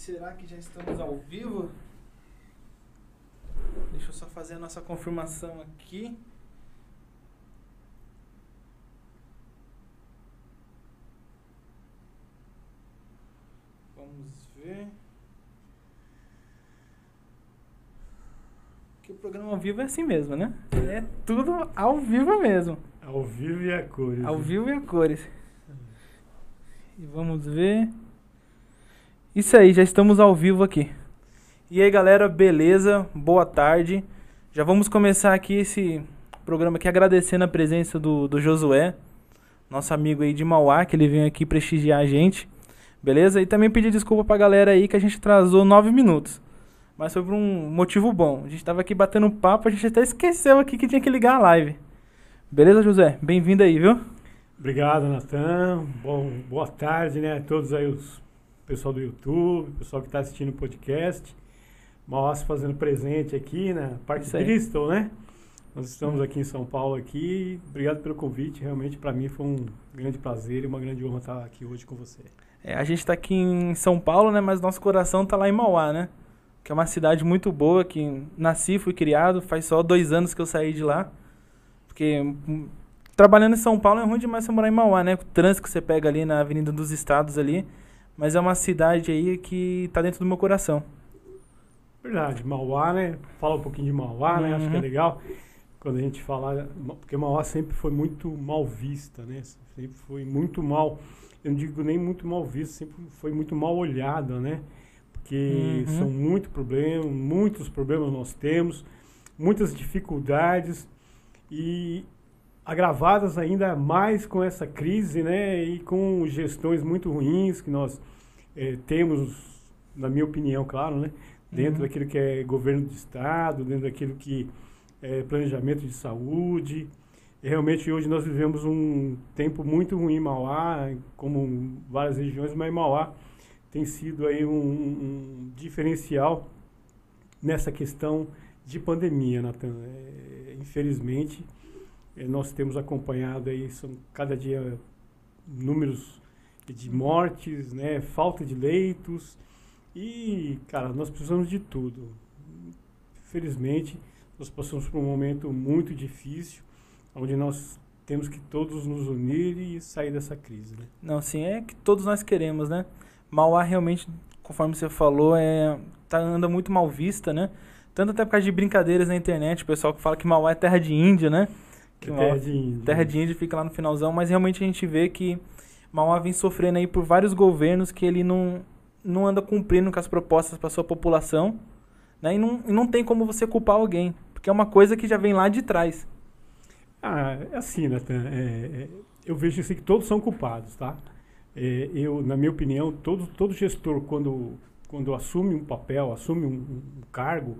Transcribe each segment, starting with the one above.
será que já estamos ao vivo? Deixa eu só fazer a nossa confirmação aqui. Vamos ver. Que o programa ao vivo é assim mesmo, né? É tudo ao vivo mesmo. Ao vivo e a cores. Ao né? vivo e a cores. E vamos ver. Isso aí, já estamos ao vivo aqui. E aí, galera, beleza? Boa tarde. Já vamos começar aqui esse programa aqui agradecendo a presença do, do Josué, nosso amigo aí de Mauá, que ele veio aqui prestigiar a gente. Beleza? E também pedir desculpa pra galera aí que a gente atrasou nove minutos. Mas foi por um motivo bom. A gente tava aqui batendo papo, a gente até esqueceu aqui que tinha que ligar a live. Beleza, José? Bem-vindo aí, viu? Obrigado, Natan. Bom, boa tarde, né? A todos aí, os pessoal do YouTube, pessoal que está assistindo o podcast. Mauá se fazendo presente aqui na Isso aí. Bristol, né? Nós estamos aqui em São Paulo aqui. Obrigado pelo convite. Realmente, para mim, foi um grande prazer e uma grande honra estar aqui hoje com você. É, a gente tá aqui em São Paulo, né? Mas nosso coração tá lá em Mauá, né? Que é uma cidade muito boa, que nasci, fui criado, faz só dois anos que eu saí de lá. Porque hum, trabalhando em São Paulo é ruim demais você morar em Mauá, né? O trânsito que você pega ali na Avenida dos Estados ali. Mas é uma cidade aí que tá dentro do meu coração. Verdade, Mauá, né? Fala um pouquinho de Mauá, né? Acho que é Uhum. legal quando a gente fala, porque Mauá sempre foi muito mal vista, né? Sempre foi muito mal, eu não digo nem muito mal vista, sempre foi muito mal olhada, né? Porque Uhum. são muitos problemas, muitos problemas nós temos, muitas dificuldades e agravadas ainda mais com essa crise, né? E com gestões muito ruins que nós eh, temos, na minha opinião, claro, né? dentro Uhum. daquilo que é governo de estado, dentro daquilo que é planejamento de saúde. E realmente hoje nós vivemos um tempo muito ruim em Mauá, como várias regiões, mas Mauá tem sido aí um, um diferencial nessa questão de pandemia, Natan. É, infelizmente, nós temos acompanhado aí, são cada dia números de mortes, né, falta de leitos, e, cara, nós precisamos de tudo. Felizmente, nós passamos por um momento muito difícil, onde nós temos que todos nos unir e sair dessa crise, né? Não, sim, é que todos nós queremos, né? Mauá realmente, conforme você falou, é tá anda muito mal vista, né? Tanto até por causa de brincadeiras na internet, o pessoal que fala que Mauá é terra de Índia, né? Que É Mauá- terra de índio. terra de Índia fica lá no finalzão, mas realmente a gente vê que Mauá vem sofrendo aí por vários governos que ele não, não anda cumprindo com as propostas para sua população, né? E não, e não tem como você culpar alguém, porque é uma coisa que já vem lá de trás. Ah, é assim, Natan, é, é, eu vejo assim que todos são culpados, tá? É, eu, na minha opinião, todo, todo gestor, quando, quando assume um papel, assume um, um cargo,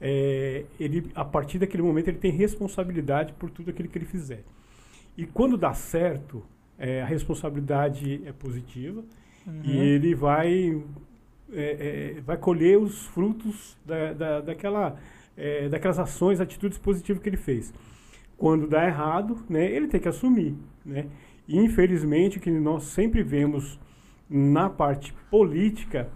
é, ele, a partir daquele momento, ele tem responsabilidade por tudo aquilo que ele fizer. E quando dá certo, é, a responsabilidade é positiva e Uhum. ele vai, é, é, vai colher os frutos da, da, daquela, é, daquelas ações, atitudes positivas que ele fez. Quando dá errado, né, ele tem que assumir. Né? E, infelizmente, o que nós sempre vemos na parte política,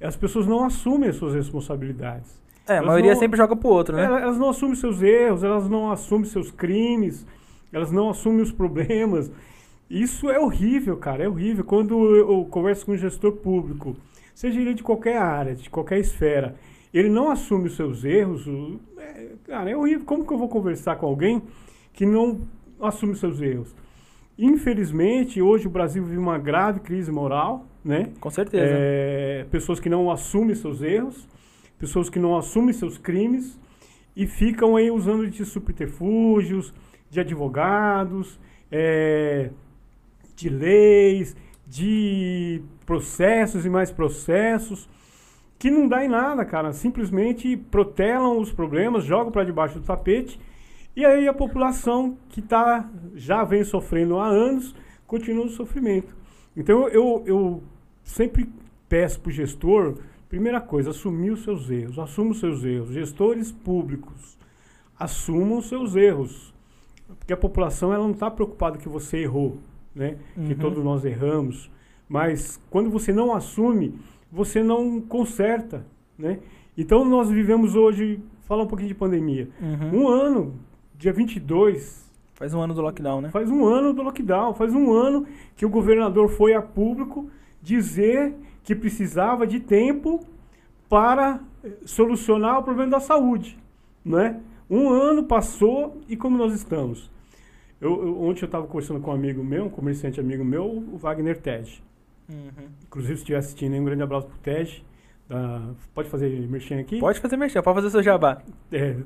as pessoas não assumem as suas responsabilidades. É, a Elas maioria não- sempre joga pro outro, né? Elas, não assumem seus erros, elas não assumem seus crimes, elas não assumem os problemas. Isso é horrível, cara, é horrível. Quando eu, converso com um gestor público, seja ele de qualquer área, de qualquer esfera, ele não assume os seus erros, é, cara, é horrível. Como que eu vou conversar com alguém que não assume os seus erros? Infelizmente, hoje o Brasil vive uma grave crise moral, né? Com certeza. É, pessoas que não assumem seus erros, pessoas que não assumem seus crimes e ficam aí usando de subterfúgios, de advogados, é, de leis, de processos e mais processos, que não dá em nada, cara. Simplesmente protelam os problemas, jogam para debaixo do tapete e aí a população que tá, já vem sofrendo há anos continua no sofrimento. Então eu, eu sempre peço para o gestor, primeira coisa, assumir os seus erros, assuma os seus erros. Gestores públicos, assumam os seus erros. Porque a população ela não está preocupada que você errou, né? Que Uhum. todos nós erramos. Mas quando você não assume, você não conserta, né? Então nós vivemos hoje, fala um pouquinho de pandemia, Uhum. um ano, dia 22, Faz um ano do lockdown, né? faz um ano do lockdown, faz um ano que o governador foi a público dizer que precisava de tempo para eh, solucionar o problema da saúde, né? Um ano passou e como nós estamos? Eu, eu- ontem eu estava conversando com um amigo meu, um comerciante amigo meu, o Wagner Tej. Uhum. Inclusive, se estiver assistindo, um grande abraço pro Tej. da- pode fazer merchan aqui? Pode fazer merchan, pode fazer seu jabá. É,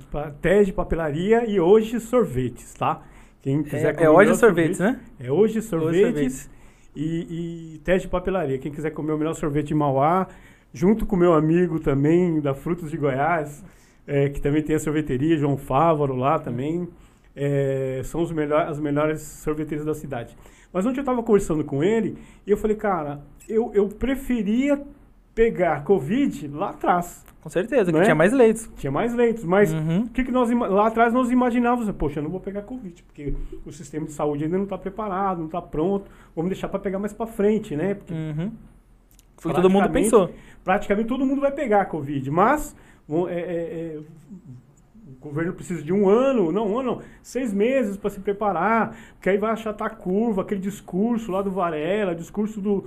Tej Papelaria e hoje sorvetes, tá? Quem quiser É, é o hoje sorvetes, sorvete- né? É hoje sorvetes, sorvetes. E, e Tej Papelaria. Quem quiser comer o melhor sorvete de Mauá, junto com meu amigo também da Frutos de Goiás, é, que também tem a sorveteria, João Fávaro lá também. É, são os melhor, as melhores sorveteiras da cidade. Mas ontem eu estava conversando com ele e eu falei, cara, eu, eu preferia pegar Covid lá atrás. Com certeza, que Não é? tinha mais leitos. Tinha mais leitos, mas Uhum. o que, que nós lá atrás nós imaginávamos? Poxa, eu não vou pegar Covid, porque o sistema de saúde ainda não está preparado, não está pronto. Vamos deixar para pegar mais para frente, né? Porque Uhum. Foi todo mundo pensou. praticamente todo mundo vai pegar Covid, mas é, é, é, o governo precisa de um ano, não, um ano, não, seis meses para se preparar, porque aí vai achatar a curva, aquele discurso lá do Varela, discurso do,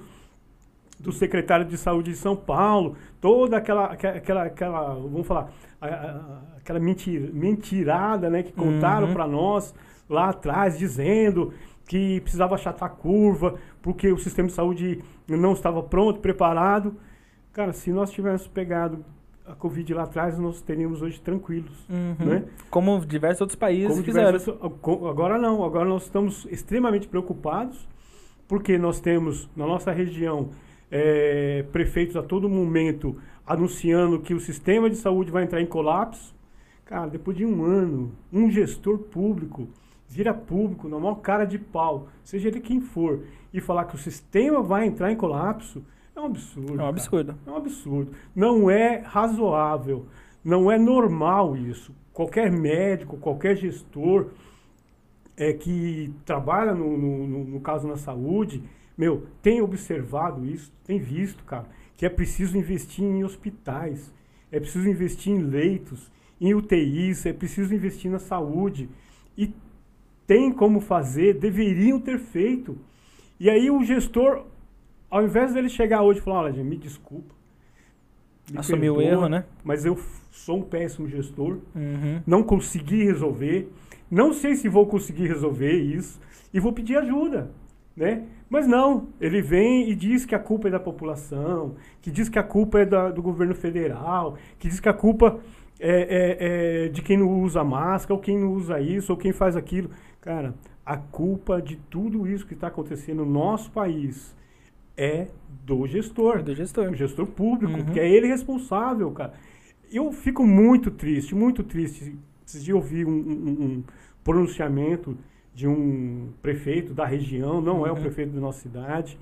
do secretário de saúde de São Paulo, toda aquela, aquela, aquela, vamos falar, a- a- aquela mentir, mentirada, né, que contaram Uhum. para nós lá atrás, dizendo que precisava achatar a curva, porque o sistema de saúde não estava pronto, preparado. Cara, se nós tivéssemos pegado a Covid lá atrás, nós teríamos hoje tranquilos, Uhum. né? Como diversos outros países Como co- agora não, agora nós estamos extremamente preocupados, porque nós temos na nossa região eh, prefeitos a todo momento anunciando que o sistema de saúde vai entrar em colapso. Cara, depois de um ano, um gestor público vira público na maior cara de pau, seja ele quem for, e falar que o sistema vai entrar em colapso, é um absurdo. É um cara. absurdo. É um absurdo. Não é razoável. Não é normal isso. Qualquer médico, qualquer gestor é, que trabalha, no, no- no caso, na saúde, meu, tem observado isso, tem visto, cara, que é preciso investir em hospitais, é preciso investir em leitos, em UTIs, é preciso investir na saúde. E tem como fazer, deveriam ter feito. E aí o gestor, ao invés dele chegar hoje e falar, olha, gente, me desculpa. me Assumir o erro, né? Mas eu sou um péssimo gestor, Uhum. não consegui resolver, não sei se vou conseguir resolver isso e vou pedir ajuda, né? Mas não, ele vem e diz que a culpa é da população, que diz que a culpa é da- do governo federal, que diz que a culpa é, é- é de quem não usa máscara, ou quem não usa isso, ou quem faz aquilo. Cara, a culpa de tudo isso que está acontecendo no nosso país é do gestor Do gestor. o gestor público, Uhum. porque é ele responsável, cara. Eu fico muito triste, muito triste. Eu vi um, um- um pronunciamento de um prefeito da região, não é o Uhum. prefeito da nossa cidade,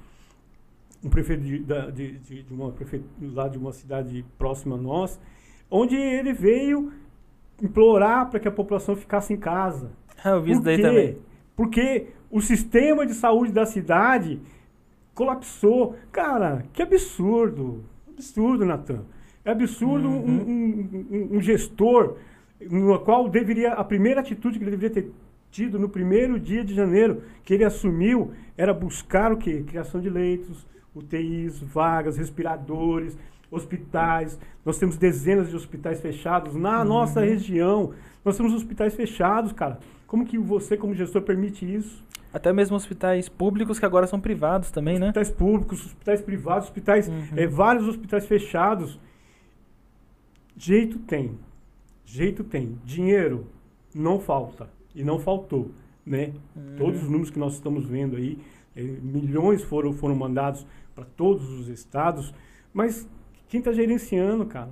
um prefeito de, da- de, de- de uma prefeito lá de uma cidade próxima a nós, onde ele veio implorar para que a população ficasse em casa. Ah, eu vi isso daí também. Porque o sistema de saúde da cidade colapsou. Cara, que absurdo. Absurdo, Natan. É absurdo um- Uhum. um, um- um gestor no qual deveria a primeira atitude que ele deveria ter tido no primeiro dia de janeiro que ele assumiu era buscar o quê? Criação de leitos, UTIs, vagas, respiradores, hospitais. Nós temos dezenas de hospitais fechados na nossa região. Nós temos hospitais fechados, cara. Como que você, como gestor, permite isso? Até mesmo hospitais públicos que agora são privados também, né? Hospitais públicos, hospitais privados, hospitais, Uhum. eh, vários hospitais fechados. Jeito tem. Jeito tem. Dinheiro não falta. E não faltou. Né? Uhum. Todos os números que nós estamos vendo aí, eh, milhões foram, foram mandados para todos os estados. Mas quem está gerenciando, cara?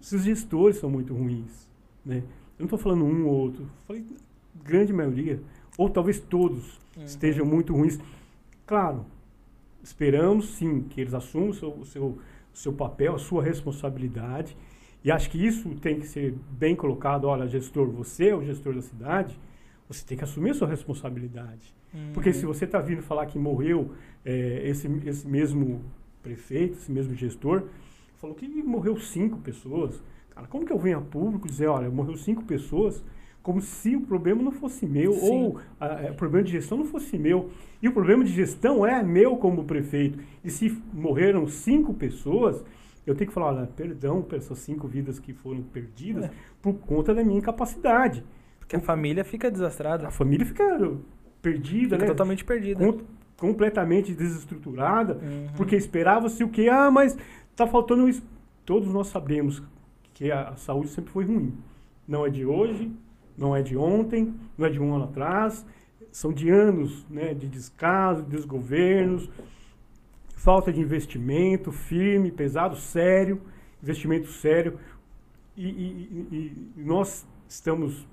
Esses gestores são muito ruins. Né? Eu não estou falando um ou outro. Falei grande maioria. Ou talvez todos Uhum. estejam muito ruins. Claro, esperamos sim que eles assumam o seu, o seu, o seu papel, a sua responsabilidade. E acho que isso tem que ser bem colocado. Olha, gestor, você é o gestor da cidade, você tem que assumir a sua responsabilidade. Porque Uhum. se você está vindo falar que morreu é, esse, esse mesmo prefeito, esse mesmo gestor, falou que morreu cinco pessoas. Cara, como que eu venho a público dizer, olha, morreu cinco pessoas, como se o problema não fosse meu, Sim. ou a, a, o problema de gestão não fosse meu. E o problema de gestão é meu como prefeito. E se morreram cinco pessoas, eu tenho que falar, olha, perdão por essas cinco vidas que foram perdidas É. por conta da minha incapacidade. Porque a família fica desastrada. A família fica perdida, Fica né? totalmente perdida. Com- completamente desestruturada, Uhum. porque esperava-se o que? Ah, mas tá faltando isso. Todos nós sabemos que a, a saúde sempre foi ruim. Não é de hoje, não é de ontem, não é de um ano atrás. São de anos né, de descaso, desgovernos, falta de investimento firme, pesado, sério, investimento sério. E, e- e- e nós estamos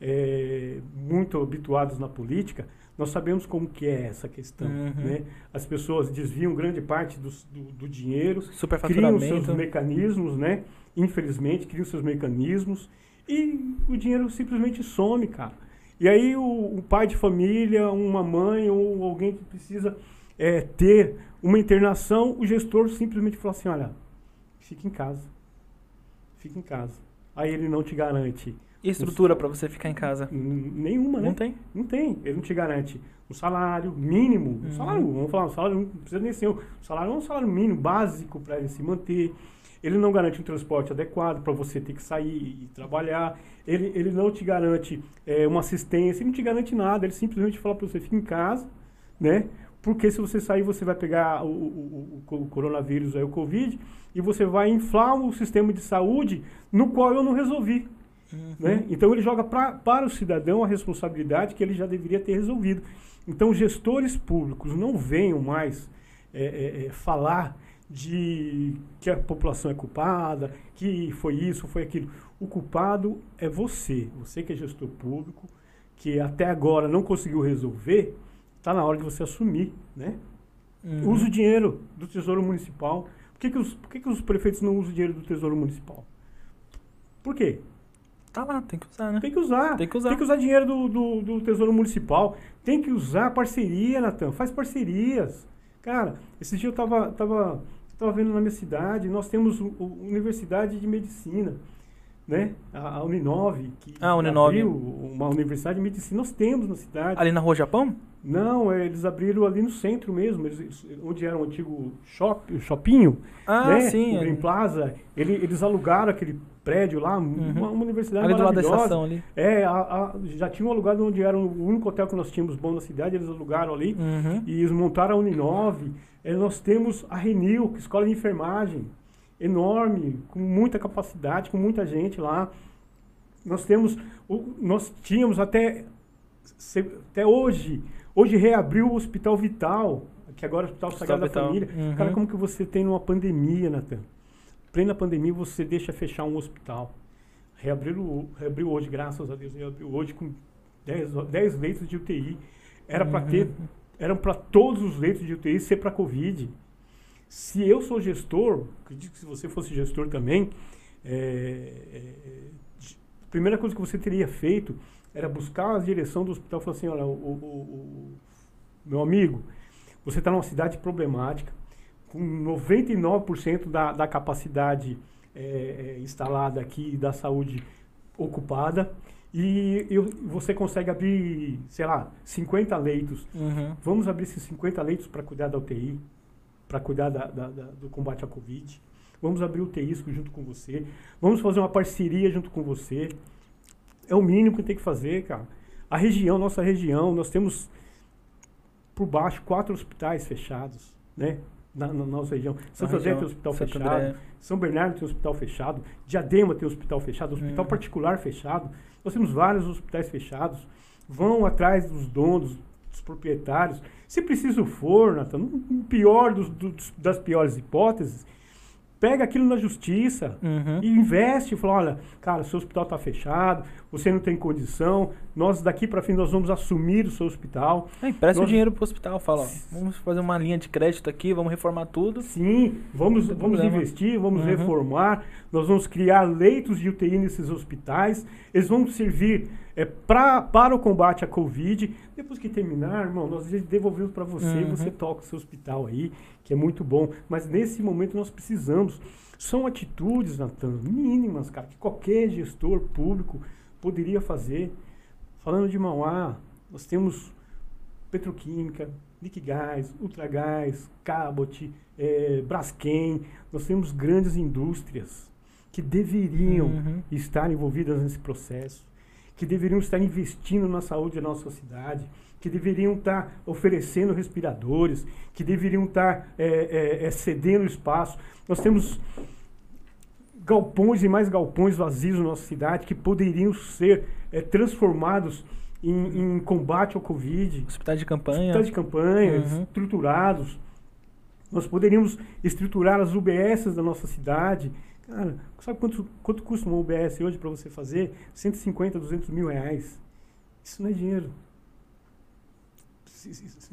é, muito habituados na política, nós sabemos como que é essa questão. Uhum. Né? As pessoas desviam grande parte dos- do, do dinheiro, criam seus mecanismos, né? Infelizmente, criam seus mecanismos e o dinheiro simplesmente some, cara. E aí o, o pai de família, uma mãe ou alguém que precisa é, ter uma internação, o gestor simplesmente fala assim, olha, fica em casa. Fica em casa. Aí ele não te garante E estrutura pra você ficar em casa? nenhuma, né? Não tem? Não tem. Ele não te garante um salário mínimo. Um Uhum. salário, vamos falar, um salário não precisa nem ser. Um salário é um salário mínimo, básico para ele se manter. Ele não garante um transporte adequado para você ter que sair e trabalhar. Ele, ele não te garante é, uma assistência, ele não te garante nada. Ele simplesmente fala para você, fica em casa, né? Porque se você sair, você vai pegar o, o- o- o coronavírus, aí, o Covid, e você vai inflar o sistema de saúde no qual eu não resolvi. Uhum. Né? Então ele joga pra, para o cidadão a responsabilidade que ele já deveria ter resolvido. Então gestores públicos não venham mais é, é, é, falar de que a população é culpada, que foi isso, foi aquilo. O culpado é você, você que é gestor público, que até agora não conseguiu resolver, está na hora de você assumir, né? Uhum. Usa o dinheiro do Tesouro Municipal. Por que, que, os, por que, que os prefeitos não usam o dinheiro do Tesouro Municipal? Por quê? Tá lá, tem que usar, né? Tem que usar. Tem que usar. dinheiro do, do, do Tesouro Municipal. Tem que usar parceria, Natan. Faz parcerias. Cara, esse dia eu tava, tava, tava vendo na minha cidade, nós temos u- u- Universidade de Medicina. Né? A, a Uninove, que Ah, a Uninove. abriu uma universidade de medicina, nós temos na cidade. Ali na Rua Japão? Não, é, eles abriram ali no centro mesmo, eles- onde era o antigo shop, o shoppinho, Ah, né? sim. O Green Plaza. Ele- eles alugaram aquele prédio lá, uma, uma universidade Ali do lado da maravilhosa. estação ali. É, a- a- já tinham alugado onde era o único hotel que nós tínhamos bom na cidade, eles alugaram ali. Uhum. E eles montaram a Uninove. É, nós temos a Renil, que é escola de enfermagem, enorme, com muita capacidade, com muita gente lá. Nós temos, nós tínhamos até, até hoje, hoje reabriu o Hospital Vital, que agora é o Hospital Sagrada Vital. Família. Uhum. Cara, como que você tem numa pandemia, Natan? Plena pandemia, você deixa fechar um hospital. Reabriu, reabriu hoje, graças a Deus, reabriu hoje com 10, 10 leitos de UTI. Era para ter, Uhum. eram para todos os leitos de UTI ser para Covid. Se eu sou gestor, acredito que se você fosse gestor também, é, é, a primeira coisa que você teria feito era buscar a direção do hospital e falar assim, olha, o, o- o- meu amigo, você está numa cidade problemática, com 99% da, da capacidade é, é, instalada aqui da saúde ocupada, e eu- você consegue abrir, sei lá, 50 leitos Uhum. Vamos abrir esses 50 leitos para cuidar da UTI, para cuidar da- da- da- do combate à Covid. Vamos abrir o UTIsco junto com você. Vamos fazer uma parceria junto com você. É o mínimo que tem que fazer, cara. A região, nossa região, nós temos por baixo quatro hospitais fechados, né? Na, na nossa região. São Na José tem hospital Santo fechado. André. São Bernardo tem hospital fechado, Diadema tem hospital fechado, hospital Uhum. particular fechado. Nós temos vários hospitais fechados. Vão atrás dos donos, dos proprietários. Se preciso for, Nathan, no pior dos, dos- das piores hipóteses, pega aquilo na justiça Uhum. e investe. Fala, olha, cara, seu hospital está fechado, você não tem condição, nós daqui para frente nós vamos assumir o seu hospital. É, empresta o Nós- dinheiro pro hospital, fala, ó, vamos fazer uma linha de crédito aqui, vamos reformar tudo. Sim, vamos, vamos problema. investir, vamos Uhum. reformar, nós vamos criar leitos de UTI nesses hospitais, eles vão servir é, pra, para o combate à Covid. Depois que terminar, irmão, nós devolvemos para você, Uhum. você toca o seu hospital aí, que é muito bom. Mas nesse momento nós precisamos. São atitudes, Natan, mínimas, cara, que qualquer gestor público poderia fazer. Falando de Mauá, nós temos petroquímica, Liquigás, Ultragás, Cabot, eh, Braskem. Nós temos grandes indústrias que deveriam Uhum. estar envolvidas nesse processo, que deveriam estar investindo na saúde da nossa cidade, que deveriam estar oferecendo respiradores, que deveriam estar eh, eh, eh, cedendo espaço. Nós temos galpões e mais galpões vazios na nossa cidade que poderiam ser eh, transformados em, em combate ao Covid Hospitais de campanha. hospitais de campanha, Uhum. estruturados. Nós poderíamos estruturar as UBSs da nossa cidade. Cara, sabe quanto, quanto custa uma UBS hoje para você fazer? 150, 200 mil reais. Isso não é dinheiro.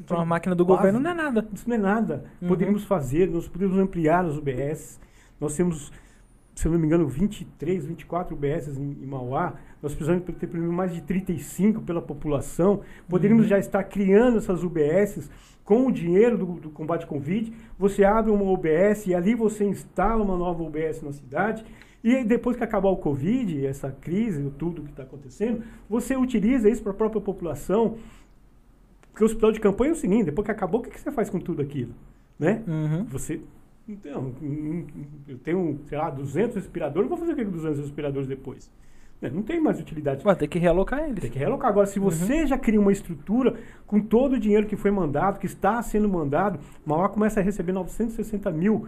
Pra uma máquina do Quase. governo não é nada. Isso não é nada. Uhum. Poderíamos fazer, nós poderíamos ampliar as UBS. Nós temos, se eu não me engano, 23, 24 UBS em, em Mauá. Nós precisamos ter mais de 35 pela população. Poderíamos Uhum. já estar criando essas UBSs com o dinheiro do, do combate ao Covid. Você abre uma UBS e ali você instala uma nova UBS na cidade. E depois que acabar o Covid, essa crise, tudo que está acontecendo, você utiliza isso para a própria população. Porque o hospital de campanha é o seguinte, depois que acabou, o que, que você faz com tudo aquilo? Né? Uhum. Você. Então, hum, eu tenho, sei lá, 200 respiradores, vou fazer o que com 200 respiradores depois? Né, Não tem mais utilidade. Vai ter que realocar eles. Tem que realocar. Agora, se você já cria uma estrutura com todo o dinheiro que foi mandado, que está sendo mandado, Mauá começa a receber 960 mil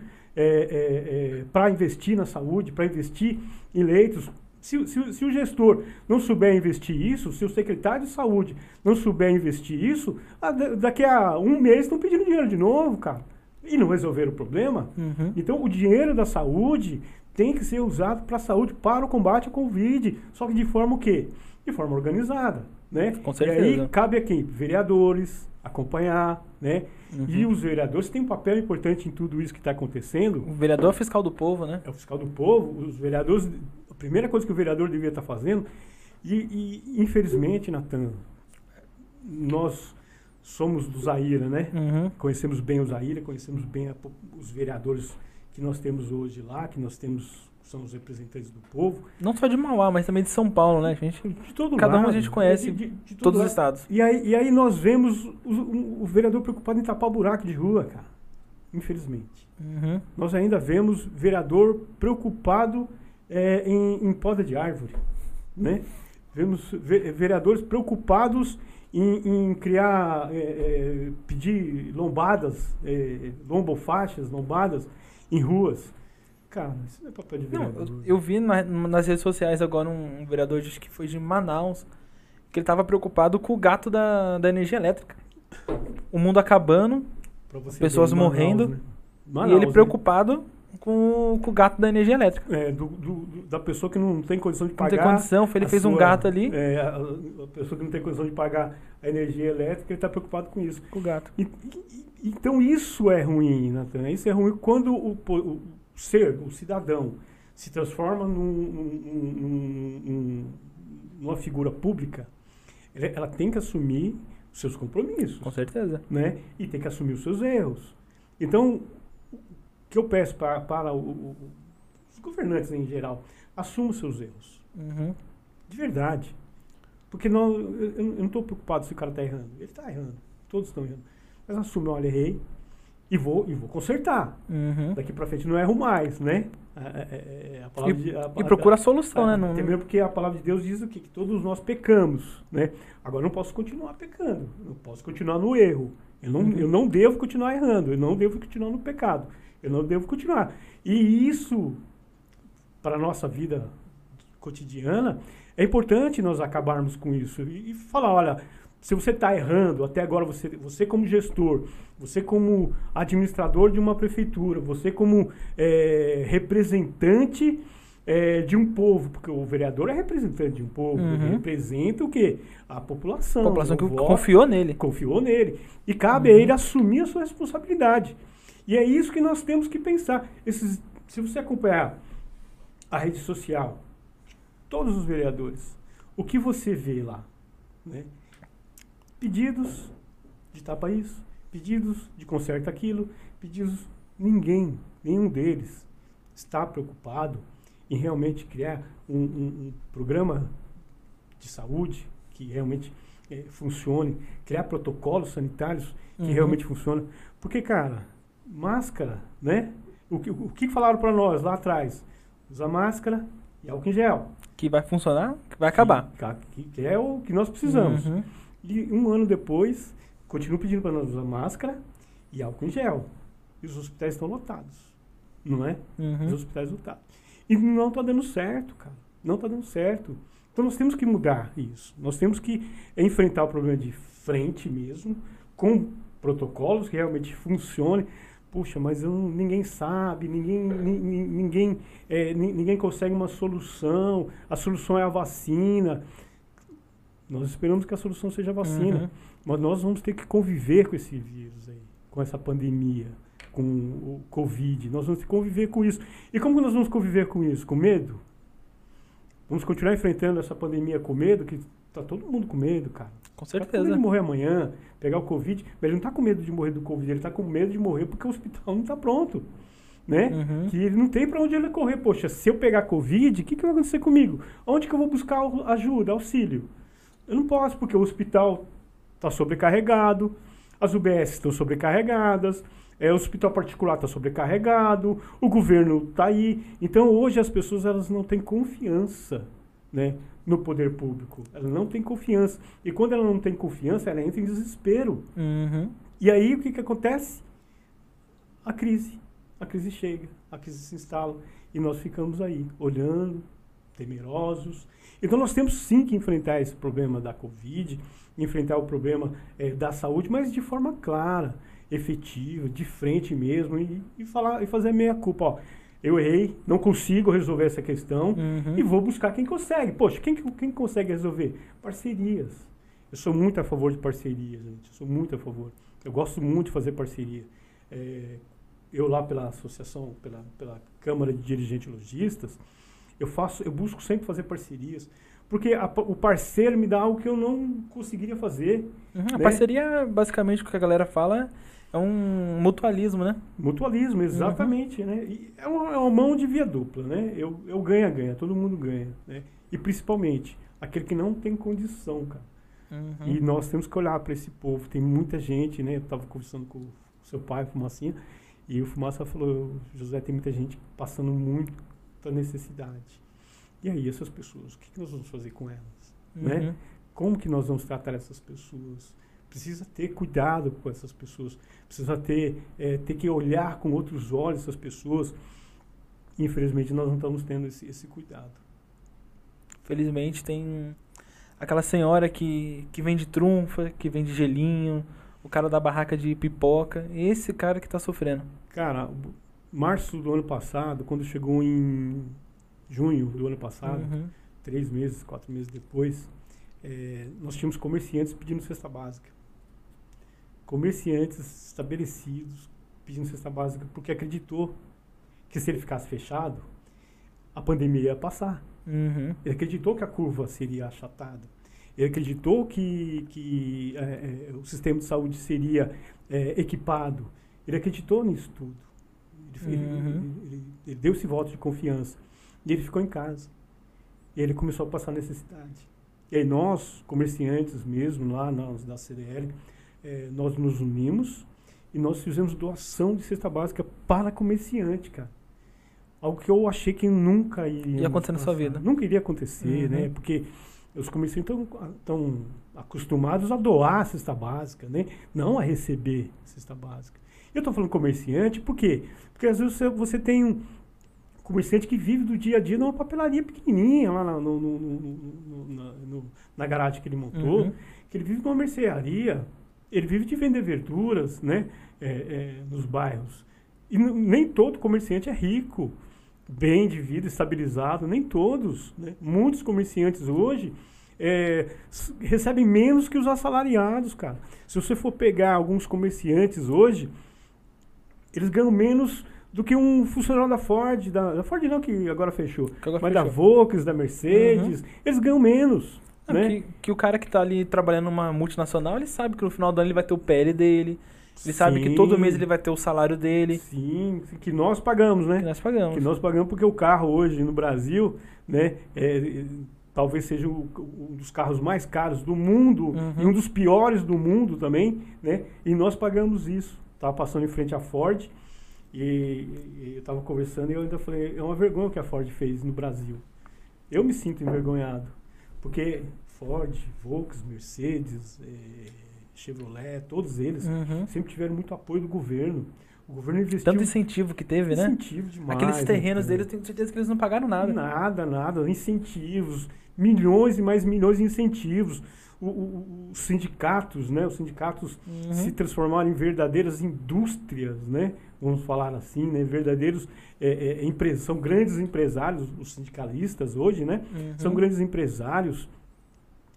para investir na saúde, para investir em leitos. Se, se- se o gestor não souber investir isso, se o secretário de saúde não souber investir isso, da- daqui a um mês estão pedindo dinheiro de novo, cara. E não resolveram o problema. Uhum. Então, o dinheiro da saúde tem que ser usado para a saúde, para o combate à Covid. Só que de forma o quê? De forma organizada, né? Com E certeza. aí, cabe a quem? Vereadores, acompanhar, né? Uhum. E os vereadores têm um papel importante em tudo isso que está acontecendo. O vereador fiscal do povo, né? É o fiscal do povo, os vereadores... A primeira coisa que o vereador devia estar fazendo... E, e, infelizmente, Natan, nós somos do Zaira, né? Uhum. conhecemos bem o Zaira, conhecemos bem a os vereadores que nós temos hoje lá, que nós temos, são os representantes do povo. Não só de Mauá, mas também de São Paulo, né, gente? De todo Cada um lado, a gente conhece de- de- de todo Todos os lado. estados. E aí, e aí nós vemos o, o- o vereador preocupado em tapar o buraco de rua, cara. Infelizmente. Uhum. Nós ainda vemos vereador preocupado é, em, em poda de árvore, né? Vemos ve- vereadores preocupados em, em criar, é, é, pedir lombadas, é, lombofaixas, lombadas em ruas. Cara, isso não é papel de Não, vereador. eu, eu vi na- nas redes sociais agora um, um vereador acho que foi de Manaus que ele tava preocupado com o gato da, da energia elétrica. O mundo acabando pessoas Manaus, morrendo, né? e Manaus, ele né? preocupado com, com o gato da energia elétrica. É, do- do- da pessoa que não tem condição de Não pagar. tem condição, ele fez um sua- gato ali É, a, a pessoa que não tem condição de pagar a energia elétrica, ele está preocupado com isso. com o gato. E- e- e- então isso é ruim, Natan. Isso é ruim quando o, o ser, o cidadão, se transforma num- num- num- num- numa figura pública, ela tem que assumir os seus compromissos Com certeza. né? E tem que assumir os seus erros. Então, o que eu peço para, para o- o- os governantes em geral, assumam os seus erros. Uhum. De verdade. Porque não, eu, eu não estou preocupado se o cara está errando. Ele está errando. Todos estão errando. Mas assume, olha, errei e vou, e vou consertar. Uhum. Daqui para frente não erro mais, né? A, a- a- a palavra de- E procura a solução, né? Não, Até mesmo porque a palavra de Deus diz o quê? Que todos nós pecamos, né? Agora eu não posso continuar pecando, eu posso continuar no erro. Eu não, Uhum. eu não devo continuar errando, eu não devo continuar no pecado. Eu não devo continuar. E isso, para a nossa vida cotidiana, é importante nós acabarmos com isso. E, e falar, olha, se você está errando, até agora você, você como gestor, você como administrador de uma prefeitura, você como eh, representante eh, de um povo, porque o vereador é representante de um povo, ele Uhum. representa o quê? A população. a população que voto, confiou nele. confiou nele. E cabe a ele assumir a sua responsabilidade. E é isso que nós temos que pensar. Esses, se você acompanhar a rede social, todos os vereadores, o que você vê lá? Né? Pedidos de tapa isso, pedidos de conserta aquilo, pedidos. Ninguém, nenhum deles está preocupado em realmente criar um, um, um programa de saúde que realmente é, funcione, criar protocolos sanitários que Uhum. realmente funcionem. Porque, cara, máscara, né? O que, o que falaram para nós lá atrás? Usa máscara e álcool em gel. Que vai funcionar, que vai acabar. Que, que é o que nós precisamos. Uhum. E um ano depois, continuam pedindo para nós usar máscara e álcool em gel. E os hospitais estão lotados, não é? Os Uhum. hospitais lotados. E não está dando certo, cara. Não está dando certo. Então nós temos que mudar isso. Nós temos que enfrentar o problema de frente mesmo, com protocolos que realmente funcionem. Puxa, mas eu ninguém sabe, ninguém, ni- ni- ninguém, é, ni- ninguém consegue uma solução. A solução é a vacina. Nós esperamos que a solução seja a vacina. Uhum. Mas nós vamos ter que conviver com esse vírus aí, com essa pandemia, com o Covid. Nós vamos ter que conviver com isso. E como nós vamos conviver com isso? Com medo? Vamos continuar enfrentando essa pandemia com medo? Que tá todo mundo com medo, cara. Com Tá com medo certeza. de morrer amanhã, pegar o Covid. Mas ele não tá com medo de morrer do Covid, ele tá com medo de morrer porque o hospital não tá pronto. Né? Uhum. Que ele não tem para onde ele correr. Poxa, se eu pegar Covid, o que, que vai acontecer comigo? Onde que eu vou buscar ajuda, auxílio? Eu não posso, porque o hospital está sobrecarregado, as UBS estão sobrecarregadas, é, o hospital particular está sobrecarregado, o governo está aí. Então hoje as pessoas elas não têm confiança né, no poder público. Elas não têm confiança. E quando ela não tem confiança, ela entra em desespero. Uhum. E aí o que, que acontece? A crise. A crise chega, a crise se instala e nós ficamos aí, olhando, temerosos. Então nós temos sim que enfrentar esse problema da Covid, enfrentar o problema eh, da saúde, mas de forma clara, efetiva, de frente mesmo, e, e falar e fazer meia culpa. Ó, eu errei, não consigo resolver essa questão Uhum. e vou buscar quem consegue. Poxa, quem, que- quem consegue resolver? Parcerias. Eu sou muito a favor de parcerias, gente. Eu sou muito a favor. Eu gosto muito de fazer parceria. É, eu lá pela associação, pela, pela Câmara de Dirigentes Logistas, eu faço, eu busco sempre fazer parcerias, porque a o parceiro me dá algo que eu não conseguiria fazer. Uhum. A né? parceria, basicamente, o que a galera fala é um mutualismo, né? Mutualismo, exatamente, né? E é uma, é uma mão de via dupla, né? Eu, eu ganha, ganha, todo mundo ganha, né? E principalmente aquele que não tem condição, cara. Uhum. E nós temos que olhar para esse povo. Tem muita gente, né? Eu estava conversando com o seu pai, Fumacinha, e o Fumaça falou: José, tem muita gente passando muita necessidade. E aí, essas pessoas, o que, que nós vamos fazer com elas? né? Uhum. Como que nós vamos tratar essas pessoas? Precisa ter cuidado com essas pessoas, precisa ter, eh, ter que olhar com outros olhos essas pessoas. Infelizmente, nós não estamos tendo esse, esse cuidado. Felizmente tem aquela senhora que, que vende trunfa, que vende gelinho, o cara da barraca de pipoca. Esse cara que tá sofrendo. Cara, março do ano passado, quando chegou em junho do ano passado, Uhum. três meses, quatro meses depois, eh, nós tínhamos comerciantes pedindo cesta básica. Comerciantes estabelecidos pedindo cesta básica porque acreditou que se ele ficasse fechado, a pandemia ia passar. Uhum. Ele acreditou que a curva seria achatada. Ele acreditou que, que eh, eh, o sistema de saúde seria eh, equipado. Ele acreditou nisso tudo. Ele, Uhum. ele- ele- ele deu esse voto de confiança. E ele ficou em casa. E ele começou a passar necessidade. E aí nós, comerciantes mesmo, lá nós da CDL, eh, nós nos unimos e nós fizemos doação de cesta básica para comerciante, cara. Algo que eu achei que nunca iria Ia acontecer na sua vida. Nunca iria acontecer, Uhum. né? Porque os comerciantes estão acostumados a doar a cesta básica, né? Não a receber cesta básica. Eu estou falando comerciante, por quê? Porque às vezes você, você tem um comerciante que vive do dia a dia numa papelaria pequenininha lá na, no- no- no- na, na garagem que ele montou, Uhum. que ele vive numa mercearia, ele vive de vender verduras, né? é, é, nos bairros. E nem todo comerciante é rico, bem de vida, estabilizado, nem todos. Né? Muitos comerciantes hoje é, recebem menos que os assalariados, cara. Se você for pegar alguns comerciantes hoje, eles ganham menos do que um funcionário da Ford, da, da Ford não, que agora fechou, Que agora mas da fechou. Volks, da Mercedes, eles ganham menos. Não, né? que, que o cara que tá ali trabalhando numa multinacional, ele sabe que no final do ano ele vai ter o PL dele. Ele sabe que todo Sim. mês ele vai ter o salário dele. Sim, que nós pagamos, né? Que nós pagamos. Que nós pagamos porque o carro hoje no Brasil, né, é, é, talvez seja o- um dos carros mais caros do mundo Uhum. e um dos piores do mundo também, né? E nós pagamos isso. Tava passando em frente à Ford e, e eu tava conversando e eu ainda falei, é uma vergonha o que a Ford fez no Brasil. Eu me sinto envergonhado, porque Ford, Volks, Mercedes, eh, Chevrolet, todos eles Uhum. sempre tiveram muito apoio do governo. O governo investiu Tanto incentivo que teve, né? incentivo demais. Aqueles terrenos deles, eu tenho certeza que eles não pagaram nada. Nada, nada. Incentivos, milhões e mais milhões de incentivos. Os sindicatos, né? Os sindicatos Uhum. se transformaram em verdadeiras indústrias, né? Vamos falar assim, né? Verdadeiros é, é, empre- são grandes empresários, os sindicalistas hoje, né? Uhum. São grandes empresários.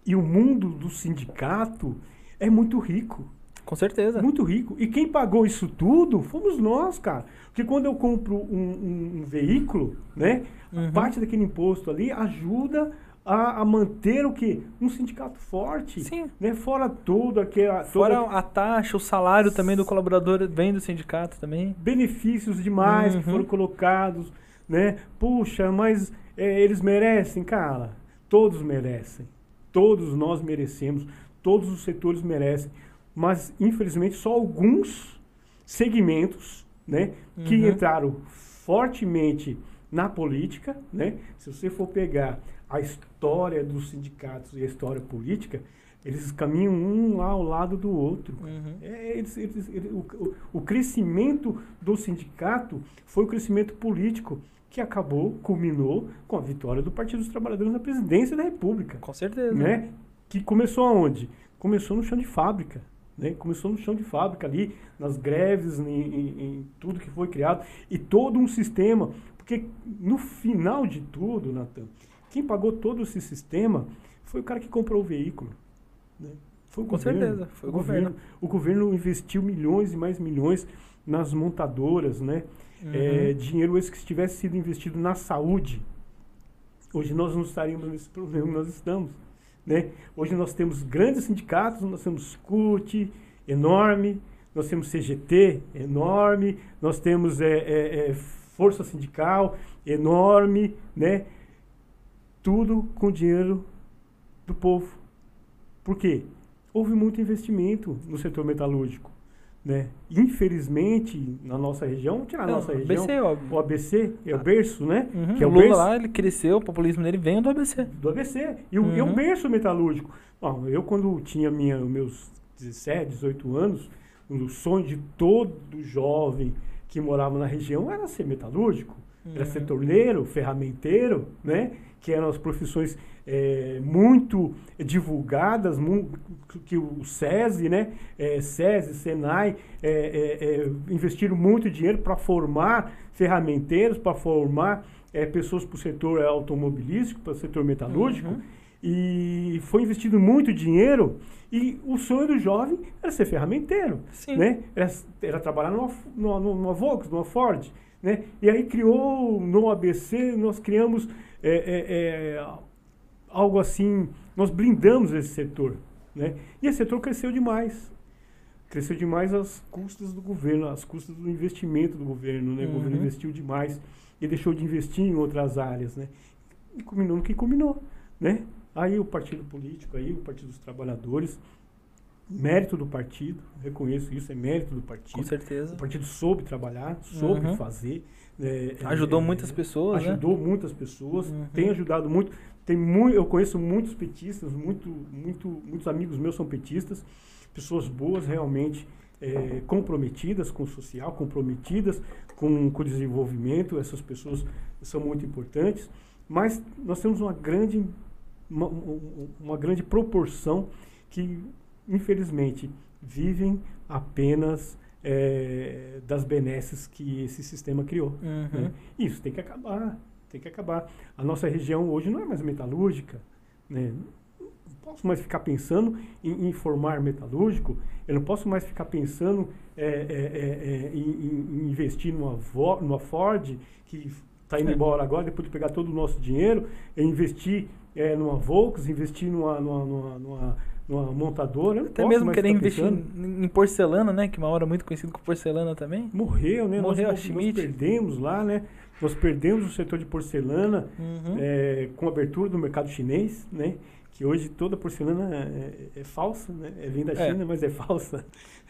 E o mundo do sindicato é muito rico. Com certeza. Muito rico. E quem pagou isso tudo fomos nós, cara. Porque quando eu compro um, um- um veículo, né? Uhum. Parte daquele imposto ali ajuda a, a manter o quê? Um sindicato forte. Sim. Né? Fora todo aquele. Fora a taxa, o salário também do colaborador vem do sindicato também. benefícios demais Uhum. que foram colocados, né? Puxa, mas é, eles merecem, cara. Todos merecem. Todos nós merecemos. Todos os setores merecem. Mas, infelizmente, só alguns segmentos, né? Que Uhum. entraram fortemente na política, né? Se você for pegar a história dos sindicatos e a história política, eles caminham um lá ao lado do outro. Uhum. É, eles- eles- ele- o, o- o crescimento do sindicato foi o crescimento político que acabou, culminou com a vitória do Partido dos Trabalhadores na presidência da República. Com certeza. Né? Que começou aonde? Começou no chão de fábrica. Né? Começou no chão de fábrica ali, nas greves, em, em- em tudo que foi criado. E todo um sistema. Porque no final de tudo, Natan, quem pagou todo esse sistema foi o cara que comprou o veículo. né? Foi o Com governo. certeza, foi o governo. O governo investiu milhões e mais milhões nas montadoras, né? Uhum. É, dinheiro esse que se tivesse sido investido na saúde, hoje nós não estaríamos nesse problema que nós estamos. Né? Hoje nós temos grandes sindicatos, nós temos CUT, enorme, nós temos CGT, enorme, nós temos é, é, é, Força Sindical, enorme, né? Tudo com dinheiro do povo. Por quê? Houve muito investimento no setor metalúrgico. Né? Infelizmente, na nossa região, tirar a Não, nossa região, ABC, óbvio. o ABC é o berço, né? Uhum. Que é o o Lula berço lá, ele cresceu, o populismo dele veio do ABC. do ABC. E o, o Uhum. berço metalúrgico. Bom, eu, quando tinha minha, meus 17, 18 anos, o sonho de todo jovem que morava na região era ser metalúrgico, era ser Uhum. torneiro, ferramenteiro, né? Que eram as profissões eh, muito divulgadas, que o SESI, né? Eh, SESI, SENAI, eh, eh, eh, investiram muito dinheiro para formar ferramenteiros, para formar eh, pessoas para o setor automobilístico, para o setor metalúrgico. Uhum. E foi investido muito dinheiro e o sonho do jovem era ser ferramenteiro, Sim. né? Era, era trabalhar numa, numa, numa Volks, numa Ford, né? E aí criou no ABC, nós criamos é, é, é, algo assim, nós blindamos esse setor, né? E esse setor cresceu demais. Cresceu demais às custas do governo, às custas do investimento do governo, né? O governo Uhum. investiu demais e deixou de investir em outras áreas, né? E culminou no que culminou, né? Aí o partido político, aí o Partido dos Trabalhadores, mérito do partido, reconheço isso, é mérito do Com partido. certeza. O partido soube trabalhar, soube Uhum. fazer. Né, Ajudou é, muitas pessoas, né? Ajudou muitas pessoas, Uhum. tem ajudado muito. Tem muito, eu conheço muitos petistas, muito, muito, muitos amigos meus são petistas, pessoas boas realmente é, comprometidas com o social, comprometidas com, com o desenvolvimento. Essas pessoas são muito importantes. Mas nós temos uma grande, uma, um- uma grande proporção que, infelizmente, vivem apenas é, das benesses que esse sistema criou. Uhum. né? Isso tem que acabar, tem que acabar. A nossa região hoje não é mais metalúrgica, né? Não posso mais ficar pensando em, em formar metalúrgico, eu não posso mais ficar pensando é, é, é, é, em, em- investir numa, Vo- numa Ford que Tá indo É. embora agora, depois de pegar todo o nosso dinheiro, investir numa Volks, investir numa, numa, numa, numa- numa montadora. Até mesmo querer investir em, em porcelana, né? Que uma hora é muito conhecido como porcelana também. Morreu, né? Morreu a nós, nós Schmidt. perdemos lá, né? Nós perdemos o setor de porcelana Uhum. é, com a abertura do mercado chinês, né? Que hoje toda porcelana é, é falsa, né? É, vem da É. China, mas é falsa.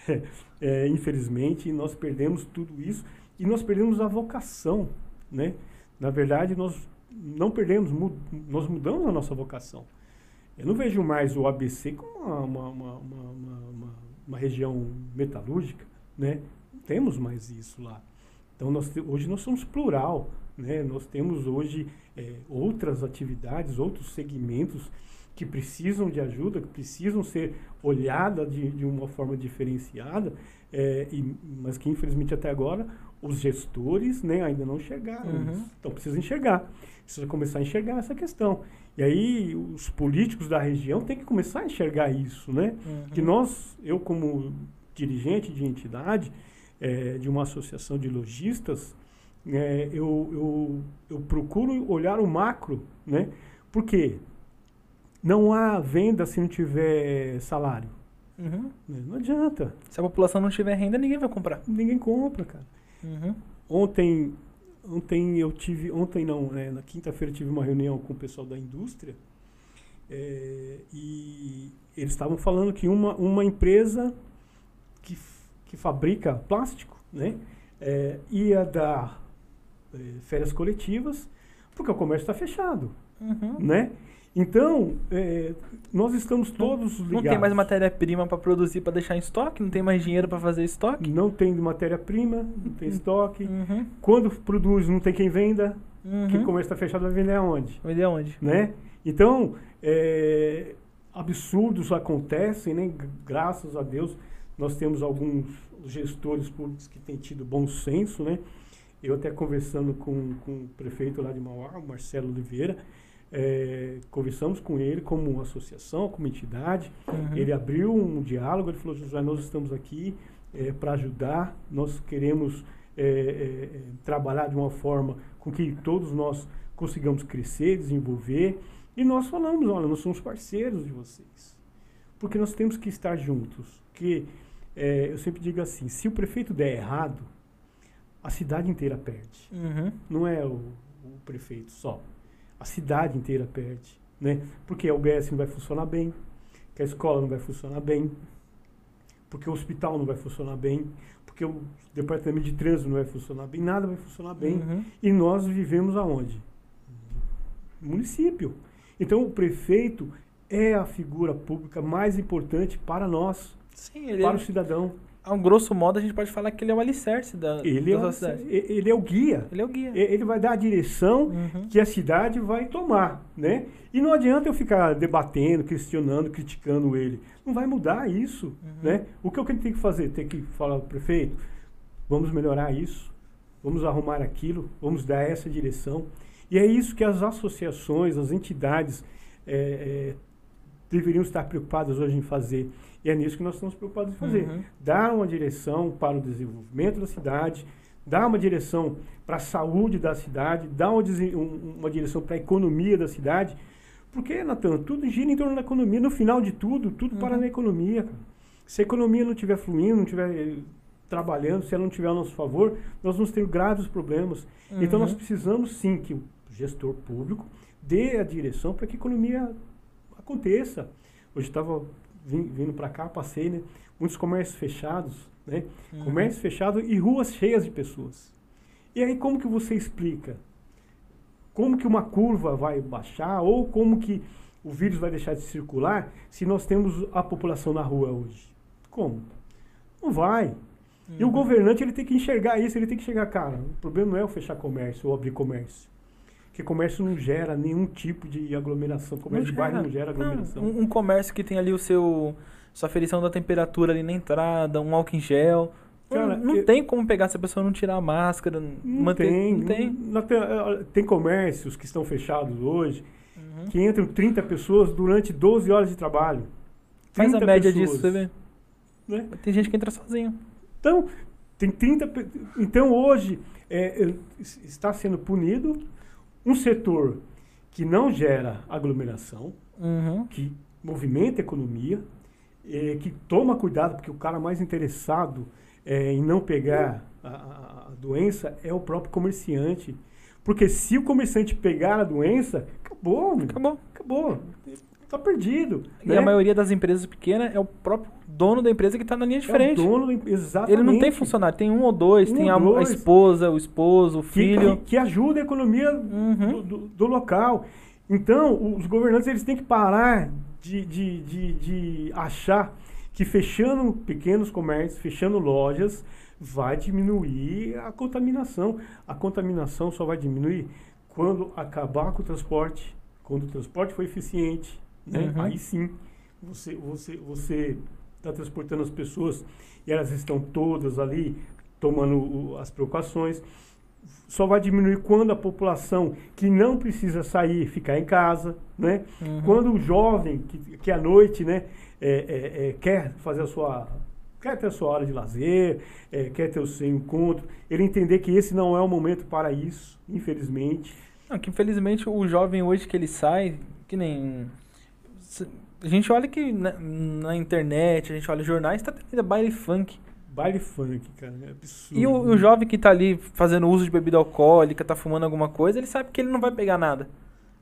É, infelizmente, nós perdemos tudo isso e nós perdemos a vocação, né? Na verdade, nós não perdemos, nós mudamos a nossa vocação. Eu não vejo mais o ABC como uma, uma, uma, uma, região metalúrgica, né? Não temos mais isso lá. Então, nós, hoje nós somos plural, né? Nós temos hoje é, outras atividades, outros segmentos que precisam de ajuda, que precisam ser olhadas de, de uma forma diferenciada, é, e- mas que infelizmente até agora os gestores né, ainda não enxergaram Uhum. isso. Então precisa enxergar, precisa começar a enxergar essa questão. E aí os políticos da região têm que começar a enxergar isso, né? Uhum. que nós, eu como dirigente de entidade, eh, de uma associação de lojistas, eh, eu, eu, eu procuro olhar o macro, né? Porque não há venda se não tiver salário. Uhum. né? Não adianta. Se a população não tiver renda, ninguém vai comprar. Ninguém compra, cara. Uhum. Ontem, ontem eu tive, ontem não, né, na quinta-feira eu tive uma reunião com o pessoal da indústria eh, e eles estavam falando que uma, uma empresa que, que fabrica plástico, né, eh, ia dar eh, férias coletivas porque o comércio está fechado, Uhum. né? Então eh, nós estamos todos ligados. Não tem mais matéria-prima para produzir, para deixar em estoque, não tem mais dinheiro para fazer estoque. Não tem matéria-prima, não tem estoque. Uhum. Quando produz, não tem quem venda. Uhum. Que o comércio está fechado, vai vender aonde? Vai de onde? Né? Então, é, absurdos acontecem, né? Graças a Deus, nós temos alguns gestores públicos que têm tido bom senso, né? Eu até conversando com, com o prefeito lá de Mauá, o Marcelo Oliveira, é, conversamos com ele como associação, como entidade, Uhum. ele abriu um diálogo, ele falou, José, nós estamos aqui para ajudar, nós queremos é, é, é, trabalhar de uma forma com que todos nós consigamos crescer, desenvolver, e nós falamos, olha, nós somos parceiros de vocês, porque nós temos que estar juntos, que é, eu sempre digo assim, se o prefeito der errado, a cidade inteira perde Uhum. não é o, o prefeito só. A cidade inteira perde, né? Porque a UBS não vai funcionar bem, que a escola não vai funcionar bem, porque o hospital não vai funcionar bem, porque o departamento de trânsito não vai funcionar bem, nada vai funcionar bem. Uhum. E nós vivemos aonde? No município. Então o prefeito é a figura pública mais importante para nós, Sim, para o é, cidadão. A um grosso modo, a gente pode falar que ele é o alicerce da, Ele é, da o, cidade. ele é o guia. Ele é o guia. Ele vai dar a direção Uhum. que a cidade vai tomar, né? E não adianta eu ficar debatendo, questionando, criticando ele. Não vai mudar isso, Uhum. né? O que eu tenho que fazer? Tem que falar ao prefeito, vamos melhorar isso, vamos arrumar aquilo, vamos dar essa direção. E é isso que as associações, as entidades é, é, deveriam estar preocupadas hoje em fazer. E é nisso que nós estamos preocupados em fazer. Uhum. Dar uma direção para o desenvolvimento da cidade, dar uma direção para a saúde da cidade, dar uma, um- uma direção para a economia da cidade. Porque, Natan, tudo gira em torno da economia. No final de tudo, tudo para Uhum. na economia. Se a economia não estiver fluindo, não estiver eh, trabalhando, se ela não estiver a nosso favor, nós vamos ter graves problemas. Então, Uhum. nós precisamos sim que o gestor público dê a direção para que a economia aconteça. Hoje estava vindo para cá, passei, né? Muitos comércios fechados, né? Uhum. Comércio fechado e ruas cheias de pessoas. E aí como que você explica? Como que uma curva vai baixar ou como que o vírus vai deixar de circular se nós temos a população na rua hoje? Como? Não vai. E o Uhum. governante ele tem que enxergar isso, ele tem que chegar, cara, o problema não é eu fechar comércio ou abrir comércio. Porque comércio não gera nenhum tipo de aglomeração. Comércio de bairro não gera aglomeração. um, um comércio que tem ali o seu sua aferição da temperatura ali na entrada, um álcool em gel. Cara, não não eu- tem como pegar se a pessoa não tirar a máscara, Não manter, tem. não tem. não tem, eh, tem comércios que estão fechados hoje Uhum. que entram 30 pessoas durante 12 horas de trabalho. Faz a 30 média pessoas, disso, você vê. né? Tem gente que entra sozinho. Então, Tem 30. pe- Então hoje é, está sendo punido um setor que não gera aglomeração, Uhum. que movimenta a economia, eh, que toma cuidado, porque o cara mais interessado eh, em não pegar a, a- doença é o próprio comerciante. Porque se o comerciante pegar a doença, acabou. Acabou. acabou. Tá perdido. E né? a maioria das empresas pequenas é o próprio dono da empresa que tá na linha de é frente. dono, da em- exatamente. Ele não tem funcionário, tem um ou dois, Um tem a, a dois. esposa, o esposo, o que, filho. que, que ajuda a economia Uhum. do, do- do local. Então, os governantes eles têm que parar de, de, de, de achar que fechando pequenos comércios, fechando lojas, vai diminuir a contaminação. A contaminação só vai diminuir quando acabar com o transporte, quando o transporte for eficiente. Né? Uhum. Aí sim, você você você está transportando as pessoas e elas estão todas ali tomando as precauções só vai diminuir quando a população que não precisa sair ficar em casa, né? Uhum. Quando o jovem que, que à noite, né, é, é, é, quer fazer a sua quer ter a sua hora de lazer, é, quer ter o seu encontro, ele entender que esse não é o momento para isso, infelizmente. Não, que infelizmente o jovem hoje que ele sai, que nem. A gente olha que na, na internet, a gente olha jornais, tá tendo baile funk. Baile funk, cara, é absurdo. E o, o jovem que tá ali fazendo uso de bebida alcoólica, tá fumando alguma coisa, ele sabe que ele não vai pegar nada.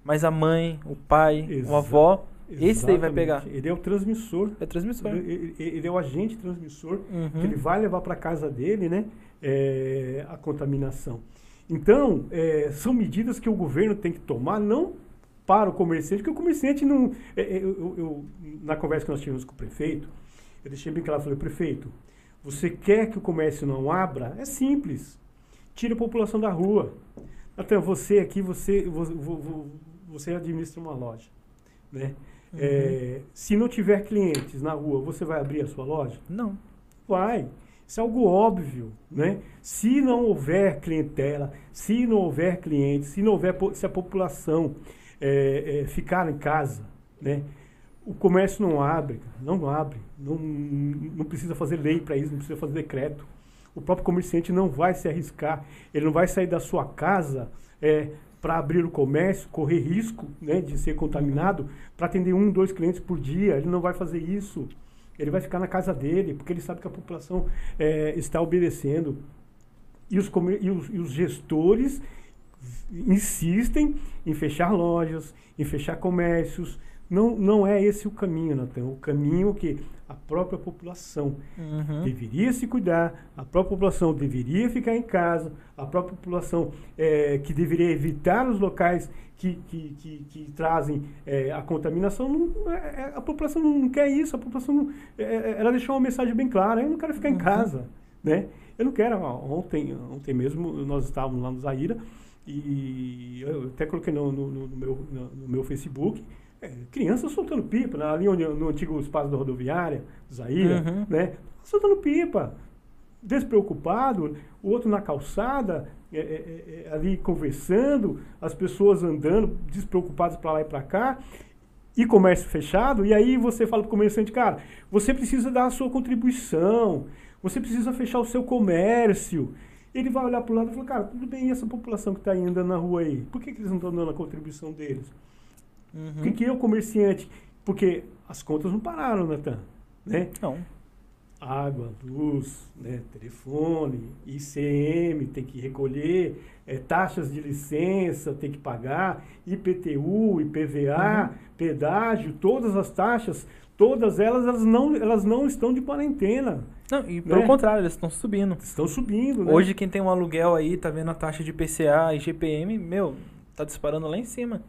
Mas a mãe, o pai, o Exa- avó, esse daí vai Exatamente. pegar. Ele é o transmissor. É transmissor. Ele, ele- ele é o agente transmissor Uhum. que ele vai levar para casa dele, né, é, a contaminação. Então, é, são medidas que o governo tem que tomar, não para o comerciante, porque o comerciante não. é, é, eu- eu- eu- na conversa que nós tivemos com o prefeito, eu deixei bem claro, falei, prefeito, você quer que o comércio não abra? É simples. Tira a população da rua. Até você aqui, você, vo- vo- vo- você administra uma loja. Né? É, se não tiver clientes na rua, você vai abrir a sua loja? Não. Vai. Isso é algo óbvio, né? Se não houver clientela, se não houver clientes, se não houver, se a população é, é, ficar em casa, né? O comércio não abre, não abre, não, não precisa fazer lei para isso, não precisa fazer decreto. O próprio comerciante não vai se arriscar, ele não vai sair da sua casa para abrir o comércio, correr risco né, de ser contaminado, para atender um, dois clientes por dia, ele não vai fazer isso. Ele vai ficar na casa dele, porque ele sabe que a população eh, está obedecendo. E os, e os- e os gestores insistem em fechar lojas, em fechar comércios. Não, não é esse o caminho, Natan. O caminho que a própria população Uhum. deveria se cuidar, a própria população deveria ficar em casa, a própria população eh, que deveria evitar os locais que, que, que, que trazem eh, a contaminação. Não, é- é- a população não quer isso, a população não- é- é- ela deixou uma mensagem bem clara, eu não quero ficar em Uhum. casa. Né? Eu não quero, ontem, ontem mesmo nós estávamos lá no Zaira e eu até coloquei no, no- no- meu, no, no meu Facebook, é, crianças soltando pipa, né? ali onde, no antigo espaço da rodoviária, Zaira, Uhum. né? Soltando pipa, despreocupado, o outro na calçada, é, é, é, é, ali conversando, as pessoas andando, despreocupadas para lá e para cá, e comércio fechado, e aí você fala para o comerciante, cara, você precisa dar a sua contribuição, você precisa fechar o seu comércio. Ele vai olhar para o lado e falar, cara, tudo bem, e essa população que está andando na rua aí? Por que, que eles não estão dando a contribuição deles? Uhum. Por que, que eu, comerciante? Porque as contas não pararam, Natan. Né? Não. água, luz, né, telefone, ICM tem que recolher, eh, taxas de licença tem que pagar, IPTU, IPVA, pedágio, todas as taxas, todas elas, elas não, elas não estão de quarentena, Não, e pelo Né? contrário, eles estão subindo. estão subindo, né? Hoje quem tem um aluguel aí, tá vendo a taxa de PCA e GPM, meu, tá disparando lá em cima.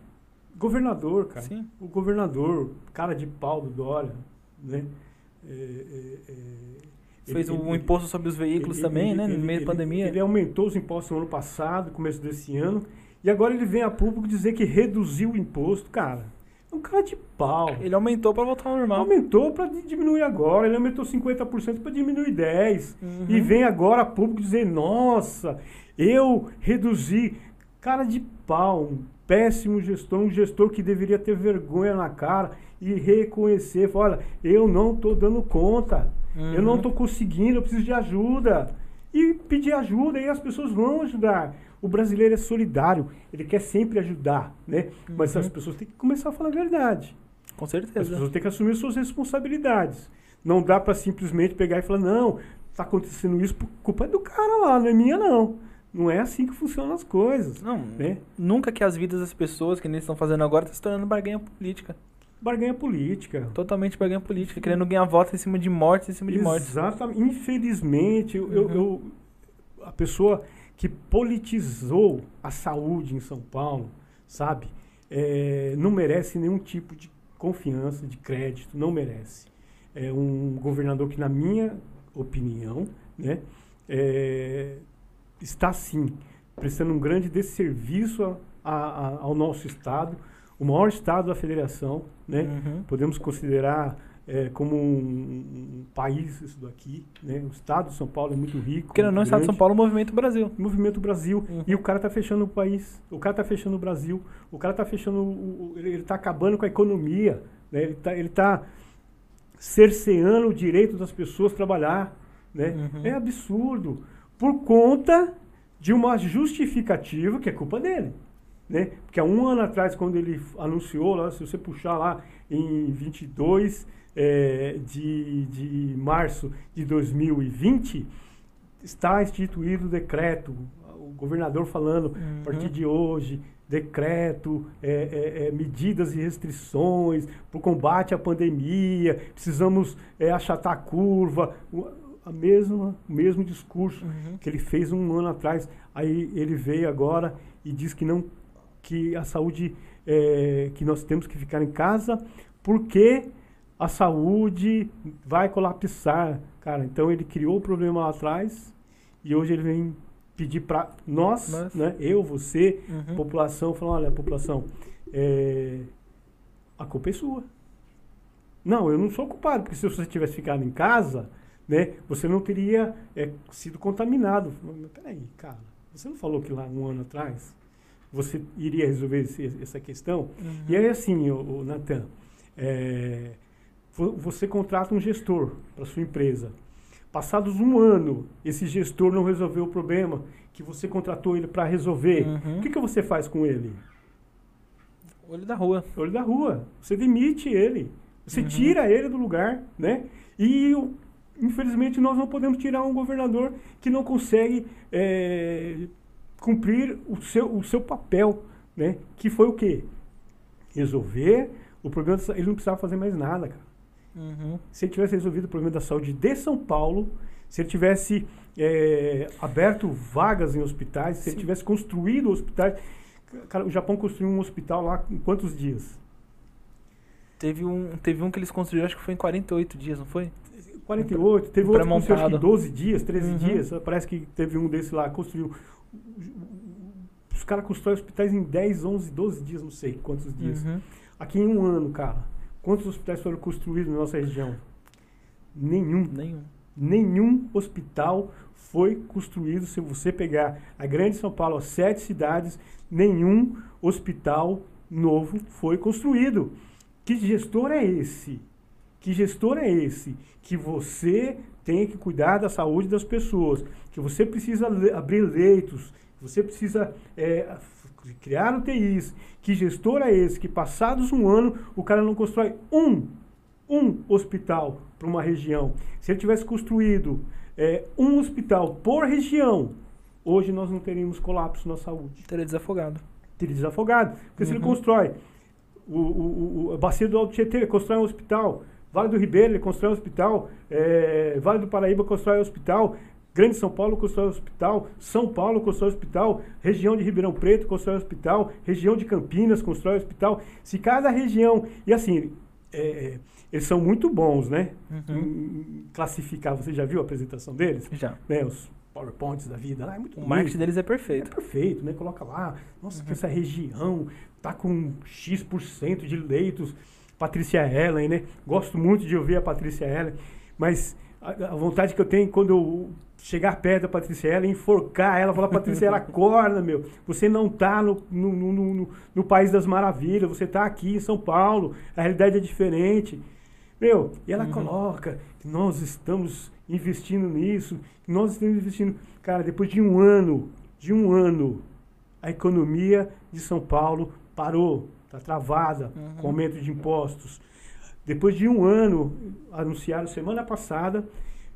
Governador, cara. Sim. O governador, cara de pau do Dória, né? É, é, é, Fez ele- o ele- imposto sobre os veículos Ele- também, né? No meio da pandemia. Ele aumentou os impostos no ano passado, começo desse ano, e agora ele vem a público dizer que reduziu o imposto. Cara, é um cara de pau. Ele aumentou pra voltar ao normal. Aumentou para diminuir agora, ele aumentou 50% para diminuir 10%. Uhum. E vem agora público dizer, nossa, eu reduzi. Cara de pau, um péssimo gestor, um gestor que deveria ter vergonha na cara e reconhecer, olha, eu não estou dando conta, eu não Uhum. estou conseguindo, eu preciso de ajuda. E pedir ajuda e as pessoas vão ajudar. O brasileiro é solidário, ele quer sempre ajudar, né? Mas Uhum. as pessoas têm que começar a falar a verdade. Com As certeza. pessoas têm que assumir suas responsabilidades. Não dá para simplesmente pegar e falar, não, tá acontecendo isso por culpa do cara lá, não é minha não. Não é assim que funcionam as coisas. Não, Né? nunca que as vidas das pessoas, que nem estão fazendo agora, tá se tornando barganha política. Barganha política. Totalmente barganha política, querendo ganhar votos em cima de mortes, em cima de mortes. Exatamente. Infelizmente, eu, eu- Uhum. eu- a pessoa que politizou a saúde em São Paulo, sabe, é, não merece nenhum tipo de confiança, de crédito, não merece. É um governador que, na minha opinião, né, é, está sim prestando um grande desserviço a- a- ao nosso estado, o maior estado da federação, né? Uhum. Podemos considerar é, como um, um país isso daqui, né? O estado de São Paulo é muito rico. Porque não, o muito Estado de São. Paulo, o Movimento Brasil. Movimento Brasil. Uhum. E o cara tá fechando o país. O cara tá fechando o Brasil. O cara tá fechando. o- o- ele, ele tá acabando com a economia. Né? Ele, tá, ele tá cerceando o direito das pessoas trabalhar. Né? Uhum. É absurdo. Por conta de uma justificativa que é culpa dele. Né? Porque há um ano atrás, quando ele anunciou, lá, se você puxar lá em 22 eh, de, de março de 2020, está instituído o decreto, o governador falando, Uhum. a partir de hoje, decreto, é, é, é, medidas e restrições para o combate à pandemia, precisamos é, achatar a curva, o, a mesma, o mesmo discurso Uhum. que ele fez um ano atrás, aí ele veio agora e diz que não, que a saúde, é, que nós temos que ficar em casa, porque a saúde vai colapsar, cara. Então ele criou o problema lá atrás e hoje ele vem pedir para nós, Nós. né, eu, você, Uhum. população, falar, olha, população, é, a culpa é sua. Não, eu não sou culpado, porque se você tivesse ficado em casa, né, você não teria é, sido contaminado. Mas peraí, cara, você não falou que lá um ano atrás você iria resolver esse- essa questão? Uhum. E aí, assim, o, o Natan, é, você contrata um gestor para sua empresa. Passados um ano, esse gestor não resolveu o problema que você contratou ele para resolver. Uhum. O que, que você faz com ele? Olho da rua. Olho da rua. Você demite ele. Você Uhum. tira ele do lugar, né? E infelizmente nós não podemos tirar um governador que não consegue é, cumprir o seu, o seu papel, né? Que foi o quê? Resolver o problema. Ele não precisava fazer mais nada, cara. Uhum. Se ele tivesse resolvido o problema da saúde de São Paulo, se ele tivesse é, aberto vagas em hospitais, se ele Sim. tivesse construído hospitais. Cara, o Japão construiu um hospital lá em quantos dias? Teve um, teve um que eles construíram, acho que foi em 48 dias, não foi? 48, teve outro que construiu acho que Pré-montado. 12 dias, 13 Uhum. dias. Parece que teve um desse lá, construiu. Os caras constroem hospitais em 10, 11, 12 dias, não sei quantos dias. Uhum. Aqui em um ano, cara, quantos hospitais foram construídos na nossa região? Nenhum. Nenhum. Nenhum hospital foi construído. Se você pegar a Grande São Paulo, as sete cidades, nenhum hospital novo foi construído. Que gestor é esse? Que gestor é esse? Que você tem que cuidar da saúde das pessoas, que você precisa le- abrir leitos, que você precisa é, f- criar UTIs. Que gestor é esse? Que passados um ano o cara não constrói um um hospital para uma região. Se ele tivesse construído é, um hospital por região, hoje nós não teríamos colapso na saúde. Teria desafogado. Teria desafogado. Porque se ele Uhum. constrói o, o, o, a bacia do Alto Tietê, ele constrói um hospital. Vale do Ribeiro, ele constrói um hospital. é, vale do Paraíba constrói um hospital. Grande São Paulo constrói hospital. São Paulo constrói hospital. Região de Ribeirão Preto constrói hospital. Região de Campinas constrói hospital. Se cada região. E assim, é, eles são muito bons, né? Uhum. Classificar. Você já viu a apresentação deles? Já. Né? Os PowerPoints da vida. lá é muito O bonito. marketing deles é É perfeito. perfeito, né? Coloca lá, nossa, Uhum. que essa região tá com X% de leitos. Patrícia Ellen, né? Gosto muito de ouvir a Patrícia Ellen, mas a, a vontade que eu tenho quando eu chegar perto da Patrícia Ellen, enforcar ela, falar, Patrícia, ela acorda, meu. Você não tá no, no, no, no, no País das Maravilhas, você tá aqui em São Paulo, a realidade é diferente. Meu, e ela Uhum. coloca que nós estamos investindo nisso, nós estamos investindo. Cara, depois de um ano, de um ano, a economia de São Paulo parou, está travada Uhum. com aumento de impostos. Depois de um ano, anunciaram semana passada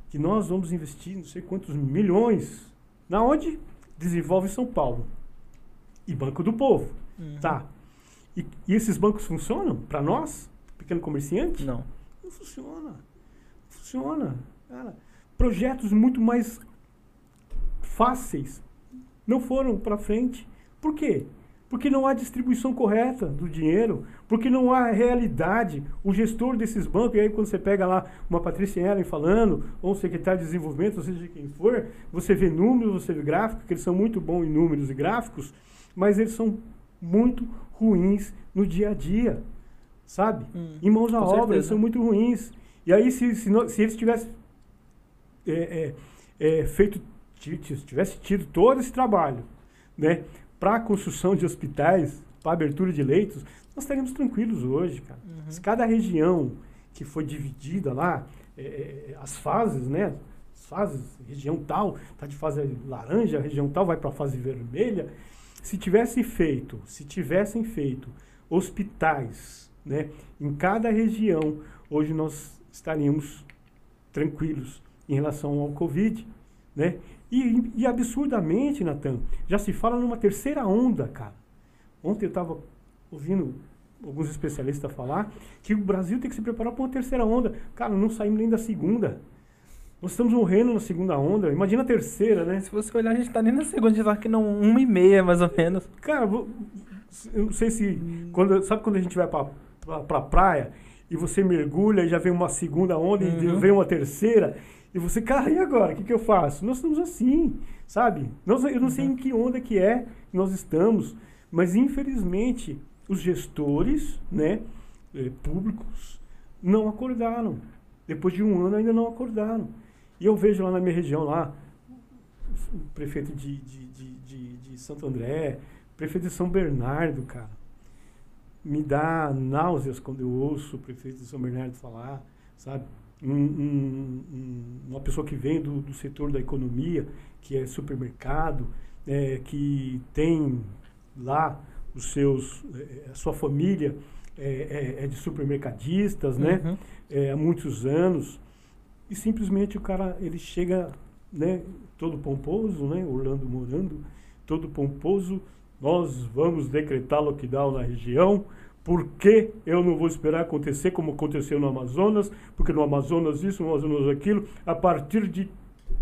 que nós vamos investir não sei quantos milhões. Na onde? Desenvolve São Paulo. E Banco do Povo. Uhum. Tá. E, e esses bancos funcionam para nós, pequeno comerciante? Não. Não funciona. Não funciona. Cara, projetos muito mais fáceis não foram para frente. Por quê? Porque não há distribuição correta do dinheiro, porque não há realidade. O gestor desses bancos, e aí quando você pega lá uma Patrícia Ellen falando, ou um secretário de desenvolvimento, ou seja quem for, você vê números, você vê gráficos, que eles são muito bons em números e gráficos, mas eles são muito ruins no dia a dia, sabe? Hum, em mãos à obra, certeza. eles são muito ruins. E aí, se, se, no- se eles tivessem é, é, é, feito, ti- ti- tivesse tido todo esse trabalho, né, para a construção de hospitais, para abertura de leitos, nós estaríamos tranquilos hoje, cara. Uhum. Se cada região que foi dividida lá, é, é, as fases, né, as fases, região tal está de fase laranja, região tal vai para a fase vermelha, se tivesse feito, se tivessem feito hospitais, né, em cada região, hoje nós estaríamos tranquilos em relação ao Covid, né? E, e absurdamente, Natan, já se fala numa terceira onda, cara. Ontem eu estava ouvindo alguns especialistas falar que o Brasil tem que se preparar para uma terceira onda. Cara, não saímos nem da segunda. Nós estamos morrendo na segunda onda. Imagina a terceira, né? Se você olhar, a gente tá nem na segunda, a gente tá aqui no uma e meia, mais ou menos. Cara, eu não sei se. Quando, sabe quando a gente vai pra, pra, pra praia e você mergulha e já vem uma segunda onda e Uhum. vem uma terceira? E você, cara, e agora? O que, que eu faço? Nós estamos assim, sabe? Nós, eu não sei em que onda que é que nós estamos, mas infelizmente os gestores né, eh, públicos não acordaram. Depois de um ano ainda não acordaram. E eu vejo lá na minha região, lá, o prefeito de, de, de, de, de Santo André, prefeito de São Bernardo, cara. Me dá náuseas quando eu ouço o prefeito de São Bernardo falar, sabe? Um- um- um- uma pessoa que vem do, do setor da economia, que é supermercado, é, que tem lá os seus, eh, a sua família é, é- é de supermercadistas, né? Uhum. é, há muitos anos e simplesmente o cara ele chega né todo pomposo né Orlando morando todo pomposo nós vamos decretar lockdown na região porque eu não vou esperar acontecer como aconteceu no Amazonas porque no Amazonas isso no Amazonas aquilo a partir de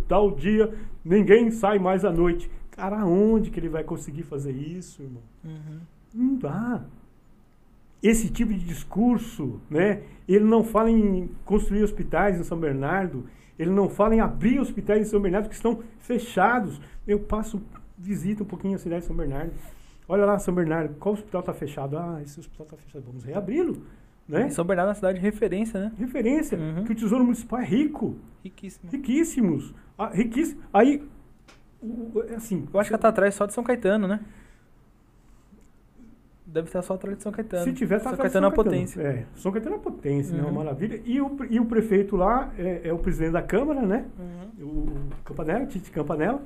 tal dia ninguém sai mais à noite cara aonde que ele vai conseguir fazer isso irmão Uhum. não dá. Esse tipo de discurso, né? Ele não fala em construir hospitais em São Bernardo, ele não fala em abrir hospitais em São Bernardo que estão fechados. Eu passo, visita um pouquinho a cidade de São Bernardo. Olha lá, São Bernardo, qual hospital está fechado? Ah, esse hospital está fechado, vamos reabri-lo, né? São Bernardo é uma cidade de referência, né? Referência, Uhum. que o Tesouro Municipal é rico, Riquíssimo. riquíssimos, ah, riquíssimos. Aí, assim, Eu acho que ela tá atrás só de São Caetano, né? Deve estar só atrás de São Caetano. Se tiver, tá São atrás de Caetano é uma potência. É, São Caetano é uma potência, né? Uma Uhum. maravilha. E o, e o prefeito lá é, é o presidente da Câmara, né? Uhum. O Campanella, Tite Campanella,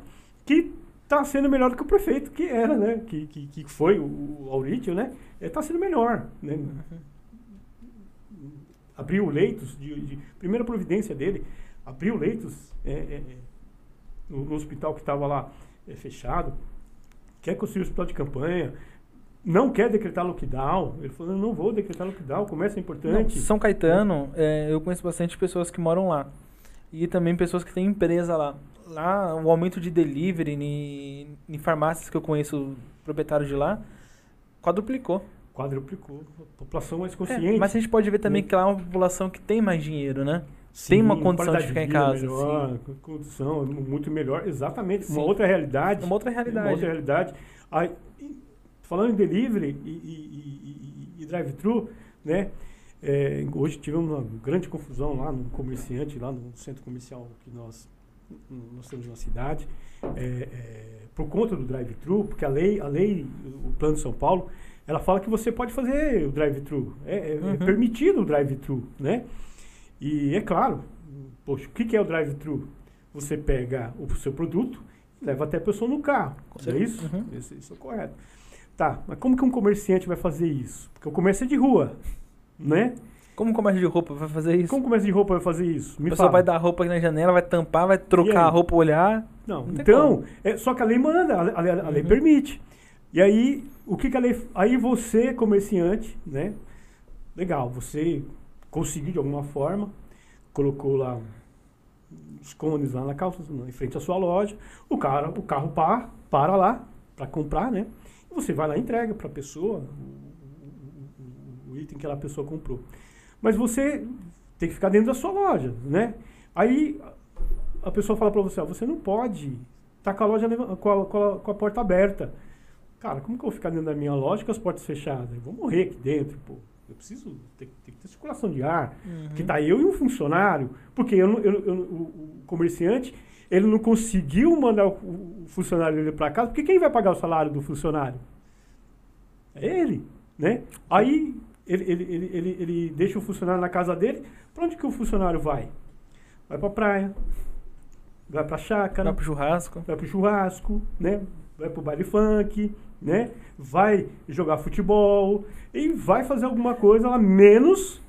que está sendo melhor do que o prefeito que era, né? Que, que, que foi o, Aurítio, né? Está sendo melhor, né? Uhum. Abriu leitos, de, de- primeira providência dele, abriu leitos é, é, é, no, hospital que estava lá é, fechado, quer construir um hospital de campanha, não quer decretar lockdown. Ele falou, não vou decretar lockdown, o comércio é Não, importante. São Caetano, é, eu conheço bastante pessoas que moram lá. E também pessoas que têm empresa lá. Lá, o aumento de delivery em, em farmácias que eu conheço, proprietários de lá, quadruplicou. Quadruplicou. A população mais É, consciente. mas a gente pode ver também que lá é uma população que tem mais dinheiro, né? Tem uma condição de ficar em vida casa, Melhor, condição muito melhor, exatamente. Sim. Uma outra realidade. É uma outra realidade. Uma outra realidade. Aí, falando em delivery e, e- e- e drive-thru, né? é, hoje tivemos uma grande confusão lá no comerciante, lá no centro comercial que nós, nós temos na cidade, é, é, por conta do drive-thru, porque a lei, a lei, o plano de São Paulo, ela fala que você pode fazer o drive-thru. É, é- é Uhum. permitido o drive-thru, né? E é claro, Poxa, o que, que é o drive-thru? Você pega o seu produto e leva até a pessoa no carro. Com é isso? Uhum. isso? Isso é correto. Tá, mas como que um comerciante vai fazer isso? Porque o comércio é de rua, né? Como o comércio de roupa vai fazer isso? Como o comércio de roupa vai fazer isso? Me a pessoa fala. vai dar roupa aqui na janela, vai tampar, vai trocar a roupa, olhar. Não, Não então, é, só que a lei manda, a, a- a lei Uhum. permite. E aí, o que, que a lei. Aí você, comerciante, né? Legal, você conseguiu de alguma forma, colocou lá os cones lá na calça, em frente à sua loja, o cara, o carro para, para lá para comprar, né? E você vai lá e entrega para a pessoa o, item que aquela pessoa comprou. Mas você tem que ficar dentro da sua loja, né? Aí a pessoa fala para você, ó, você não pode estar com a loja com a, com a- com a porta aberta. Cara, como que eu vou ficar dentro da minha loja com as portas fechadas? Eu vou morrer aqui dentro, pô. Eu preciso ter, ter que ter circulação de ar. Que tá eu e um funcionário. Porque eu, não- eu- eu- o, o comerciante, ele não conseguiu mandar o, o funcionário dele para casa, porque quem vai pagar o salário do funcionário? É ele, né? Aí ele, ele, ele, ele, ele deixa o funcionário na casa dele. Para onde que o funcionário vai? Vai para praia, vai para chácara, Vai pro churrasco. vai pro churrasco, né? Vai pro baile funk, né? Vai jogar futebol e vai fazer alguma coisa lá, menos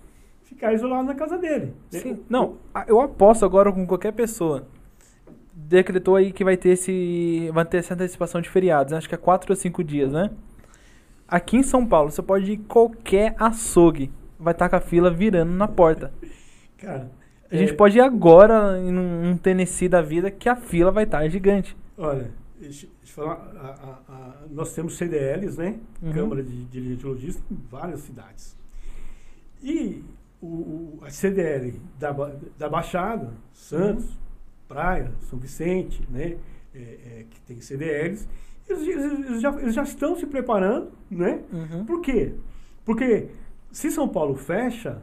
ficar isolado na casa dele. né? Sim. Não, eu aposto agora com qualquer pessoa. Decretou aí que vai ter esse. Vai ter essa antecipação de feriados, né? Acho que é 4 ou 5 dias, né? Aqui em São Paulo, você pode ir qualquer açougue. Vai estar com a fila virando na porta. Cara, A gente é, pode ir agora em um um Tennessee da vida que a fila vai estar gigante. Olha, a- a- a- nós temos CDLs, né? Uhum. Câmara de Dirigente Logística, em várias cidades. E o, o- a CDL da, da Baixada, Santos, Uhum. Praia, São Vicente, né? É, é, que tem CDLs, eles, eles- já, eles já estão se preparando, né? Uhum. Por quê? Porque se São Paulo fecha,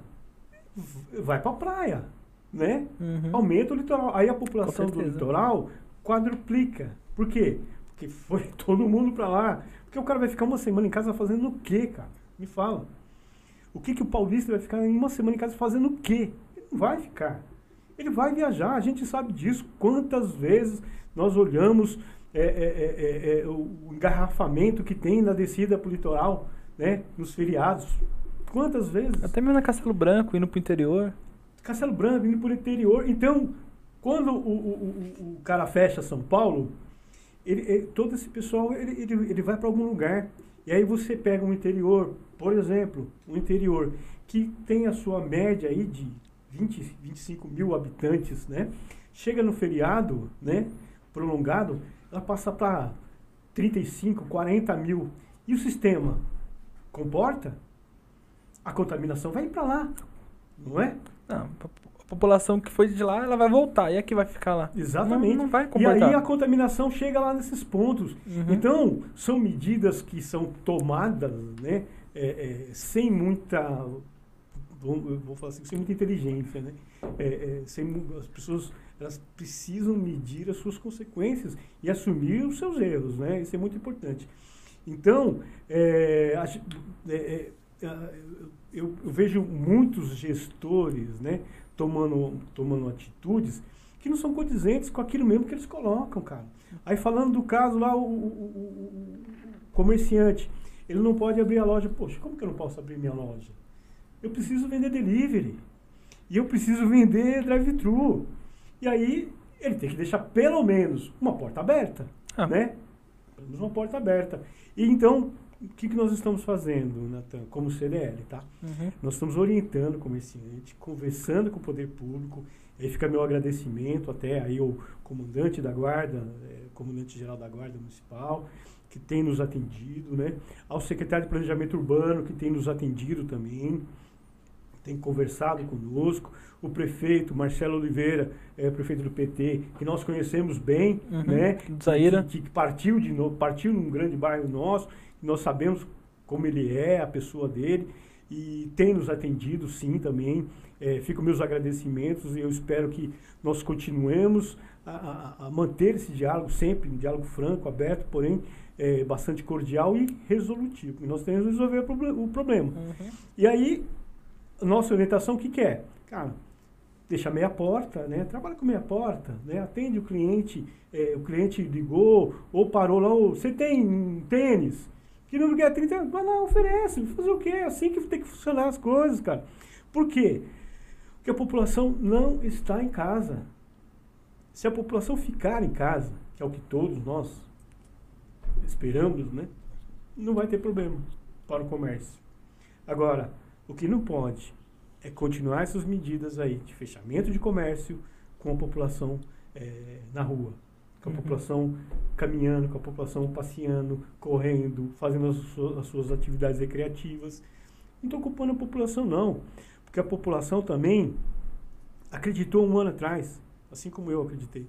vai para a praia, né? Uhum. Aumenta o litoral. Aí a população do litoral quadruplica. Por quê? Porque foi todo mundo para lá. Porque o cara vai ficar uma semana em casa fazendo o quê, cara? Me fala. O que, que o paulista vai ficar em uma semana em casa fazendo o quê? Ele não vai ficar. Ele vai viajar, a gente sabe disso. Quantas vezes nós olhamos é, é, é, é, é, o engarrafamento que tem na descida para o litoral, né? Nos feriados. Quantas vezes? Até mesmo na Castelo Branco, indo pro interior. Castelo Branco, indo por interior. Então, quando o, o, o, o cara fecha São Paulo, ele, ele- todo esse pessoal ele, ele, ele vai para algum lugar. E aí você pega um interior, por exemplo, um interior que tem a sua média aí de 20, 25 mil habitantes, né? Chega no feriado, né? Prolongado, ela passa para 35, 40 mil. E o sistema comporta? A contaminação vai para lá, não é? Não, população que foi de lá, ela vai voltar. E aqui vai ficar lá. Exatamente. Não, não vai e comportar. aí a contaminação chega lá nesses pontos. Uhum. Então, são medidas que são tomadas né, é, é, sem muita. Vou, vou falar assim, sem muita inteligência. Né? É, é, sem, as pessoas elas precisam medir as suas consequências e assumir os seus erros. Né? Isso é muito importante. Então, é, é, eu, eu vejo muitos gestores né, tomando, tomando atitudes que não são condizentes com aquilo mesmo que eles colocam, cara. Aí falando do caso lá, o, o- o- o comerciante, ele não pode abrir a loja. Poxa, como que eu não posso abrir minha loja? Eu preciso vender delivery. E eu preciso vender drive-thru. E aí, ele tem que deixar pelo menos uma porta aberta, Ah. né? Pelo menos uma porta aberta. E então, o que, que nós estamos fazendo, Natan, como CDL, tá? Uhum. Nós estamos orientando o comerciante, conversando com o poder público. Aí fica meu agradecimento até aí o comandante da guarda, eh, comandante geral da guarda municipal, que tem nos atendido, né? Ao secretário de planejamento urbano que tem nos atendido também, tem conversado conosco. O prefeito Marcelo Oliveira, é prefeito do PT, que nós conhecemos bem, Uhum. né? Zaira. Que, que partiu de novo, partiu num grande bairro nosso. Nós sabemos como ele é, a pessoa dele, e tem nos atendido, sim, também. É, fico meus agradecimentos e eu espero que nós continuemos a, a- a manter esse diálogo sempre, um diálogo franco, aberto, porém é, bastante cordial e resolutivo. E nós temos que resolver o proble- o problema. Uhum. E aí, nossa orientação, o que, que é? Cara, deixa meia porta, né? Trabalha com meia porta, né? Atende o cliente, é, o cliente ligou ou parou lá, "Ô, você tem um tênis? Número que é 30? Vai lá, oferece, fazer o quê? É assim que tem que funcionar as coisas, cara. Por quê? Porque a população não está em casa. Se a população ficar em casa, que é o que todos nós esperamos, né? Não vai ter problema para o comércio. Agora, o que não pode é continuar essas medidas aí de fechamento de comércio com a população eh, na rua, com a Uhum. população caminhando, com a população passeando, correndo, fazendo as suas, as suas atividades recreativas. Não estou culpando a população, não, porque a população também acreditou um ano atrás, assim como eu acreditei.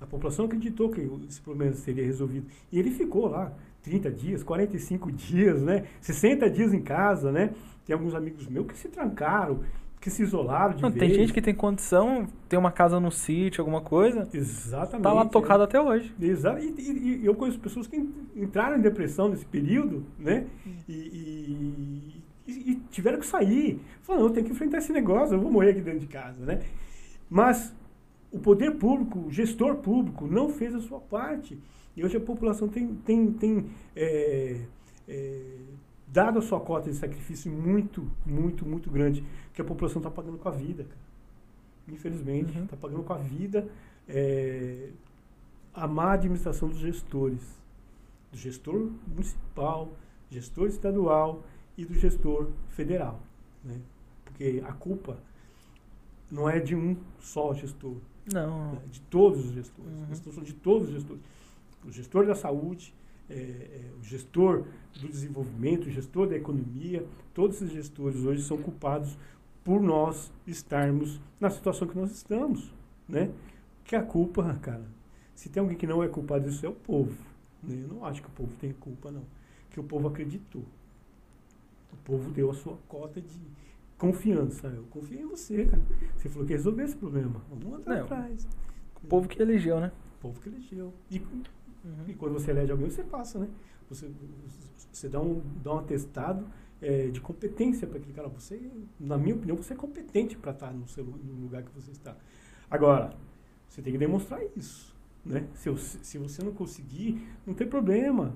A população acreditou que esse problema seria resolvido. E ele ficou lá 30 dias, 45 dias, né? 60 dias em casa, né? Tem alguns amigos meus que se trancaram, que se isolaram de Não, vez. tem gente que tem condição, tem uma casa no sítio, alguma coisa, Exatamente. tá lá é. tocado até hoje. Exato. E, e- e eu conheço pessoas que en- entraram em depressão nesse período, né? E- e tiveram que sair. Falaram, eu tenho que enfrentar esse negócio, eu vou morrer aqui dentro de casa, né? Mas o poder público, o gestor público, não fez a sua parte. E hoje a população tem, tem, tem é, é, dado a sua cota de sacrifício muito, muito, muito grande, que a população está pagando com a vida, cara. Infelizmente, Uhum. está pagando com a vida é, a má administração dos gestores. Do gestor municipal, gestor estadual e do gestor federal. Né? Porque a culpa não é de um só gestor, Não. né? de todos os gestores. Uhum. A de todos os gestores. O gestor da saúde, é, é, o gestor do desenvolvimento, o gestor da economia, todos esses gestores hoje são culpados por nós estarmos na situação que nós estamos, né? Que a culpa, cara, se tem alguém que não é culpado disso é o povo. Né? Eu não acho que o povo tem culpa, não. Que o povo acreditou. O povo deu a sua cota de confiança. Eu confiei em você, cara. Você falou que ia resolver esse problema. Vamos andar Não. atrás. O povo que elegeu, né? O povo que elegeu. E, Uhum. e quando você elege alguém, você passa, né? Você, você dá, um, dá um atestado é, de competência para aquele cara. Você, na minha opinião, você é competente para estar no, seu, no lugar que você está. Agora, você tem que demonstrar isso, né? Se, eu- se você não conseguir, não tem problema.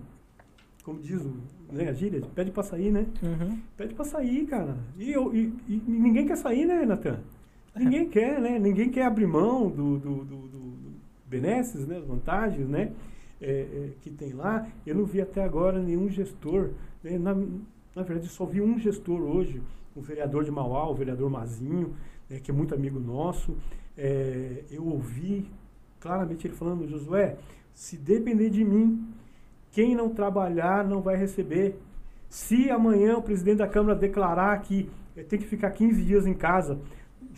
Como diz o, né, a gíria, pede para sair, né? Uhum. Pede pra sair, cara. E, eu, e, e ninguém quer sair, né, Natan? Ninguém quer, né? Ninguém quer abrir mão do, do, do, do, do benesses, né? Vantagens, né? É, é, que tem lá. Eu não vi até agora nenhum gestor. né? Na, na verdade, só vi um gestor hoje, o vereador de Mauá, o vereador Mazinho, né, que é muito amigo nosso. É, eu ouvi claramente ele falando, Josué, se depender de mim, quem não trabalhar não vai receber. Se amanhã o presidente da Câmara declarar que eh, tem que ficar 15 dias em casa,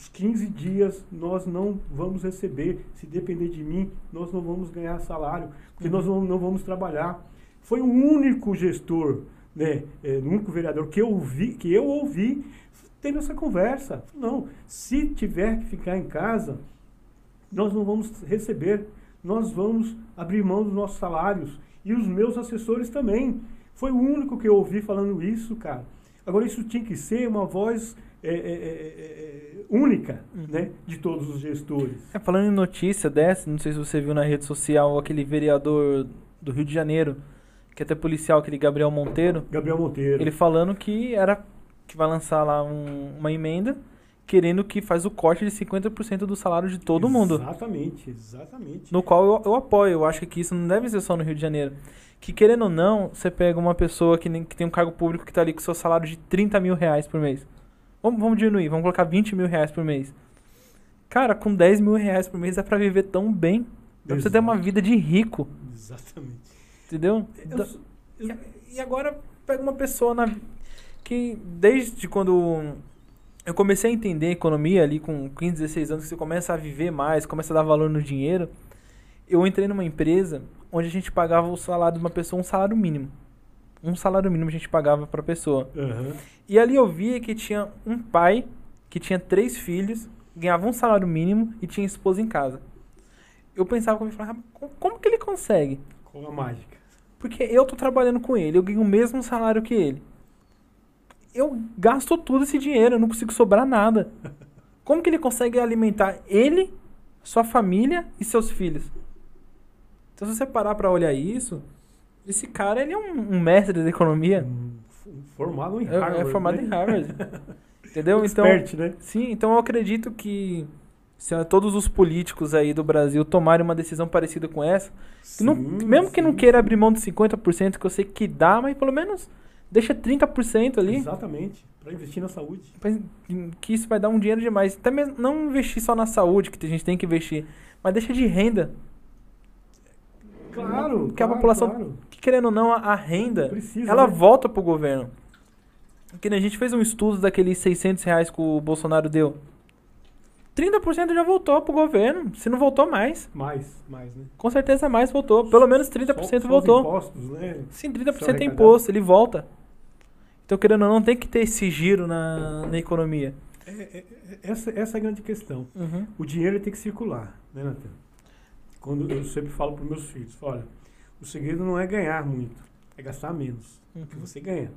os 15 dias nós não vamos receber. Se depender de mim, nós não vamos ganhar salário, porque nós não, não vamos trabalhar. Foi o único gestor, né, eh, o único vereador que eu ouvi, que eu ouvi tendo essa conversa. Não, se tiver que ficar em casa, nós não vamos receber, nós vamos abrir mão dos nossos salários. E os meus assessores também. Foi o único que eu ouvi falando isso, cara. Agora, isso tinha que ser uma voz é, é, é, é, única, Uhum. né? De todos os gestores. É, falando em notícia dessa, não sei se você viu na rede social aquele vereador do Rio de Janeiro, que é até policial, aquele Gabriel Monteiro, Gabriel Monteiro. ele falando que era que vai lançar lá um- uma emenda querendo que faz o corte de 50% do salário de todo mundo. Exatamente, exatamente. No qual eu, eu apoio, eu acho que isso não deve ser só no Rio de Janeiro. Que querendo ou não, você pega uma pessoa que, que tem um cargo público que tá ali com seu salário de 30 mil reais por mês. Vamos, vamos diminuir, vamos colocar 20 mil reais por mês. Cara, com 10 mil reais por mês dá pra viver tão bem. Dá pra você ter uma vida de rico, Exatamente. entendeu? Eu eu- e agora pega uma pessoa na, que desde quando eu comecei a entender economia ali com 15, 16 anos, que você começa a viver mais, começa a dar valor no dinheiro, eu entrei numa empresa onde a gente pagava o salário de uma pessoa, um salário mínimo. Um salário mínimo a gente pagava pra pessoa. Aham. E ali eu via que tinha um pai que tinha três filhos, ganhava um salário mínimo e tinha esposa em casa. Eu pensava comigo, falava, "Ah, como- que ele consegue? Com a mágica. Porque eu tô trabalhando com ele, eu ganho o mesmo salário que ele. Eu gasto todo esse dinheiro, eu não consigo sobrar nada. Como que ele consegue alimentar ele, sua família e seus filhos? Então, se você parar pra olhar isso, esse cara ele é um, um mestre da economia. Formado em É, Harvard. é formado né? em Harvard. Entendeu? Então, Expert, né? sim, então eu acredito que se todos os políticos aí do Brasil tomarem uma decisão parecida com essa, que não- Sim, mesmo que não sim. queira abrir mão de 50%, que eu sei que dá, mas pelo menos deixa 30% ali. Exatamente. Para investir na saúde. Que isso vai dar um dinheiro demais. Até mesmo não investir só na saúde, que a gente tem que investir, mas deixa de renda. Claro. Que a claro, população- claro. Que querendo ou não, a, a renda, Precisa, ela né? volta pro governo. Que a gente fez um estudo daqueles 600 reais que o Bolsonaro deu. 30% já voltou pro governo, se não voltou mais. Mais, mais, né? Com certeza mais voltou. Pelo menos 30% Só- só voltou. impostos, né? Sim, São 30% é imposto, ele volta. Então, querendo ou não, tem que ter esse giro na, na economia. É, é, é, essa, essa é a grande questão. Uhum. O dinheiro tem que circular, né, Natan? Quando eu sempre falo para meus filhos, olha, o segredo não é ganhar muito, é gastar menos do que Uhum. você ganha.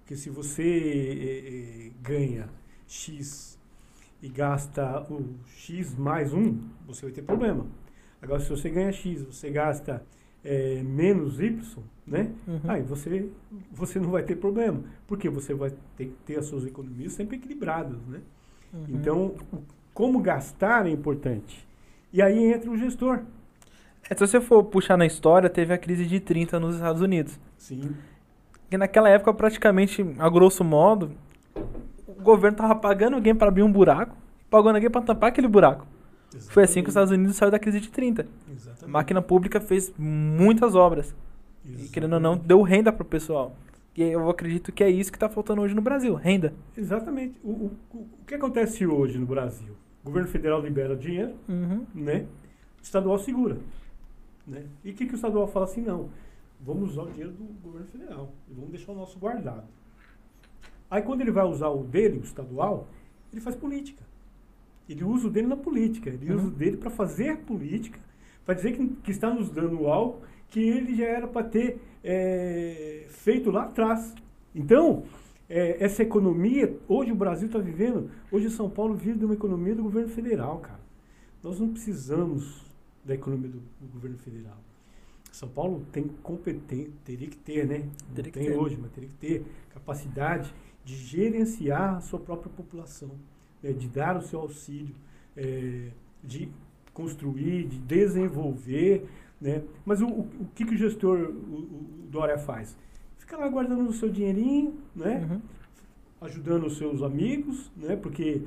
Porque se você eh, eh, ganha X e gasta o X mais um, você vai ter problema. Agora, se você ganha X, você gasta eh, menos Y, né? Uhum. Aí você, você não vai ter problema. Porque você vai ter que ter as suas economias sempre equilibradas, né? Uhum. Então, como gastar é importante. E aí entra o gestor. É, se você for puxar na história, teve a crise de 30 nos Estados Unidos. Sim. Porque naquela época, praticamente, a grosso modo, o governo tava pagando alguém para abrir um buraco, pagando alguém para tampar aquele buraco. Foi assim que os Estados Unidos saiu da crise de 30. A Exatamente. máquina pública fez muitas obras. E querendo ou não, deu renda pro pessoal. E eu acredito que é isso que tá faltando hoje no Brasil, renda. Exatamente. O, o, o o que acontece hoje no Brasil? O governo federal libera dinheiro, Uhum. né? O estadual segura. Né? E o que, que o estadual fala assim? Não, vamos usar o dinheiro do governo federal e vamos deixar o nosso guardado. Aí quando ele vai usar o dele, o estadual, ele faz política. Ele usa o dele na política. Ele Uhum. usa o dele para fazer política, para dizer que, que está nos dando algo que ele já era para ter é, feito lá atrás. Então, é, essa economia, hoje o Brasil está vivendo, hoje São Paulo vive de uma economia do governo federal, cara. Nós não precisamos da economia do, do governo federal. São Paulo tem competência, teria que ter, né? Não tem ter. hoje, mas teria que ter capacidade de gerenciar a sua própria população, né? de dar o seu auxílio, é, de construir, de desenvolver, né? Mas o, o, o que, que o gestor, o, o Dória faz? Fica lá guardando o seu dinheirinho, né? Uhum. ajudando os seus amigos, né? Porque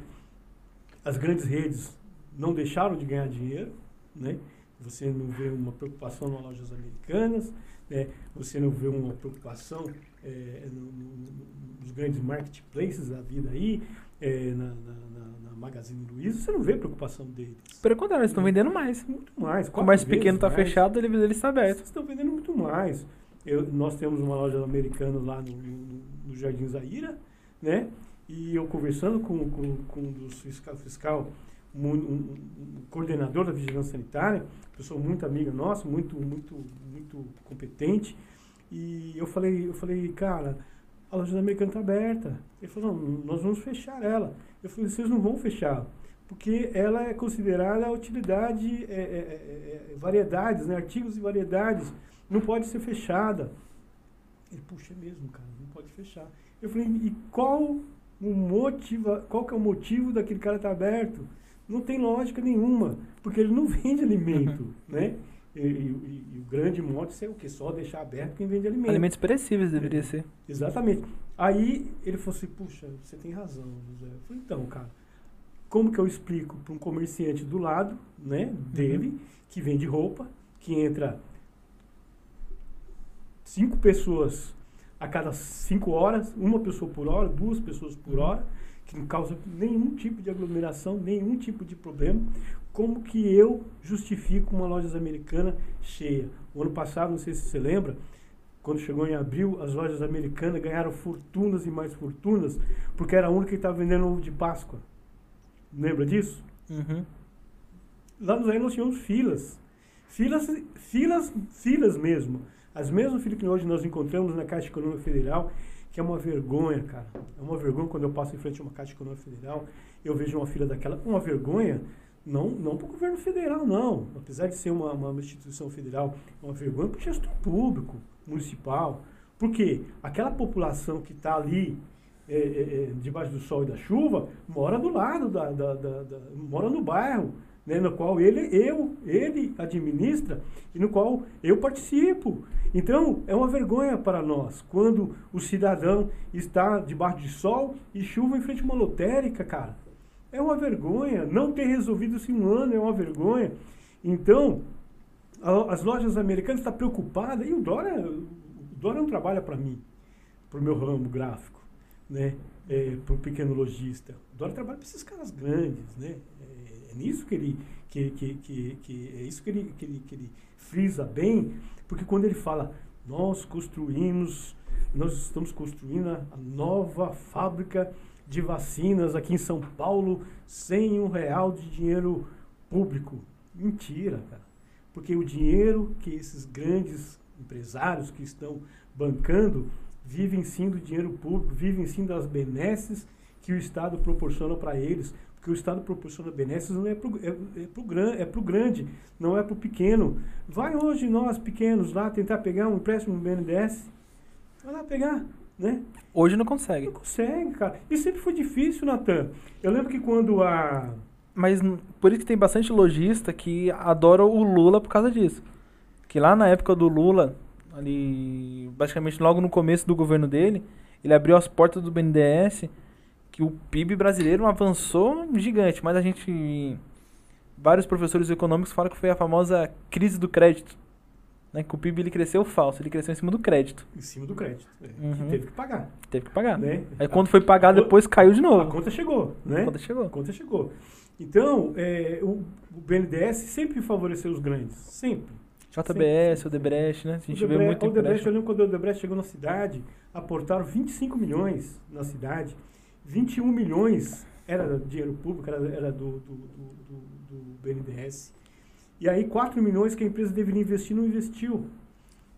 as grandes redes não deixaram de ganhar dinheiro, né? Você não vê uma preocupação nas lojas americanas, né? Você não vê uma preocupação eh, no- no- no- nos grandes marketplaces da vida aí, eh, na, na- na- Magazine Luiza, você não vê preocupação deles. Pelo contrário, eles estão vendendo mais. Muito mais. O comércio pequeno tá mais. fechado, ele, está aberto. Vocês estão vendendo muito mais. Eu- nós temos uma loja americana lá no, no, no Jardim Zaira, né? E eu conversando com, com, com um dos fiscal, fiscal um, um- coordenador da vigilância sanitária, pessoa muito amiga nossa, muito, muito, muito competente. E eu falei, eu falei, cara, a loja americana está aberta. Ele falou, não, nós vamos fechar ela. Eu falei, vocês não vão fechar, porque ela é considerada a utilidade, é, é, é, é, variedades, né? artigos e variedades, não pode ser fechada. Ele, puxa, é mesmo, cara, não pode fechar. Eu falei, e qual o motiva, qual que é o motivo daquele cara estar aberto? Não tem lógica nenhuma, porque ele não vende alimento, né? E, e- e o grande mote é o que? Só deixar aberto quem vende alimento. Alimentos perecíveis deveria ser. Exatamente. Aí ele falou assim, puxa, você tem razão, José. Eu falei, então, cara, como que eu explico para um comerciante do lado, né, dele, que vende roupa, que entra cinco pessoas a cada cinco horas, uma pessoa por hora, duas pessoas por hora, que não causa nenhum tipo de aglomeração, nenhum tipo de problema. Como que eu justifico uma loja americana cheia? O ano passado, não sei se você lembra, quando chegou em abril, as lojas americanas ganharam fortunas e mais fortunas, porque era a única que estava vendendo ovo de Páscoa. Lembra disso? Uhum. Lá nos aí nós tínhamos filas. Filas, filas, filas mesmo. As mesmas filas que hoje nós encontramos na Caixa Econômica Federal, que é uma vergonha, cara. É uma vergonha quando eu passo em frente a uma Caixa Econômica Federal, eu vejo uma fila daquela. Uma vergonha, não, não para o governo federal, não. Apesar de ser uma, uma instituição federal, é uma vergonha para o gestor público, municipal. Porque aquela população que está ali é, é, é, debaixo do sol e da chuva mora do lado, da, da, da, da mora no bairro né, no qual ele, eu, ele administra e no qual eu participo. Então, é uma vergonha para nós quando o cidadão está debaixo de sol e chuva em frente a uma lotérica, cara. É uma vergonha. Não ter resolvido isso em um ano é uma vergonha. Então, a, as lojas americanas estão preocupadas, e o Dória, o não trabalha para mim, para o meu ramo gráfico, né? É, para o pequeno lojista. O Dória trabalha para esses caras grandes, né? É nisso que ele, que, que, que, que é isso que ele, que, ele, que ele frisa bem, porque quando ele fala, nós construímos, nós estamos construindo a nova fábrica de vacinas aqui em São Paulo sem um real de dinheiro público. Mentira, cara. Porque o dinheiro que esses grandes empresários que estão bancando vivem sim do dinheiro público, vivem sim das benesses que o Estado proporciona para eles, porque o Estado proporciona benesses não é para é, é pro, gran, é pro grande, não é para o pequeno. Vai hoje nós, pequenos, lá tentar pegar um empréstimo no BNDES. Vai lá pegar, né? Hoje não consegue. Não consegue, cara. E sempre foi difícil, Natan. Eu lembro que quando a... Mas por isso que tem bastante lojista que adora o Lula por causa disso. Que lá na época do Lula, ali, basicamente logo no começo do governo dele, ele abriu as portas do BNDES que o PIB brasileiro avançou gigante, mas a gente vários professores econômicos falam que foi a famosa crise do crédito. Né, que o PIB ele cresceu falso, ele cresceu em cima do crédito. Em cima do crédito. É, uhum. Que teve que pagar. Teve que pagar. Né? Aí quando foi pagar, depois caiu de novo. A conta chegou, né? A conta chegou. A conta chegou. Então, é, o, o, BNDES sempre favoreceu os grandes. Sempre. JBS, o Debrecht, né? A gente vê muito o Debrecht, eu lembro quando o Debrecht chegou na cidade, aportaram 25 milhões na cidade 21 milhões era dinheiro público, era, era do, do, do, do, BNDES. E aí 4 milhões que a empresa deveria investir não investiu.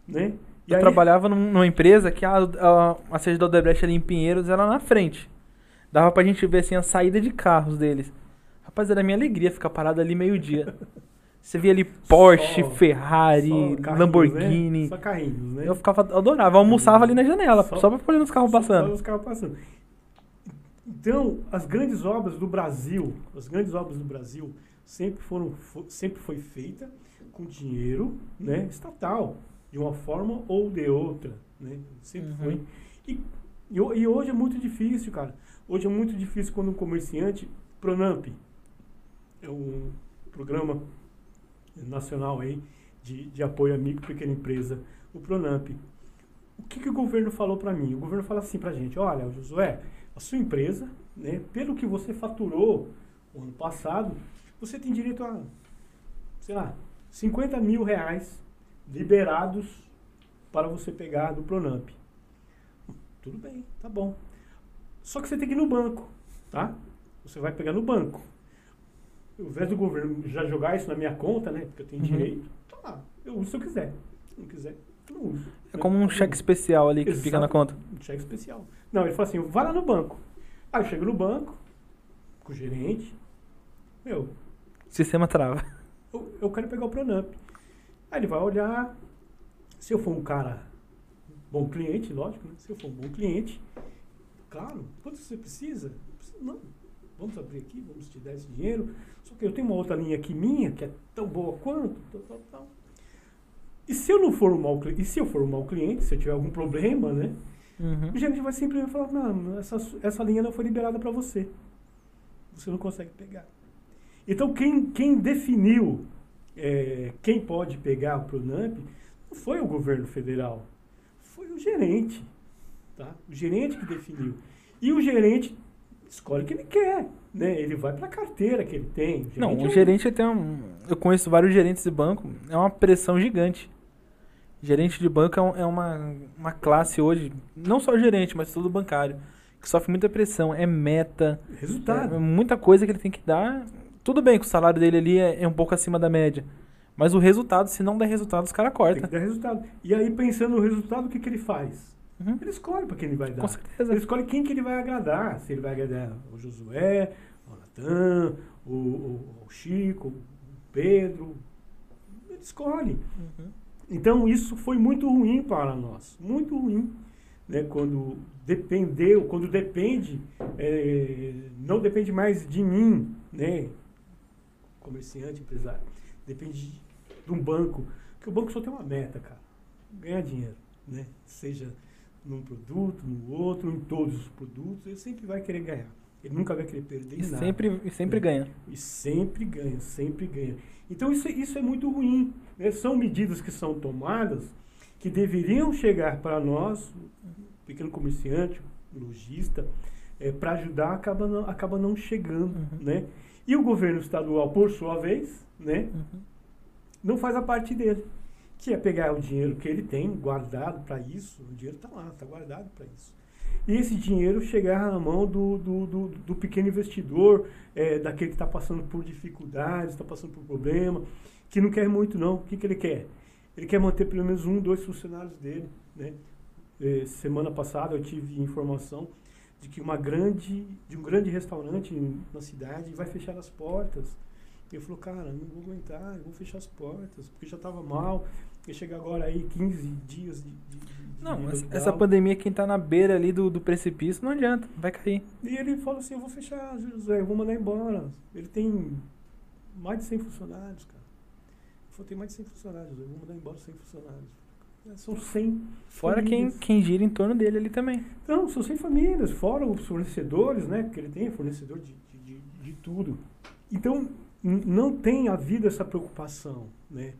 Né? E eu aí... trabalhava numa empresa que a, a, a sede da Odebrecht ali em Pinheiros era na frente. Dava pra gente ver assim a saída de carros deles. Rapaz, era minha alegria ficar parado ali meio-dia. Você via ali Porsche, só, Ferrari, só Lamborghini. Né? Só carrinhos, né? Eu ficava, adorava, eu almoçava ali na janela, só, só pra os carros passando. Só os carros passando. Então, as grandes obras do Brasil, as grandes obras do Brasil sempre foram sempre foi feita com dinheiro, né, estatal, de uma forma ou de outra, né? Sempre uhum. foi. E, e, e, hoje é muito difícil, cara. Hoje é muito difícil quando um comerciante, Pronamp, é um programa nacional aí de, de apoio a micro e pequena empresa, o Pronamp. O que, que o governo falou para mim? O governo fala assim pra gente, olha, Josué, a sua empresa, né, pelo que você faturou o ano passado, você tem direito a, sei lá, 50 mil reais liberados para você pegar do Pronamp. Tudo bem, tá bom. Só que você tem que ir no banco, tá? Você vai pegar no banco. Ao invés do governo já jogar isso na minha conta, né? Porque eu tenho uhum. direito, tá lá. Eu uso se eu quiser. Se não quiser, não uso. É como um cheque especial ali que Exato. fica na conta. Um cheque especial. Não, ele falou assim, vai lá no banco. Aí eu chego no banco, com o gerente, meu... Sistema trava. Eu, eu quero pegar o Pronamp. Aí ele vai olhar, se eu for um cara bom cliente, lógico, né? se eu for um bom cliente, claro, quanto você precisa? Não, vamos abrir aqui, vamos te dar esse dinheiro, só que eu tenho uma outra linha aqui minha, que é tão boa quanto, tal, tal, tal. E se eu não for um mau cliente, e se eu for um mau cliente, se eu tiver algum problema, né? Uhum. O gerente vai simplesmente falar, não, essa, essa linha não foi liberada para você. Você não consegue pegar. Então, quem, quem definiu é, quem pode pegar o Pronamp não foi o governo federal, foi o gerente. Tá? O gerente que definiu. E o gerente escolhe o que ele quer. Né? Ele vai para a carteira que ele tem. O não, o é gerente tem um. Eu conheço vários gerentes de banco, é uma pressão gigante. Gerente de banco é, é, uma, uma classe hoje, não só gerente, mas todo bancário, que sofre muita pressão. É meta. Resultado. É muita coisa que ele tem que dar. Tudo bem que o salário dele ali é, é um pouco acima da média. Mas o resultado, se não der resultado, os caras Tem cortam. que dar resultado. E aí, pensando no resultado, o que, que ele faz? Uhum. Ele escolhe para quem ele vai dar. Com certeza. Ele escolhe quem que ele vai agradar. Se ele vai agradar o Josué, o Natan, o, o- o Chico, o Pedro. Ele escolhe. Uhum. Então isso foi muito ruim para nós. Muito ruim. Né? Quando dependeu, quando depende, é, não depende mais de mim, né? Comerciante, empresário. Depende de um banco. Porque o banco só tem uma meta, cara. Ganhar dinheiro. Né? Seja num produto, no outro, em todos os produtos, ele sempre vai querer ganhar. Ele nunca vai querer perder E nada. sempre, e sempre É. ganha. E sempre ganha, sempre ganha. Então isso, isso é muito ruim. né? São medidas que são tomadas que deveriam chegar para nós, o pequeno comerciante, o lojista, para ajudar, acaba não, acaba não chegando. Uhum. Né? E o governo estadual, por sua vez, né, Uhum. não faz a parte dele, que é pegar o dinheiro que ele tem guardado para isso, o dinheiro está lá, está guardado para isso. E esse dinheiro chegar na mão do, do, do, do pequeno investidor, é, daquele que está passando por dificuldades, está passando por problema, que não quer muito não. O que, que ele quer? Ele quer manter pelo menos um, dois funcionários dele. Né? É, semana passada eu tive informação de que uma grande, de um grande restaurante na cidade vai fechar as portas. E eu falou, cara, não vou aguentar, vou fechar as portas, porque já estava mal. E chega agora aí 15 dias de. de, Não, de essa, pandemia, quem tá na beira ali do, do precipício, não adianta, vai cair. E ele falou assim, eu vou fechar, José, eu vou mandar embora. Ele tem mais de 100 funcionários, cara. Ele falou, tem mais de 100 funcionários, eu vou mandar embora 100 funcionários. É, São 100 Fora quem, famílias. quem gira em torno dele ali também. Não, são 100 famílias, fora os fornecedores, né? Porque ele tem fornecedor de, de, de, de tudo. Então, não tem havido essa preocupação, né?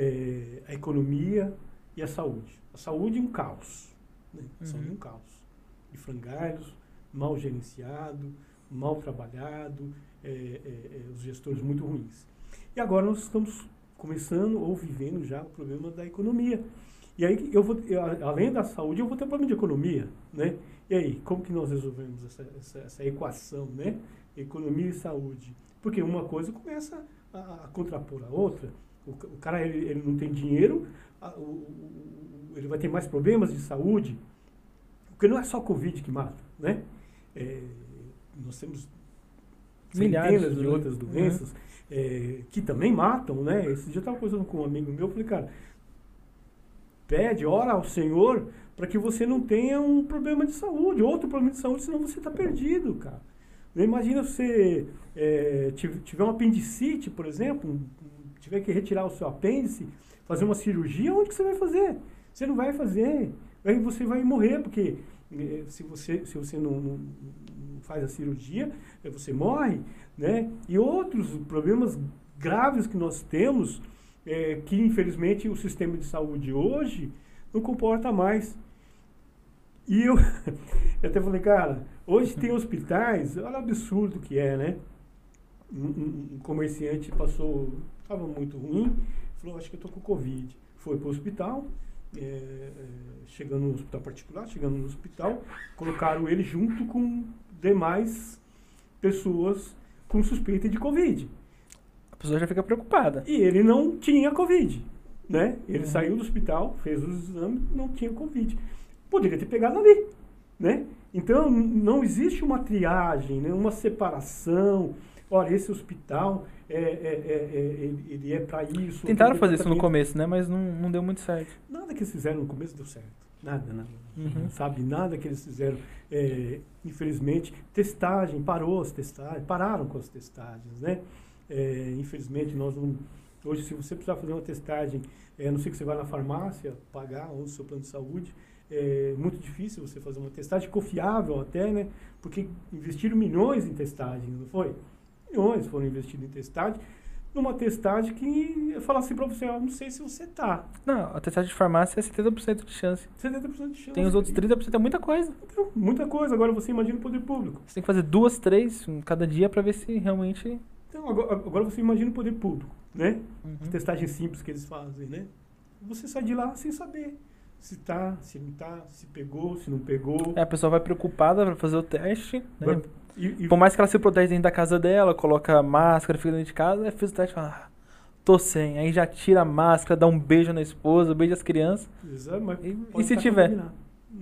É, a economia e a saúde. A saúde é um caos. Né? A saúde é Uhum. um caos. De frangalhos, mal gerenciado, mal trabalhado, é, é, é, os gestores muito ruins. E agora nós estamos começando ou vivendo já o problema da economia. E aí, eu vou, eu, além da saúde, eu vou ter problema de economia, né? E aí, como que nós resolvemos essa, essa, essa equação, né? Economia e saúde. Porque uma coisa começa a, a contrapor a outra. O, o cara, ele, ele não tem dinheiro, a- o- o- ele vai ter mais problemas de saúde. Porque não é só Covid que mata, né? É, nós temos Milhares centenas de de outras doenças. doenças é, que também matam, né? Esse dia eu estava conversando com um amigo meu, eu falei, cara, pede, ora ao Senhor para que você não tenha um problema de saúde, outro problema de saúde, senão você está perdido, cara. Imagina você é, tiv- tiver um apendicite, por exemplo, um- tiver que retirar o seu apêndice, fazer uma cirurgia, onde que você vai fazer? Você não vai fazer. Aí você vai morrer, porque eh, se você, se você não, não- não faz a cirurgia, eh, você morre, né? E outros problemas graves que nós temos, eh, que infelizmente o sistema de saúde hoje não comporta mais. E eu, eu até falei, cara, hoje tem hospitais, olha o absurdo que é, né? Um, um- comerciante passou, estava muito ruim, falou, acho que eu tô com Covid. Foi para o hospital, é, é, chegando no hospital particular, chegando no hospital, colocaram ele junto com demais pessoas com suspeita de Covid. A pessoa já fica preocupada. E ele não tinha Covid, né? Ele Uhum. saiu do hospital, fez os exames, não tinha Covid. Poderia ter pegado ali, né? Então, não existe uma triagem, né? uma separação. Olha, esse hospital, é, é, é, é, ele, ele é para isso. Tentaram outro fazer isso no começo, né? Mas não, não deu muito certo. Nada que eles fizeram no começo deu certo. Nada, nada. Uhum. Sabe, nada que eles fizeram. É, infelizmente, testagem, parou as testagens, pararam com as testagens, né? É, infelizmente, nós não. Hoje, se você precisar fazer uma testagem, é, a não sei que você vai na farmácia pagar ou no seu plano de saúde, é muito difícil você fazer uma testagem confiável até, né? Porque investiram milhões em testagem, não foi? Milhões foram investidos em testagem. Numa testagem que eu falo assim pra você, ó, não sei se você tá. Não, a testagem de farmácia é 70% de chance. 70% de chance. Tem os outros 30%, é muita coisa. Então, muita coisa. Agora você imagina o poder público. Você tem que fazer duas, três em cada dia pra ver se realmente. Então, agora, agora você imagina o poder público, né? Uhum. As testagens simples que eles fazem, né? Você sai de lá sem saber se tá, se não tá, se pegou, se não pegou. É, a pessoa vai preocupada pra fazer o teste. Né? Vai- E, e- Por mais que ela se protege dentro da casa dela, coloca máscara, fica dentro de casa, aí fez o teste e fala, ah, tô sem. Aí já tira a máscara, dá um beijo na esposa, beija as crianças. Exato, mas E- e se estar tiver?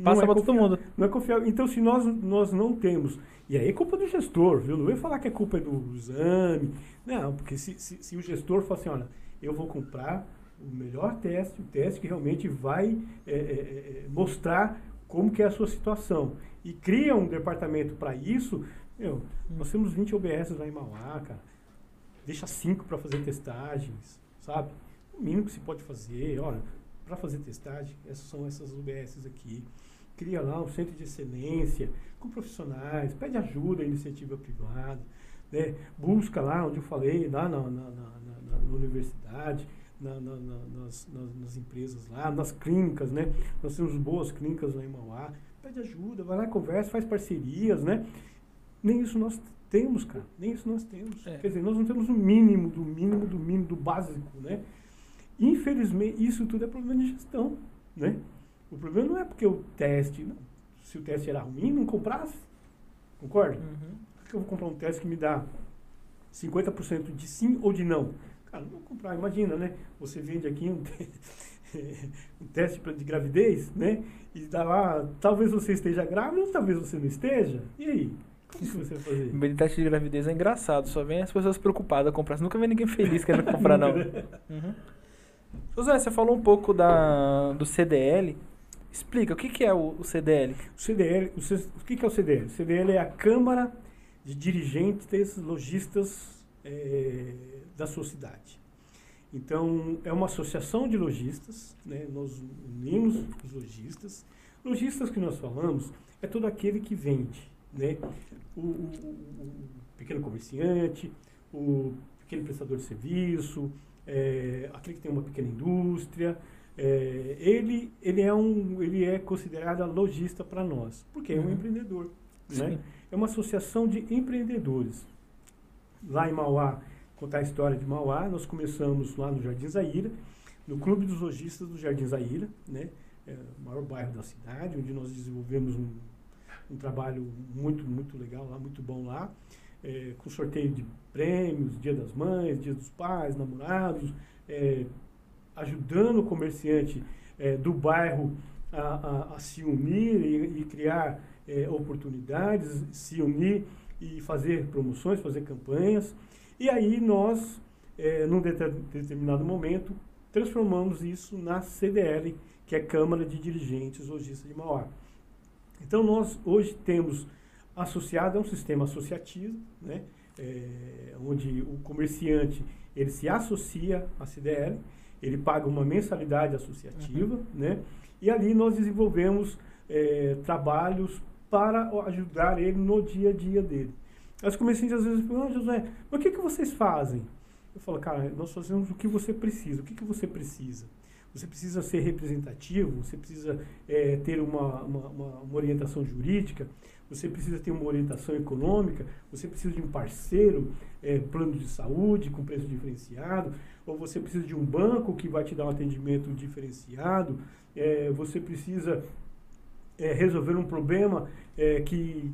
Passa é pra todo mundo. Não é confiável. Então, se nós, nós não temos. E aí é culpa do gestor, viu? Não vem falar que é culpa do exame. Não, porque se, se, se o gestor fala assim, olha, eu vou comprar o melhor teste, o teste que realmente vai é, é, é, mostrar como que é a sua situação. E cria um departamento para isso, meu, nós temos 20 OBS lá em Mauá, cara. Deixa 5 para fazer testagens, sabe? O mínimo que se pode fazer, olha, para fazer testagem, essas são essas UBSs aqui. Cria lá um centro de excelência com profissionais, pede ajuda à iniciativa privada, né? busca lá onde eu falei, lá na, na, na, na- universidade, na- na- na- nas, nas- nas empresas lá, nas clínicas, né? Nós temos boas clínicas lá em Mauá. Pede ajuda, vai lá, conversa, faz parcerias, né? Nem isso nós temos, cara. Nem isso nós temos. É. Quer dizer, nós não temos o mínimo, do mínimo, do mínimo, do básico, né? Infelizmente, isso tudo é problema de gestão, né? O problema não é porque o teste, não. se o teste era ruim, não comprasse. Concorda? Uhum. Por que eu vou comprar um teste que me dá 50% de sim ou de não? Cara, não vou comprar. Imagina, né? Você vende aqui um, um teste de gravidez, né? E dá lá, talvez você esteja grávida ou talvez você não esteja. E aí? Como que você vai fazer? Bem, teste de gravidez é engraçado, só vem as pessoas preocupadas a comprar. Você nunca vê ninguém feliz querendo comprar, não. Uhum. José, você falou um pouco da, do CDL. Explica, o que, que é o, o CDL? O CDL, o, o que que é o CDL? O CDL é a Câmara de Dirigentes Logistas eh, da sua cidade. Então, é uma associação de lojistas, né? nós unimos os lojistas. Lojistas que nós falamos é todo aquele que vende, né? o, o- o- pequeno comerciante, o pequeno prestador de serviço, eh, aquele que tem uma pequena indústria, é, ele, ele, é um, ele é considerado lojista para nós, porque é um Uhum. empreendedor. Né? Sim. É uma associação de empreendedores. Lá em Mauá, contar a história de Mauá, nós começamos lá no Jardim Zaira, no Clube dos Lojistas do Jardim Zaira, né? é o maior bairro da cidade, onde nós desenvolvemos um, um trabalho muito, muito legal lá, muito bom lá, é, com sorteio de prêmios, Dia das Mães, Dia dos Pais, namorados, é, ajudando o comerciante eh, do bairro a, a- a se unir e, e criar eh, oportunidades, se unir e fazer promoções, fazer campanhas. E aí nós, eh, num deter- determinado momento, transformamos isso na CDL, que é Câmara de Dirigentes Lojistas de Mauá. Então nós hoje temos associado a um sistema associativo, né, eh, onde o comerciante ele se associa à CDL, ele paga uma mensalidade associativa, né, e ali nós desenvolvemos eh, trabalhos para ajudar ele no dia a dia dele. As comerciantes às vezes perguntam, ah, José, mas o que, que vocês fazem? Eu falo, cara, nós fazemos o que você precisa. O que, que você precisa? Você precisa ser representativo, você precisa eh, ter uma, uma, uma- orientação jurídica, você precisa ter uma orientação econômica, você precisa de um parceiro, eh, plano de saúde com preço diferenciado, ou você precisa de um banco que vai te dar um atendimento diferenciado, eh, você precisa eh, resolver um problema eh, que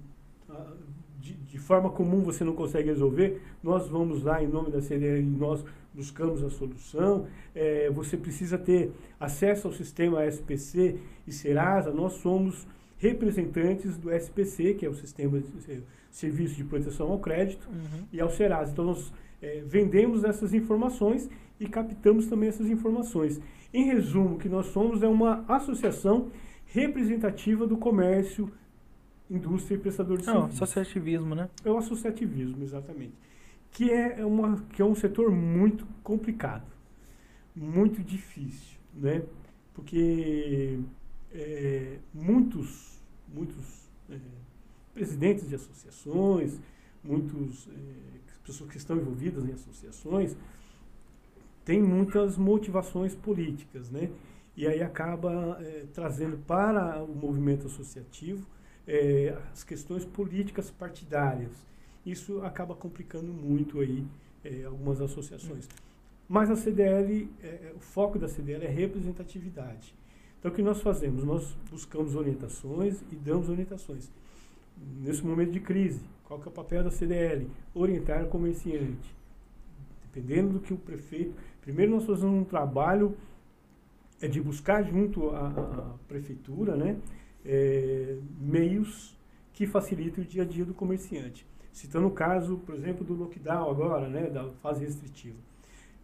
ah, de, de forma comum você não consegue resolver, nós vamos lá em nome da CDL e nós buscamos a solução. Eh, você precisa ter acesso ao sistema SPC e Serasa, nós somos representantes do SPC, que é o Sistema de eh, Serviço de Proteção ao Crédito, Uhum. e ao Serasa. Então, nós eh, vendemos essas informações e captamos também essas informações. Em resumo, o que nós somos é uma associação representativa do comércio, indústria e prestador de Não, serviços. associativismo, né? É o associativismo, exatamente. Que é, uma, que é um setor muito complicado, muito difícil, né? Porque é, muitos, muitos é, presidentes de associações, muitos é, pessoas que estão envolvidas em associações, têm muitas motivações políticas, né? E aí acaba é, trazendo para o movimento associativo é, as questões políticas partidárias. Isso acaba complicando muito aí é, algumas associações. Mas a CDL, é, o foco da CDL é representatividade. Então o que nós fazemos? Nós buscamos orientações e damos orientações. Nesse momento de crise, qual que é o papel da CDL? Orientar o comerciante. Dependendo do que o prefeito, Primeiro nós fazemos um trabalho é de buscar junto à, à prefeitura, né, é, meios que facilitem o dia a dia do comerciante. Citando o caso, por exemplo, do lockdown agora, né, da fase restritiva.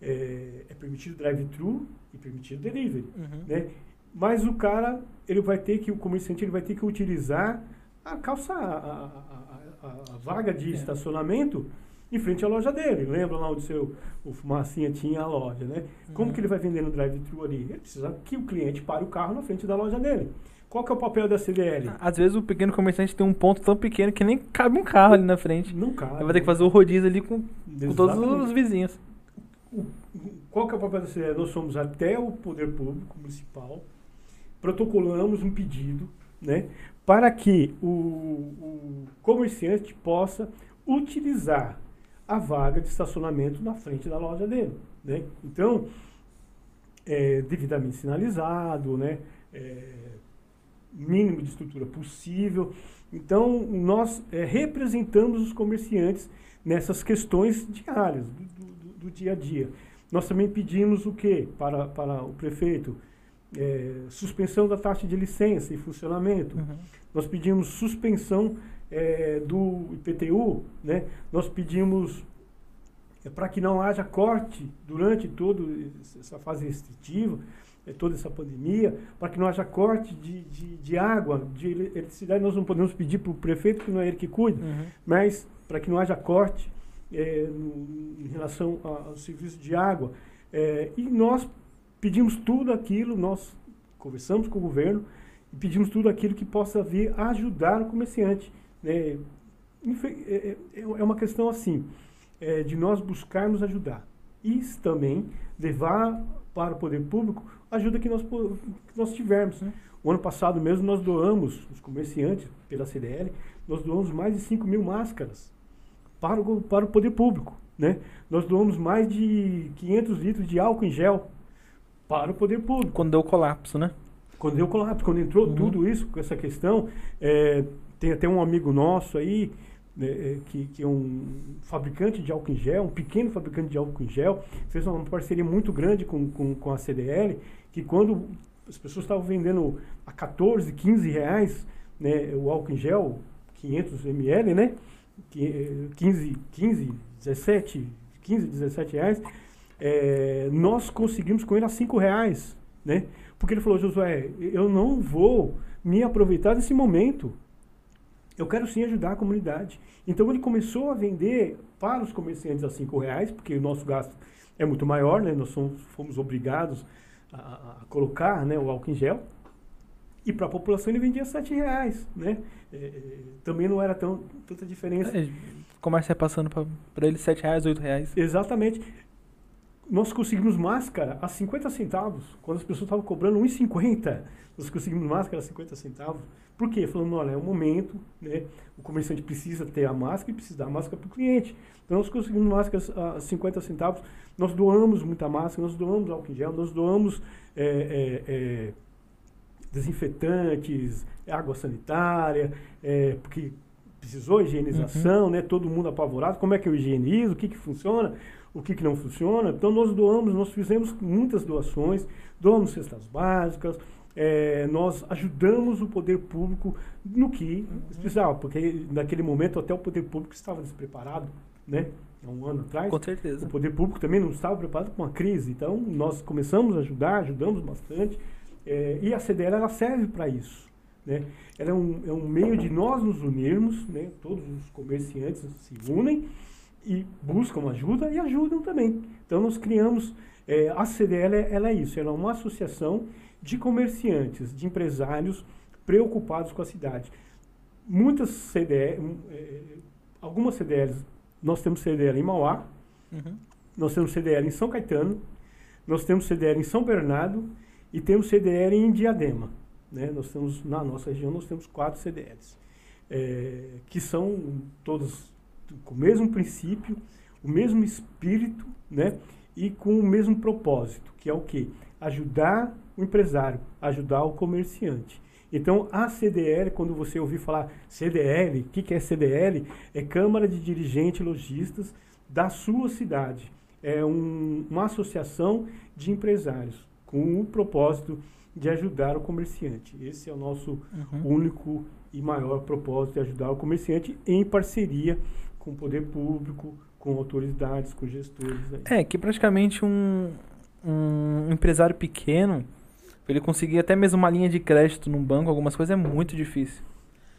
É, é permitido drive-thru e permitido delivery, Uhum. né? Mas o cara, ele vai ter que, o comerciante, ele vai ter que utilizar a calça, a, a- a- a vaga de É. estacionamento em frente à loja dele. Lembra lá onde seu, o Fumacinha tinha a loja, né? Como Uhum. que ele vai vender no drive-thru ali? Ele precisa que o cliente pare o carro na frente da loja dele. Qual que é o papel da CDL? Às vezes o pequeno comerciante tem um ponto tão pequeno que nem cabe um carro ali na frente. Não cabe. Ele vai ter que fazer o rodízio ali com, com todos os vizinhos. Qual que é o papel da CDL? Nós somos até o poder público municipal, protocolamos um pedido, né, para que o, o comerciante possa utilizar a vaga de estacionamento na frente da loja dele, né? Então, é, devidamente sinalizado, né, é, mínimo de estrutura possível. Então, nós é, representamos os comerciantes nessas questões diárias, do, do- do dia a dia. Nós também pedimos o quê para, para o prefeito? É, suspensão da taxa de licença e funcionamento. Uhum. Nós pedimos suspensão é, do IPTU, né? Nós pedimos para que não haja corte durante toda essa fase restritiva, toda essa pandemia, para que não haja corte de, de, de água, de ele- eletricidade. Nós não podemos pedir para o prefeito, que não é ele que cuida, Uhum. mas para que não haja corte é, no- em relação ao serviço de água. É, e nós pedimos tudo aquilo, nós conversamos com o governo e pedimos tudo aquilo que possa vir a ajudar o comerciante. né? É, é- é uma questão assim, é, de nós buscarmos ajudar. E também levar para o poder público ajuda que nós, que nós tivermos. Uhum. O ano passado mesmo nós doamos, os comerciantes, pela CDL, nós doamos mais de 5 mil máscaras para o, para o poder público. Né? Nós doamos mais de 500 litros de álcool em gel para o poder público. Quando deu o colapso, né? Quando deu colapso, quando entrou Uhum. tudo isso, com essa questão, é, tem até um amigo nosso aí, né, é, que, que é um fabricante de álcool em gel, um pequeno fabricante de álcool em gel, fez uma parceria muito grande com, com, com a CDL, que quando as pessoas estavam vendendo a 14, 15 reais né, o álcool em gel, 500 ml, né? que, eh, 15, 15, 17, 15, 17 reais, é, nós conseguimos com ele a 5 reais, né? Porque ele falou, Josué, eu não vou me aproveitar desse momento. Eu quero sim ajudar a comunidade. Então ele começou a vender para os comerciantes a 5 reais, porque o nosso gasto é muito maior, né? Nós somos, fomos obrigados a, a colocar né, o álcool em gel. E para a população ele vendia 7 reais, né? É, é, também não era tão, tanta diferença. É, comércio passando pra ele 7 reais, 8 reais. Exatamente. Nós conseguimos máscara a 50 centavos, quando as pessoas estavam cobrando 1,50. Nós conseguimos máscara a 50 centavos. Por quê? Falando, olha, é o momento, né? O comerciante precisa ter a máscara e precisa dar a máscara para o cliente. Então nós conseguimos máscaras a 50 centavos. Nós doamos muita máscara, nós doamos álcool em gel, nós doamos é, é, é, desinfetantes, água sanitária, é, porque precisou higienização, né? Todo mundo apavorado. Como é que eu higienizo? O que, que funciona? O que, que não funciona? Então nós doamos, nós fizemos muitas doações, doamos cestas básicas, é, nós ajudamos o poder público no que precisava, porque naquele momento até o poder público estava despreparado, né? Há um ano atrás. Com certeza. O poder público também não estava preparado com a crise. Então, nós começamos a ajudar, ajudamos bastante. é, e a CDL ela serve para isso. Né? Ela é um, é um meio de nós nos unirmos, né? todos os comerciantes se unem e buscam ajuda e ajudam também. Então, nós criamos. é, a CDL ela é isso, ela é uma associação de comerciantes, de empresários preocupados com a cidade. Muitas CDL, hum, é, algumas CDLs, nós temos CDL em Mauá, Uhum. nós temos CDL em São Caetano, nós temos CDL em São Bernardo e temos CDL em Diadema. Né? Nós temos, na nossa região, nós temos quatro CDLs, é, que são todas com o mesmo princípio, o mesmo espírito né? e com o mesmo propósito, que é o quê? Ajudar o empresário, ajudar o comerciante. Então, a CDL, quando você ouvir falar CDL, o que, que é CDL? É Câmara de Dirigentes Lojistas da sua cidade. é um, uma associação de empresários com o propósito de ajudar o comerciante. Esse é o nosso Uhum. único e maior propósito de ajudar o comerciante em parceria com o poder público, com autoridades, com gestores. aí. É, que praticamente um, um empresário pequeno, pra ele conseguir até mesmo uma linha de crédito num banco, algumas coisas, é muito difícil.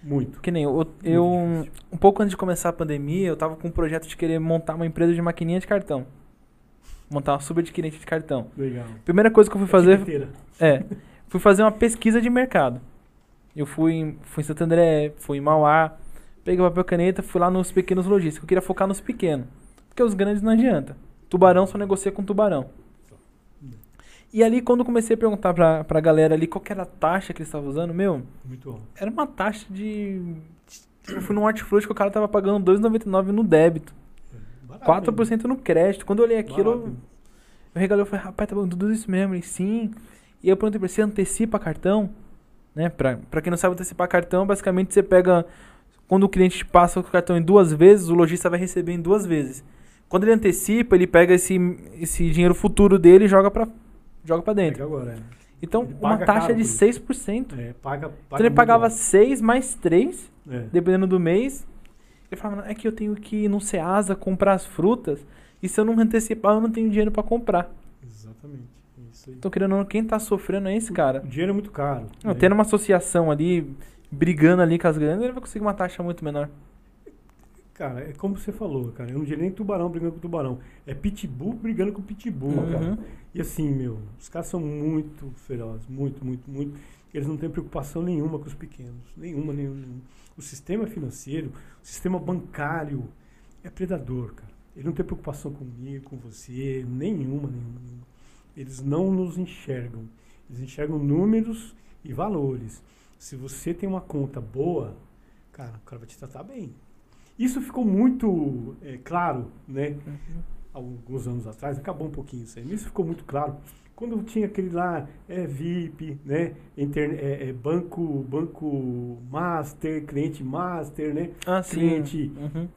Muito. Que nem eu, eu um pouco antes de começar a pandemia, eu tava com um projeto de querer montar uma empresa de maquininha de cartão. Montar uma subadquirente de cartão. Legal. Primeira coisa que eu fui fazer. É, fui fazer uma pesquisa de mercado. Eu fui, em- fui em Santo André, fui em Mauá, peguei papel e caneta, fui lá nos pequenos lojistas. Eu queria focar nos pequenos, porque os grandes não adianta. Tubarão só negocia com tubarão. E ali, quando comecei a perguntar pra, pra galera ali qual que era a taxa que eles estavam usando, meu, Muito bom. era uma taxa de... Eu fui num hortifruti que o cara tava pagando 2,99 no débito, Barato, 4% no crédito. Quando eu olhei aquilo, Barato. eu regalei, eu falei, rapaz, tá pagando tudo isso mesmo. Ele, sim. E eu perguntei pra ele, você antecipa cartão? Né? Pra, pra quem não sabe antecipar cartão, basicamente você pega... Quando o cliente passa o cartão em duas vezes, o lojista vai receber em duas vezes. Quando ele antecipa, ele pega esse, esse dinheiro futuro dele e joga pra, joga pra dentro. Agora, é. Então, Ele uma taxa de por isso. 6%. É, paga, paga Então ele pagava alto. 6 mais 3, É. dependendo do mês. Ele falava, é que eu tenho que ir no Ceasa comprar as frutas. E se eu não antecipar, eu não tenho dinheiro pra comprar. Exatamente. é Isso aí. Então, querendo ou não, quem tá sofrendo é esse cara. O dinheiro é muito caro. Não, né? tendo uma associação ali, brigando ali com as grandes, ele vai conseguir uma taxa muito menor. Cara, é como você falou, cara. Eu não diria nem tubarão brigando com tubarão. É pitbull brigando com pitbull, Uhum. cara. E assim, meu, os caras são muito ferozes, muito, muito, muito. Eles não têm preocupação nenhuma com os pequenos. Nenhuma, nenhuma, nenhuma. O sistema financeiro, o sistema bancário é predador, cara. Ele não tem preocupação comigo, com você, nenhuma, nenhuma, nenhuma. Eles não nos enxergam. Eles enxergam números e valores. Se você tem uma conta boa, cara, o cara vai te tratar bem. Isso ficou muito é, claro, né? alguns anos atrás, acabou um pouquinho isso aí, mas isso ficou muito claro. Quando tinha aquele lá, é, VIP, né? É, é, banco, banco master, cliente master, né? Ah. Cliente Uhum.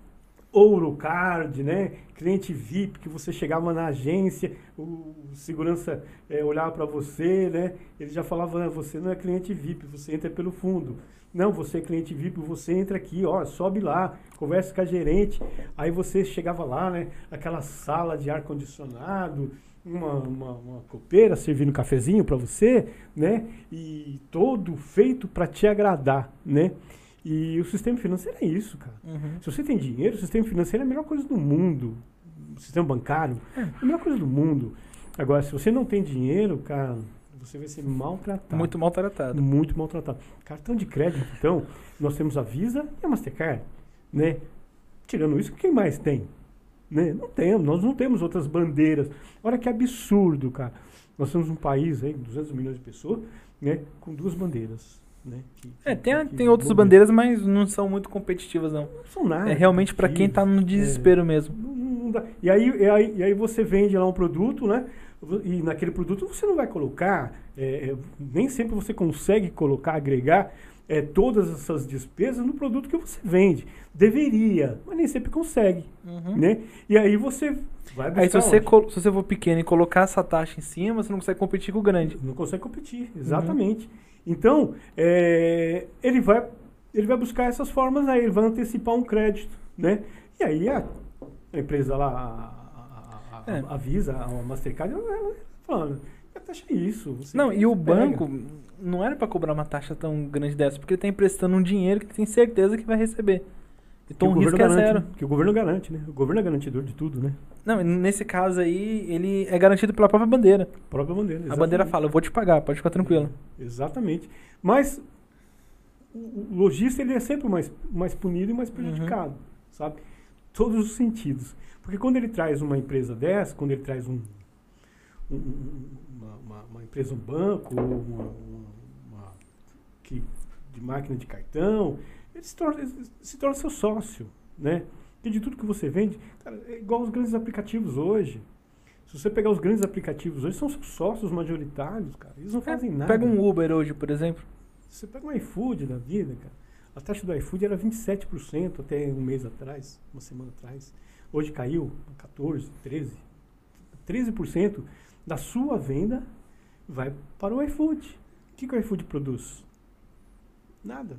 Ouro Card, né? Cliente VIP, que você chegava na agência, o segurança eh, olhava para você, né? Ele já falava, "Ah, você não é cliente VIP, você entra pelo fundo. Não, você é cliente VIP, você entra aqui, ó, sobe lá, conversa com a gerente. Aí você chegava lá, né? Aquela sala de ar-condicionado, uma, uma, uma copeira servindo cafezinho para você, né? E todo feito para te agradar, né? E o sistema financeiro é isso, cara. Uhum. Se você tem dinheiro, o sistema financeiro é a melhor coisa do mundo. O sistema bancário é a melhor coisa do mundo. Agora, se você não tem dinheiro, cara, você vai ser maltratado. Muito maltratado. Muito maltratado. Cartão de crédito, então, nós temos a Visa e a Mastercard, né? Tirando isso, quem mais tem? Né? Não temos, nós não temos outras bandeiras. Olha que absurdo, cara. Nós temos um país aí, 200 milhões de pessoas, né? Com duas bandeiras, né? Que- É, tem, que tem outras bandeiras, mas não são muito competitivas, não. Não são nada. É realmente pra quem tá no competitivas. É. desespero mesmo. Não- não. E, aí, e, aí, e aí você vende lá um produto, né? E naquele produto você não vai colocar, é, é, nem sempre você consegue colocar, agregar é, todas essas despesas no produto que você vende. Deveria, mas nem sempre consegue, Uhum. né? E aí você vai buscar Aí se você, se você for pequeno e colocar essa taxa em cima, você não consegue competir com o grande. Não consegue competir, exatamente. Então, é, ele, vai, ele vai buscar essas formas aí, ele vai antecipar um crédito, né? E aí a, a empresa lá, a, a, a, É. a Visa, a Mastercard, ela falando, a taxa é isso. Não, e o pega. banco não era pra cobrar uma taxa tão grande dessa, porque ele tá emprestando um dinheiro que tem certeza que vai receber. Que Então o risco é garante, zero. Que o governo garante, né? O governo é garantidor de tudo, né? Não, nesse caso aí, ele é garantido pela própria bandeira. A própria bandeira. A bandeira exatamente. fala, eu vou te pagar, pode ficar tranquilo. Exatamente. Mas o, o lojista ele é sempre mais, mais punido e mais Uhum. prejudicado, sabe? Todos os sentidos. Porque quando ele traz uma empresa dessa, quando ele traz um, um- um- uma, uma- uma empresa, um banco, uma, uma- que, de máquina de cartão, ele se torna, ele se torna seu sócio, né? E de tudo que você vende, cara, é igual os grandes aplicativos hoje. Se você pegar os grandes aplicativos hoje, são seus sócios majoritários, cara. Eles não fazem nada. Pega um Uber hoje, por exemplo. Você pega um iFood da vida, cara. A taxa do iFood era 27% até um mês atrás, uma semana atrás. Hoje caiu a 14, 13, 13% da sua venda vai para o iFood. O que, que o iFood produz? Nada.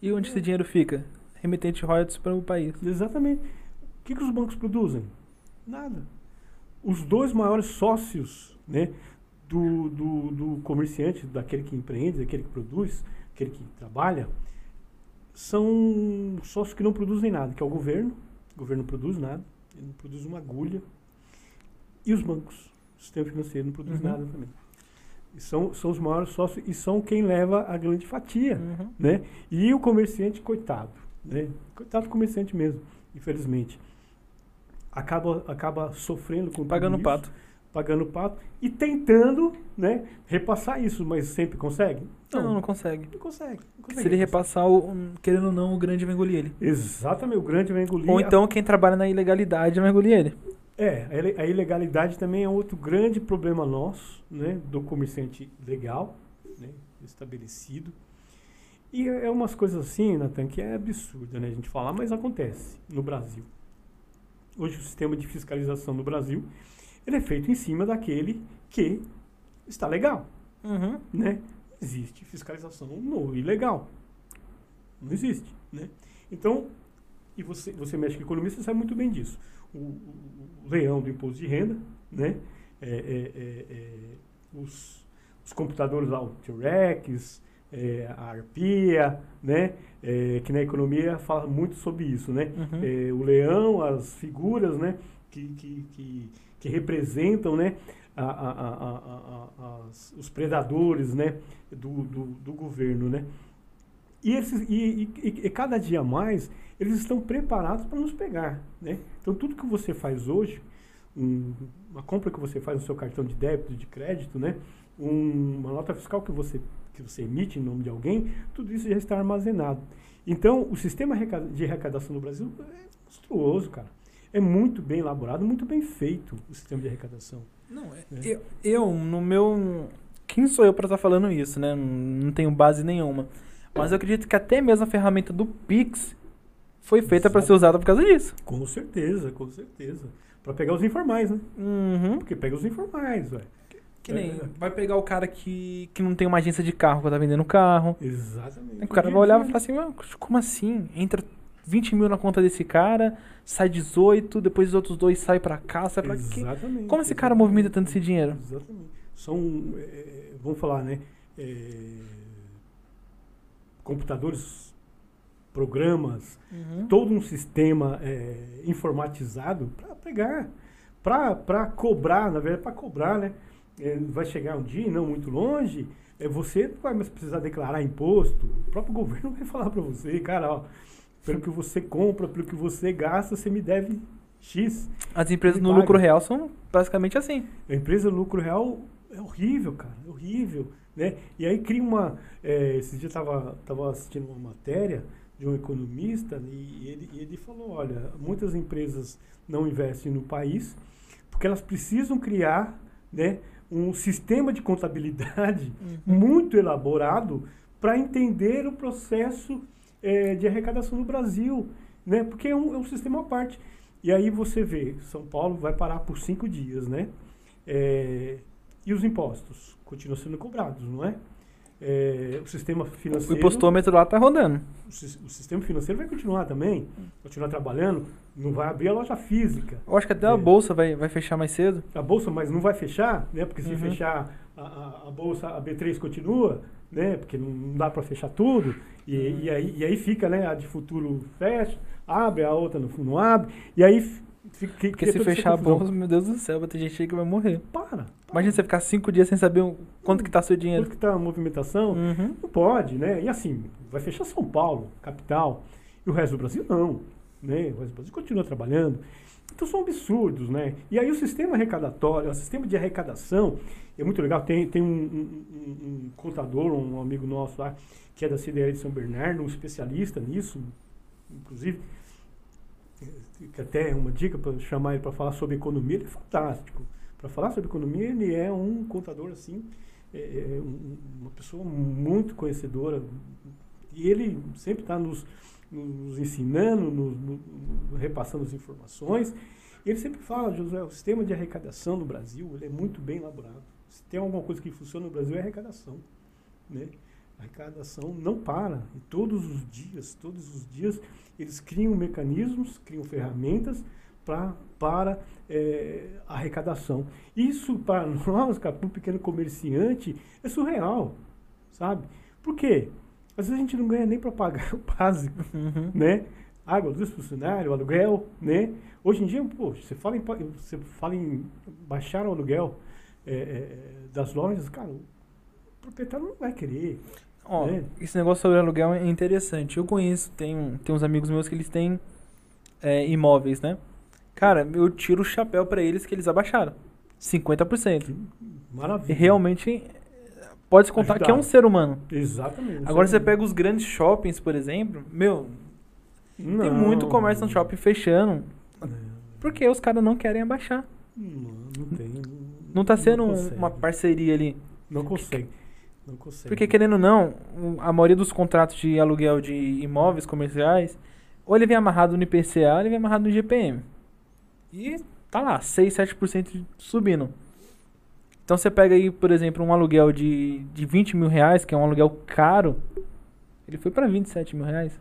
E onde esse dinheiro fica? Remetente royalties para o país. Exatamente. O que, que os bancos produzem? Nada. Os dois maiores sócios né, do, do, do comerciante, daquele que empreende, daquele que produz, aquele que trabalha, são sócios que não produzem nada, que é o governo. O governo não produz nada, ele não produz uma agulha. E os bancos. O sistema financeiro não produz Uhum. nada também. E são, são os maiores sócios e são quem leva a grande fatia Uhum. né? E o comerciante, coitado, né? Coitado do comerciante mesmo, infelizmente. Acaba, acaba sofrendo com Pagando isso, pato. Pagando pato e tentando, né, repassar isso, mas sempre consegue? Não, não consegue. não consegue. não consegue Se ele repassar, o, querendo ou não, o grande vai engolir ele. Exatamente, o grande vai engolir. Ou então quem trabalha na ilegalidade vai engolir ele. É, a ilegalidade também é outro grande problema nosso, né, do comerciante legal, né, estabelecido. E é é umas coisas assim, Natan, que é absurda, né, a gente falar, mas acontece no Brasil. Hoje o sistema de fiscalização no Brasil, ele é feito em cima daquele que está legal, Uhum. né? Existe fiscalização no ilegal. Não existe, né? Então, e você, você mexe com economia, você sabe muito bem disso. O, o- o leão do imposto de renda, né? É, é, é, é, os, os computadores lá, o T-Rex, é, a Arpia, né? É, que na economia fala muito sobre isso, né? Uhum. O leão, as figuras, né? Que, que, que, que representam, né? a- a- a- os predadores, né? Do, do, do governo, né? E, esses, e, e- e- cada dia mais eles estão preparados para nos pegar, né? Então tudo que você faz hoje, um- uma compra que você faz no seu cartão de débito, de crédito, né? Um- uma nota fiscal que você que você emite em nome de alguém, tudo isso já está armazenado. Então o sistema de arrecadação no Brasil é monstruoso, cara. É muito bem elaborado, muito bem feito o sistema de arrecadação. Não, é- É. eu, eu, no meu. Quem sou eu pra estar falando isso, né? Não, tenho base nenhuma. Mas eu acredito que até mesmo a ferramenta do Pix foi feita pra ser usada por causa disso. Com certeza, com certeza. Para pegar os informais, né? Uhum. Porque pega os informais, velho. Que nem. É. Vai pegar o cara que, que não tem uma agência de carro que tá vendendo carro. Exatamente. O cara vai olhar e vai falar assim, "Ué, como assim? Entra 20 mil na conta desse cara, sai 18, depois os outros dois saem pra cá, sai pra quê? Exatamente. Como esse cara movimenta tanto esse dinheiro? Exatamente. São, é, vamos falar, né? é, computadores, programas, Uhum. todo um sistema é, informatizado para pegar, para cobrar, na verdade, para cobrar, né? É, vai chegar um dia, não muito longe, é, você não vai mais precisar declarar imposto. O próprio governo vai falar para você, cara, ó, pelo que você compra, pelo que você gasta, você me deve X. As empresas no paga. lucro real são basicamente assim. A empresa lucro real é horrível, cara, é horrível, né? E aí cria uma, é, esse dia eu tava, tava assistindo uma matéria de um economista e ele, ele falou, olha, muitas empresas não investem no país porque elas precisam criar, né, um sistema de contabilidade muito elaborado para entender o processo eh, de arrecadação no Brasil, né? Porque é um, é um sistema à parte. E aí você vê, São Paulo vai parar por cinco dias, né? Eh, e os impostos continuam sendo cobrados, não é? Eh, o sistema O financeiro, impostômetro lá tá rodando. o, o sistema financeiro vai continuar também, continuar trabalhando, não vai abrir a loja física. Eu acho que até a É. bolsa vai, vai fechar mais cedo. a bolsa, mas não vai fechar, né? Porque se Uhum. fechar a, bolsa, a B3 continua, né? Porque não, dá para fechar tudo. E, Uhum. e, aí, e aí fica, né? A de futuro fecha, abre, a outra não, não abre. E aí fica. Porque cria se fechar a bolsa, meu Deus do céu, vai ter gente aí que vai morrer. Para. para. Imagina você ficar cinco dias sem saber o- quanto que tá seu Quanto dinheiro. que tá a movimentação? Uhum. Não pode, né? E assim, vai fechar São Paulo, capital, e o resto do Brasil não. Né? O resto do Brasil continua trabalhando. Então são absurdos, né? E aí o sistema arrecadatório, o sistema de arrecadação, é muito legal. Tem, tem um, um- um- contador, um amigo nosso lá, que é da CDL de São Bernardo, um especialista nisso, inclusive, que até é uma dica para chamar ele para falar sobre economia, ele é fantástico. Para falar sobre economia, ele é um contador assim, é, é um- uma pessoa muito conhecedora. E ele sempre está nos, nos ensinando, nos, no- no- repassando as informações. Ele sempre fala, José, o sistema de arrecadação no Brasil ele é muito bem elaborado. Se tem alguma coisa que funciona no Brasil é a arrecadação. Né? A arrecadação não para. E todos os dias, todos os dias, eles criam mecanismos, criam ferramentas pra, para é, arrecadação. Isso, para nós, para o pequeno comerciante, é surreal, sabe? Por quê? Às vezes a gente não ganha nem para pagar o básico, Uhum. né? Água, luz, funcionário, aluguel, né? Hoje em dia, pô, você fala em, você fala em baixar o aluguel é, é, das lojas, cara, o proprietário não vai querer. Ó, É. esse negócio sobre aluguel é interessante. Eu conheço, tem, tem uns amigos meus que eles têm é, imóveis, né? Cara, eu tiro o chapéu pra eles que eles abaixaram. 50%. E Maravilha. realmente pode se contar Ajudar. que é um ser humano. Exatamente. Agora você pega os grandes shoppings, por exemplo, meu, tem Não. muito comércio no shopping fechando, Não, porque os caras não querem abaixar. não, não tem. Não tá sendo consegue. uma parceria ali. Não consegue. Não consegue. Porque querendo ou não, a maioria dos contratos de aluguel de imóveis comerciais, ou ele vem amarrado no IPCA, ou ele vem amarrado no GPM. E tá lá, 6, 7% subindo. Então você pega aí, por exemplo, um aluguel de, de 20 mil reais, que é um aluguel caro, ele foi para 27 mil reais.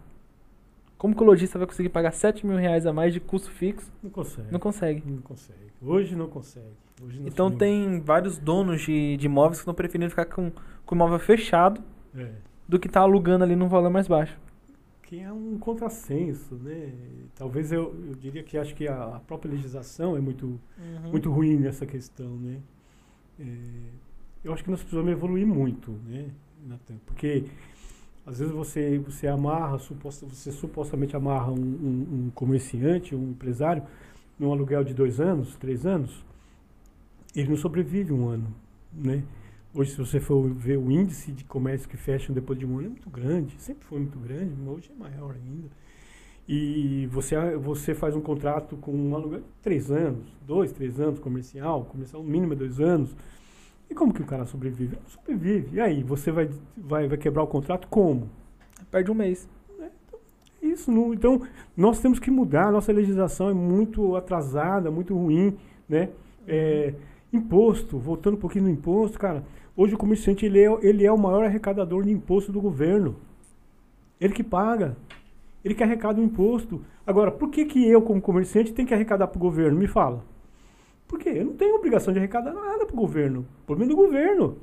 Como que o lojista vai conseguir pagar 7 mil reais a mais de custo fixo? Não consegue. Não consegue. Não consegue. Hoje não consegue. Hoje não Então tem vários donos de, de imóveis que estão preferindo ficar com, com o imóvel fechado É. do que tá alugando ali num valor mais baixo. Que é um contrassenso, né? Talvez eu, eu diria que acho que a, a própria legislação é muito, muito ruim nessa questão, né? É, eu acho que nós precisamos evoluir muito, né, Natan? Porque às vezes você, você amarra, suposta, você supostamente amarra um, um, um comerciante, um empresário, num aluguel de dois anos, três anos, ele não sobrevive um ano, né? Hoje, se você for ver o índice de comércio que fecham depois de um ano, é muito grande. Sempre foi muito grande, mas hoje é maior ainda. E você, você faz um contrato com um aluguel de três anos, dois, três anos, comercial, comercial mínimo é dois anos. E como que o cara sobrevive? Sobrevive. E aí, você vai, vai, vai quebrar o contrato como? Perde um mês. Isso, não, então nós temos que mudar, nossa legislação é muito atrasada, muito ruim, né? É, imposto, voltando um pouquinho no imposto, cara, hoje o comerciante ele é, ele é o maior arrecadador de imposto do governo. Ele que paga, ele que arrecada o imposto. Agora, por que, que eu, como comerciante, tenho que arrecadar para o governo? Me fala. Por quê? Eu não tenho obrigação de arrecadar nada para o governo. O problema é do governo.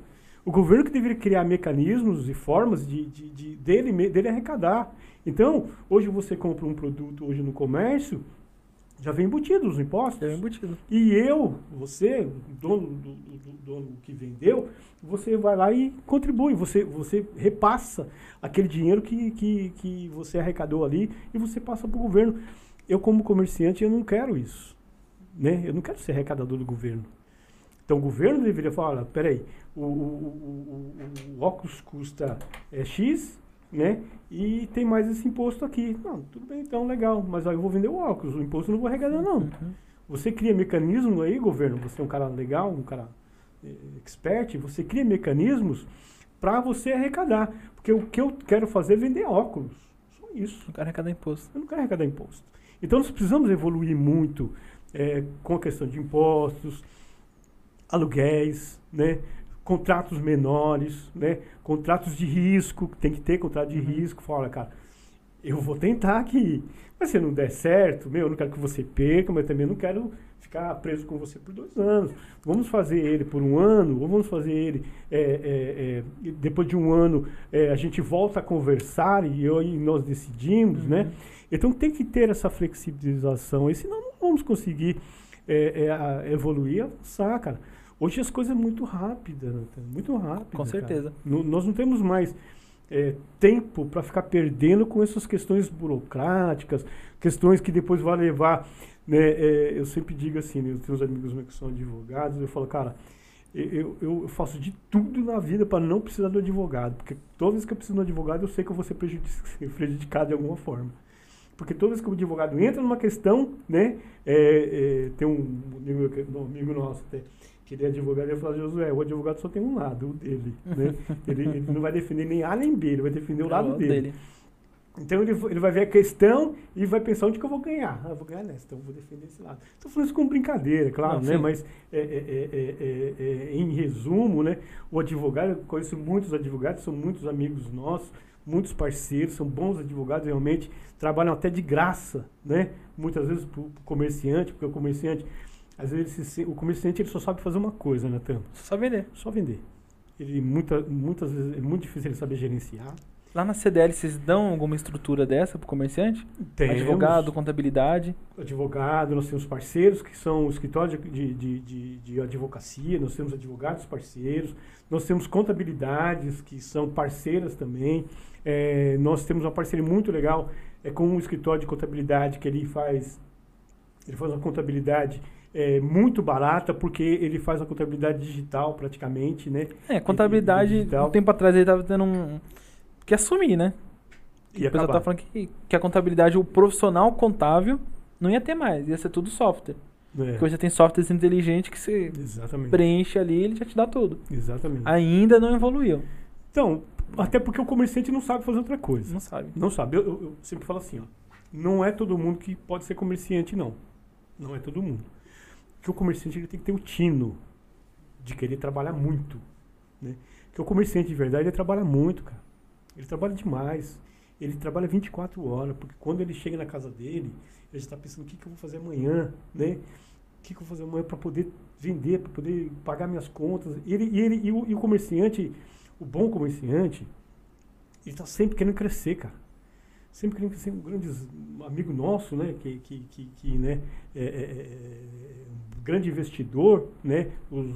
O governo que deveria criar mecanismos e formas de, de, de- dele, dele arrecadar. Então, hoje você compra um produto hoje no comércio, já vem embutido os impostos. É embutido. E eu, você, dono do, do- do dono que vendeu, você vai lá e contribui, você, você repassa aquele dinheiro que, que, que você arrecadou ali e você passa para o governo. Eu, como comerciante, eu não quero isso. Né? Eu não quero ser arrecadador do governo. Então o governo deveria falar, olha, peraí, o, o, o, o- óculos custa é, X, né? E tem mais esse imposto aqui. Não, tudo bem, então, legal. Mas eu vou vender o óculos, o imposto eu não vou arrecadar, não. Uhum. Você cria mecanismo aí, governo, você é um cara legal, um cara eh, expert, você cria mecanismos para você arrecadar. Porque o que eu quero fazer é vender óculos. Só isso. Não quero arrecadar imposto. Eu não quero arrecadar imposto. Então nós precisamos evoluir muito eh, com a questão de impostos, aluguéis, né? contratos menores, né? contratos de risco, tem que ter contrato de Uhum. risco. Fala, cara, eu vou tentar aqui. Mas se não der certo, meu, eu não quero que você perca, mas também não quero ficar preso com você por dois anos. Vamos fazer ele por um ano, ou vamos fazer ele é, é, é, depois de um ano é, a gente volta a conversar e, eu, e nós decidimos, Uhum. né? Então tem que ter essa flexibilização, e senão não vamos conseguir é, é, evoluir, avançar, cara. Hoje as coisas é muito rápidas, Nathan, muito rápido. Com certeza. nós não temos mais é, tempo para ficar perdendo com essas questões burocráticas, questões que depois vai levar. Né, é, eu sempre digo assim, né, eu tenho uns amigos meus que são advogados, eu falo, cara, eu, eu faço de tudo na vida para não precisar do advogado, porque toda vez que eu preciso do advogado, eu sei que eu vou ser prejudicado de alguma forma. Porque toda vez que o advogado entra numa questão, né? é, é, tem um amigo, um amigo nosso até, que ele é advogado, ele fala, Josué, o advogado só tem um lado, o dele. Né? ele, ele não vai defender nem A nem B, ele vai defender o lado o dele. Então ele, ele vai ver a questão e vai pensar onde que eu vou ganhar. Ah, eu vou ganhar nessa, então eu vou defender esse lado. Estou falando isso com brincadeira, claro, Não, né? sim. Mas é, é, é, é, é, é, em resumo, né? O advogado, eu conheço muitos advogados, são muitos amigos nossos, muitos parceiros, são bons advogados realmente, trabalham até de graça, né? Muitas vezes para o comerciante, porque o comerciante, às vezes se o comerciante ele só sabe fazer uma coisa, Natan, Só vender. só vender. Ele muita, muitas vezes é muito difícil ele saber gerenciar. Lá na CDL, vocês dão alguma estrutura dessa pro comerciante? Temos Advogado, contabilidade. advogado, nós temos parceiros que são o escritório de, de, de, de advocacia, nós temos advogados parceiros, nós temos contabilidades que são parceiras também. É, nós temos uma parceria muito legal é, com um escritório de contabilidade que ele faz, ele faz uma contabilidade é, muito barata, porque ele faz a contabilidade digital praticamente, né? É, contabilidade, digital. um tempo atrás ele tava tendo um. Que assumir, né? E o pessoal tá falando que, que a contabilidade, o profissional contábil, não ia ter mais, ia ser tudo software. É, Porque você tem softwares inteligentes que você exatamente. preenche ali e ele já te dá tudo. Exatamente. Ainda não evoluiu. Então, até porque o comerciante não sabe fazer outra coisa. Não sabe. Não sabe. Eu, eu- eu sempre falo assim, ó. Não é todo mundo que pode ser comerciante, não. Não é todo mundo. Porque o comerciante ele tem que ter o tino de querer trabalhar muito. Né? Porque o comerciante de verdade ele trabalha muito, cara. Ele trabalha demais. Ele trabalha 24 horas, porque quando ele chega na casa dele, ele está pensando o que, que eu vou fazer amanhã, né? O que, que eu vou fazer amanhã para poder vender, para poder pagar minhas contas. Ele, ele, e, o, e o comerciante, o bom comerciante, ele está sempre querendo crescer, cara. Sempre querendo crescer. Um grande amigo nosso, né? Que, que, que, que, né? É, é, é, um grande investidor, né? Os,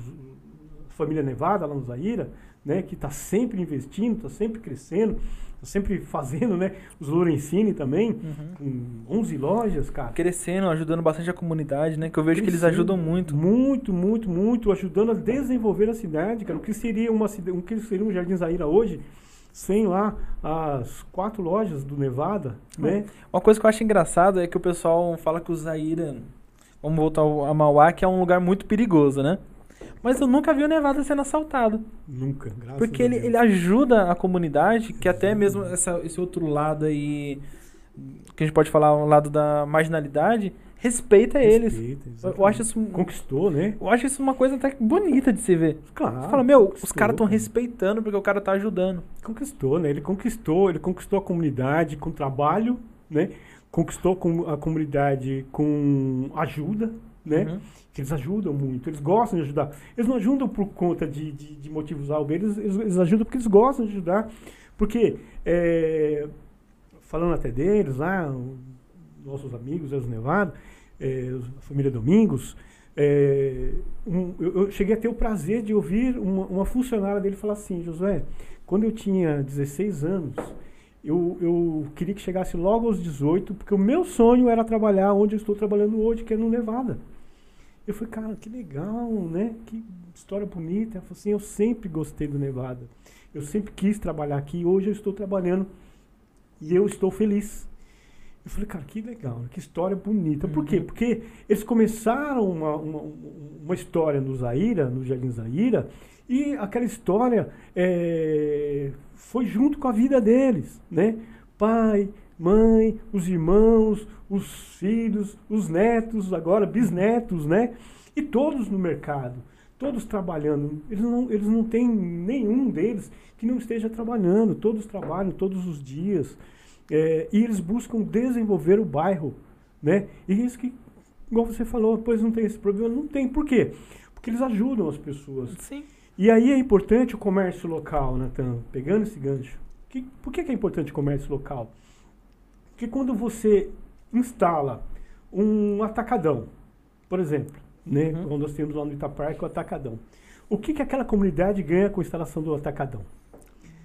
família Nevada, lá no Zaira, né? Que está sempre investindo, está sempre crescendo, sempre fazendo, né? Os Lorenzini também, Uhum. com 11 lojas, cara. Crescendo, ajudando bastante a comunidade, né? Que eu vejo que eles Crescendo ajudam muito. Muito, muito, muito, ajudando a desenvolver a cidade, cara. O que seria uma cidade, o que seria um Jardim Zaira hoje, sem lá as quatro lojas do Nevada, né? Uma coisa que eu acho engraçado é que o pessoal fala que o Zaira, vamos voltar a Mauá, que é um lugar muito perigoso, né? Mas eu nunca vi o Nevada sendo assaltado. Nunca, graças Porque a ele, Deus. ele ajuda a comunidade, que até mesmo essa- esse outro lado aí, que a gente pode falar, o lado da marginalidade, respeita eles. Respeita, Eu, eu exatamente. acho isso, Conquistou, né? eu acho isso uma coisa até bonita de se ver. Claro. Você fala, meu, os caras estão respeitando porque o cara tá ajudando. Conquistou, né? Ele conquistou, ele conquistou a comunidade com trabalho, né? Conquistou a comunidade com ajuda, né? Uhum. Eles ajudam muito, eles gostam de ajudar. Eles não ajudam por conta de, de, de motivos algo, eles, eles, eles ajudam porque eles gostam de ajudar. Porque, é, falando até deles lá, nossos amigos, os Nevado, é, a família Domingos, é, um- eu, eu cheguei a ter o prazer de ouvir uma, uma funcionária dele falar assim, Josué, quando eu tinha 16 anos, eu, eu queria que chegasse logo aos 18, porque o meu sonho era trabalhar onde eu estou trabalhando hoje, que é no Nevada. Eu falei, cara, que legal, né? Que história bonita. Ela falou assim, eu sempre gostei do Nevada. Eu sempre quis trabalhar aqui, hoje eu estou trabalhando e eu estou feliz. Eu falei, cara, que legal, que história bonita. Por quê? Uhum. Porque eles começaram uma, uma, uma história no Zaira, no Jardim Zaira, e aquela história é, foi junto com a vida deles, né? Pai, mãe, os irmãos, os filhos, os netos, agora bisnetos, né? E todos no mercado, todos trabalhando. Eles não, eles não têm nenhum deles que não esteja trabalhando, todos trabalham todos os dias. É, e eles buscam desenvolver o bairro, né? E isso que, igual você falou, pois não tem esse problema, não tem. Por quê? Porque eles ajudam as pessoas. Sim. E aí é importante o comércio local, Natan, pegando esse gancho. Que, por que, que é importante o comércio local? Porque quando você instala um atacadão, por exemplo, né? Uhum. Quando nós temos lá no Itaparque o atacadão. O que, que aquela comunidade ganha com a instalação do atacadão?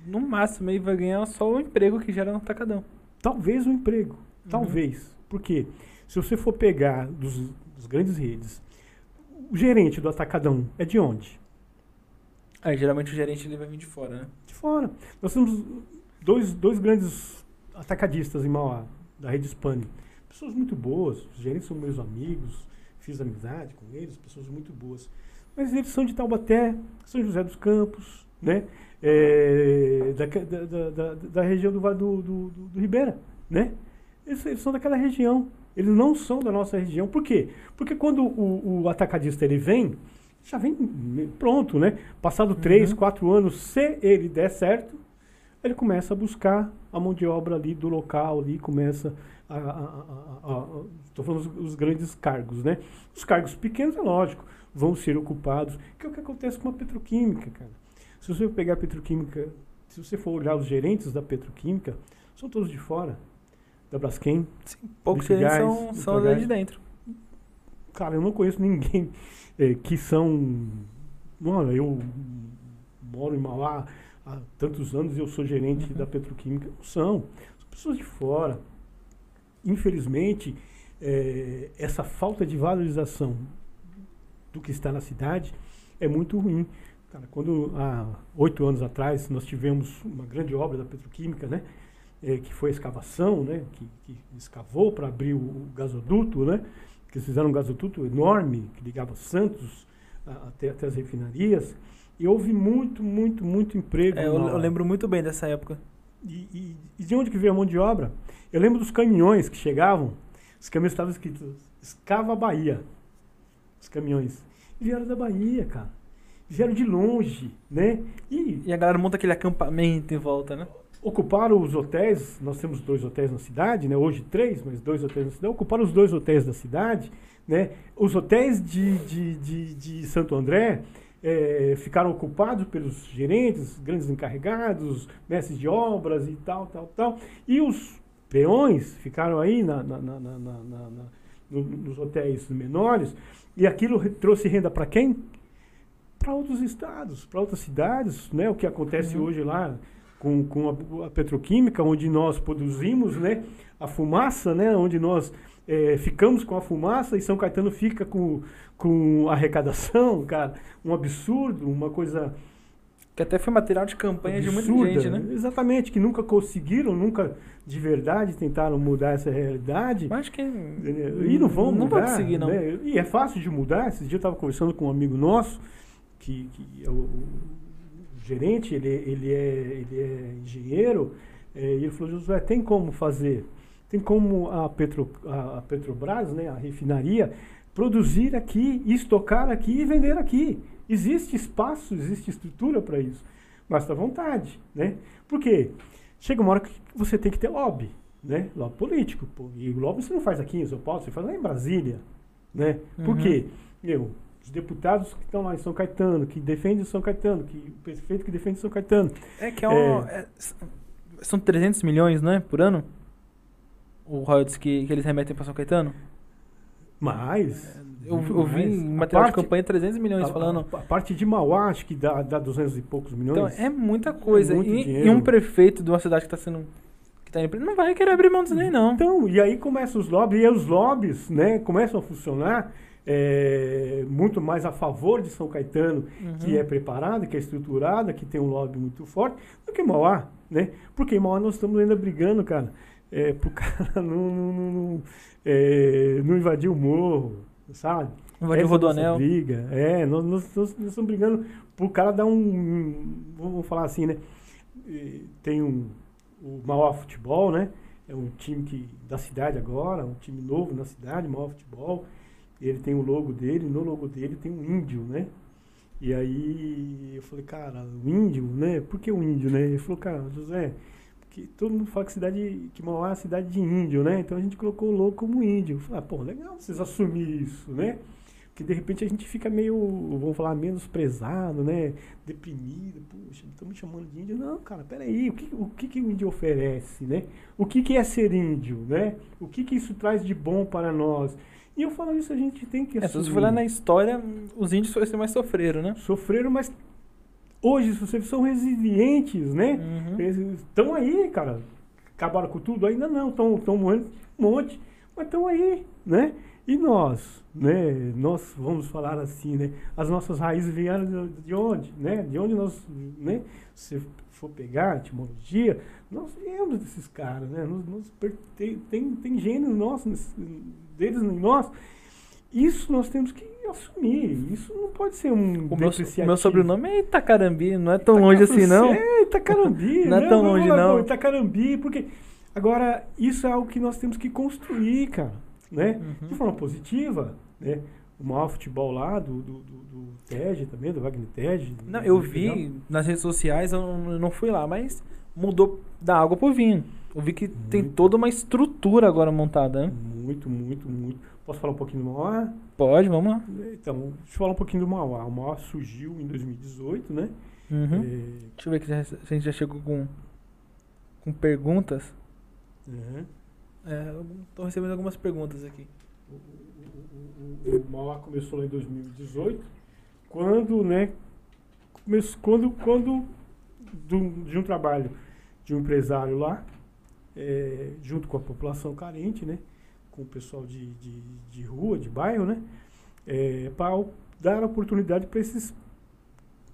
No máximo aí vai ganhar só o emprego que gera no atacadão. Talvez o emprego. Talvez. Por quê? Se você for pegar dos, dos grandes redes, o gerente do atacadão é de onde? Aí geralmente o gerente ele vai vir de fora, né? De fora. Nós temos dois, dois grandes atacadistas em Mauá, da rede Spani. Pessoas muito boas, os gerentes são meus amigos, fiz amizade com eles, pessoas muito boas. Mas eles são de Taubaté, São José dos Campos, né? É, da, da, da, da, região do Vale do, do, do, do Ribeira, né? Eles, eles, são daquela região. Eles não são da nossa região. Por quê? Porque quando o, o atacadista ele vem, já vem pronto, né? Passado três, uhum. quatro anos, se ele der certo, ele começa a buscar a mão de obra ali do local, ali começa a. Estou falando os, os, grandes cargos, né? Os cargos pequenos, é lógico, vão ser ocupados, que é o que acontece com a petroquímica, cara. Se você pegar a petroquímica, se você for olhar os gerentes da petroquímica, são todos de fora. Da Braskem. Sim, poucos gerentes são, são de dentro. Cara, eu não conheço ninguém é, que são. Mano, eu moro em Mauá há tantos anos eu sou gerente uhum. da petroquímica. Não são. São pessoas de fora. Infelizmente, é, essa falta de valorização do que está na cidade é muito ruim. Cara, quando há oito anos atrás nós tivemos uma grande obra da petroquímica, né? É, que foi a escavação, né? Que, que escavou para abrir o, gasoduto, né? que eles fizeram um gasoduto enorme que ligava Santos até, até as refinarias. E houve muito, muito, muito emprego. É, eu, eu, lembro muito bem dessa época. E, e, e, de onde que veio a mão de obra? Eu lembro dos caminhões que chegavam, os caminhões estavam escritos Escava Bahia. Os caminhões. E vieram da Bahia, cara. Vieram de longe, né? E, e a galera monta aquele acampamento em volta, né? ocuparam os hotéis, nós temos dois hotéis na cidade, né? hoje três, mas dois hotéis na cidade, ocuparam os dois hotéis da cidade. Né? Os hotéis de, de, de, de Santo André é, ficaram ocupados pelos gerentes, grandes encarregados, mestres de obras e tal, tal, tal. E os peões ficaram aí na, na, na, na nos hotéis menores. E aquilo trouxe renda para quem? Para outros estados, para outras cidades, né? O que acontece uhum. hoje lá com, com a, a, petroquímica, onde nós produzimos né, a fumaça, né, onde nós é, ficamos com a fumaça e São Caetano fica com, com a arrecadação, cara, um absurdo, uma coisa... Que até foi material de campanha absurda, de muita gente, né? Exatamente, que nunca conseguiram, nunca de verdade tentaram mudar essa realidade. Mas que... E não vão não mudar. Não conseguir, não. Né? E é fácil de mudar. Esse dia eu estava conversando com um amigo nosso, que, que é o, gerente, ele, ele, é, ele é engenheiro, é, e ele falou, Josué, tem como fazer? Tem como a, Petro, a, Petrobras, né, a refinaria, produzir aqui, estocar aqui e vender aqui. Existe espaço, existe estrutura para isso. Basta vontade, né? Por quê? Chega uma hora que você tem que ter lobby, né? Lobby político. Pô. E o lobby você não faz aqui em São Paulo, você faz lá em Brasília, né? Por uhum. quê? Eu, os deputados que estão lá em São Caetano, que defendem São Caetano, que, o prefeito que defende São Caetano. É que é, um, é, é são 300 milhões, não é? Por ano? O royalties que, que eles remetem para São Caetano? Mais. É, eu, eu vi em material parte, de campanha 300 milhões a, falando. A, a, parte de Mauá, acho que dá, dá 200 e poucos milhões. Então, é muita coisa. É e, e, um prefeito de uma cidade que está sendo. Que tá indo, não vai querer abrir mão disso nem, não. Então, e aí começam os lobbies, e os lobbies né, começam a funcionar é, muito mais a favor de São Caetano, uhum. que é preparada, que é estruturada, que tem um lobby muito forte, do que Mauá, né? Porque em Mauá nós estamos ainda brigando, cara, é, pro cara não, não, não, é, não invadir o morro, sabe? Invadir o Rodoanel. briga, é, nós, nós, nós, nós, estamos brigando pro cara dar um, vamos falar assim, né? Tem um, o Mauá Futebol, né? É um time que, da cidade agora, um time novo na cidade, Mauá Futebol, ele tem o logo dele, no logo dele tem um índio, né? E aí eu falei, cara, o índio, né? Por que o índio, né? Ele falou, cara, José, porque todo mundo fala que cidade, que Mauá é uma cidade de índio, né? Então a gente colocou o logo como índio. Falei, ah, pô, legal vocês assumirem isso, né? Porque de repente a gente fica meio, vamos falar, menosprezado, né? Deprimido, puxa, estão me chamando de índio. Não, cara, peraí, o que o, que, que o índio oferece, né? O que, que é ser índio, né? O que, que isso traz de bom para nós? E eu falo isso, a gente tem que assumir. É, se você for lá na história, os índios foram que mais sofreram, né? Sofreram, mas hoje vocês são resilientes, né? Uhum. Eles estão aí, cara. Acabaram com tudo? Ainda não, estão morrendo um monte, mas estão aí, né? E nós, né? Nós vamos falar assim, né? As nossas raízes vieram de onde, né? De onde nós, né? Se for pegar a etimologia, nós viemos desses caras, né? Nós, nós tem, tem, tem nossos deles em nós. Isso nós temos que assumir. Isso não pode ser um O meu, meu sobrenome é Itacarambi, não é tão longe assim, não. É, Itacarambi. Não é tão Vamos longe, não. pô, Itacarambi, porque... Agora, isso é algo que nós temos que construir, cara. Né? Uhum. De forma positiva, né? O maior futebol lá, do, do, do, do TED também, do Wagner TED. Não, eu legal. vi nas redes sociais, eu não, eu não fui lá, mas mudou da água pro vinho. Eu vi que tem Muito. toda uma estrutura agora montada, né? Muito, muito, muito. Posso falar um pouquinho do Mauá? Pode, vamos lá. Então, deixa eu falar um pouquinho do Mauá. O Mauá surgiu em 2018, né? Uhum. É, Deixa eu ver já- se a gente já chegou com, com perguntas. uhum. É, tô recebendo algumas perguntas aqui. O, o- o- o- Mauá começou lá em 2018, quando, né, quando, quando do- de um trabalho de um empresário lá, é, junto com a população carente, né, com o pessoal de, de, de rua, de bairro, né, para dar oportunidade para esses,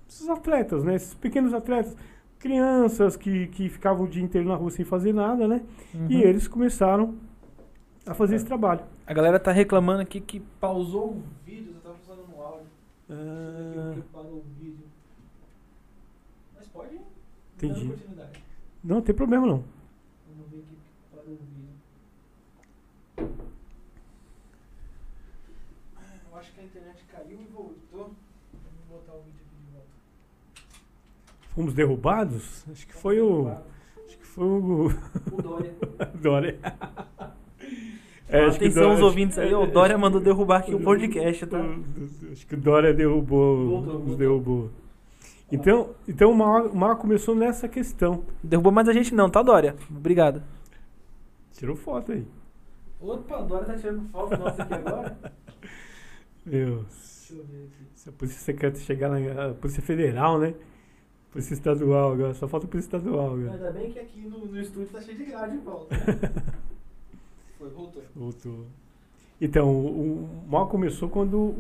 esses atletas, né, esses pequenos atletas, crianças que, que ficavam o dia inteiro na rua sem fazer nada, né, Uhum. e eles começaram a fazer esse trabalho. A galera tá reclamando aqui que pausou o vídeo, eu tava usando no áudio. Ah, Que parou o vídeo. Mas pode Entendi. não, não tem problema não. Vamos ver aqui que parou o vídeo. Eu acho que a internet caiu e voltou. Vamos botar o vídeo aqui de volta. Fomos derrubados? Acho que foi o. Acho que foi o. O Dória. Dória. É, acho que Atenção Dória- os ouvintes aí, o Dória mandou derrubar aqui o podcast, tá? Acho que o Dória derrubou. Voltou, nos voltou. derrubou. Então, então o mal, o mal começou nessa questão. Derrubou mais a gente não, tá, Dória? Obrigado. Tirou foto aí. Opa, o Dória tá tirando foto nossa aqui agora. Meu, Deixa eu ver aqui. se a Polícia Secreta chegar lá, a Polícia Federal, né? Polícia Estadual agora, só falta Polícia Estadual agora. Ainda bem que aqui no, no estúdio tá cheio de grade em volta. Foi, voltou. Voltou. Então, o, o mal começou quando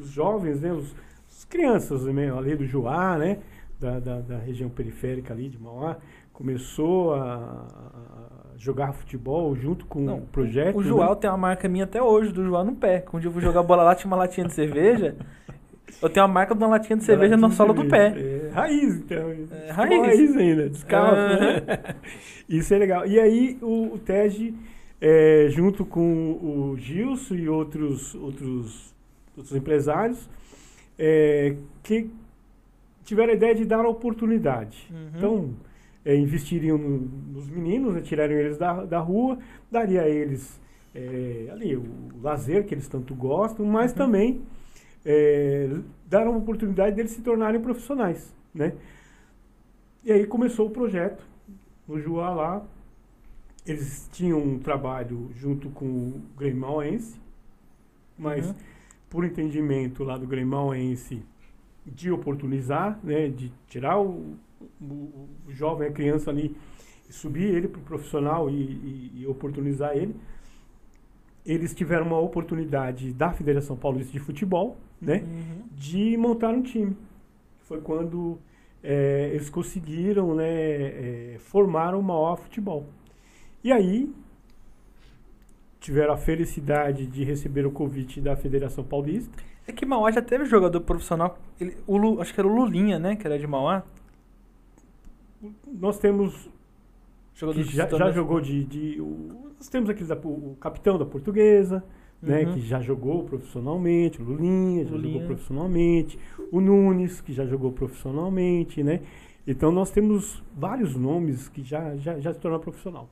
os jovens, né, os, as crianças né, ali do Juá, né, da, da, da região periférica ali de Mauá, começou a, a jogar futebol junto com Não, o projeto. O né? João tem uma marca minha até hoje, do João no pé. Quando eu vou jogar bola lá, tinha uma latinha de cerveja. Eu tenho a marca de uma latinha de cerveja Latinha na sola do pé. É, raiz, então. É, Futebol raiz. ainda, descalço, né? Isso é legal. E aí o, o TED, é, junto com o Gilson e outros, outros, outros empresários, é, que tiveram a ideia de dar a oportunidade. Uhum. Então, é, investiriam no- nos meninos, né, tirariam eles da, da rua, daria a eles é, ali, o lazer que eles tanto gostam, mas Uhum. também é, deram a oportunidade deles se tornarem profissionais, né? E aí começou o projeto no Juá lá. Eles tinham um trabalho junto com o Grêmio Mauense, mas Uhum. por entendimento lá do Grêmio Mauense de oportunizar, né, de tirar o, o- o jovem, a criança ali, subir ele para o profissional e, e- e oportunizar ele. Eles tiveram uma oportunidade da Federação Paulista de Futebol, né, Uhum. de montar um time. Foi quando eh, eles conseguiram né, eh, formar o maior futebol. E aí tiveram a felicidade de receber o convite da Federação Paulista. É que Mauá já teve jogador profissional. Ele, o Lu- acho que era o Lulinha, né? Que era de Mauá. Nós temos Jogador que já, já jogou de, de- o, nós temos aqui da- o capitão da Portuguesa, né, Uhum. que já jogou profissionalmente, o Lulinha já Lulinha. jogou profissionalmente, o Nunes que já jogou profissionalmente, né? Então nós temos vários nomes que já já, já se tornaram profissional.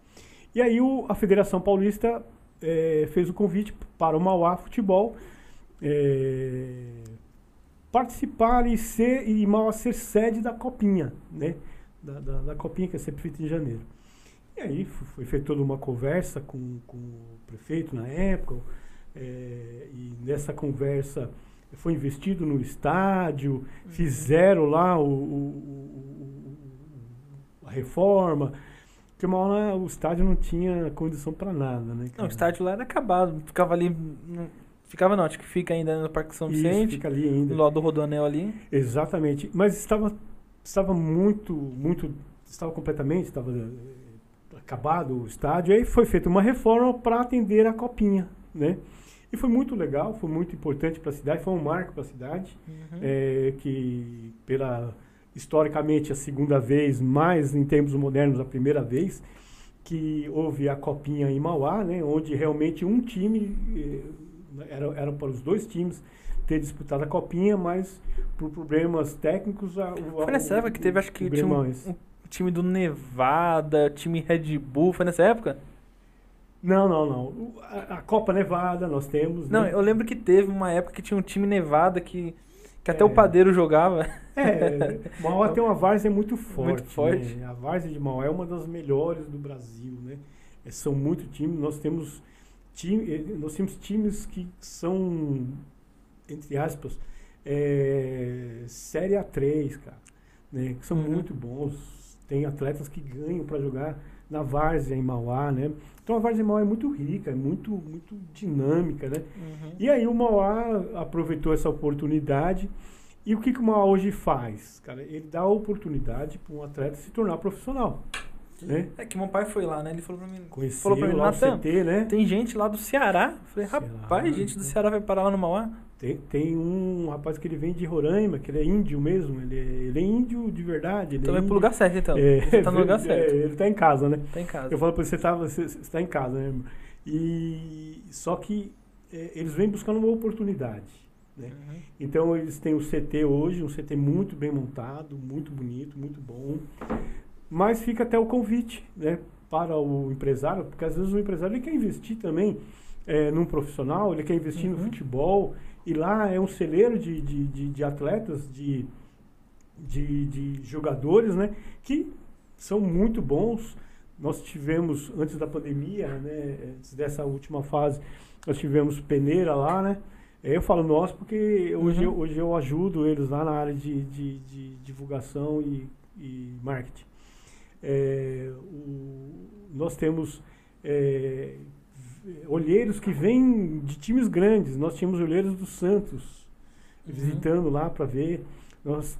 E aí o- a Federação Paulista eh, fez o convite para o Mauá Futebol eh, participar e ser e Mauá ser sede da Copinha, né? Da, da, da Copinha que é sempre feita em janeiro. E aí f- foi feita toda uma conversa com, com o prefeito na época, eh, e nessa conversa foi investido no estádio, fizeram lá o, o- o- a reforma, porque uma hora o estádio não tinha condição para nada, né? Não, cara? o estádio lá era acabado. Ficava ali. não- Ficava não, acho que fica ainda no Parque São Isso, Vicente. fica ali ainda. Do lado do Rodoanel ali. Exatamente. Mas estava, estava muito, muito, estava completamente, estava eh, acabado o estádio. Aí foi feita uma reforma para atender a copinha, né? E foi muito legal, foi muito importante para a cidade, foi um marco para a cidade, Uhum. é, que pela historicamente a segunda vez, mas em termos modernos a primeira vez, que houve a copinha em Mauá, né, onde realmente um time eh, era, era para os dois times ter disputado a copinha, mas por problemas técnicos a, o, Foi nessa o- época que teve, acho o que tinha um, Gremões. um time do Nevada, time Red Bull, foi nessa época? Não, não, não. A, a Copa Nevada nós temos. Não, né? eu lembro que teve uma época que tinha um time Nevada que, que até É. o padeiro jogava. É, Mauá tem uma várzea muito forte. forte. né? A várzea de Mauá é uma das melhores do Brasil, né? É, São muito times. Nós temos, time, eh, nós temos times que são, entre aspas, é, Série A3, cara. Né? Que são Uhum. muito bons. Tem atletas que ganham para jogar na várzea em Mauá, né? Então a várzea em Mauá é muito rica, é muito, muito dinâmica, né? E aí o Mauá aproveitou essa oportunidade. E o que, que o Mauá hoje faz? Cara, ele dá a oportunidade para um atleta se tornar profissional. Né? É que meu pai foi lá, né? Ele falou pra mim. Conheceu falou pra mim, lá CT, né? tem gente lá do Ceará. Eu falei, Ceará, rapaz, gente do Ceará vai parar lá no Mauá? Tem, tem um rapaz que ele vem de Roraima, que ele é índio mesmo. Ele é, ele é índio de verdade. Ele Então é pro lugar certo, então. É, Você tá no lugar é, certo. ele tá em casa, né? Tá em casa. Eu falo pra ele, você tá, você, você tá em casa, né? E, só que é, eles vêm buscando uma oportunidade. Né? Uhum. Então eles têm o CT hoje, um CT muito bem montado, muito bonito, muito bom. Mas fica até o convite, né, para o empresário, porque às vezes o empresário ele quer investir também é, num profissional, ele quer investir no Uhum. futebol, e lá é um celeiro de, de, de, de atletas, de, de, de jogadores, né, que são muito bons. Nós tivemos, antes da pandemia, né, antes dessa última fase, nós tivemos peneira lá, né, eu falo nós porque hoje, eu, Uhum. hoje eu ajudo eles lá na área de, de, de divulgação e, e marketing. É, o- nós temos é, olheiros que vêm de times grandes. Nós tínhamos olheiros do Santos Uhum. visitando lá para ver. Nós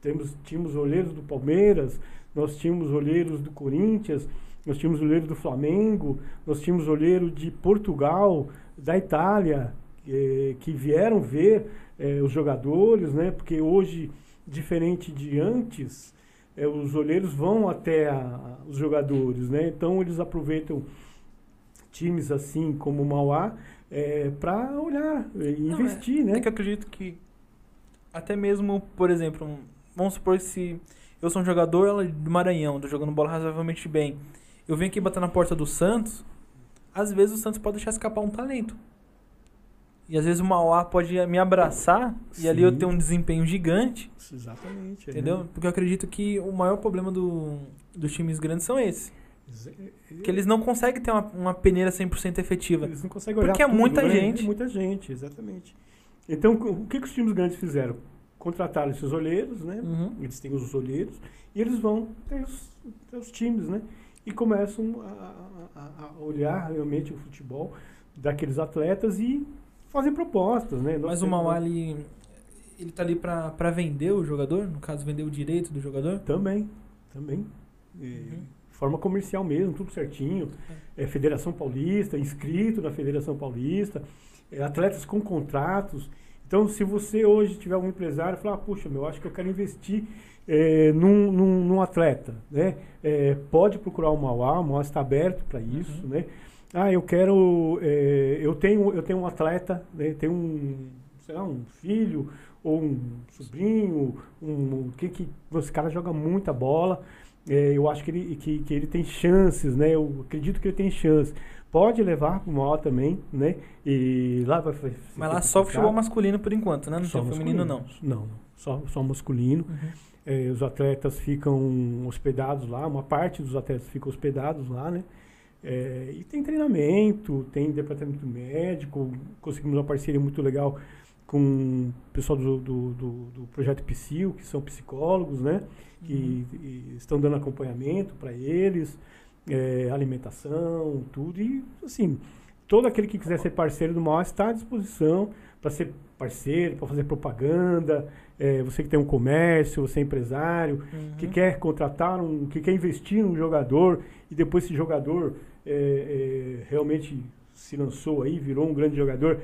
temos, tínhamos olheiros do Palmeiras, nós tínhamos olheiros do Corinthians, nós tínhamos olheiros do Flamengo, nós tínhamos olheiro de Portugal, da Itália, eh, que vieram ver eh, os jogadores, né? Porque hoje, diferente de antes, eh, os olheiros vão até a- os jogadores, né? Então eles aproveitam times assim como o Mauá para olhar e Não, investir, é, né? É que eu acredito que até mesmo, por exemplo, vamos supor que se eu sou um jogador ela, do Maranhão, tô jogando bola razoavelmente bem. Eu venho aqui bater na porta do Santos, às vezes o Santos pode deixar escapar um talento. E às vezes o Mauá pode me abraçar e ali eu Sim. ter um desempenho gigante, Exatamente. é. entendeu? Porque eu acredito que o maior problema do, dos times grandes são esses. Que eles não conseguem ter uma, uma peneira 100% efetiva. Eles não conseguem olhar Porque é tudo, muita né? gente. É muita gente, exatamente. Então, o que, que os times grandes fizeram? Contrataram esses olheiros, né? Uhum. Eles têm os olheiros e eles vão ter os, ter os times, né? E começam a, a- a olhar realmente o futebol daqueles atletas e fazem propostas, né? Nós Mas o Mauá, ele, tá ali pra vender o jogador? No caso, vender o direito do jogador? Também, também. Uhum. Forma comercial mesmo, tudo certinho. É, Federação Paulista, inscrito na Federação Paulista, é, atletas com contratos. Então, se você hoje tiver um empresário e falar, ah, puxa, meu, acho que eu quero investir é, num, num, num atleta, né? É, pode procurar o Mauá, o Mauá está aberto para isso, Uhum. né? Ah, eu quero, é, eu tenho, eu tenho um atleta, né? Tenho um, sei lá, um filho ou um sobrinho, um, que que esse cara joga muita bola. É, eu acho que ele, que, que ele tem chances, né? Eu acredito que ele tem chance. Pode levar para o Mauá também, né? E lá vai Mas lá só futebol masculino por enquanto, né? Não Só tem feminino, não. Não. Só, só masculino. Uhum. É, os atletas ficam hospedados lá, uma parte dos atletas ficam hospedados lá, né? É, e tem treinamento, tem departamento médico, conseguimos uma parceria muito legal com o pessoal do, do, do, do projeto Psil, que são psicólogos, né? Que e estão dando acompanhamento para eles, é, alimentação, tudo. E, assim, todo aquele que quiser ser parceiro do MAU está à disposição para ser parceiro, para fazer propaganda. É, você que tem um comércio, você é empresário, Uhum. que quer contratar, um, que quer investir num jogador e depois esse jogador é, é, realmente se lançou aí, virou um grande jogador.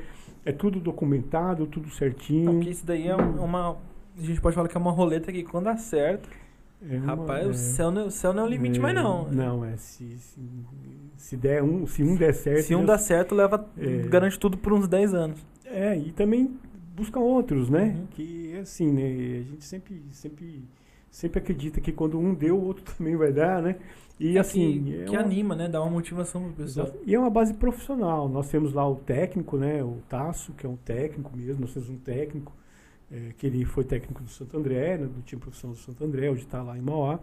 É tudo documentado, tudo certinho. Não, porque isso daí é uma. A gente pode falar que é uma roleta que quando acerta. É uma- rapaz, é, o, céu não, o céu não é o limite, é, mais não. Não, é se, se, se der um, se um der certo. Se um dá certo, leva. É. Garante tudo por uns 10 anos. É, e também busca outros, né? Uhum. Que assim, né? A gente sempre, sempre, sempre acredita que quando um deu, o outro também vai dar, né? E assim. que, é que uma- anima, né? Dá uma motivação pro pessoal. E é uma base profissional. Nós temos lá o técnico, né? O Tasso, que é um técnico mesmo. Nós temos um técnico, é, que ele foi técnico do Santo André, né, do time profissional do Santo André, hoje está lá em Mauá.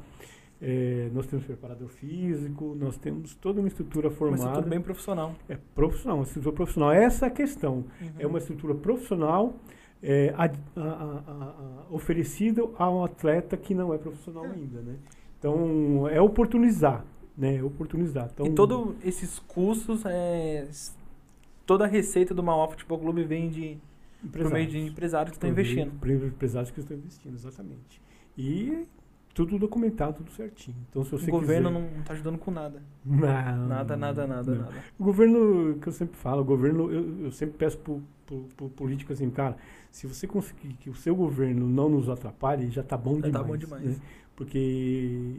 É, nós temos preparador físico, nós temos toda uma estrutura Uma formada. estrutura bem profissional. É profissional, uma estrutura profissional. Essa é a questão. Uhum. É uma estrutura profissional é, a- a- a- a- oferecida a um atleta que não é profissional ainda, né? Então, é oportunizar, né? É oportunizar. Então, e todos esses custos, é, toda a receita do Mauá Futebol Clube vem de, por meio de empresários que estão investindo. por meio de empresários que estão investindo, exatamente. E tudo documentado, tudo certinho. Então, se você o governo quiser... não está ajudando com nada. Não, Nada, nada, nada, não. nada. O governo, que eu sempre falo, o governo, eu, eu sempre peço pro, pro político assim, cara, se você conseguir que o seu governo não nos atrapalhe, já tá bom Já demais. tá bom demais. né? Porque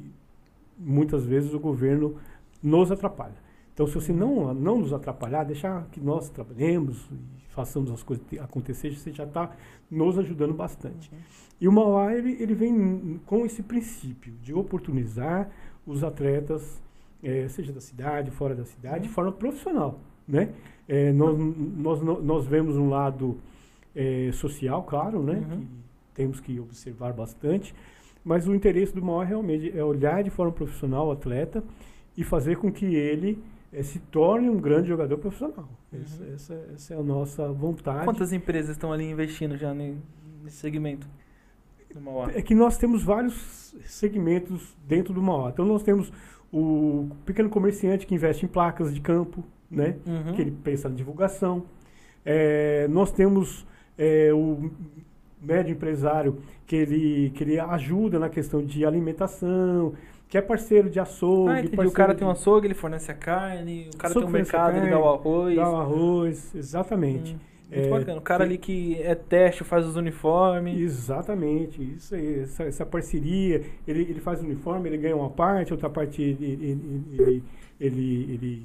muitas vezes o governo nos atrapalha. Então, se você não, não nos atrapalhar, deixar que nós trabalhemos e façamos as coisas te- acontecer, você já está nos ajudando bastante. Uhum. E o Mauá, ele, ele vem com esse princípio de oportunizar os atletas, eh, seja da cidade, fora da cidade, de Uhum. forma profissional, né? Eh, nós, nós, nó- nós vemos um lado eh, social, claro, né? Uhum. Que temos que observar bastante, mas o interesse do Mauá realmente é olhar de forma profissional o atleta e fazer com que ele eh, se torne um grande jogador profissional. Uhum. Essa, essa, essa é a nossa vontade. Quantas empresas estão ali investindo já ne- nesse segmento? É que nós temos vários segmentos dentro do Mauá. Então nós temos o pequeno comerciante que investe em placas de campo, né? Uhum. Que ele pensa na divulgação. É, nós temos é, o médio empresário que ele, que ele ajuda na questão de alimentação, que é parceiro de açougue. Ah. O cara de- tem um açougue, ele fornece a carne, o cara Açougue tem um mercado, ele dá o carne, arroz. dá o arroz, exatamente. Hum, muito É, bacana. O cara tem- ali que é teste, faz os uniformes. Exatamente, isso aí, essa, essa parceria, ele, ele faz o uniforme, ele ganha uma parte, outra parte ele, ele, ele, ele, ele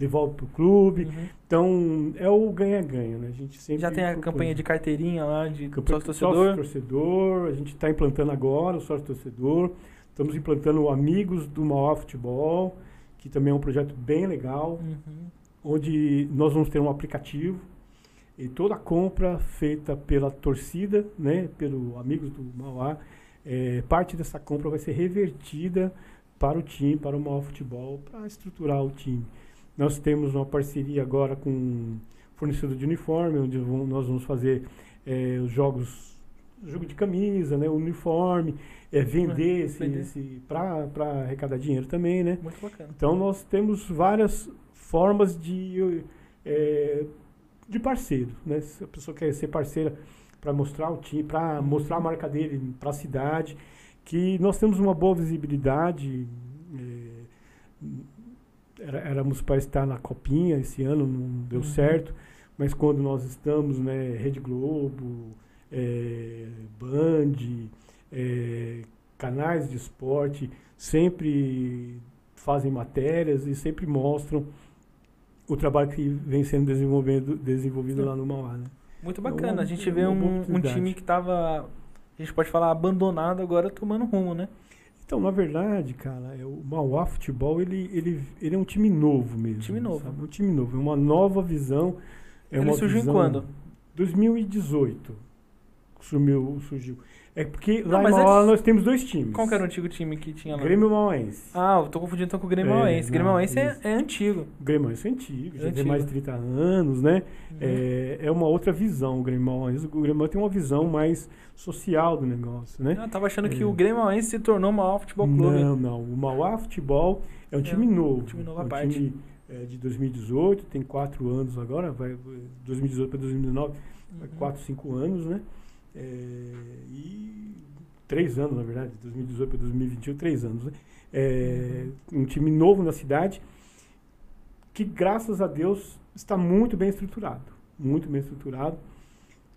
devolve para o clube. Uhum. Então, é o ganha-ganha, né? A gente sempre Já tem a campanha de carteirinha lá, de Campanha sócio de torcedor. torcedor, a gente está implantando agora o sócio torcedor, estamos implantando o Amigos do Mauá Futebol, que também é um projeto bem legal, Uhum. onde nós vamos ter um aplicativo e toda a compra feita pela torcida, né, pelo Amigos do Mauá, é, parte dessa compra vai ser revertida para o time, para o Mauá Futebol, para estruturar o time. Nós temos uma parceria agora com fornecedor de uniforme, onde vão- nós vamos fazer é, os jogos, jogo de camisa, né, uniforme, é, vender esse, esse para arrecadar dinheiro também, né? Muito bacana. Então nós temos várias formas de, eh, de parceiro. Né? Se a pessoa quer ser parceira para mostrar o time, para mostrar a marca dele para a cidade, que nós temos uma boa visibilidade. eh, era- éramos para estar na Copinha esse ano, não deu Uhum. certo, mas quando nós estamos, né, Rede Globo, eh, Band, eh, canais de esporte, sempre fazem matérias e sempre mostram o trabalho que vem sendo desenvolvido, desenvolvido lá no Mauá, né? Muito É uma- bacana. A gente é vê boa um, um time que tava, a gente pode falar, abandonado agora tomando rumo, né? Então, na verdade, cara, é, o Mauá Futebol, ele, ele, ele é um time novo mesmo. Time novo. sabe? Um time novo, é uma nova visão. É Ele uma surgiu em visão- quando? 2018 sumiu, surgiu. É porque Não, lá em mas Mauá antes- nós temos dois times. Qual que era o antigo time que tinha lá? Grêmio Mauáense. Ah, eu tô confundindo então com o Grêmio É, Mauense. Grêmio não, Mauense é, isso. é antigo. O Grêmio Mauáense é antigo, já tem Antigo. mais de 30 anos, né? Uhum. É, é uma outra visão o Grêmio Mauáense. O Grêmio tem uma visão mais social do negócio, né? Ah, eu tava achando que É. o Grêmio Mauense se tornou o maior futebol clube. Não, não. O Mauá Futebol é um É time um novo. time novo à é um parte. time é, de 2018, tem quatro anos agora, vai 2018 para 2019, vai Uhum. quatro, cinco anos, né? É, e três anos, na verdade, 2018 para 2021, três anos, né? É. Um time novo na cidade que graças a Deus está muito bem estruturado, muito bem estruturado,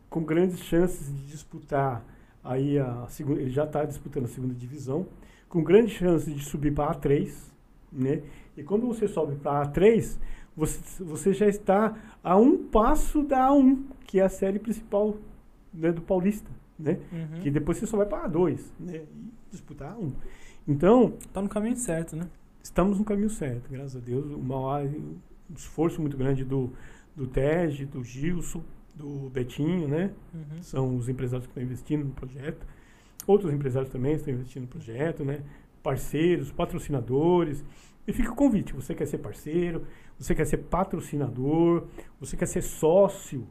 com grandes chances de disputar aí a segunda, ele já está disputando a segunda divisão, com grandes chances de subir para a A3, né? E quando você sobe para a A3, você, você já está a um passo da A1, que é a série principal né, do Paulista, né? Uhum. Que depois você só vai para A2, né? E disputar A1. Então, Tá no caminho certo, né? estamos no caminho certo, graças a Deus. O Mauá, um esforço muito grande do, do Tej, do Gilson, do Betinho, né? Uhum. São os empresários que estão investindo no projeto. Outros empresários também estão investindo no projeto, né? Parceiros, patrocinadores. E fica o convite. Você quer ser parceiro, você quer ser patrocinador, você quer ser sócio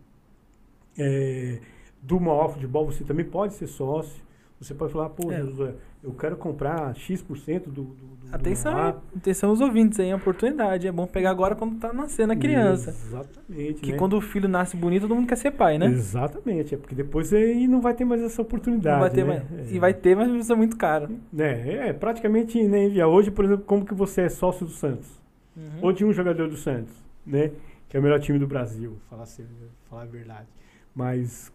é, do Mauá Futebol, você também pode ser sócio. Você pode falar, pô, É. Josué, eu quero comprar X% do, do, do, do Atenção, aí, atenção os ouvintes aí, é uma oportunidade. É bom pegar agora quando tá nascendo a criança. Exatamente. Que né? quando o filho nasce bonito, todo mundo quer ser pai, né? Exatamente, é porque depois aí não vai ter mais essa oportunidade. Não vai ter né? mais- É. E vai ter, mas vai ser muito caro. É, é, praticamente, né, Via, hoje, por exemplo, como que você é sócio do Santos? Uhum. Ou de um jogador do Santos, né? Que é o melhor time do Brasil, falar, falar a verdade. Mas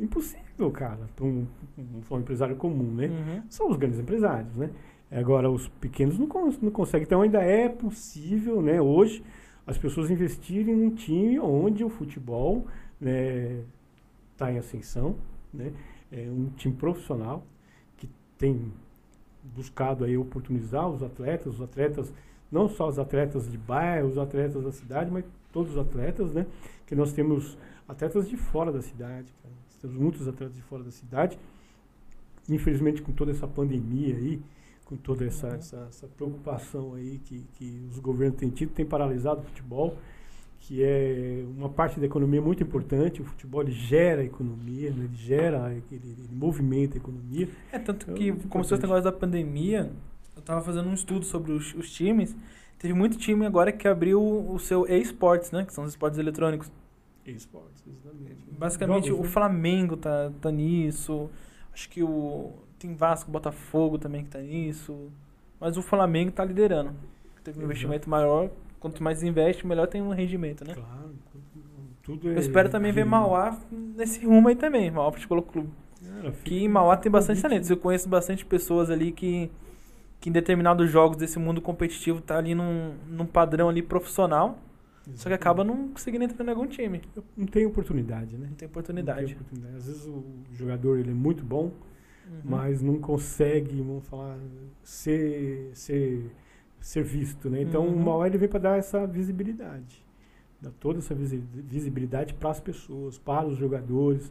impossível, cara, para um, um, um empresário comum, né? Uhum. São os grandes empresários, né? Agora, os pequenos não, cons- não conseguem. Então, ainda é possível, né, hoje, as pessoas investirem num time onde o futebol está em ascensão, né? É um time profissional que tem buscado aí oportunizar os atletas, os atletas, não só os atletas de bairro, os atletas da cidade, mas todos os atletas, né? Que nós temos atletas de fora da cidade, temos muitos atletas de fora da cidade. Infelizmente, com toda essa pandemia aí, com toda essa, Uhum. essa, essa preocupação aí que, que os governos têm tido, tem paralisado o futebol, que é uma parte da economia muito importante. O futebol ele gera economia, né? ele gera, ele, ele movimenta a economia. É, tanto É que muito começou esse importante. negócio da pandemia, eu tava fazendo um estudo sobre os, os times. Teve muito time agora que abriu o seu e-sports, né? Que são os esportes eletrônicos. Esportes, exatamente. Basicamente, Jogos, o né? Flamengo tá, tá nisso. Acho que o. Tem Vasco, Botafogo também que tá nisso. Mas o Flamengo tá liderando. Teve um investimento maior. Quanto mais investe, melhor tem um rendimento, né? Claro, tudo é Eu espero também ver Mauá nesse rumo aí também, Mauá Futebol Clube. Cara, Que em Mauá tem bastante talento. Eu conheço bastante pessoas ali que, que em determinados jogos desse mundo competitivo tá ali num, num padrão ali profissional, só que acaba não conseguindo entrar em algum time. Não tem oportunidade, né? Não tem Não oportunidade. tem oportunidade. Às vezes o jogador ele é muito bom, Uhum. mas não consegue, vamos falar, ser, ser, ser visto, né? Então Uhum. o Mauá ele vem para dar essa visibilidade, dar toda essa visi- visibilidade para as pessoas, para os jogadores,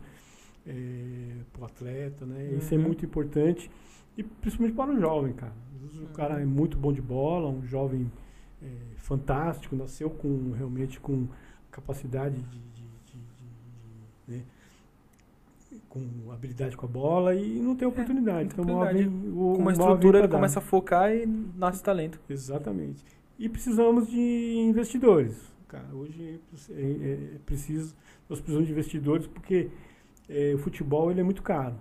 para o atleta, né? Isso é Uhum. muito importante e principalmente para o jovem, cara. Às vezes o Uhum. cara é muito bom de bola, um jovem é, fantástico, nasceu com realmente com capacidade de, de- de- de- né? com habilidade com a bola e não tem oportunidade. não tem então, oportunidade. vem- o Com uma estrutura ele começa a focar e nasce talento. Exatamente. E precisamos de investidores. Cara, hoje é, é- é preciso, nós precisamos de investidores porque é, o futebol ele é muito caro.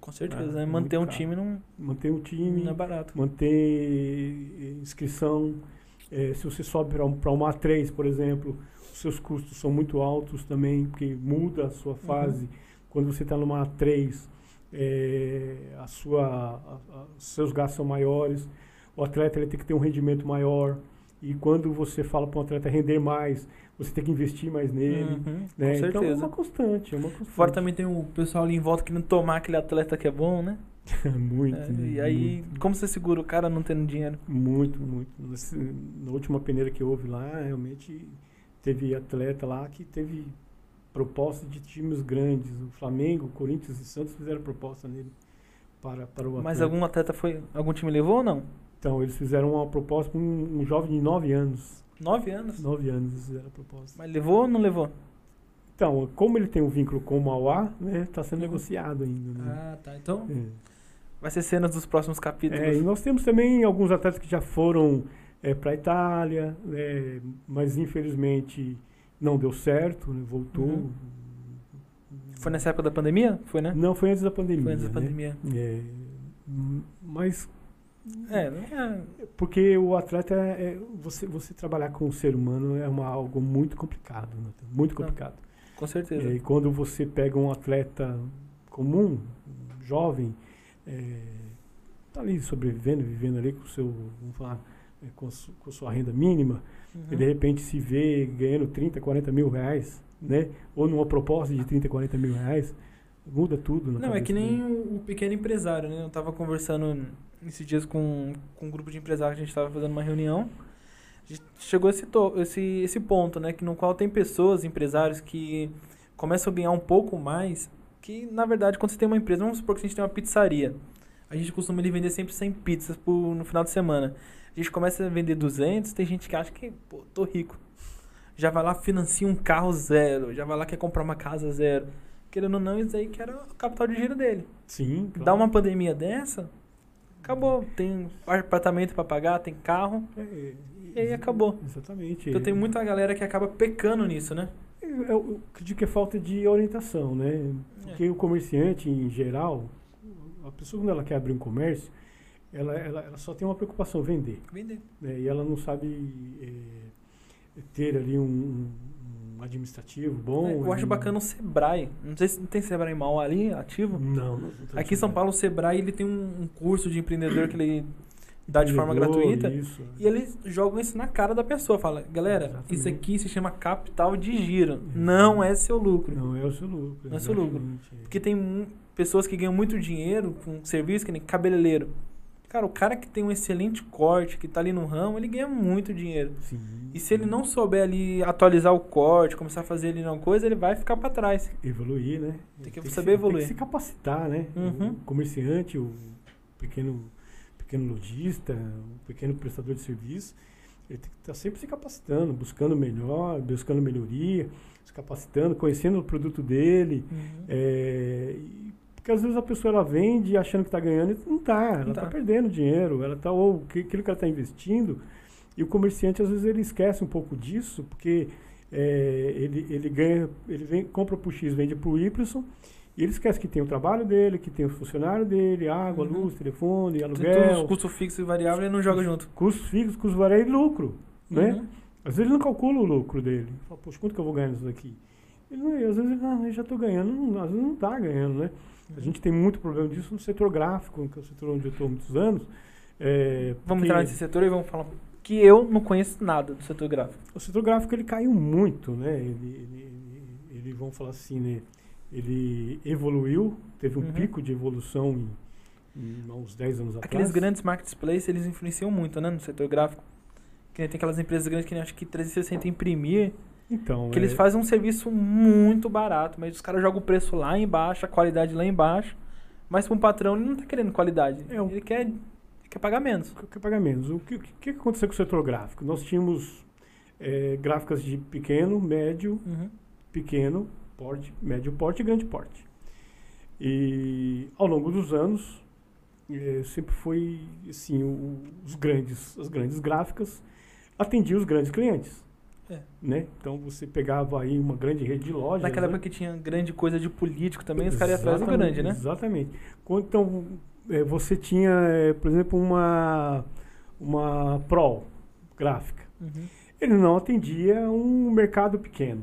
Com certeza, É, né? é Manter um caro. time não, Manter um time, não é barato. manter inscrição. Eh, se você sobe para uma A3, por exemplo, os seus custos são muito altos também, porque muda a sua fase. Quando você está numa A3, eh, a sua, a- a- os seus gastos são maiores. O atleta ele tem que ter um rendimento maior. E quando você fala para um atleta render mais, você tem que investir mais nele. Uhum, né? Com Então é uma constante, é uma constante. Fora também tem o pessoal ali em volta querendo tomar aquele atleta que é bom, né? muito. É, e aí, muito. como você segura o cara não tendo dinheiro? Muito, muito. Na última peneira que houve lá, realmente teve atleta lá que teve proposta de times grandes. O Flamengo, Corinthians e Santos fizeram proposta nele para, para o Mas atleta. algum atleta foi. Algum time levou ou não? Então, eles fizeram uma proposta para um, um jovem de 9 anos. Nove anos. 9 anos eles fizeram a proposta. Mas levou ou não levou? Então, como ele tem um vínculo com o Mauá, né, está sendo negociado ainda. Né? Ah, tá. Então É. vai ser cenas dos próximos capítulos. É, e nós temos também alguns atletas que já foram para a Itália, né, mas infelizmente não deu certo, né, voltou. Uhum. Foi nessa época da pandemia? Foi, né? Não, foi antes da pandemia. Foi antes da né? pandemia. É, hum, mas É, não é. Porque o atleta é, você você trabalhar com o ser humano é uma, algo muito complicado, né? muito complicado. Com certeza. E quando você pega um atleta comum, um jovem, é, tá ali sobrevivendo, vivendo ali com seu, vamos falar, é, com, com sua renda mínima, Uhum. e de repente se vê ganhando 30, 40 mil reais, né? Ou numa proposta de 30, 40 mil reais, muda tudo. Não, é que nem o, o pequeno empresário, né? Eu tava conversando esses dias com, com um grupo de empresários, a gente tava fazendo uma reunião. A gente chegou a esse, esse, esse ponto, né? Que no qual tem pessoas, empresários, que começam a ganhar um pouco mais. Que, na verdade, quando você tem uma empresa, vamos supor que a gente tem uma pizzaria. A gente costuma vender sempre 100 pizzas por, no final de semana. A gente começa a vender 200, tem gente que acha que, pô, tô rico. Já vai lá, financia um carro zero. Já vai lá, quer comprar uma casa zero. Querendo ou não, isso aí que era o capital de giro dele. Sim, claro. Dá uma pandemia dessa, acabou. Tem apartamento pra pagar, tem carro. É, é, E aí acabou. Exatamente. Então tem muita galera que acaba pecando nisso, né? Eu, acredito que é falta de orientação, né? Porque o comerciante, em geral, a pessoa quando ela quer abrir um comércio, ela, ela, ela só tem uma preocupação, vender. Vender. Né? E ela não sabe eh, ter ali um, um administrativo bom. É, eu acho um- bacana o Sebrae. Não sei se não tem Sebrae mal ali, ativo. Não, não, Aqui em São Paulo, o Sebrae ele tem um, um curso de empreendedor que ele dá de forma gratuita. Isso. E eles jogam isso na cara da pessoa. Fala, galera, Exatamente. isso aqui se chama capital de giro. Não é seu lucro. Não é o seu lucro. Não é seu lucro. exatamente. Porque tem pessoas que ganham muito dinheiro com serviço, que nem cabeleireiro. Cara, o cara que tem um excelente corte, que tá ali no ramo, ele ganha muito dinheiro. Sim. E se ele não souber ali atualizar o corte, começar a fazer ali uma coisa, ele vai ficar pra trás. Evoluir, né? Tem que se- saber evoluir. Tem que se capacitar, né? Uhum. O comerciante, o pequeno, pequeno lojista, o pequeno prestador de serviço, ele tem que estar sempre se capacitando, buscando melhor, buscando melhoria, se capacitando, conhecendo o produto dele. É, e- porque às vezes a pessoa ela vende achando que está ganhando e não está, ela está tá. perdendo dinheiro, ela tá, ou aquilo que ela está investindo. E o comerciante às vezes ele esquece um pouco disso, porque é, ele, ele ganha, ele vem, compra para o X, vende para o Y, e ele esquece que tem o trabalho dele, que tem o funcionário dele, água, Uhum. luz, telefone, Tem todos aluguel, os custos fixos e variáveis, ele não joga junto. custos fixos, custos variáveis e lucro, né? Uhum. Às vezes ele não calcula o lucro dele. Ele Fala, poxa, quanto que eu vou ganhar nisso daqui? Ele não, às vezes ele, não, eu já estou ganhando. Não, às vezes não está ganhando, né? A gente tem muito problema disso no setor gráfico, que é o setor onde eu estou há muitos anos. É, Vamos entrar nesse setor e vamos falar que eu não conheço nada do setor gráfico. O setor gráfico ele caiu muito, né? Ele, ele, ele, ele, vamos falar assim, né? Ele evoluiu, teve um Uhum. pico de evolução em, em uns 10 anos Aqueles atrás. grandes marketplaces, eles influenciam muito, né, no setor gráfico. Que tem aquelas empresas grandes que nem acho que 360 imprimir, Então, que eles é, fazem um serviço muito barato, mas os caras jogam o preço lá embaixo, a qualidade lá embaixo. Mas para um patrão ele não tá querendo qualidade. É, Ele quer, quer pagar menos. quer pagar menos. O que, o que aconteceu com o setor gráfico? Nós tínhamos é, gráficas de pequeno, médio, Uhum. pequeno porte, médio porte e grande porte. E ao longo dos anos eh, sempre foi assim o- os grandes, as grandes gráficas atendiam os grandes clientes, É. né? Então você pegava aí uma grande rede de lojas. Naquela né? época que tinha grande coisa de político também, os caras iam atrás do grande, né? Exatamente. Quando, Então eh, você tinha, eh, por exemplo, uma uma Pro gráfica Uhum. ele não atendia um mercado pequeno.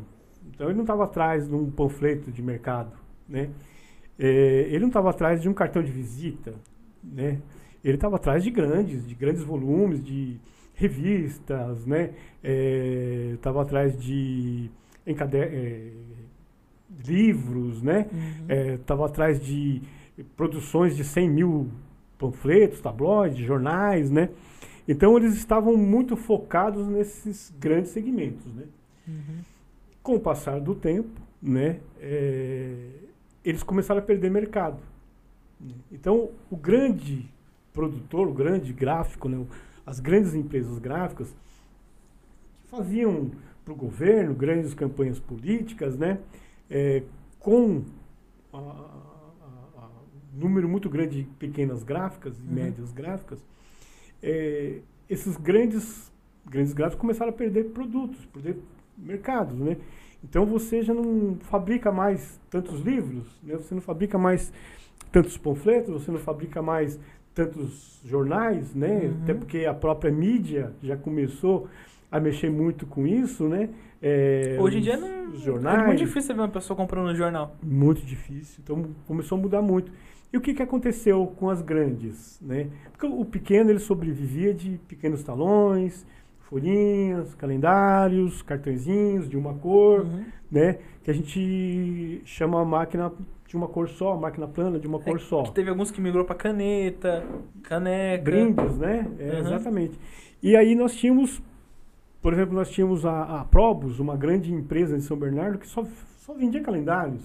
Então ele não estava atrás de um panfleto de mercado, né? Eh, ele não estava atrás de um cartão de visita, né? Ele estava atrás de grandes, de grandes volumes, de revistas, né? Estava atrás de eh, livros, né? Uhum. Estava atrás de produções de 100 mil panfletos, tabloides, jornais, né? Então eles estavam muito focados nesses grandes segmentos, né? Uhum. Com o passar do tempo, né, é, eles começaram a perder mercado. Então o grande produtor, o grande gráfico, né, as grandes empresas gráficas que faziam para o governo grandes campanhas políticas, né, é, com a- a- a- um número muito grande de pequenas gráficas e Uhum. médias gráficas, é, esses grandes, grandes gráficos começaram a perder produtos, perder mercados, né? Então você já não fabrica mais tantos livros, né? Você não fabrica mais tantos panfletos, você não fabrica mais tantos jornais, né? Uhum. Até porque a própria mídia já começou a mexer muito com isso, né? É, Hoje em dia não, os é jornais, muito difícil ver uma pessoa comprando um jornal. muito difícil. Então começou a mudar muito. E o que, que aconteceu com as grandes, né? Porque o pequeno ele sobrevivia de pequenos talões, folhinhas, calendários, cartõezinhos de uma cor, Uhum. né? Que a gente chama a máquina de uma cor só, máquina plana de uma cor só. Que teve alguns que migrou pra caneta, caneca. Brindes, né? É, Uhum. Exatamente. E aí nós tínhamos, por exemplo, nós tínhamos a, a Probus, uma grande empresa em São Bernardo que só, só vendia calendários,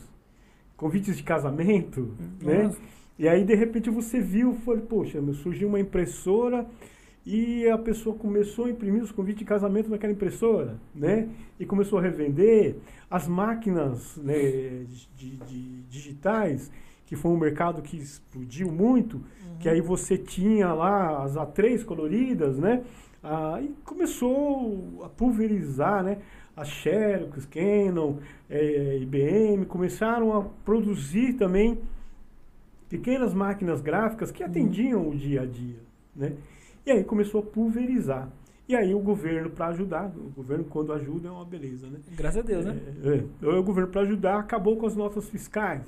convites de casamento, né? Nossa. E aí, de repente, você viu, foi, poxa, surgiu uma impressora e a pessoa começou a imprimir os convites de casamento naquela impressora, né? E começou a revender. As máquinas né, de, de digitais, que foi um mercado que explodiu muito, que aí você tinha lá as A3 coloridas, né? Ah, e começou a pulverizar, né? A Xerox, Canon, eh, IBM começaram a produzir também pequenas máquinas gráficas que atendiam o dia a dia, né? E aí começou a pulverizar. E aí o governo para ajudar, o governo quando ajuda é uma beleza, né? Graças a Deus, né? É, é. O governo para ajudar acabou com as notas fiscais,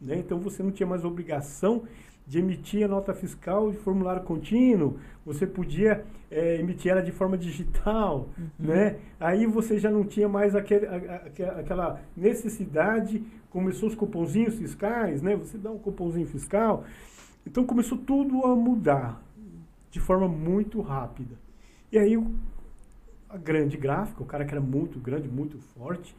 né? Então você não tinha mais obrigação de emitir a nota fiscal de formulário contínuo, você podia é, emitir ela de forma digital, né? Aí você já não tinha mais aquele, a- a- aquela- aquela necessidade, começou os cupomzinhos fiscais, né? Você dá um cupomzinho fiscal, então começou tudo a mudar de forma muito rápida. E aí o- a grande gráfica, o cara que era muito grande, muito forte,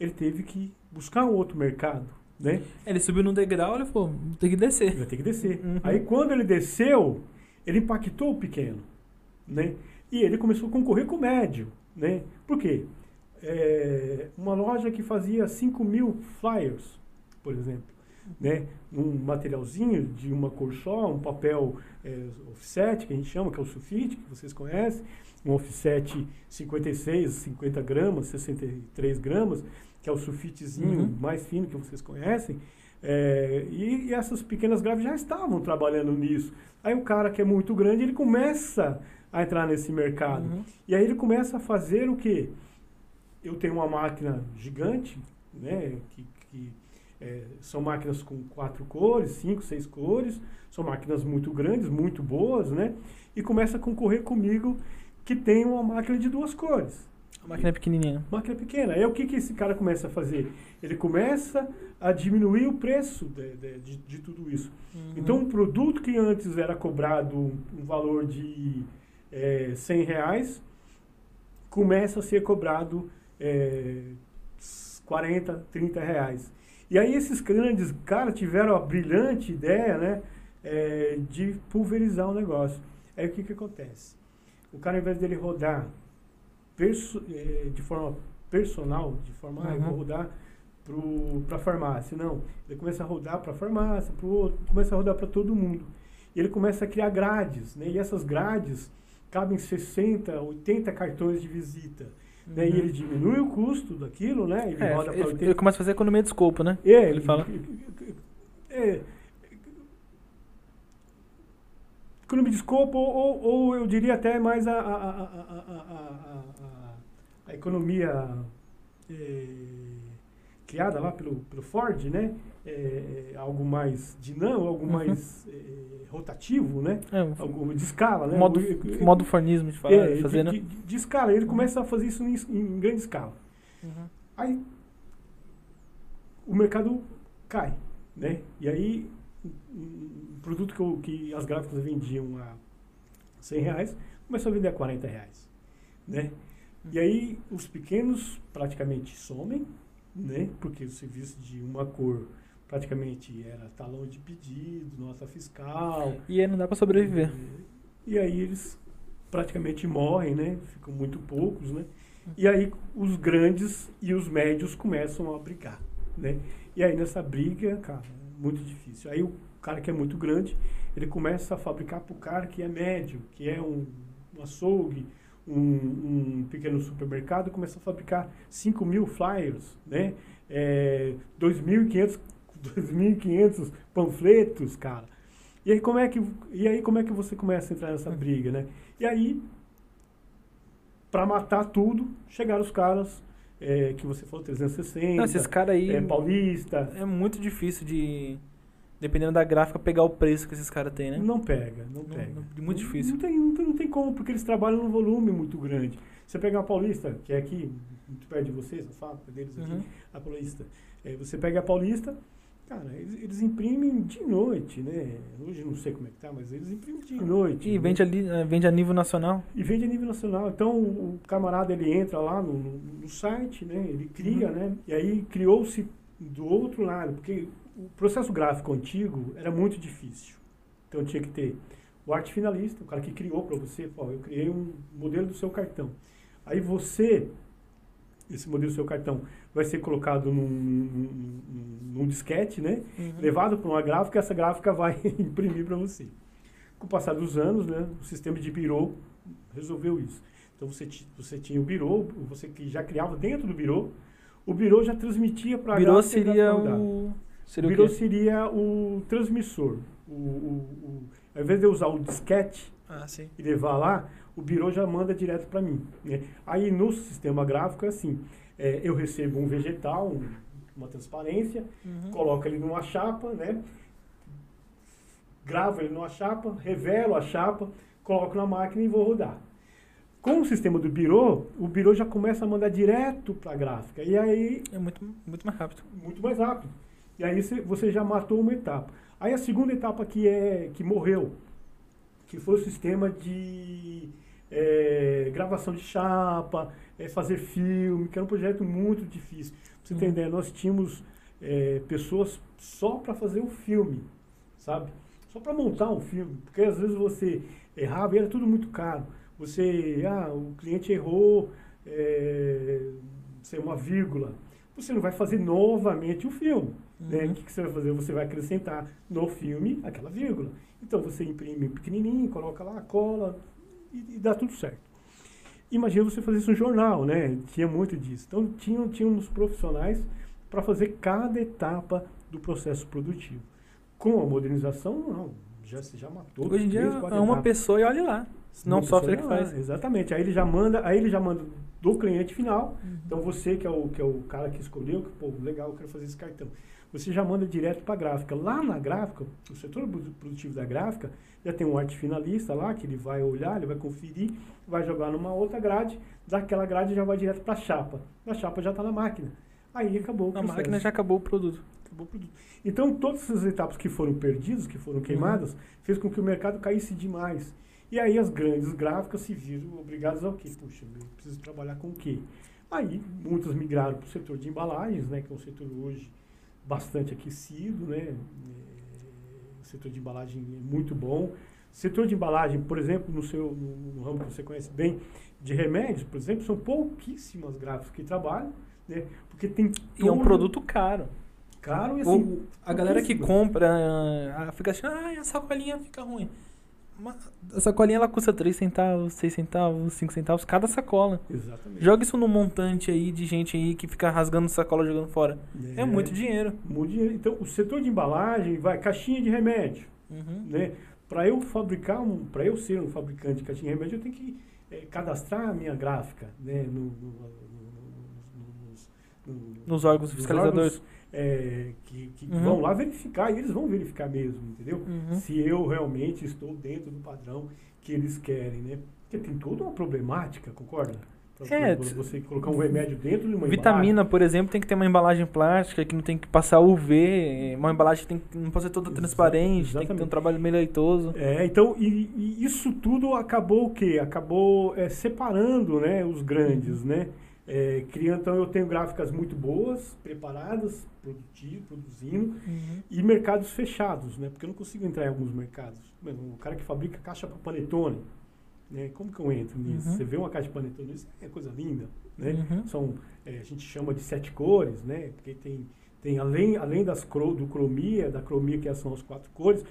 ele teve que buscar um outro mercado, né? Ele subiu num degrau e falou, tem que descer. Ele vai ter que descer. Uhum. Aí quando ele desceu, ele impactou o pequeno, né? E ele começou a concorrer com o médio, né? Por quê? É, uma loja que fazia 5 mil flyers, por exemplo, né? Um materialzinho de uma cor só, um papel é, offset, que a gente chama, que é o sulfite, que vocês conhecem, um offset 56, 50 gramas, 63 gramas, que é o sulfitezinho Uhum. mais fino que vocês conhecem. É, e, e essas pequenas gráficas já estavam trabalhando nisso. Aí o cara que é muito grande, ele começa a entrar nesse mercado. Uhum. E aí ele começa a fazer o quê? Eu tenho uma máquina gigante, né? Que, que, é, são máquinas com quatro cores, cinco, seis cores. São máquinas muito grandes, muito boas, né? E começa a concorrer comigo que tem uma máquina de duas cores. A máquina é pequenininha. Máquina pequena. Aí o que, que esse cara começa a fazer? Ele começa a diminuir o preço de, de, de, tudo isso. Uhum. Então, um produto que antes era cobrado um, um valor de é, 100 reais, começa a ser cobrado é, 40, 30 reais. E aí esses grandes caras tiveram a brilhante ideia né, é, de pulverizar o negócio. Aí o que, que acontece? O cara, ao invés dele rodar é, de forma personal, de forma, ah, eu vou Uhum. rodar para a farmácia. Não, ele começa a rodar para a farmácia, para o outro, começa a rodar para todo mundo. E ele começa a criar grades, né? E essas grades cabem 60, 80 cartões de visita. E Uhum. ele diminui o custo daquilo, né? Ele É, roda ele, 80. ele começa a fazer economia de escopo, né? É, ele fala. É, economia de escopo, ou, ou, eu diria até mais a, a, a, a, a, a- a- a economia é, criada lá pelo, pelo Ford, né? É, é, algo mais dinâmico, algo Uhum. mais é, rotativo, né? É, Algo de escala, né? modo, O- modo fornismo de falar, é, de fazer, de, né? de, de escala. Ele começa a fazer isso em, em grande escala. Uhum. Aí o mercado cai, né? E aí um produto que, eu- que as gráficas vendiam a 100 reais começou a vender a 40 reais, né? E aí os pequenos praticamente somem, né? Porque o serviço de uma cor praticamente era talão de pedido, nota fiscal, E aí não dá pra sobreviver. e aí eles praticamente morrem, né? Ficam muito poucos, né? E aí os grandes e os médios começam a brigar, né? E aí nessa briga, cara, é muito difícil. Aí o cara que é muito grande, ele começa a fabricar para o cara que é médio, que é um, um açougue, um, um pequeno supermercado, começa a fabricar 5 mil flyers, né? É, 2.500 2.500 panfletos, cara. E aí como é que, e aí, como é que você começa a entrar nessa briga, né? E aí, para matar tudo, chegaram os caras é, que você falou, 360. Não, esses caras aí. É, Paulista. É muito difícil de. Dependendo da gráfica, pegar o preço que esses caras têm, né? Não pega, não, Não- pega. não- muito difícil. Não tem, não, tem, não tem como, porque eles trabalham num volume muito grande. Você pegar a Paulista, que é aqui, muito perto de vocês, a fábrica deles aqui, Uhum. a Paulista. É, você pega a Paulista, cara, eles, eles imprimem de noite, né? Hoje não sei como é que tá, mas eles imprimem de noite. E né? vende, ali, eh, vende a nível nacional. E vende a nível nacional. Então o camarada ele entra lá no, no- no site, né? Ele cria, Uhum. né? E aí criou-se do outro lado, porque o processo gráfico antigo era muito difícil. Então tinha que ter o arte finalista, o cara que criou para você, pô, eu criei um modelo do seu cartão. Aí você, esse modelo do seu cartão, vai ser colocado num, num, num- disquete, né? Uhum. levado para uma gráfica, essa gráfica vai imprimir para você. Com o passar dos anos, né, o sistema de birô resolveu isso. Então você, você tinha o birô, você que já criava dentro do birô, o birô já transmitia para a gráfica. seria o. Seria o birô seria o transmissor. O, o, o- ao invés de eu usar o disquete Ah, e levar lá, o birô já manda direto para mim. né? Aí no sistema gráfico é assim, é, eu recebo um vegetal, um- uma transparência, Uhum. coloco ele numa chapa, né? Gravo ele numa chapa, revelo a chapa, coloco na máquina e vou rodar. Com o sistema do birô, o birô já começa a mandar direto para a gráfica. E aí, É muito, muito mais rápido. muito mais rápido. E aí você- já matou uma etapa. Aí a segunda etapa que é que morreu, que foi o sistema de é, gravação de chapa, é, fazer filme, que era um projeto muito difícil. Pra você Uhum. entender, nós tínhamos é, pessoas só para fazer o filme, sabe? Só para montar um filme, porque às vezes você errava e era tudo muito caro. Você, ah, o cliente errou, é, sei, uma vírgula. Você não vai fazer novamente o filme. Né? Uhum. O que, que você vai fazer? Você vai acrescentar no filme aquela vírgula. Então você imprime pequenininho, coloca lá, cola e, e dá tudo certo. Imagina você fazer isso no jornal, né? Tinha muito disso. Então tinham, tínhamos profissionais para fazer cada etapa do processo produtivo. Com a modernização, não. Já, você já matou. Hoje em dia três, é uma pessoa e olha lá. Não Uma software que faz. Exatamente. Aí ele já manda, aí ele já manda do cliente final. Uhum. Então você que é o que é o cara que escolheu, que pô, legal, eu quero fazer esse cartão. Você já manda direto para a gráfica. Lá na gráfica, o setor produ- produtivo da gráfica já tem um arte finalista lá que ele vai olhar, ele vai conferir, vai jogar numa outra grade, daquela grade já vai direto para a chapa. A chapa já está na máquina. Aí acabou o A processo. máquina já acabou o produto. Acabou o produto. Então, todas essas etapas que foram perdidas, que foram queimadas, fez com que o mercado caísse demais. E aí as grandes gráficas se viram obrigadas ao quê? Puxa, eu preciso trabalhar com o quê? Aí, muitas migraram para o setor de embalagens, né, que é um setor hoje bastante aquecido, né? É, o setor de embalagem é muito bom. Setor de embalagem, por exemplo, no seu no, ramo que você conhece bem, de remédios, por exemplo, são pouquíssimas gráficas que trabalham, né? Porque tem E é um produto caro. caro e O- assim, a galera que compra ah, fica achando, ah, a sacolinha fica ruim. Mas a sacolinha ela custa 3 centavos, 6 centavos, 5 centavos cada sacola. Exatamente. Joga isso num montante aí de gente aí que fica rasgando sacola jogando fora. É, muito dinheiro. muito dinheiro. Então, o setor de embalagem vai caixinha de remédio, Uhum. né? Para eu fabricar um, para eu ser um fabricante de caixinha de remédio, eu tenho que eh, cadastrar a minha gráfica, né? No, no- no- nos, no- Nos órgãos fiscalizadores. órgãos, eh, que, que Uhum. vão lá verificar e eles vão verificar mesmo, entendeu? Uhum. Se eu realmente estou dentro do padrão que eles querem, né? Porque tem toda uma problemática, concorda? Pra- É, você colocar um remédio dentro de uma Vitamina, por exemplo, tem que ter uma embalagem plástica que não tem que passar UV, uma embalagem tem que não pode ser toda transparente, tem que ter um exatamente. trabalho meio leitoso. É, então, e, e isso tudo acabou o quê? Acabou é, separando né, os grandes, né? É, então eu tenho gráficas muito boas, preparadas, produtivo, produzindo, e mercados fechados, né? Porque eu não consigo entrar em alguns mercados. Mano, o cara que fabrica caixa para panetone, né? Como que eu entro nisso? Uhum. Você vê uma caixa de panetone, isso é coisa linda, né? Uhum. São, é, a gente chama de sete cores, né? Porque tem, tem além, além das cro, do cromia, da cromia que são as quatro cores,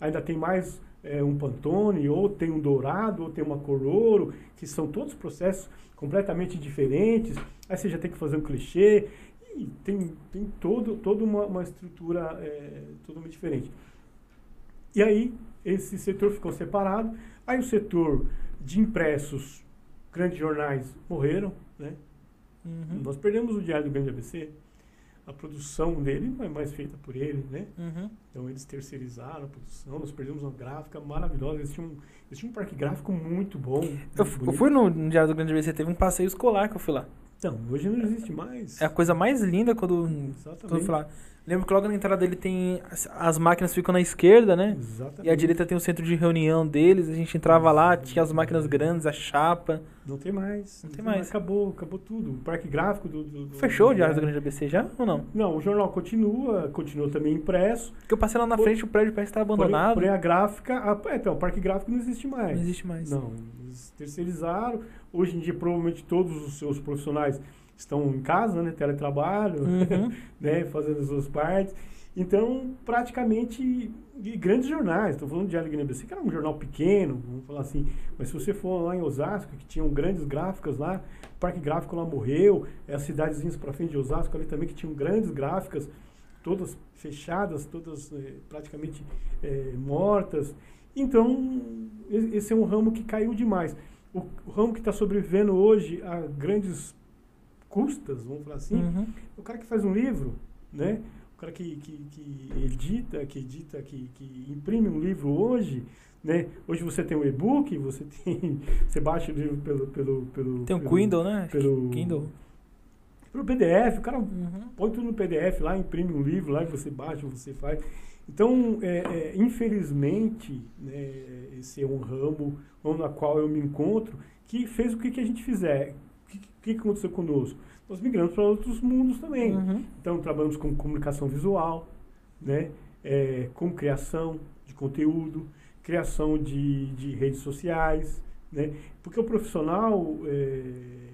ainda tem mais é, um pantone, ou tem um dourado, ou tem uma cor ouro, que são todos processos completamente diferentes. Aí você já tem que fazer um clichê, e tem, tem todo, toda uma, uma estrutura é, totalmente diferente. E aí, esse setor ficou separado. Aí o setor de impressos, grandes jornais, morreram, né? Uhum. Nós perdemos o Diário do Grande ABC. A produção dele não é mais feita por ele, né? Uhum. Então eles terceirizaram a produção, nós perdemos uma gráfica maravilhosa. Eles tinham, eles tinham um parque gráfico muito bom. Eu, muito eu fui no, no Diário do Grande ABC, teve um passeio escolar que eu fui lá. Então, hoje não existe mais. É a coisa mais linda quando, Exatamente. quando eu fui lá. Lembro que logo na entrada dele tem. As, as máquinas ficam na esquerda, né? Exatamente. E à direita tem o centro de reunião deles. A gente entrava lá, tinha as máquinas grandes, a chapa. Não tem mais. Não tem mais. Acabou, acabou tudo. O parque gráfico do. do- do- Fechou o Diário do Grande ABC já ou não? Não, o jornal continua, continua também impresso. Porque eu passei lá na Por- frente, o prédio parece estar Porém, abandonado. porém a gráfica. a- é, então, o parque gráfico não existe Não mais. existe mais. Não, eles terceirizaram. Hoje em dia, provavelmente todos os seus profissionais estão em casa, né? Teletrabalho, Uhum. né? Fazendo as suas partes. Então, praticamente, grandes jornais, estou falando de Diário Guiné-Bissau, que era um jornal pequeno, vamos falar assim, mas se você for lá em Osasco, que tinham grandes gráficas lá, o Parque Gráfico lá morreu, é, as cidadezinhas para frente de Osasco ali também, que tinham grandes gráficas, todas fechadas, todas eh, praticamente eh, mortas. Então, esse é um ramo que caiu demais. O, o ramo que está sobrevivendo hoje a grandes custas, vamos falar assim, Uhum. o cara que faz um livro, né? O cara que, que, que edita, que edita, que, que imprime um livro hoje, né? Hoje você tem um e-book, você tem, você baixa o livro pelo pelo pelo Tem o pelo, Kindle, né? Pelo Kindle. pelo PDF, o cara Uhum. põe tudo no PDF lá, imprime um livro lá e você baixa, você faz. Então, é, é, infelizmente, né, esse é um ramo na qual eu me encontro que fez o que, que a gente fizer. O que que aconteceu conosco? Nós migramos para outros mundos também. Uhum. Então, trabalhamos com comunicação visual, né? É, com criação de conteúdo, criação de, de redes sociais, né? Porque o profissional, é,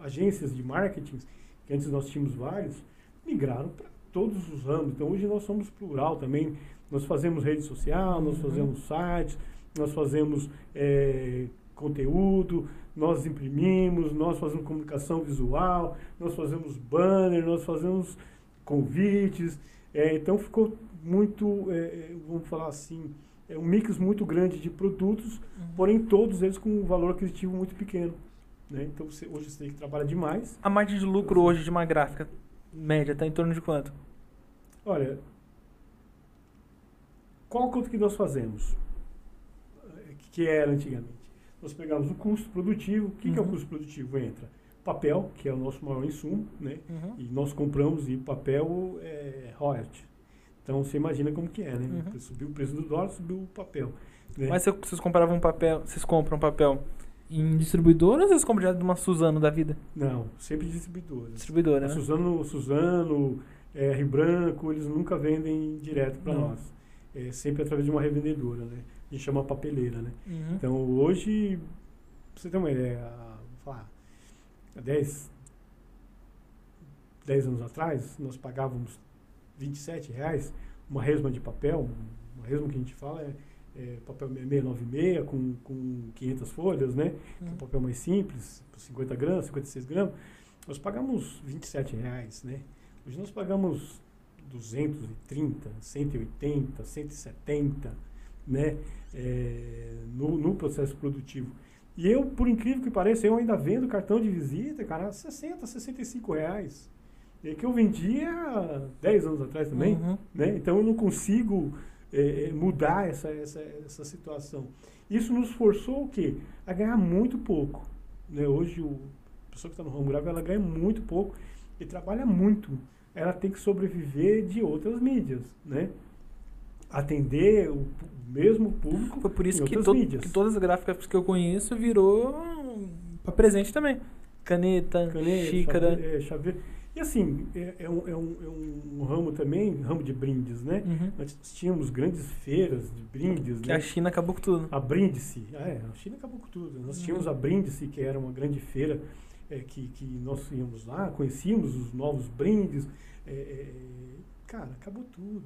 agências de marketing, que antes nós tínhamos vários, migraram para todos os ramos. Então, hoje nós somos plural também. Nós fazemos rede social, nós Uhum. fazemos sites, nós fazemos é, conteúdo, nós imprimimos, nós fazemos comunicação visual, nós fazemos banner, nós fazemos convites. É, então ficou muito, é, é, vamos falar assim, é um mix muito grande de produtos, Uhum. porém todos eles com um valor aquisitivo muito pequeno. Né? Então você, hoje você tem que trabalhar demais. A margem de lucro hoje de uma gráfica média está em torno de quanto? Olha, qual conta que nós fazemos? Eh, Que era antigamente. Nós pegamos o custo produtivo. O que, que é o Uhum. custo produtivo? Entra papel, que é o nosso maior insumo, né? Uhum. E nós compramos e papel é royalty. Então você imagina como que é, né? Uhum. Subiu o preço do dólar, subiu o papel. né? Mas vocês compravam papel, vocês compram papel em distribuidora ou vocês compram já de uma Suzano da vida? Não, sempre distribuidoras. Distribuidora, A né? Suzano, Suzano é, Rio Branco, eles nunca vendem direto para nós. É sempre através de uma revendedora, né? Gente chama papeleira, né? Uhum. Então hoje, pra você ter uma ideia, falar, há 10, 10 anos atrás, nós pagávamos 27 reais uma resma de papel, uma resma que a gente fala é, é papel 696 com, com 500 folhas, né? É um Uhum. papel mais simples, 50 gramas, 56 gramas, nós pagamos 27 reais, né? Hoje nós pagamos 230, 180, 170, né? É, no, no processo produtivo. E eu, por incrível que pareça, eu ainda vendo cartão de visita, cara, a 60, 65 reais. E que eu vendia há 10 anos atrás também, Uhum. né? Então eu não consigo eh, mudar essa, essa, essa situação. Isso nos forçou o quê? A ganhar muito pouco. Né? Hoje o, a pessoa que está no ramo grave, ela ganha muito pouco e trabalha muito. Ela tem que sobreviver de outras mídias, né? Atender o mesmo público Foi por isso que, to- mídias. que todas as gráficas que eu conheço virou para presente também. Caneta, Caneta, xícara. chave- é. E assim, é, é um, é um- é um ramo também, ramo de brindes, né? Uhum. Nós tínhamos grandes feiras de brindes, Que né? a China acabou com tudo. A Brindisi, ah, é, a China acabou com tudo. Nós Uhum. tínhamos a Brindisi, que era uma grande feira é, que, que nós íamos lá, conhecíamos os novos brindes. é, é, cara, acabou tudo,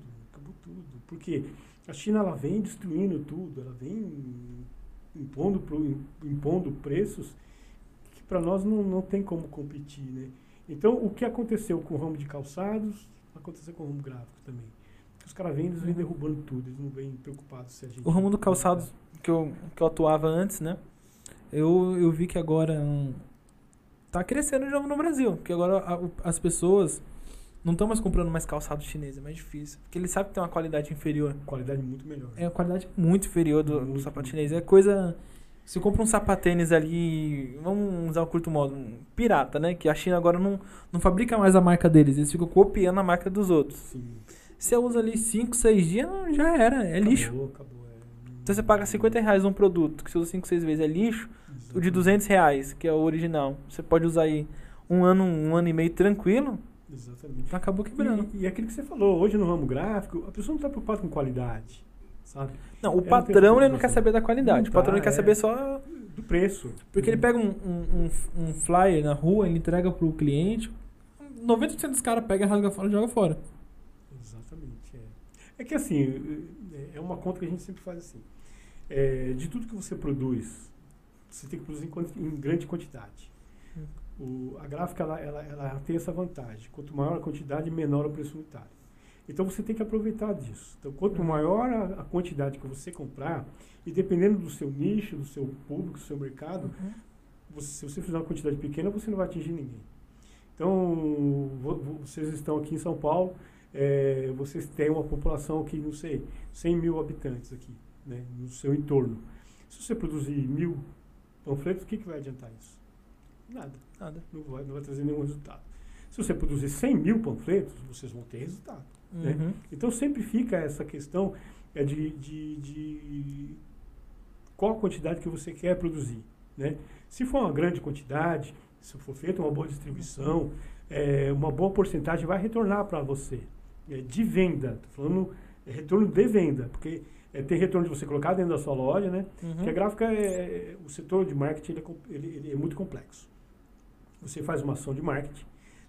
tudo. Porque a China ela vem destruindo tudo, ela vem impondo, impondo preços que para nós não, não tem como competir, né? Então, o que aconteceu com o ramo de calçados, aconteceu com o ramo gráfico também. os caras vêm, eles vêm derrubando tudo, eles não vêm preocupados se a gente... O ramo do calçado que eu, que eu atuava antes, né? Eu, eu vi que agora tá crescendo de novo no Brasil. Porque agora as pessoas não estão mais comprando mais calçado chinês, é mais difícil. Porque eles sabem que tem uma qualidade inferior. Qualidade muito melhor. É uma qualidade muito inferior do, do Muito, sapato muito. chinês. É coisa. Se eu compro um sapatênis ali, vamos usar o curto modo, um pirata, né? Que a China agora não, não fabrica mais a marca deles, eles ficam copiando a marca dos outros. Sim. Se eu uso ali 5, 6 dias, já era, é lixo. Acabou, acabou. É... Então você paga 50 reais num produto que você usa 5, 6 vezes, é lixo. O de Exatamente. 200 reais, que é o original, você pode usar aí um ano, um ano e meio tranquilo, Exatamente. acabou quebrando. E, e aquilo que você falou, hoje no ramo gráfico, a pessoa não está preocupada com qualidade, sabe? Não, o patrão ele não quer saber da qualidade, o patrão tá, ele quer é. saber só Do preço. Porque ele pega um, um, um- um flyer na rua, ele entrega pro cliente. 90% dos caras pega, rasga fora e joga fora. Exatamente. É. é que assim, é- é uma conta que a gente sempre faz assim. É, de tudo que você produz, você tem que produzir em grande quantidade. O- a gráfica ela, ela, ela tem essa vantagem. Quanto maior a quantidade, menor o preço unitário. Então você tem que aproveitar disso. Então, quanto Uhum. maior a, a quantidade que você comprar, e dependendo do seu nicho, do seu público, do seu mercado, você- se você fizer uma quantidade pequena, você não vai atingir ninguém. Então, vo- vo- vocês estão aqui em São Paulo, é, vocês têm uma população aqui, não sei, 100 mil habitantes aqui, né, no seu entorno. Se você produzir mil panfletos, o que, que vai adiantar isso? Nada, Nada. não vai, não vai trazer nenhum resultado. Se você produzir 100 mil panfletos, vocês vão ter resultado. Né? Uhum. Então sempre fica essa questão é de, de, de qual a quantidade que você quer produzir. Né? Se for uma grande quantidade, se for feita uma boa distribuição, é, uma boa porcentagem vai retornar para você é, de venda. Estou falando é, retorno de venda, porque é, tem retorno de você colocar dentro da sua loja, né? Uhum. Porque a gráfica, é, o setor de marketing ele é, ele é muito complexo. Você faz uma ação de marketing.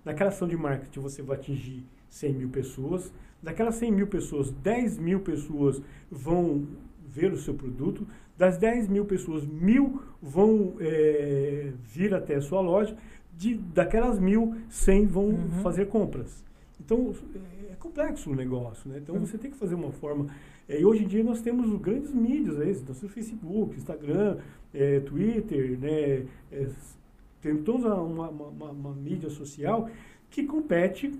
Naquela ação de marketing você vai atingir 100 mil pessoas. Daquelas 100 mil pessoas, 10 mil pessoas vão ver o seu produto. Das 10 mil pessoas, mil vão é, vir até a sua loja. De, daquelas mil, 100 vão Uhum. fazer compras. Então, é complexo o negócio, né? Então, Uhum. você tem que fazer uma forma... é, e hoje em dia nós temos os grandes mídias, aí, nós temos Facebook, Instagram, é, Twitter, né? É, tem toda uma, uma, uma- mídia social que compete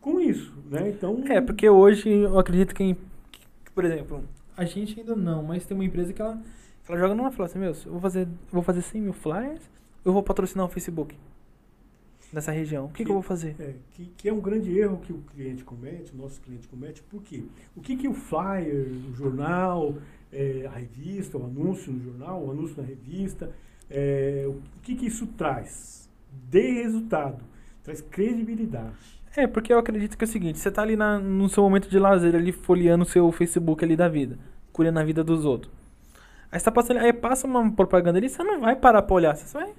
com isso, né? Então, É, porque hoje eu acredito que, que, por exemplo, a gente ainda não, mas tem uma empresa que ela, que ela joga numa fala assim, meu, eu vou fazer, eu vou fazer 100 mil flyers, eu vou patrocinar o Facebook nessa região. O que, que eu vou fazer? É, que, que é um grande erro que o cliente comete, o nosso cliente comete, por quê? O que, que o flyer, o jornal, é, a revista, o anúncio no jornal, o anúncio na revista, é, o que, que isso traz? De resultado, traz credibilidade. É, porque eu acredito que é o seguinte, você tá ali na, no seu momento de lazer, ali folheando o seu Facebook ali da vida, curando a vida dos outros. Aí você tá passando, aí passa uma propaganda ali, você não vai parar pra olhar, você vai,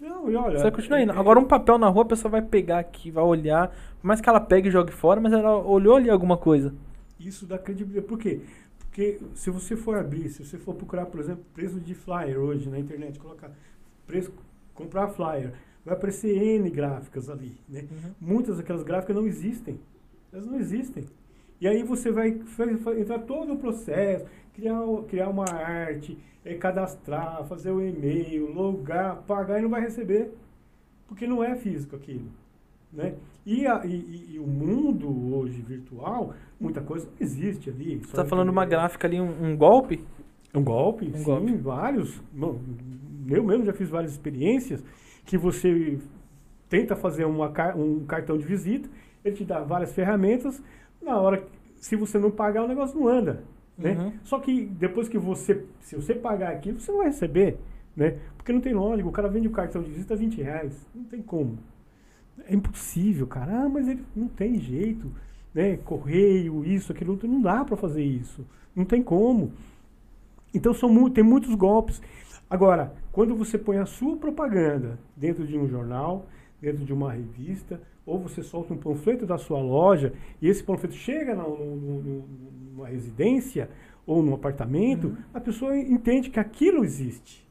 Não, e olha, você vai continuar indo. é- Agora um papel na rua, a pessoa vai pegar aqui, vai olhar, por mais que ela pegue e jogue fora, mas ela olhou ali alguma coisa. Isso dá credibilidade. Por quê? Porque se você for abrir, se você for procurar, por exemplo, preço de flyer hoje na internet, colocar preço, comprar flyer, vai aparecer N gráficas ali, né? Muitas daquelas gráficas não existem. Elas não existem. E aí você vai entrar todo o processo, criar, criar uma arte, eh, cadastrar, fazer o e-mail, logar, pagar e não vai receber. Porque não é físico aquilo. Né? E, a- e- e- o mundo hoje virtual, muita coisa não existe ali. Você Só tá falando uma gráfica ali, um, um golpe? Um golpe, Um sim, golpe. vários. Bom, eu mesmo já fiz várias experiências que você tenta fazer uma, um cartão de visita, ele te dá várias ferramentas, na hora, que- se você não pagar, o negócio não anda. Né? Uhum. Só que depois que você, se você pagar aquilo, você não vai receber, né? Porque não tem lógica, o cara vende o cartão de visita a 20 reais, não tem como. É impossível, cara, ah, mas ele não tem jeito, né? Correio, isso, aquilo, outro, não dá para fazer isso, não tem como. Então são mu tem muitos golpes. Agora, quando você põe a sua propaganda dentro de um jornal, dentro de uma revista, ou você solta um panfleto da sua loja e esse panfleto chega na- no- no- numa residência ou num apartamento, Uhum. a pessoa entende que aquilo existe.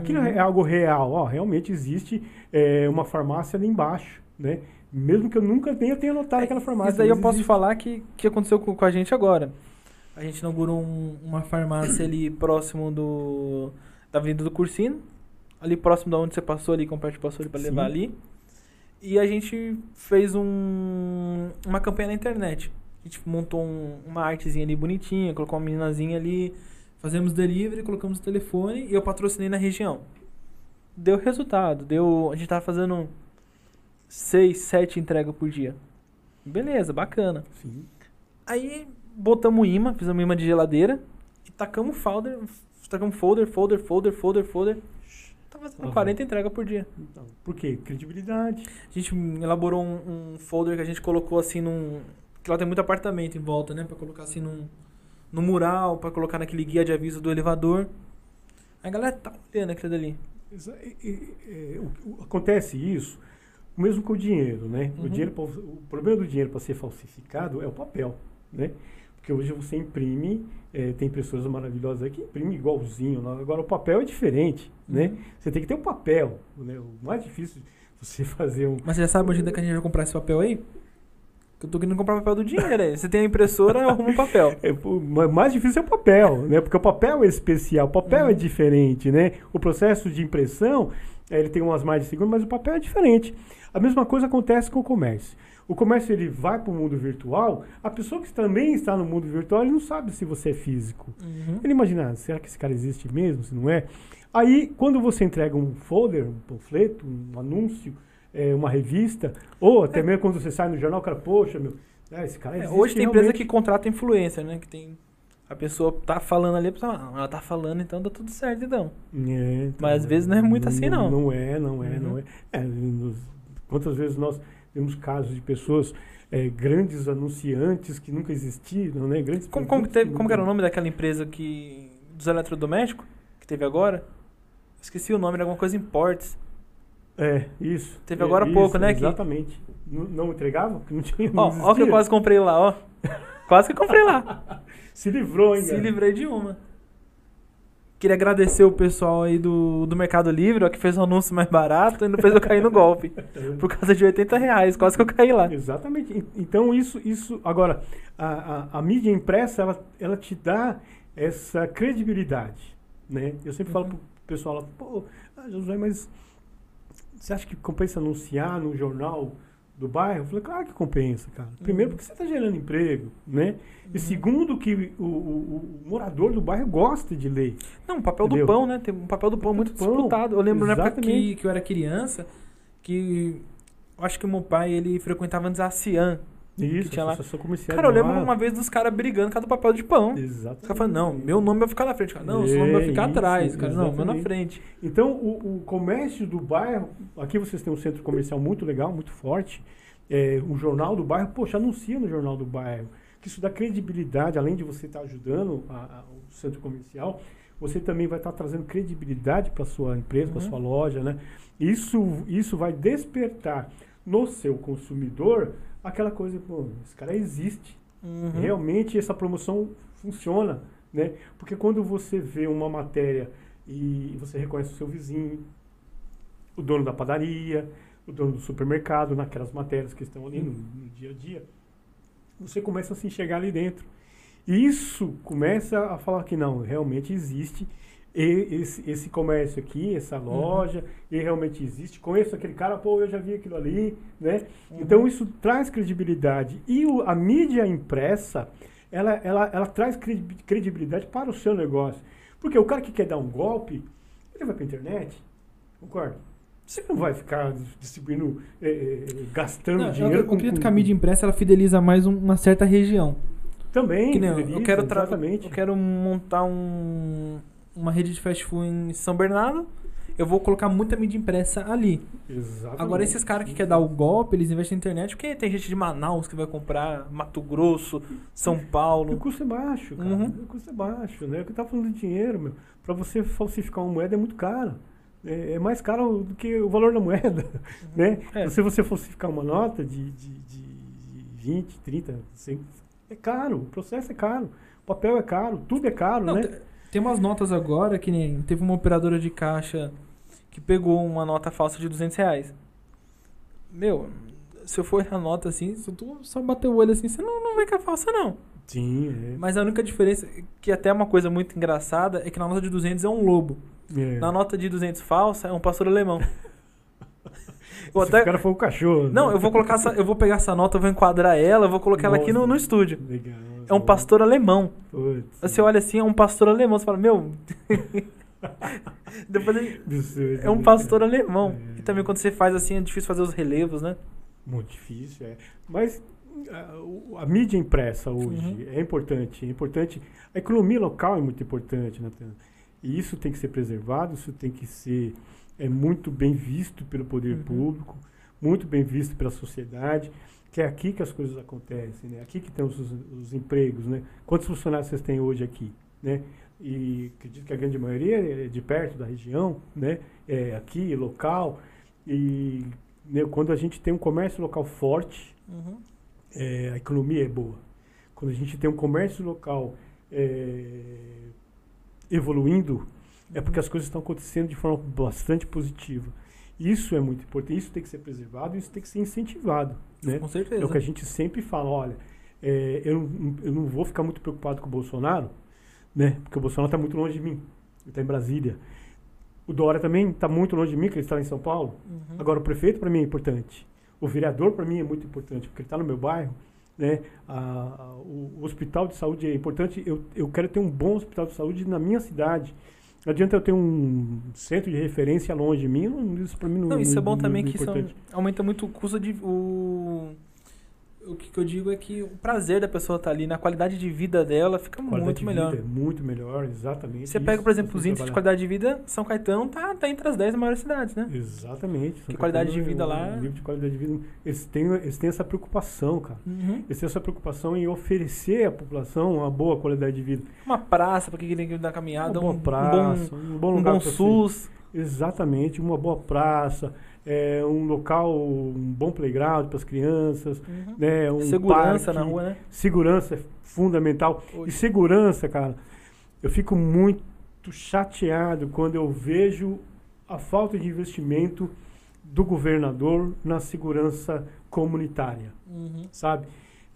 Aquilo Uhum. é algo real. Ó, realmente existe é, uma farmácia ali embaixo, né? Mesmo que eu nunca tenha, tenha notado aquela farmácia. Isso daí eu mas posso existe. falar que, que aconteceu com, com a gente agora. A gente inaugurou um- uma farmácia ali próximo do da Avenida do Cursino, ali próximo da onde você passou ali, com o parte passou ali Sim. levar ali. E a gente fez um, uma campanha na internet. A gente montou um- uma artezinha ali bonitinha, colocou uma meninazinha ali, fazemos delivery, colocamos o telefone e eu patrocinei na região. Deu resultado, deu, a gente tava fazendo seis, sete entregas por dia. Beleza, bacana. Sim. Aí botamos imã, fizemos imã de geladeira e tacamos folder, tacamos folder, folder, folder, folder, folder. Tá fazendo Aham. 40 entregas por dia. Então, por quê? Credibilidade. A gente elaborou um, um folder que a gente colocou assim num. Que lá tem muito apartamento em volta, né? Pra colocar assim num, no mural, pra colocar naquele guia de aviso do elevador. A galera tá olhando aquilo dali. O- o- acontece isso, mesmo com o dinheiro, né? O, Uhum. dinheiro, pra- o problema do dinheiro para ser falsificado é o papel, né? Porque hoje você imprime, eh, tem impressoras maravilhosas aí que imprime igualzinho. né? Agora o papel é diferente, né? Uhum. Você tem que ter um papel, né? O mais difícil você fazer um... Mas você já sabe onde é que a gente vai comprar esse papel aí? Eu tô querendo comprar papel do dinheiro aí. Você tem a impressora, arruma um papel. É, o ma- mais difícil é o papel, né? Porque o papel é especial, o papel Uhum. é diferente, né? O processo de impressão, eh, ele tem umas mais de segundo, mas o papel é diferente. A mesma coisa acontece com o comércio. O comércio ele vai para o mundo virtual, a pessoa que também está no mundo virtual, ele não sabe se você é físico. Uhum. Ele imagina, "Ah, será que esse cara existe mesmo, se não é? Aí, quando você entrega um folder, um panfleto, um anúncio, eh, uma revista, ou até mesmo quando você sai no jornal, o cara, poxa, meu, ah, esse cara É, existe hoje tem empresa realmente." que contrata influencer, né? Que tem. A pessoa tá falando ali, a pessoa, ah, ela tá falando, então dá tudo certo, então. É, então, Mas às vezes não é muito assim, não. Não é, não é, Uhum. não é. É, nos- quantas vezes nós temos casos de pessoas, é, grandes anunciantes que nunca existiram, né? Grandes Como, como, teve- como era o nome daquela empresa que. dos eletrodomésticos? Que teve agora? Esqueci o nome, era alguma coisa Imports. É, isso. Teve É, agora isso, pouco, né, que- Exatamente. Não, não entregava? Porque não tinha. Ó, ó que eu quase comprei lá, ó. Quase que comprei lá. Se livrou, hein, Se cara? livrei de uma. Queria agradecer o pessoal aí do, do Mercado Livre, ó, que fez um anúncio mais barato e não fez eu cair no golpe. Por causa de 80 reais, quase que eu caí lá. Exatamente. Então, isso, isso agora, a, a, a mídia impressa, ela, ela te dá essa credibilidade, né? Eu sempre falo Uhum. pro pessoal pô, ah, Josué, mas você acha que compensa anunciar no jornal do bairro? Eu falei, claro que compensa, cara. Primeiro Uhum. porque você está gerando emprego, né? E Uhum. segundo que o, o- o morador do bairro gosta de ler. Não, o papel Entendeu? do pão, né? Tem um papel do pão muito pão, disputado. Eu lembro na época que, exatamente. que eu era criança, que eu acho que o meu pai, ele frequentava antes a Cian. Isso, tinha lá. Cara, eu lembro uma vez dos caras brigando por causa do papel de pão. Os Exatamente. caras falando, não, meu nome vai ficar na frente. Cara, não, seu nome vai É, ficar isso, atrás. Cara, não, meu na exatamente. frente. Então, o, o comércio do bairro, aqui vocês têm um centro comercial muito legal, muito forte. É, o jornal do bairro, poxa, anuncia no jornal do bairro. Que isso dá credibilidade, além de você estar ajudando a- a- o centro comercial, você também vai estar trazendo credibilidade para sua empresa, para Uhum. sua loja, né? Isso, isso vai despertar no seu consumidor aquela coisa, pô, esse cara existe. Uhum. Realmente essa promoção funciona, né? Porque quando você vê uma matéria e você reconhece o seu vizinho, o dono da padaria, o dono do supermercado, naquelas matérias que estão ali no, no dia a dia, você começa a se enxergar ali dentro. E isso começa a falar que não, realmente existe esse, esse comércio aqui, essa loja, e realmente existe. Conheço aquele cara, pô, eu já vi aquilo ali, né? Então isso traz credibilidade. E o- a mídia impressa, ela, ela, ela traz credi- credibilidade para o seu negócio. Porque o cara que quer dar um golpe, ele vai para a internet, concorda? Você não vai ficar distribuindo, eh, gastando Não, dinheiro eu acredito que a mídia impressa ela fideliza mais um- uma certa região. Também, Que nem eu, eu fideliza, quero exatamente. eu quero montar um, uma rede de fast food em São Bernardo. Eu vou colocar muita mídia impressa ali. Exatamente. Agora, esses caras que querem dar o golpe, eles investem na internet, porque tem gente de Manaus que vai comprar, Mato Grosso, São O Paulo. custo é baixo, cara. Uhum. O custo é baixo, né? O que tá falando de dinheiro, meu. Pra você falsificar uma moeda é muito caro. É, é mais caro do que o valor da moeda, né? É. Se você falsificar uma nota de, de, de 20, 30, 100, é caro. O processo é caro. O papel é caro. Tudo é caro, Não, né? Te- Tem umas notas agora que nem. Teve uma operadora de caixa que pegou uma nota falsa de 200 reais. Meu, se eu for olhar a nota assim, se tu só bater o olho assim, você não, não vê que é falsa, não. Sim, é. Mas a única diferença, que até é uma coisa muito engraçada, é que na nota de 200 é um lobo. é. Na nota de 200 falsa é um pastor alemão. Eu Se até- o cara foi o cachorro. né? Não, eu vou colocar essa, eu vou pegar essa nota, vou enquadrar ela, vou colocar ela aqui no, Nossa. no estúdio. Legal. É um pastor alemão. Putz. Você olha assim, é um pastor alemão, você fala, meu. Depois ele- Absurdo, é um né, pastor alemão. É. E também quando você faz assim, é difícil fazer os relevos, né? Muito difícil, é. Mas a, o- a mídia impressa hoje Uhum. é importante. É importante. A economia local é muito importante, Natan. E isso tem que ser preservado, isso tem que ser é, muito bem visto pelo poder Uhum. público, muito bem visto pela sociedade, que é aqui que as coisas acontecem, né? Aqui que tem os, os empregos, né? Quantos funcionários vocês têm hoje aqui, né? E acredito que a grande maioria é de perto da região, né? É aqui, local. E né, quando a gente tem um comércio local forte, Uhum. é, a economia é boa. Quando a gente tem um comércio local é, evoluindo, é porque as coisas estão acontecendo de forma bastante positiva. Isso é muito importante, isso tem que ser preservado, isso tem que ser incentivado. Né? Com É certeza. o que a gente sempre fala, olha, é, eu, não, eu não vou ficar muito preocupado com o Bolsonaro, né? Porque o Bolsonaro está muito longe de mim. Ele está em Brasília. O Dória também está muito longe de mim, que ele está em São Paulo. Uhum. Agora, o prefeito para mim é importante. O vereador para mim é muito importante, porque ele está no meu bairro. Né? A- a- o hospital de saúde é importante. Eu, eu quero ter um bom hospital de saúde na minha cidade. Não adianta eu ter um centro de referência longe de mim. Isso para mim não Não, isso é bom também é que isso aumenta muito o custo de. O, o que, que eu digo é que o prazer da pessoa estar ali, na qualidade de vida dela, fica Qualidade muito de melhor. vida é muito melhor, exatamente. Você Isso pega, por exemplo, tem os que índices de qualidade de vida, São Caetano tá, tá entre as 10 maiores cidades, né? Exatamente. Que qualidade de vida o lá- nível de qualidade de vida. Eles têm, eles têm essa preocupação, cara. Uhum. Eles têm essa preocupação em oferecer à população uma boa qualidade de vida. Uma praça para quem quer dar caminhada, uma um, praça, um um bom, bom, um bom pra você- SUS. Exatamente, uma boa praça, é, um local, um bom playground para as crianças, Uhum. né, um Segurança parque. na rua, né? Segurança é fundamental. E segurança, cara, eu fico muito chateado quando eu vejo a falta de investimento do governador na segurança comunitária, Uhum. sabe?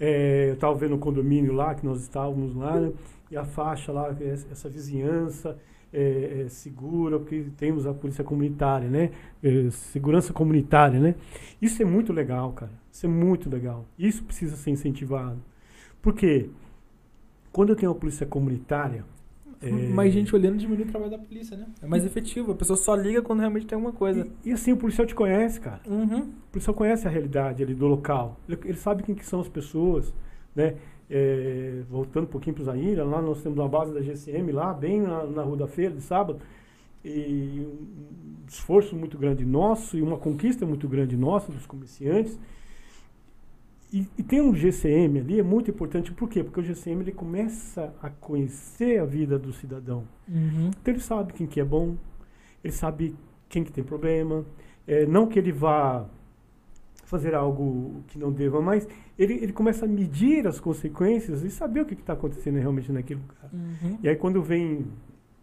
É, eu estava vendo um condomínio lá, que nós estávamos lá, né, e a faixa lá, é essa vizinhança é, é segura, porque temos a polícia comunitária, né? É, segurança comunitária, né? Isso é muito legal, cara. Isso é muito legal. Isso precisa ser incentivado. Por quê? Quando eu tenho uma polícia comunitária... é, Mais gente olhando diminui o trabalho da polícia, né? É mais efetivo. A pessoa só liga quando realmente tem alguma coisa. E, e assim, o policial te conhece, cara. Uhum. O policial conhece a realidade ali do local. Ele, ele sabe quem que são as pessoas, né? É, voltando um pouquinho para o Zaira, lá nós temos uma base da GCM lá, bem na, na Rua da Feira, de sábado. E um esforço muito grande nosso e uma conquista muito grande nossa dos comerciantes. E, e tem um GCM ali, é muito importante. Por quê? Porque o GCM ele começa a conhecer a vida do cidadão. Uhum. Então ele sabe quem que é bom, ele sabe quem que tem problema. É, não que ele vá fazer algo que não deva, mas ele, ele começa a medir as consequências e saber o que está acontecendo realmente naquele lugar. Uhum. E aí quando vem,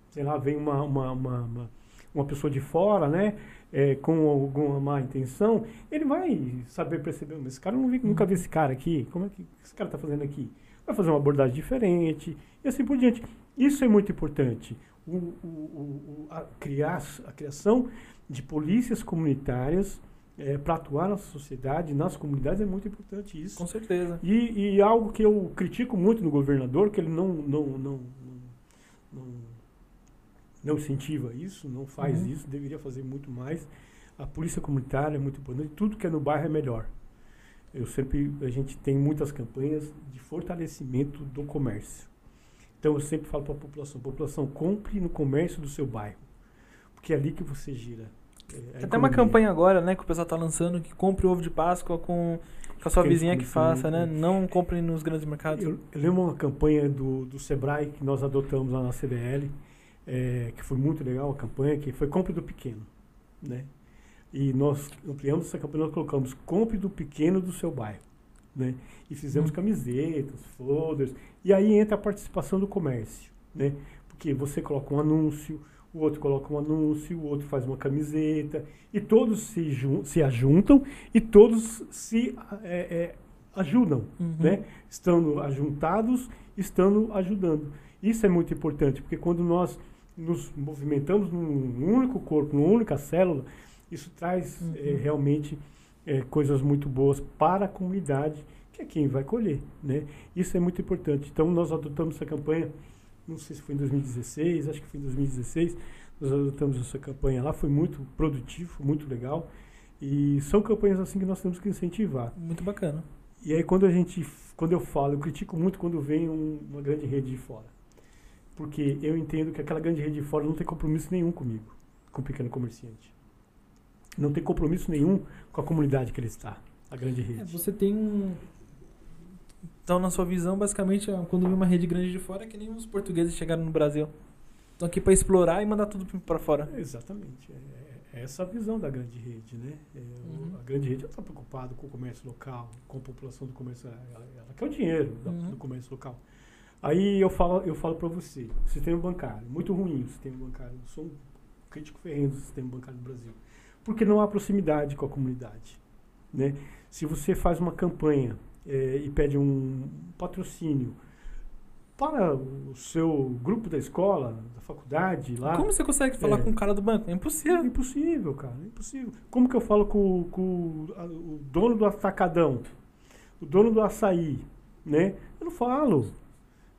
sei lá, vem uma, uma, uma, uma, uma pessoa de fora, né, é, com alguma má intenção, ele vai saber perceber, mas esse cara não vi, nunca vi esse cara aqui, como é que esse cara está fazendo aqui? Vai fazer uma abordagem diferente e assim por diante. Isso é muito importante. O, o, o- a, criar, a criação de polícias comunitárias para atuar na sociedade, nas comunidades, é muito importante isso. Com certeza. E, e algo que eu critico muito no governador, que ele não, não, não, não, não, não incentiva isso, não faz Uhum. isso, deveria fazer muito mais. A polícia comunitária é muito importante, tudo que é no bairro é melhor. Eu sempre, a gente tem muitas campanhas de fortalecimento do comércio. Então eu sempre falo para a população, população, compre no comércio do seu bairro, porque é ali que você gira. É, Tem até uma campanha agora, né, que o pessoal tá lançando, que compre ovo de Páscoa com, com a sua vizinha que faça, né? né? Não compre nos grandes mercados. Eu, eu lembro uma campanha do, do Sebrae que nós adotamos lá na CDL, é, que foi muito legal a campanha, que foi Compre do Pequeno. Né? E nós ampliamos essa campanha, nós colocamos Compre do Pequeno do seu bairro. Né? E fizemos Hum. camisetas, folders, e aí entra a participação do comércio. Né? Porque você coloca um anúncio, o outro coloca um anúncio, o outro faz uma camiseta, e todos se, se ajuntam e todos se é, é, ajudam, uhum. né? Estando ajuntados, estando ajudando. Isso é muito importante, porque quando nós nos movimentamos num único corpo, numa única célula, isso traz uhum. é, realmente é, coisas muito boas para a comunidade, que é quem vai colher, né? Isso é muito importante. Então, nós adotamos essa campanha, não sei se foi em 2016, acho que foi em 2016, nós adotamos essa campanha lá, foi muito produtivo, muito legal. E são campanhas assim que nós temos que incentivar. Muito bacana. E aí quando a gente, quando eu falo, eu critico muito quando vem um, uma grande rede de fora. Porque eu entendo que aquela grande rede de fora não tem compromisso nenhum comigo, com o pequeno comerciante. Não tem compromisso nenhum com a comunidade que ele está, a grande rede. É, você tem um, então, na sua visão, basicamente, é, quando vem uma rede grande de fora, é que nem os portugueses chegaram no Brasil. Estão aqui para explorar e mandar tudo para fora. Exatamente. É, é, essa a visão da grande rede, né? É, uhum. A grande rede está preocupada com o comércio local, com a população do comércio. Ela, ela quer o dinheiro uhum. do comércio local. Aí eu falo, eu falo para você, sistema bancário, muito ruim o sistema bancário. Eu sou um crítico ferrenho do sistema bancário do Brasil. Porque não há proximidade com a comunidade. Né? Se você faz uma campanha é, e pede um patrocínio para o seu grupo da escola, da faculdade lá. Como você consegue falar é, com o cara do banco? É impossível. Impossível, cara. Impossível. Como que eu falo com, com a, o dono do atacadão? O dono do açaí, né? Eu não falo.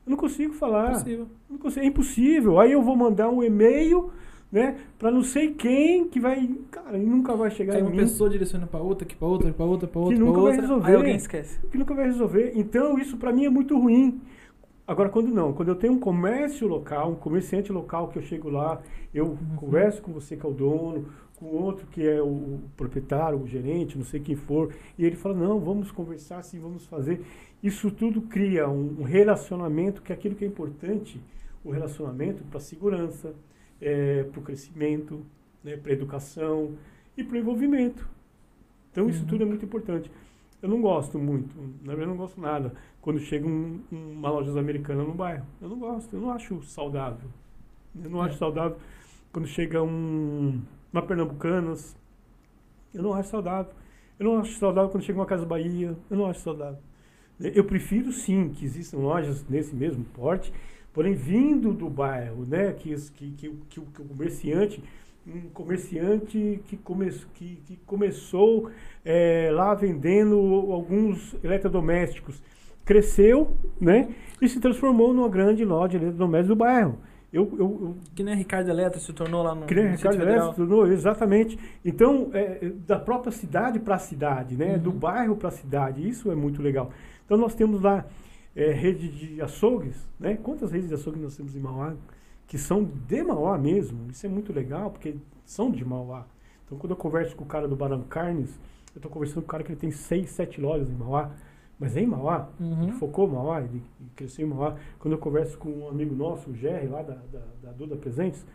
Eu não consigo falar. Impossível. Não consigo, é impossível. Aí eu vou mandar um e-mail né? Para não sei quem que vai, cara, e nunca vai chegar Aí uma mim. pessoa direciona para outra, que para outra, para outra, para outra, que nunca outra, vai resolver. Aí alguém esquece. Que nunca vai resolver. Então isso para mim é muito ruim. Agora quando não, quando eu tenho um comércio local, um comerciante local que eu chego lá, eu uhum. converso com você que é o dono, com outro que é o proprietário, o gerente, não sei quem for, e ele fala: "Não, vamos conversar assim, vamos fazer". Isso tudo cria um, um relacionamento que é aquilo que é importante, o relacionamento para segurança, é, para o crescimento, né, para a educação e para o envolvimento. Então isso uhum. tudo é muito importante. Eu não gosto muito, na verdade eu não gosto nada, quando chega um, uma loja americana no bairro. Eu não gosto, eu não acho saudável. Eu não é. acho saudável quando chega um, uma Pernambucanas. Eu não acho saudável. Eu não acho saudável quando chega uma Casa Bahia. Eu não acho saudável. Eu prefiro sim que existam lojas nesse mesmo porte Porém, vindo do bairro, né, que, que, que, que o comerciante, um comerciante que, come, que, que começou é, lá vendendo alguns eletrodomésticos, cresceu, né, e se transformou numa grande loja de eletrodomésticos do bairro. Eu, eu, eu, que nem Ricardo Eletro se tornou lá no Que nem Ricardo Eletro se tornou, exatamente. Então, é, da própria cidade para a cidade, né? Uhum. Do bairro para a cidade. Isso é muito legal. Então, nós temos lá é, rede de açougues, né? Quantas redes de açougues nós temos em Mauá que são de Mauá mesmo? Isso é muito legal, porque são de Mauá. Então, quando eu converso com o cara do Barão Carnes, eu estou conversando com o cara que ele tem seis, sete lojas em Mauá, mas é em Mauá, uhum. ele focou em Mauá, ele, cresceu em Mauá. Quando eu converso com um amigo nosso, o Jerry, lá da, da, da Duda Presentes,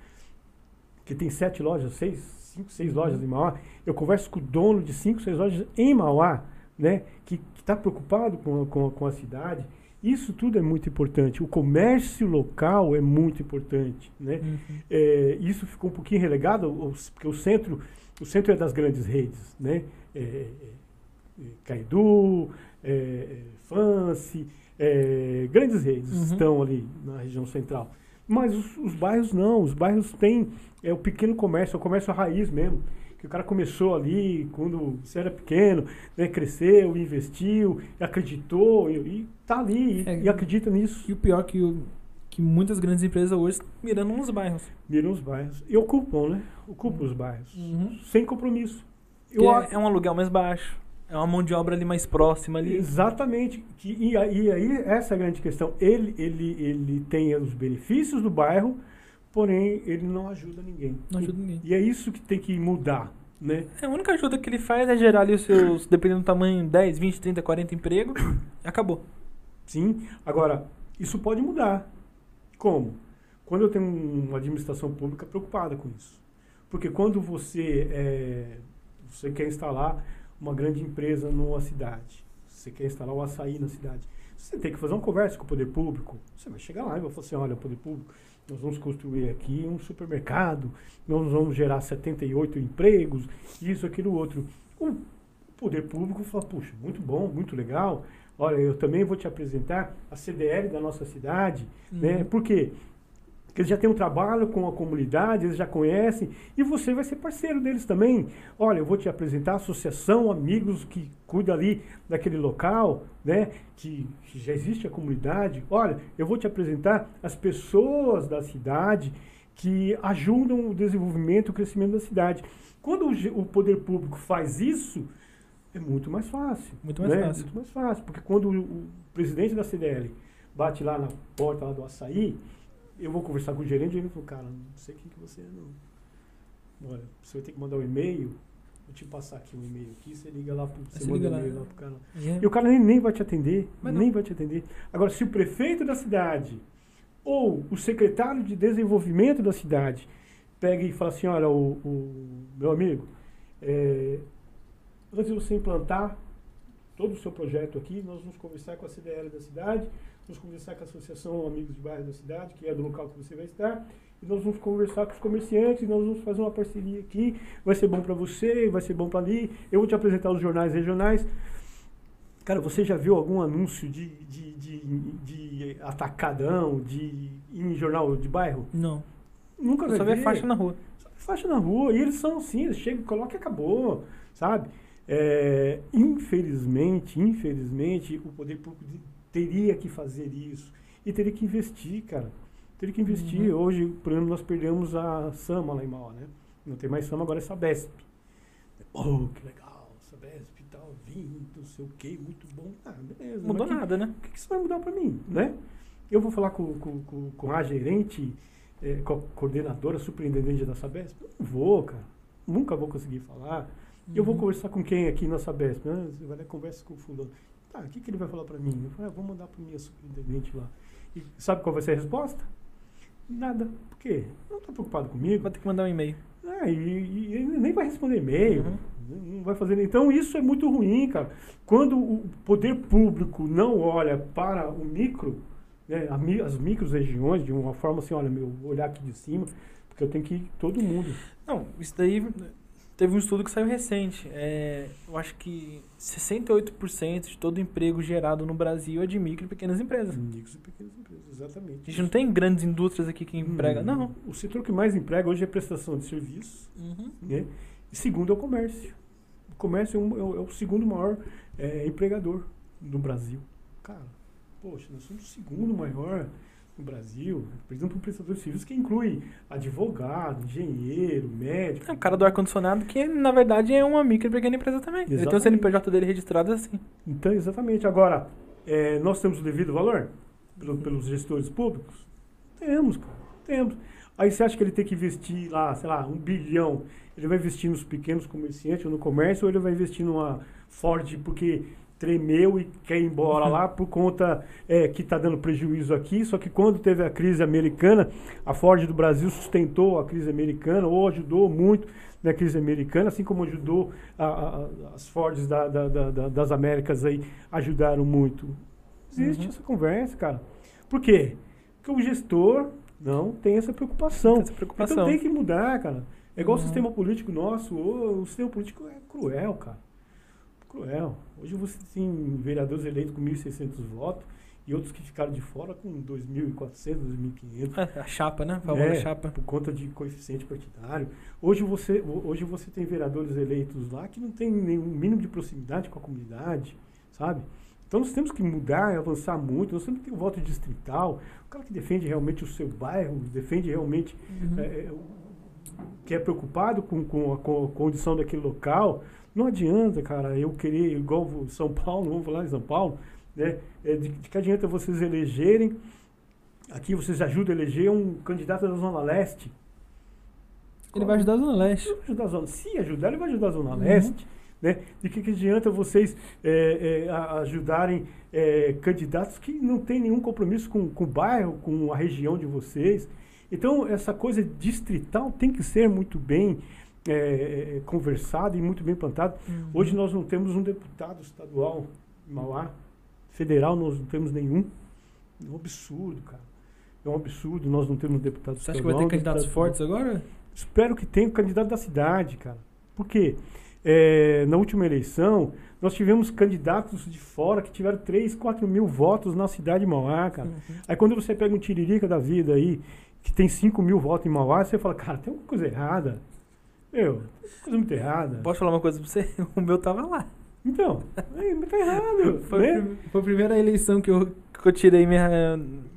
que tem sete lojas, seis, cinco, seis uhum. lojas em Mauá, eu converso com o dono de cinco, seis lojas em Mauá, né, que está preocupado com, com, com a cidade, isso tudo é muito importante. O comércio local é muito importante, né? Uhum. É, isso ficou um pouquinho relegado, porque o centro, o centro é das grandes redes, né? É, é, é Caidu, é, Fancy, é, grandes redes uhum. estão ali na região central. Mas os, os, bairros não, os bairros têm é, o pequeno comércio, é o comércio raiz mesmo o cara começou ali quando você era pequeno, né, cresceu, investiu, acreditou e, está ali é, e, acredita nisso. E o pior é que, o, que muitas grandes empresas hoje mirando nos bairros. Miram os bairros. E ocupam, né? Ocupam os bairros. Uhum. Sem compromisso. Eu, é, é um aluguel mais baixo. É uma mão de obra ali mais próxima ali. Exatamente. Que, e, e aí, essa é a grande questão. Ele, ele, ele tem os benefícios do bairro, porém ele não ajuda ninguém. Não ajuda ninguém. E é isso que tem que mudar, né? É, a única ajuda que ele faz é gerar ali os seus, dependendo do tamanho, 10, 20, 30, 40 empregos, acabou. Sim. Agora, isso pode mudar. Como? Quando eu tenho uma administração pública preocupada com isso. Porque quando você, é, você quer instalar uma grande empresa numa cidade, você quer instalar o açaí na cidade, você tem que fazer uma conversa com o poder público. Você vai chegar lá e vai falar assim, olha, poder público, nós vamos construir aqui um supermercado, nós vamos gerar 78 empregos, isso, aquilo, outro. O poder público fala, puxa, muito bom, muito legal. Olha, eu também vou te apresentar a CDL da nossa cidade, né? Uhum. Por quê? Porque eles já têm um trabalho com a comunidade, eles já conhecem, e você vai ser parceiro deles também. Olha, eu vou te apresentar a associação, amigos que cuida ali daquele local, né? Que, que já existe a comunidade. Olha, eu vou te apresentar as pessoas da cidade que ajudam o desenvolvimento, o crescimento da cidade. Quando o poder público faz isso, é muito mais fácil. Muito mais né? fácil. Muito mais fácil, porque quando o, o presidente da CDL bate lá na porta lá do açaí, eu vou conversar com o gerente e ele falou, cara, não sei quem que você é não. Olha, você vai ter que mandar um e-mail, vou te passar aqui um e-mail aqui, você liga lá pro, você Você manda um lá. e-mail lá pro cara. É. E o cara nem, nem vai te atender, Mas não. nem vai te atender. Agora, se o prefeito da cidade ou o secretário de desenvolvimento da cidade pega e fala assim, olha, o, o meu amigo, é, antes de você implantar todo o seu projeto aqui, nós vamos conversar com a CDL da cidade, vamos conversar com a Associação Amigos de Bairro da cidade, que é do local que você vai estar, e nós vamos conversar com os comerciantes, nós vamos fazer uma parceria aqui, vai ser bom para você, vai ser bom para ali, eu vou te apresentar os jornais regionais. Cara, você já viu algum anúncio de, de, de, de atacadão, de em jornal de bairro? Não. Nunca Eu vai só ver. ver faixa na rua. Faixa na rua, e eles são assim, eles chegam, colocam e acabou, sabe? É, infelizmente, infelizmente, o poder público teria que fazer isso e teria que investir, cara. Teria que investir. Uhum. Hoje, por exemplo, nós perdemos a Sama lá em Mauá, né? Não tem mais Sama, agora é Sabesp. Oh, que legal, Sabesp e tal, vinho, não sei o que, muito bom. Ah, beleza. Mudou que- nada, né? o que que isso vai mudar para mim, né? Eu vou falar com, com, com, com a gerente, eh, com a coordenadora, superintendente da Sabesp? Não vou, cara. Nunca vou conseguir falar. Eu vou Uhum. conversar com quem aqui na Sabesp? Ah, você vai lá e conversa com o fulano. Tá, o que, que ele vai falar para mim? Eu falo, ah, vou mandar para minha superintendente lá. E sabe qual vai ser a resposta? Nada. Por quê? Não está preocupado comigo. Vai ter que mandar um e-mail. Ah, e, e ele nem vai responder e-mail, Uhum. não vai fazer. Então isso é muito ruim, cara. Quando o poder público não olha para o micro, né, as micro regiões de uma forma assim, olha, meu, olhar aqui de cima, porque eu tenho que ir todo mundo. Não, isso daí teve um estudo que saiu recente. É, eu acho que 68% de todo emprego gerado no Brasil é de micro e pequenas empresas. Micros e pequenas empresas, exatamente. A gente não tem grandes indústrias aqui que emprega. Hum, Não. O setor que mais emprega hoje é prestação de serviços, Uhum. né? E segundo é o comércio. O comércio é, um- é o- é o segundo maior é, empregador do Brasil. Cara, poxa, nós somos o segundo maior no Brasil. Por exemplo, o prestador de serviços que inclui advogado, engenheiro, médico. É o cara do ar-condicionado, que na verdade é uma micro e pequena empresa também. Ele tem o Exatamente. CNPJ dele registrado assim. Então, exatamente. Agora, é, nós temos o devido valor pelo- pelos gestores públicos? Temos, cara. Temos. Aí você acha que ele tem que investir lá, sei lá, um bilhão? Ele vai investir nos pequenos comerciantes ou no comércio ou ele vai investir numa Ford porque tremeu e quer ir embora Uhum. lá por conta é, que está dando prejuízo aqui? Só que quando teve a crise americana, a Ford do Brasil sustentou a crise americana ou ajudou muito na crise americana, assim como ajudou a- a- as Fords da- da- da- da- das Américas aí, ajudaram muito. Existe Uhum. essa conversa, cara. Por quê? Porque o gestor não tem essa preocupação. Essa preocupação. Então tem que mudar, cara. É igual Uhum. o sistema político nosso. ô, O sistema político é cruel, cara. Cruel. Hoje você tem vereadores eleitos com 1.600 votos e outros que ficaram de fora com 2.400, 2.500. A chapa, né? Famosa É, chapa. por conta de coeficiente partidário. Hoje você, ho- hoje você tem vereadores eleitos lá que não tem nenhum mínimo de proximidade com a comunidade, sabe? Então nós temos que mudar e avançar muito. Nós temos que ter o voto distrital, o cara que defende realmente o seu bairro, defende realmente Uhum. é, é, que é preocupado com, com, a, com a condição daquele local. Não adianta, cara, eu querer, igual São Paulo, vamos falar em São Paulo, né? É, de, de que adianta vocês elegerem, aqui vocês ajudam a eleger um candidato da Zona Leste. Ele vai ajudar a Zona Leste. Ele vai ajudar a Zona, se ajudar, ele vai ajudar a Zona Uhum. Leste. Né? De que, que adianta vocês é, é, ajudarem é, candidatos que não têm nenhum compromisso com, com o bairro, com a região de vocês? Então, essa coisa distrital tem que ser muito bem é, é, conversada e muito bem plantada. Uhum. Hoje nós não temos um deputado estadual em Mauá, federal nós não temos nenhum. É um absurdo, cara. É um absurdo nós não termos deputados Você acha que vai ter estadual, candidatos deputado- fortes agora? Espero que tenha o candidato da cidade, cara. Por quê? É, na última eleição, nós tivemos candidatos de fora que tiveram 3, 4 mil votos na cidade de Mauá, cara. Uhum. Aí quando você pega um tiririca da vida aí, que tem 5 mil votos em Mauá, você fala, cara, tem alguma coisa errada. Meu, coisa muito errada. Posso falar uma coisa pra você? O meu tava lá. Então, é, mas tá errado. Foi, né? prim- foi a primeira eleição que eu, que eu tirei minha.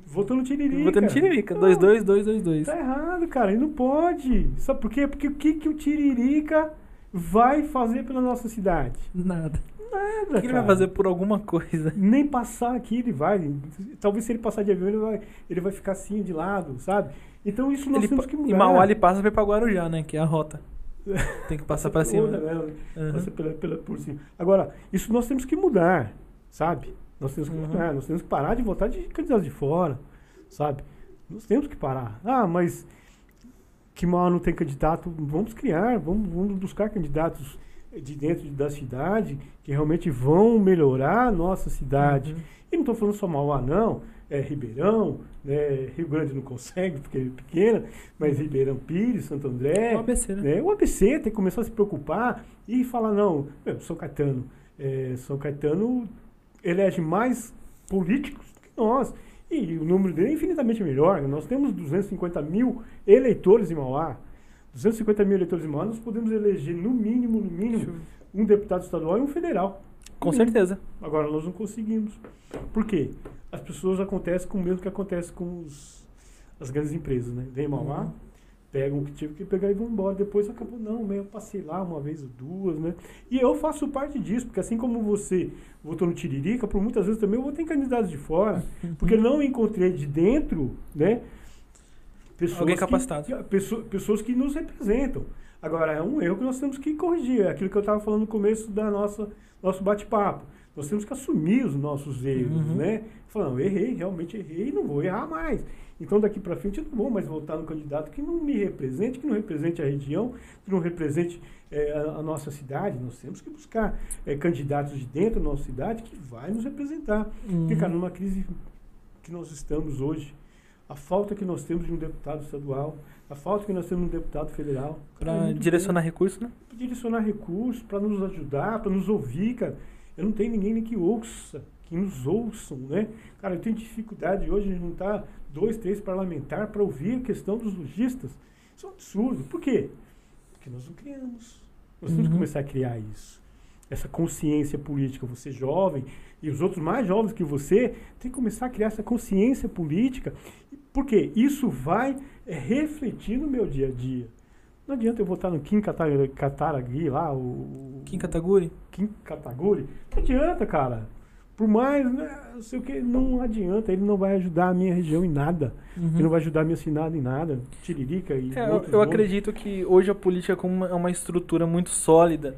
Votou no tiririca. Votando Tiririca. Não, 2-2-2-2-2. Tá errado, cara. Ele não pode. Sabe por quê? Porque o que, que o tiririca vai fazer pela nossa cidade? Nada. Nada, O que ele vai cara. fazer por alguma coisa? Nem passar aqui ele vai. Talvez se ele passar de avião, ele vai, ele vai ficar assim de lado, sabe? Então isso nós Ele, temos pa- que mudar. em Mauá ele passa pra ir pra Guarujá, né? Que é a rota. Tem que passar pra cima. Né? Uhum. Passa pela, pela, por cima. Agora, isso nós temos que mudar, sabe? Nós temos que Uhum. mudar, nós temos que parar de votar de candidatos de fora, sabe? Nós temos que parar. Ah, mas que mal não tem candidato, vamos criar, vamos, vamos buscar candidatos de dentro da cidade que realmente vão melhorar a nossa cidade. Uhum. E não estou falando só Mauá, não. É Ribeirão, né? Rio Grande não consegue, porque é pequena, mas Ribeirão Pires, Santo André. O ABC, né? né? O ABC tem que começar a se preocupar e falar, não, meu, São Caetano, é, São Caetano elege mais políticos do que nós. E o número dele é infinitamente melhor. Nós temos 250 mil eleitores em Mauá. 250 mil eleitores em Mauá, nós podemos eleger no mínimo, no mínimo, um deputado estadual e um federal. Com certeza. Agora nós não conseguimos. Por quê? As pessoas acontecem com o mesmo que acontece com os, as grandes empresas, né? Vem Mauá, Uhum. pegam o que tive que pegar e vão embora. Depois acabou, não, eu passei lá uma vez ou duas, né? E eu faço parte disso, porque assim como você votou no Tiririca, por muitas vezes também eu votei em candidatos de fora, porque eu não encontrei de dentro, né? Pessoas Alguém que- capacitado. que- pessoa- pessoas que nos representam. Agora, é um erro que nós temos que corrigir. É aquilo que eu estava falando no começo da nossa nosso bate-papo. Nós temos que assumir os nossos erros, Uhum. né? Eu errei, realmente errei e não vou errar mais. Então, daqui para frente, eu não vou mais votar no candidato que não me represente, que não represente a região, que não represente eh, a, a nossa cidade. Nós temos que buscar eh, candidatos de dentro da nossa cidade que vai nos representar. Porque, Uhum. cara, numa crise que nós estamos hoje, a falta que nós temos de um deputado estadual, a falta que nós temos de um deputado federal. é muito direcionar recursos, né? pra direcionar recursos, para nos ajudar, para nos ouvir, cara. Eu não tenho ninguém nem que ouça, que nos ouçam, né? Cara, eu tenho dificuldade hoje de juntar dois, três parlamentares para ouvir a questão dos lojistas. Isso é um absurdo. Por quê? Porque nós não criamos. Nós temos que Uhum. começar a criar isso. Essa consciência política. Você jovem e os outros mais jovens que você tem que começar a criar essa consciência política. Por quê? Isso vai é, refletir no meu dia a dia. Não adianta eu votar no Kim Kataragi lá, o Kim Kataguri? Kim Kataguri. Não adianta, cara. Por mais, né, não sei o que, não adianta. Ele não vai ajudar a minha região em nada. Ele não Uhum. vai ajudar a minha cidade em nada. Tiririca e É, eu, eu acredito que hoje a política é é uma estrutura muito sólida.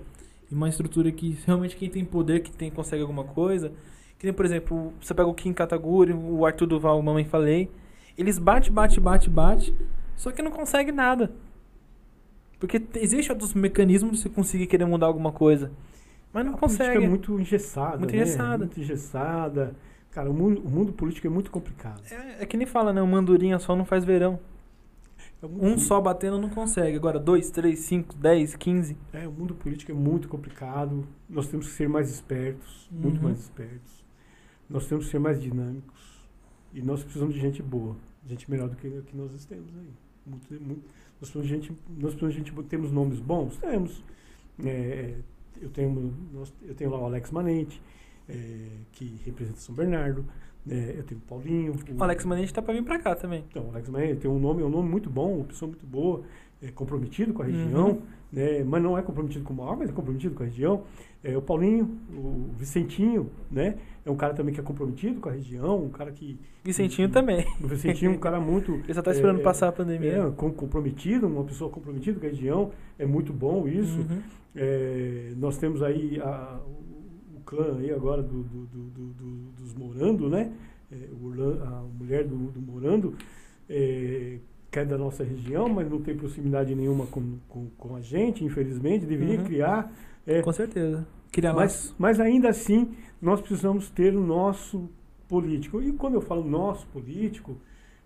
E uma estrutura que realmente quem tem poder, que tem, consegue alguma coisa. Que nem, por exemplo, você pega o Kim Kataguri, o Arthur Duval, o Mamãe Falei. Eles bate, bate, bate, bate. Só que não consegue nada. Porque te- existe outros mecanismos de você conseguir querer mudar alguma coisa. Mas não a política consegue. é muito engessada. Muito né? engessada. Muito engessada. Cara, o mundo, o mundo político é muito complicado. É, é que nem fala, né? Um mandurinha só não faz verão. É muito- Um só batendo não consegue. Agora, dois, três, cinco, dez, quinze. É, o mundo político é muito complicado. Nós temos que ser mais espertos, muito Uhum. mais espertos. Nós temos que ser mais dinâmicos. E nós precisamos de gente boa, gente melhor do que, que nós temos aí. Muito, muito- nós precisamos de gente, nós precisamos de gente. Temos nomes bons? Temos. É, eu, tenho, eu tenho lá o Alex Manente, é, que representa São Bernardo. É, eu tenho o Paulinho. O Alex Manente tá pra vir pra cá também. Então, o Alex Manente tem um nome, é um nome muito bom, uma pessoa muito boa, é comprometido com a região, Uhum. né? Mas não é comprometido com o maior, mas é comprometido com a região. É, o Paulinho, o Vicentinho, né? É um cara também que é comprometido com a região, um cara que. Vicentinho que- também. O Vicentinho é um cara muito. Ele só tá esperando é, passar a pandemia. É, com- comprometido, uma pessoa comprometida com a região. É muito bom isso. Uhum. É, nós temos aí a- o, clã aí agora do, do- do- do- do- dos Morando, né? É, a mulher do, do Morando, é, que é da nossa região, mas não tem proximidade nenhuma com, com, com a gente, infelizmente. Deveria Uhum. criar. é, Com certeza. Criar mas, mas ainda assim, nós precisamos ter o nosso político. E quando eu falo nosso político,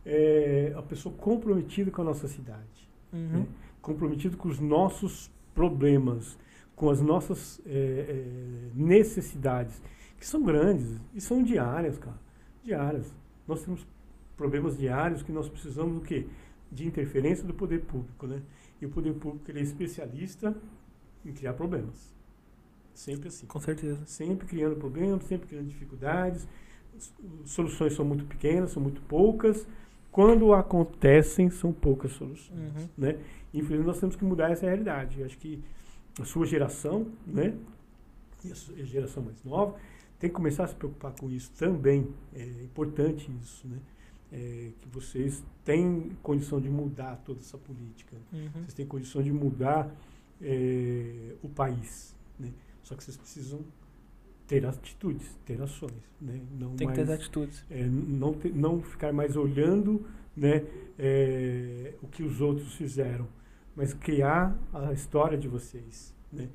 é, a pessoa comprometida com a nossa cidade, Uhum. né? comprometido com os nossos problemas, com as nossas é, é, necessidades, que são grandes e são diárias, cara, diárias. Nós temos problemas diários que nós precisamos do quê? De interferência do poder público, né? E o poder público ele é especialista em criar problemas. Sempre assim. Com certeza. Sempre criando problemas, sempre criando dificuldades. Soluções são muito pequenas, são muito poucas. Quando acontecem, são poucas soluções. Uhum. Né? Infelizmente, nós temos que mudar essa realidade. Eu acho que a sua geração, né? e a geração mais nova, tem que começar a se preocupar com isso também. É importante isso, né? É, que vocês têm condição de mudar toda essa política. Uhum. Vocês têm condição de mudar é, o país, né? Só que vocês precisam ter atitudes, ter ações, né? Não Tem que mais, ter as atitudes. é, não, te- não ficar mais olhando né, é, o que os outros fizeram, mas criar a história de vocês. Né?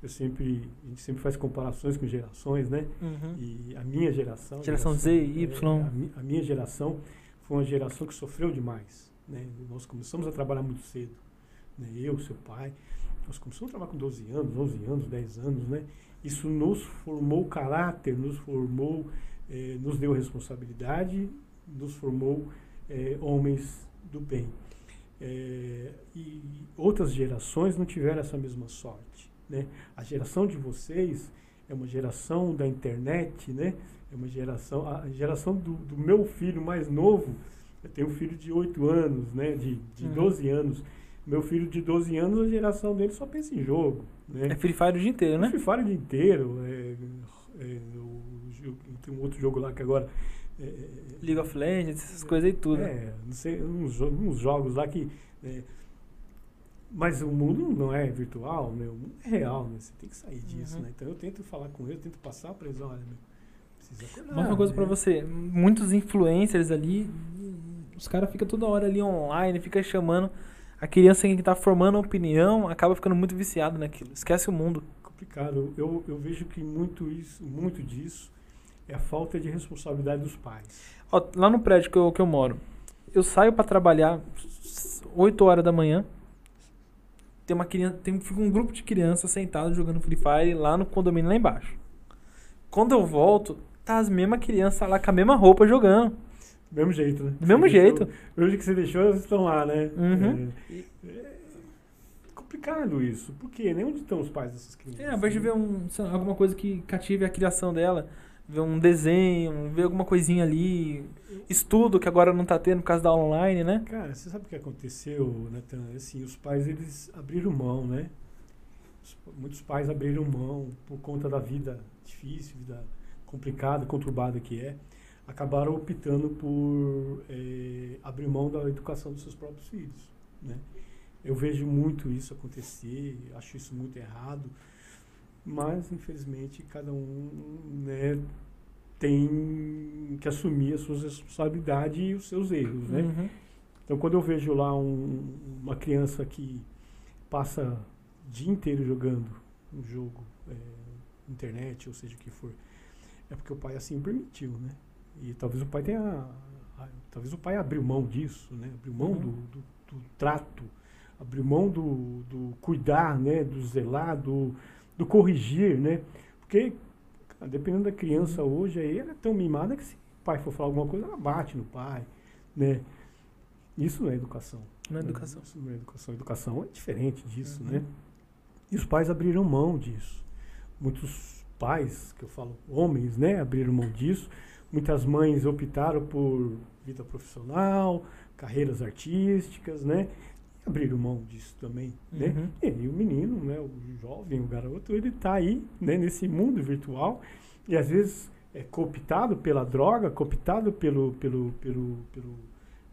Eu sempre, a gente sempre faz comparações com gerações, né? Uhum. E a minha geração. a Geração Z, Y. é, a, mi- a minha geração foi uma geração que sofreu demais. Né? Nós começamos a trabalhar muito cedo. Né? Eu, seu pai, nós começamos a trabalhar com 12 anos, 11 anos, 10 anos. Né? Isso nos formou caráter, nos formou, eh, nos deu responsabilidade, nos formou eh, homens do bem. Eh, e outras gerações não tiveram essa mesma sorte. Né? A geração de vocês é uma geração da internet, né? É uma geração, a geração do, do meu filho mais novo, eu tenho um filho de 8 anos, né? De, de Uhum. 12 anos. Meu filho de 12 anos, a geração dele só pensa em jogo, né? É Free Fire o dia inteiro, né? Free Fire o dia inteiro. É, é, o tem um outro jogo lá que agora. É, é, League of Legends, essas coisas aí tudo. é, não sei, uns, uns jogos lá que. é, mas o mundo não é virtual, né? o mundo é real, né? Você tem que sair disso, Uhum. né? Então eu tento falar com ele, eu tento passar para eles, olha, meu, precisa Mas uma coisa né? pra você, muitos influencers ali, os caras ficam toda hora ali online, fica chamando a criança que tá formando opinião, acaba ficando muito viciado naquilo. Esquece o mundo. complicado. Eu, eu vejo que muito isso, muito disso é a falta de responsabilidade dos pais. Ó, lá no prédio que eu, que eu moro, eu saio pra trabalhar 8 horas da manhã. Tem uma criança, tem fica um grupo de crianças sentado jogando Free Fire lá no condomínio lá embaixo. Quando eu volto, tá as mesmas crianças lá com a mesma roupa jogando. Do mesmo jeito, né? Do mesmo Você jeito. Deixou, jeito que você deixou, elas estão lá, né? Uhum. É, é complicado isso. Por quê? Nem onde estão os pais dessas crianças? É, ao invés de ver um, lá, alguma coisa que cative a criação dela, ver um desenho, ver alguma coisinha ali, estudo que agora não tá tendo por causa da aula online, né? Cara, você sabe o que aconteceu, Nathan? Assim, os pais, eles abriram mão, né? Os- Muitos pais abriram mão por conta da vida difícil, vida complicada, conturbada que é. Acabaram optando por eh, abrir mão da educação dos seus próprios filhos, né? Eu vejo muito isso acontecer, acho isso muito errado, mas infelizmente cada um né, tem que assumir as suas responsabilidades e os seus erros, né? Uhum. Então, quando eu vejo lá um- uma criança que passa o dia inteiro jogando um jogo, é, internet, ou seja o que for, é porque o pai assim permitiu, né? E talvez o pai tenha. Talvez o pai abriu mão disso, né? Abriu mão Uhum. do, do- do trato, abriu mão do, do cuidar, né? Do zelar, do, do corrigir, né? Porque, cara, dependendo da criança hoje, aí ela é tão mimada que se o pai for falar alguma coisa, ela bate no pai, né? Isso não é educação. Na né? educação. Isso não é educação. Educação é diferente disso, Uhum. né? E os pais abriram mão disso. Muitos pais, que eu falo homens, né, abriram mão disso. Muitas mães optaram por vida profissional, carreiras artísticas, né? E abriram mão disso também, né? Uhum. E aí o menino, né, o jovem, o garoto, ele está aí, né, nesse mundo virtual e às vezes é cooptado pela droga, cooptado pelo pelo pelo, pelo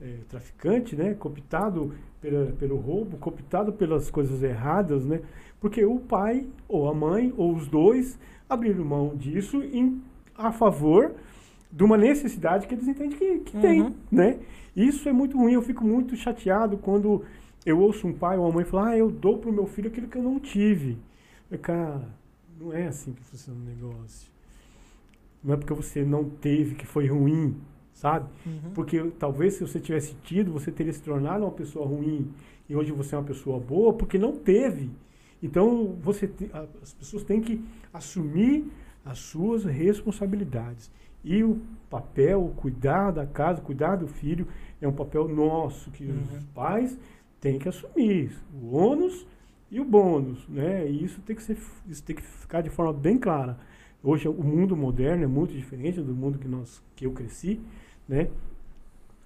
é, traficante, né, cooptado pela, pelo roubo, cooptado pelas coisas erradas, né? Porque o pai ou a mãe ou os dois abriram mão disso em, a favor de uma necessidade que eles entendem que, que tem, Uhum. né? Isso é muito ruim, eu fico muito chateado quando eu ouço um pai ou uma mãe falar, ah, eu dou pro meu filho aquilo que eu não tive. Eu, cara, não é assim que funciona o negócio. Não é porque você não teve que foi ruim, sabe? Uhum. Porque talvez se você tivesse tido, você teria se tornado uma pessoa ruim e hoje você é uma pessoa boa porque não teve. Então você te- as pessoas têm que assumir as suas responsabilidades. E o papel, o cuidar da casa, cuidar do filho, é um papel nosso que Uhum. os pais têm que assumir. O ônus e o bônus, né? E isso tem que ser, isso tem que ficar de forma bem clara. Hoje o mundo moderno é muito diferente do mundo que nós, que eu cresci, né?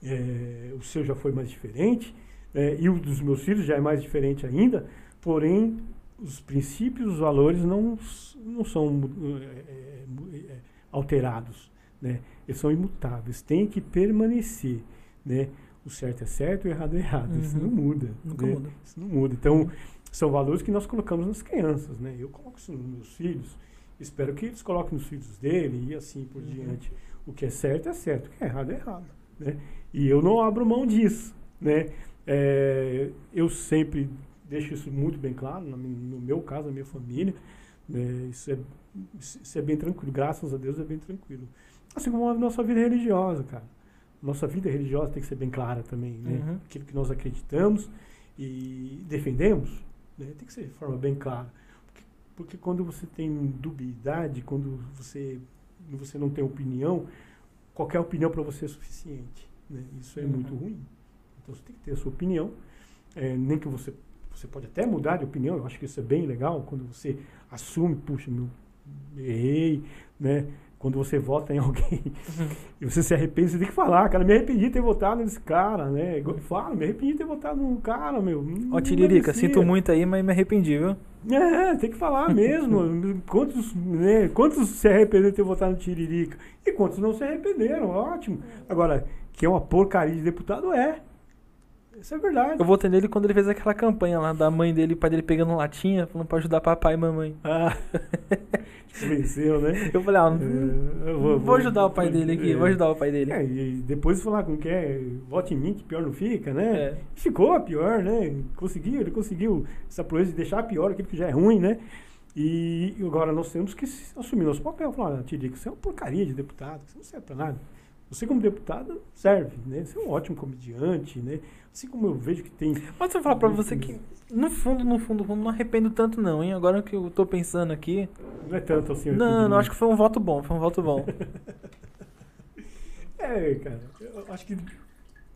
É, o seu já foi mais diferente é, e o dos meus filhos já é mais diferente ainda. Porém, os princípios, os valores não não são é, é, é, alterados, né? Eles são imutáveis, têm que permanecer, né? O certo é certo, o errado é errado. Isso Uhum. não muda. Nunca né? muda. Isso não muda. Então, são valores que nós colocamos nas crianças, né? Eu coloco isso nos meus filhos, espero que eles coloquem nos filhos dele e assim por Uhum. diante. O que é certo é certo, o que é errado é errado, né? E eu não abro mão disso, né? É, eu sempre deixo isso muito bem claro, no meu caso, na minha família, né? Isso é, isso é bem tranquilo, graças a Deus é bem tranquilo. Assim como a nossa vida religiosa, cara. Nossa vida religiosa tem que ser bem clara também, né? Uhum. Aquilo que nós acreditamos e defendemos, né? tem que ser de forma bem clara. Porque, porque quando você tem dubiedade, quando você, você não tem opinião, qualquer opinião para você é suficiente. Né? Isso é Uhum. muito ruim. Então você tem que ter a sua opinião, é, nem que você você pode até mudar de opinião, eu acho que isso é bem legal, quando você assume, puxa, meu, errei, né? Quando você vota em alguém e você se arrepende, você tem que falar, cara, me arrependi de ter votado nesse cara, né? Igual eu falo, me arrependi de ter votado num cara, meu. Ó, Tiririca, sinto muito aí, mas me arrependi, viu? É, tem que falar mesmo. quantos, né, quantos se arrependeram de ter votado no Tiririca? E quantos não se arrependeram? Ótimo. Agora, que é uma porcaria de deputado, é. Isso é verdade. Eu votei nele quando ele fez aquela campanha lá da mãe dele, o pai dele pegando latinha, falando pra ajudar papai e mamãe. Ah, te venceu, né? Eu falei, ah, É, eu vou, ajudar o pai dele aqui, é. vou ajudar o pai dele. É, e depois falar com que é, vote em mim, que pior não fica, né? É. Ficou pior, né? Conseguiu, ele conseguiu essa proeza de deixar pior aquilo que já é ruim, né? E agora nós temos que assumir nosso papel. Falar, ah, Tirico, você é uma porcaria de deputado, você não serve pra nada. Você como deputado serve, né? Você é um ótimo comediante, né? Assim como eu vejo que tem... Mas eu vou falar pra você que, no fundo, no fundo, não arrependo tanto não, hein? Agora que eu tô pensando aqui... Não é tanto assim... Não, não, acho que foi um voto bom, foi um voto bom. É, cara, eu acho que...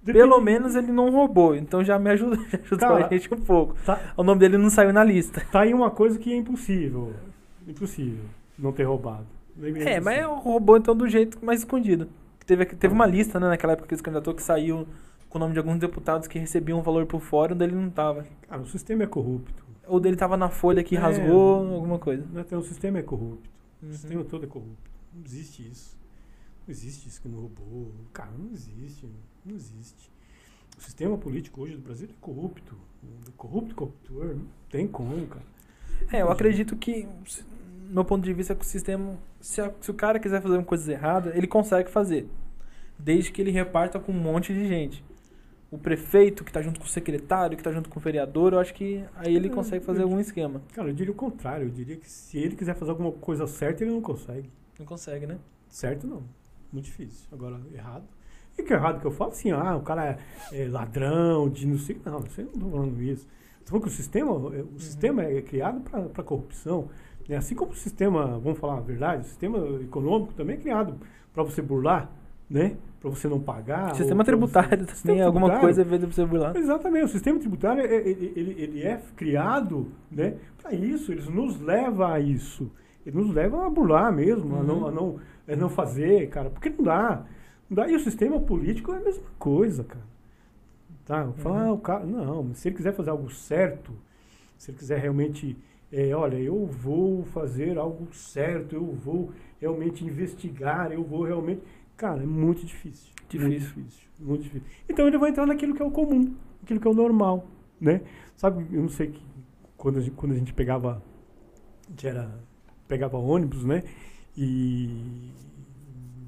Pelo menos ele não roubou, então já me ajudou, já ajudou Cara, a gente um pouco. Tá, O nome dele não saiu na lista. tá aí uma coisa que é impossível. Impossível não ter roubado. É, mas roubou então do jeito mais escondido. Teve, teve uma lista, né, naquela época que ele se candidatou que saiu com o nome de alguns deputados que recebiam um valor por fora, o dele não tava. Cara, o sistema é corrupto. Ou dele tava na folha que É. rasgou, alguma coisa. É tão- O sistema é corrupto. Uhum. O sistema todo é corrupto. Não existe isso. Não existe isso que não roubou. Cara, não existe. Não existe. O sistema político hoje do Brasil é corrupto. Corrupto, corruptor. Não tem como, cara. É, eu acredito que, meu ponto de vista, é que o sistema, se, a- se o cara quiser fazer uma coisa errada, ele consegue fazer. Desde que ele reparta com um monte de gente. O prefeito que tá junto com o secretário, que tá junto com o vereador, eu acho que aí ele É, consegue fazer eu- algum esquema. Cara, eu diria o contrário. Eu diria que se ele quiser fazer alguma coisa certa, ele não consegue. Não consegue, né? Certo, não. Muito difícil. Agora, errado. E que é errado que eu falo assim, ah, o cara é, é ladrão, de não sei. Não, você não estou falando isso. Estou falando que o sistema, é, o sistema é criado para corrupção. Né? Assim como o sistema, vamos falar a verdade, o sistema econômico também é criado para você burlar, né? Para você não pagar. sistema ou pra tributário você- também, Sistema alguma coisa vez de você burlar. Exatamente, o sistema tributário é- é- ele, ele- ele é criado né, para isso, ele nos leva a isso. Ele nos leva a burlar mesmo, a, não, Uhum. a, não, a não fazer, cara, porque não dá. Não dá. E o sistema político é a mesma coisa, cara. Tá? Falar, Uhum. ah, o cara. Não, se ele quiser fazer algo certo, se ele quiser realmente. É, olha, eu vou fazer algo certo, eu vou realmente investigar, eu vou realmente. Cara, é muito difícil. Muito Difícil. difícil. Muito difícil. Então ele vai entrar naquilo que é o comum, aquilo que é o normal, né? Sabe, eu não sei que quando a gente, quando a gente pegava, a gente era, pegava ônibus, né? E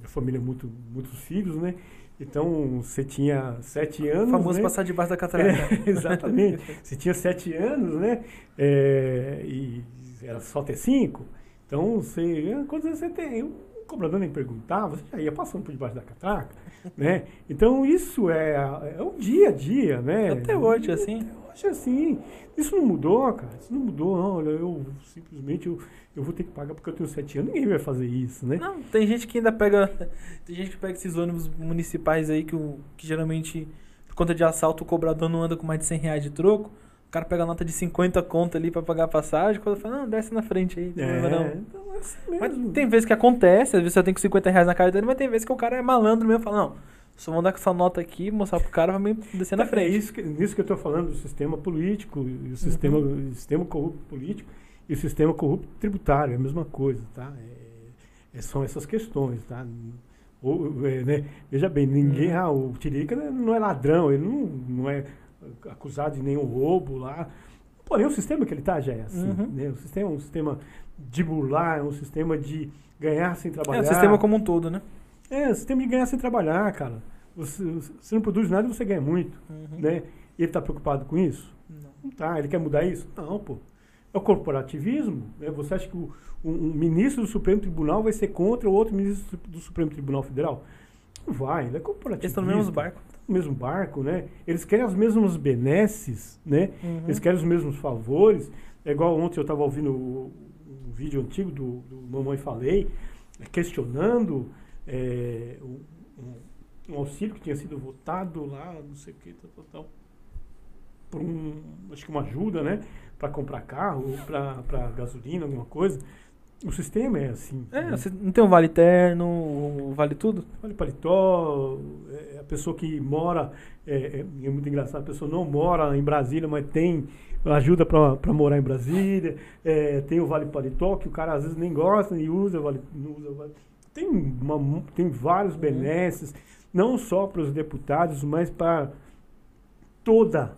a família muito, muitos filhos, né? Então você tinha sete O anos, famoso né? passar debaixo da catarata. É, exatamente. Você tinha sete anos, né? É, e era só ter cinco. Então, você. Quantos anos você tem? Eu, cobrador nem perguntava, você já ia passando por debaixo da catraca, né? Então isso é, é o dia a dia, né? Até hoje, assim. Até hoje, assim. Isso não mudou, cara. Isso não mudou, não. Olha, eu simplesmente eu, eu vou ter que pagar porque eu tenho sete anos. Ninguém vai fazer isso, né? Não, tem gente que ainda pega. Tem gente que pega esses ônibus municipais aí que, que geralmente, por conta de assalto, o cobrador não anda com mais de 100 reais de troco. O cara pega a nota de 50 conto ali pra pagar a passagem. Quando fala, não, desce na frente aí. Não É, não. então é assim Mas tem vezes que acontece, às vezes eu tenho com 50 reais na cara dele, mas tem vezes que o cara é malandro mesmo. Fala, não, só vou dar com essa nota aqui, mostrar pro cara, vai me descer na É frente. isso que, nisso que eu estou falando do sistema político, e o sistema, Uhum. sistema corrupto político e o sistema corrupto tributário, é a mesma coisa, tá? É- é- são essas questões, tá? Ou, é, né? Veja bem, ninguém, Uhum. ah, o Tiririca não é ladrão, ele não, não é acusado de nenhum roubo lá. Porém, o sistema que ele está já é assim, Uhum. né? O sistema é um sistema de burlar, é um sistema de ganhar sem É, trabalhar. o sistema como um todo, né? É, o sistema de ganhar sem trabalhar, cara. Você, você não produz nada e você ganha muito Uhum. né? Ele está preocupado com isso? Não. Não tá. Ele quer mudar isso? Não, pô. É o corporativismo. Né? Você acha que o, um, um ministro do Supremo Tribunal vai ser contra o outro ministro do Supremo Tribunal Federal? Não vai. Ele é corporativista. Eles estão no mesmo barco. No mesmo barco, né? Eles querem as mesmas benesses, né? Uhum. Eles querem os mesmos favores. É igual ontem eu estava ouvindo o- um vídeo antigo do, do Mamãe Falei, eh, questionando eh, um, um- auxílio que tinha sido votado lá, não sei o que, tal, tal, por um, acho que uma ajuda, né? Para comprar carro, para gasolina, alguma coisa. O sistema é assim. É, né? não tem um vale terno, o vale tudo? Vale paletó, é a pessoa que mora, é, é- é muito engraçado, a pessoa não mora em Brasília, mas tem ajuda para morar em Brasília, é, tem o Vale Paletó, que o cara às vezes nem gosta e usa, vale, não usa vale. Tem, uma, tem vários Uhum. benesses, não só para os deputados, mas para toda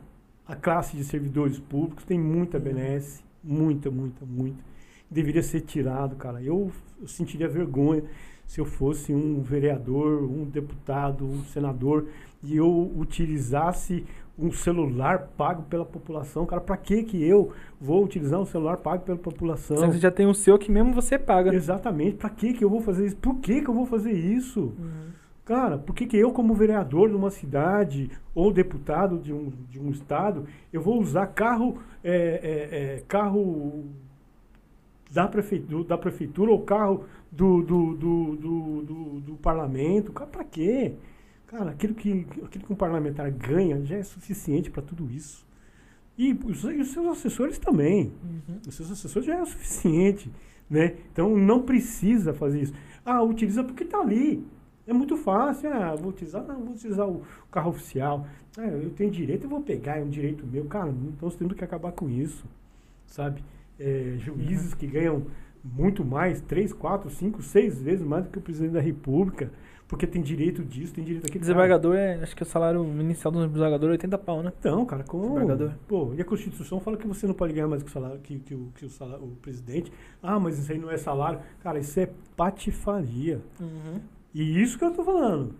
a classe de servidores públicos, tem muita Uhum. benesse, muita, muita, muita. Deveria ser tirado, cara. Eu, eu sentiria vergonha se eu fosse um vereador, um deputado, um senador e eu utilizasse um celular pago pela população. Cara, para que que eu vou utilizar um celular pago pela população? Você já tem o seu que mesmo você paga. Exatamente. Para que que eu vou fazer isso? Por que que eu vou fazer isso? Uhum. Cara, por que, que eu, como vereador de uma cidade ou deputado de um, de um estado, eu vou usar carro, é, é, é, carro da prefeitura, da prefeitura ou carro do, do, do, do, do, do parlamento? Cara, pra quê? Cara, aquilo que, aquilo que um parlamentar ganha já é suficiente para tudo isso. E os, e os seus assessores também. Uhum. Os seus assessores já é o suficiente, né? Então não precisa fazer isso. Ah, utiliza porque está ali. É muito fácil. Ah, vou utilizar, não, vou utilizar o carro oficial. Ah, eu tenho direito, eu vou pegar, é um direito meu. Cara, então nós temos que acabar com isso, sabe? É, juízes que ganham muito mais, três, quatro, cinco, seis vezes mais do que o presidente da república, porque tem direito disso, tem direito daquilo. Desembargador é. Acho que o salário inicial do desembargador é 80 pau, né? então, cara, como. Desembargador. Pô, e a Constituição fala que você não pode ganhar mais que o salário que, que, o, que o, salário, o presidente. Ah, mas isso aí não é salário. Cara, isso é patifaria. Uhum. E isso que eu tô falando.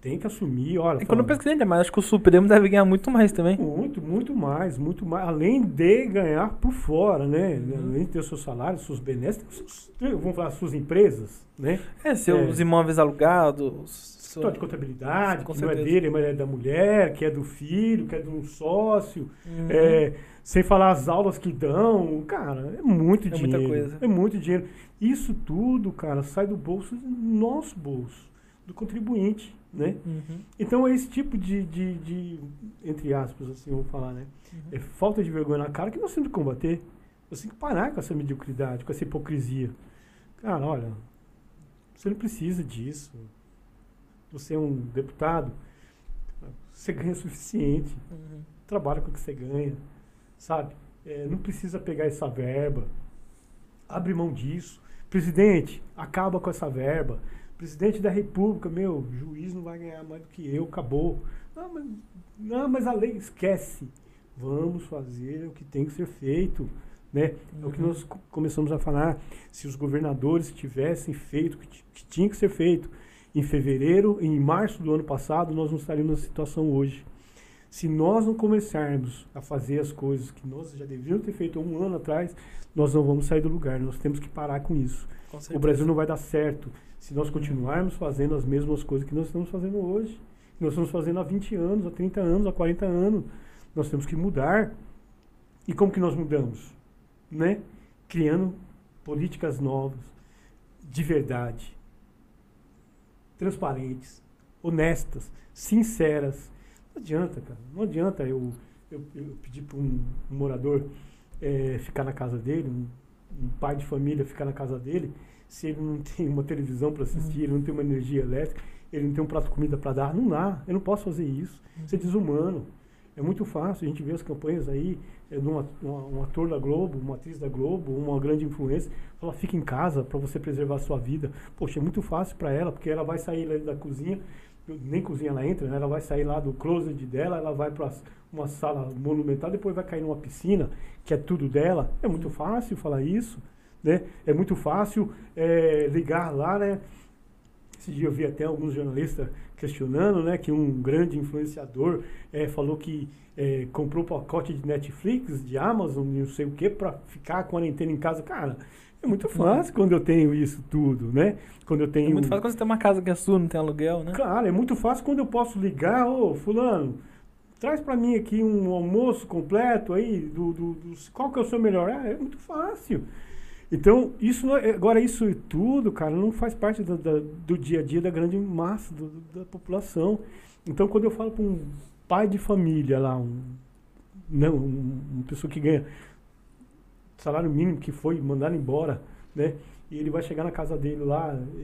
Tem que assumir, olha. E quando eu fala, pesquisei ainda mais, acho que o Supremo deve ganhar muito mais também. muito, muito mais, muito mais. Além de ganhar por fora, né? Uhum. Além de ter seus benesses, tem os seus- vamos falar, suas empresas, né? É, seus É. imóveis alugados. História de contabilidade, Com que não é certeza. dele, mas é da mulher, que é do filho, que é de um sócio. Uhum. É, sem falar as aulas que dão, cara, é muito É muita dinheiro. coisa. É muito dinheiro. Isso tudo, cara, sai do bolso, do nosso bolso, do contribuinte, né? Uhum. Então é esse tipo de, de, de, entre aspas, assim, vamos falar, né? Uhum. É falta de vergonha na cara que nós temos que combater. Você tem que parar com essa mediocridade, com essa hipocrisia. Cara, olha, você não precisa disso. Você é um deputado, você ganha o suficiente Uhum. trabalha com o que você ganha, sabe? É, não precisa pegar essa verba. Abre mão disso. Presidente, acaba com essa verba. Presidente da República, meu, juiz não vai ganhar mais do que eu, acabou. Não, mas, não, mas a lei esquece. Vamos fazer o que tem que ser feito. Né? É o que Uhum. nós co- começamos a falar. Se os governadores tivessem feito o que, ti- que tinha que ser feito em fevereiro, em março do ano passado, nós não estaríamos na situação hoje. Se nós não começarmos a fazer as coisas que nós já devíamos ter feito há um ano atrás, nós não vamos sair do lugar. Nós temos que parar com isso. Com o. Brasil não vai dar certo se nós continuarmos fazendo as mesmas coisas que nós estamos fazendo hoje. que Nós estamos fazendo há 20 anos, há 30 anos, há 40 anos. Nós temos que mudar. E como que nós mudamos? Né? Criando políticas novas, de verdade, transparentes, honestas, sinceras. Não adianta, cara. Não adianta eu, eu, eu pedir para um, um morador eh, ficar na casa dele, um, um pai de família ficar na casa dele, se ele não tem uma televisão para assistir, ele não tem uma energia elétrica, ele não tem um prato de comida para dar. Não dá. Eu não posso fazer isso. Isso é desumano. É muito fácil. A gente vê as campanhas aí é, de um, at- ator da Globo, uma atriz da Globo, uma grande influência, fala, fica em casa para você preservar a sua vida. Poxa, é muito fácil para ela, porque ela vai sair da cozinha, nem cozinha ela entra, né? ela vai sair lá do closet dela, ela vai para uma sala monumental, depois vai cair numa piscina, que é tudo dela. É muito fácil falar isso, né? É muito fácil é, ligar lá, né? Esse dia eu vi até alguns jornalistas questionando, né, que um grande influenciador eh, falou que eh, comprou pacote de Netflix, de Amazon, não sei o que, para ficar a quarentena em casa. Cara, é muito fácil quando eu tenho isso tudo, né? Quando eu tenho É muito fácil quando você tem uma casa que é sua, não tem aluguel, né? Claro, é muito fácil quando eu posso ligar, ô fulano, traz pra mim aqui um almoço completo aí, do, do, do- qual que é o seu melhor? Ah, é muito fácil. Então, isso não é- agora isso tudo, cara, não faz parte do, da- do dia a dia da grande massa do- do- da população. Então, quando eu falo para um pai de família lá, um, não, um- uma pessoa que ganha salário mínimo que foi mandado embora, né? E ele vai chegar na casa dele lá, e-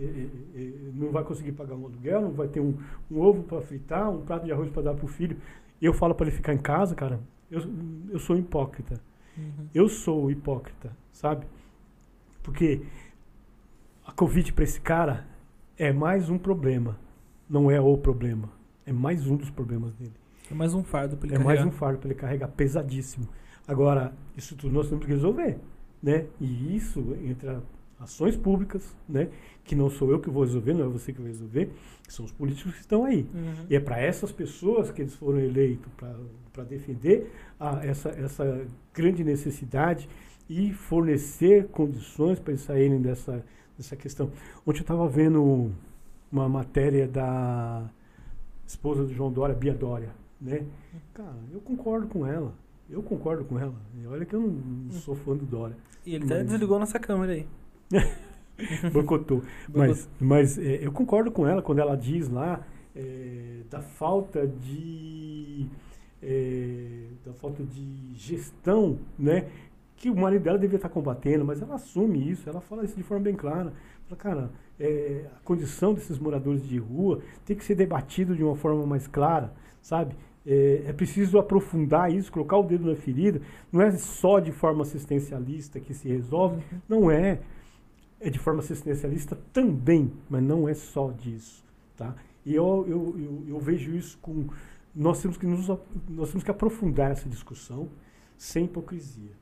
e- e não vai conseguir pagar um aluguel, não vai ter um, um ovo para fritar, um prato de arroz para dar pro filho. E eu falo para ele ficar em casa, cara. Eu, eu sou hipócrita. Uhum. Eu sou hipócrita, sabe? Porque a Covid para esse cara é mais um problema. Não é o problema. É mais um dos problemas dele. É mais um fardo pra ele É carregar. mais um fardo para ele carregar pesadíssimo. Agora, isso tudo nós temos que resolver, né? E isso entra ações públicas, né? Que não sou eu que vou resolver, não é você que vai resolver, são os políticos que estão aí. Uhum. E é para essas pessoas que eles foram eleitos para defender a, essa, essa grande necessidade e fornecer condições para eles saírem dessa, dessa questão. Ontem eu estava vendo uma matéria da esposa do João Dória, Bia Dória, né? Cara, eu concordo com ela. Eu concordo com ela. E olha que eu não, sou fã do Dória. E ele até Mas- desligou nossa câmera aí. Boicotou. Mas, mas é, eu concordo com ela quando ela diz lá é, da falta de é, da falta de gestão, né? Que o marido dela devia estar combatendo, mas ela assume isso, ela fala isso de forma bem clara. Fala, cara, é, a condição desses moradores de rua tem que ser debatido de uma forma mais clara, sabe? É, é preciso aprofundar isso, colocar o dedo na ferida. Não é só de forma assistencialista que se resolve, não é é de forma assistencialista também, mas não é só disso, tá? E eu, eu, eu, eu vejo isso com nós temos que nos, nós temos que aprofundar essa discussão sem hipocrisia.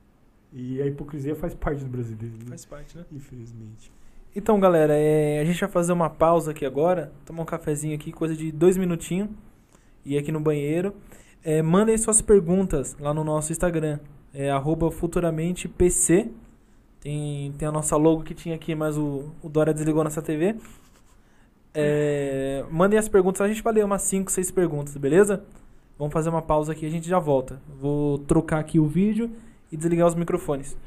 E a hipocrisia faz parte do brasileiro, né? Faz parte, né? infelizmente. Então, galera, é, a gente vai fazer uma pausa aqui agora, tomar um cafezinho aqui, coisa de dois minutinhos, e aqui no banheiro. É, mandem suas perguntas lá no nosso Instagram, é futuramentepc. Tem, tem a nossa logo que tinha aqui, mas o, o Dória desligou nossa TV. É, mandem as perguntas, a gente vai ler umas 5, 6 perguntas, beleza? Vamos fazer uma pausa aqui, a gente já volta. Vou trocar aqui o vídeo e desligar os microfones.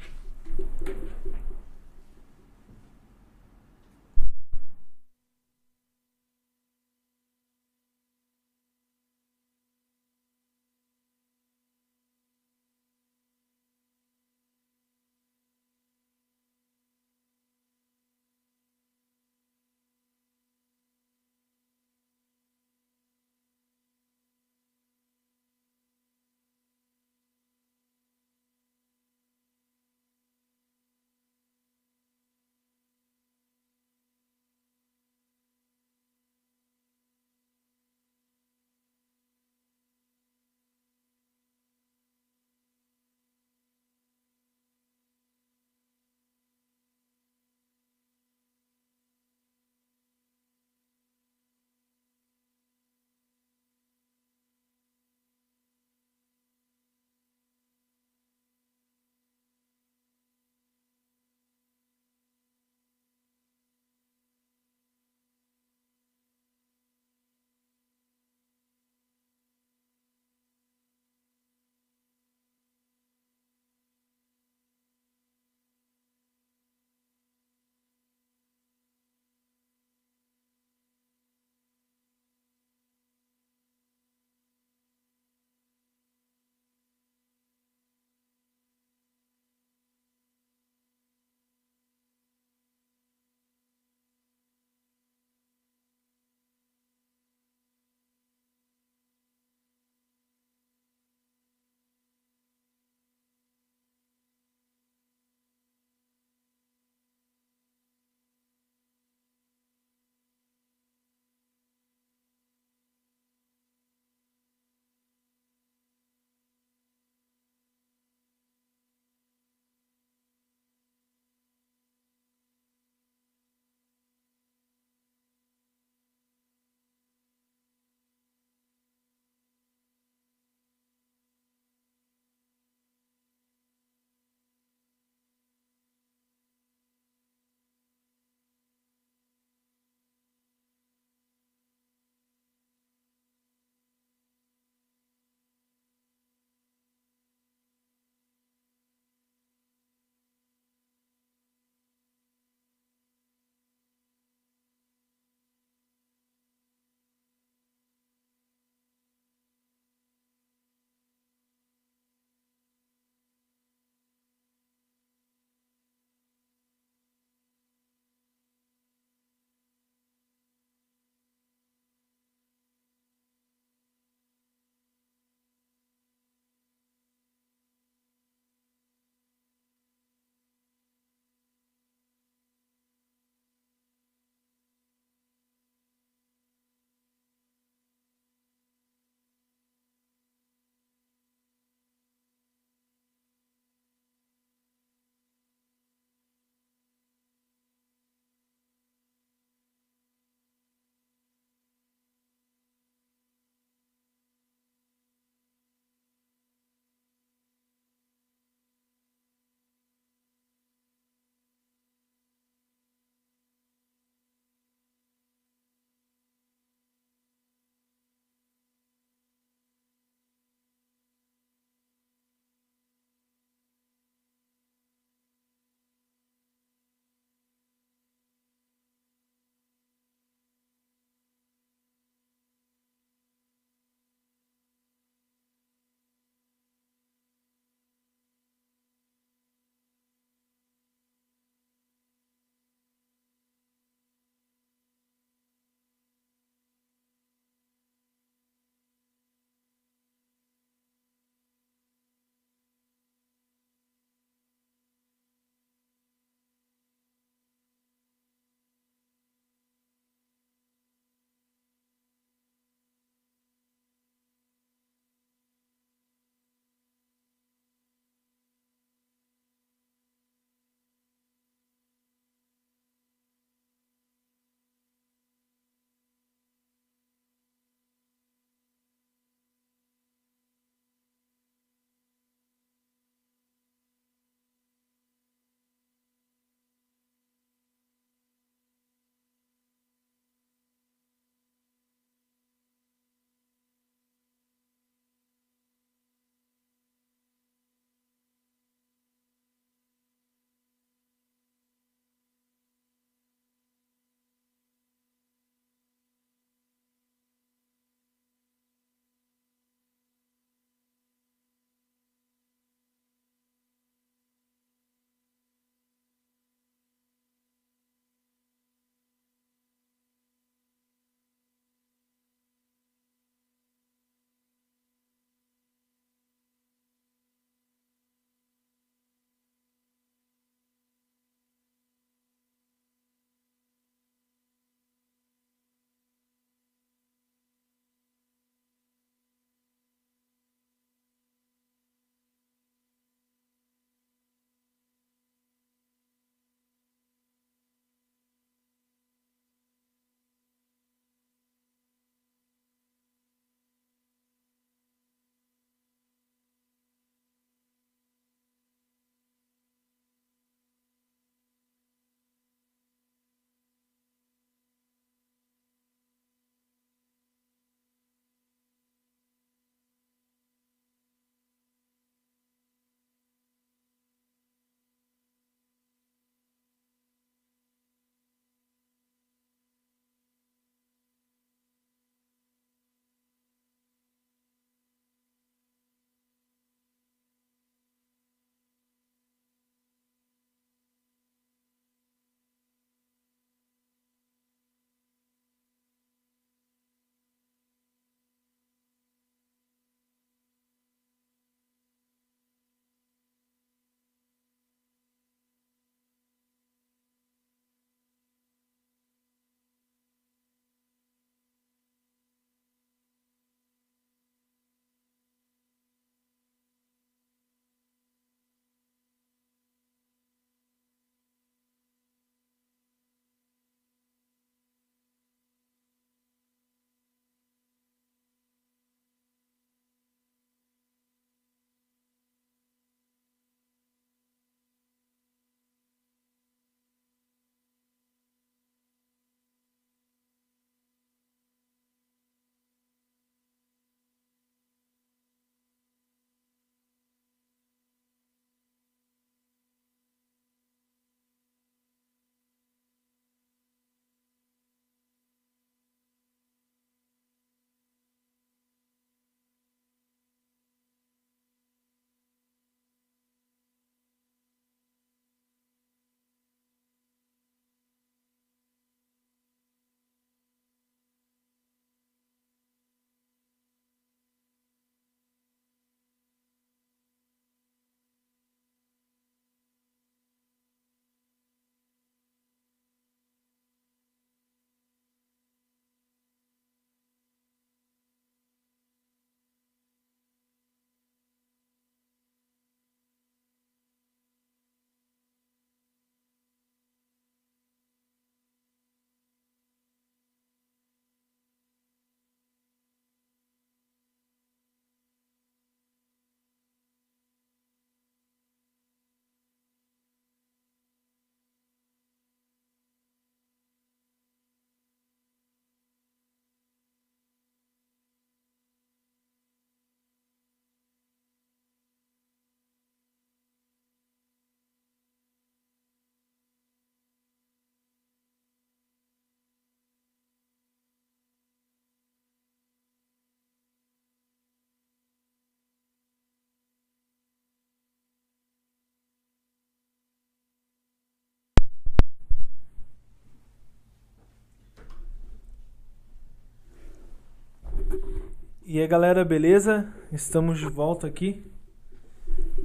E aí galera, beleza? Estamos de volta aqui.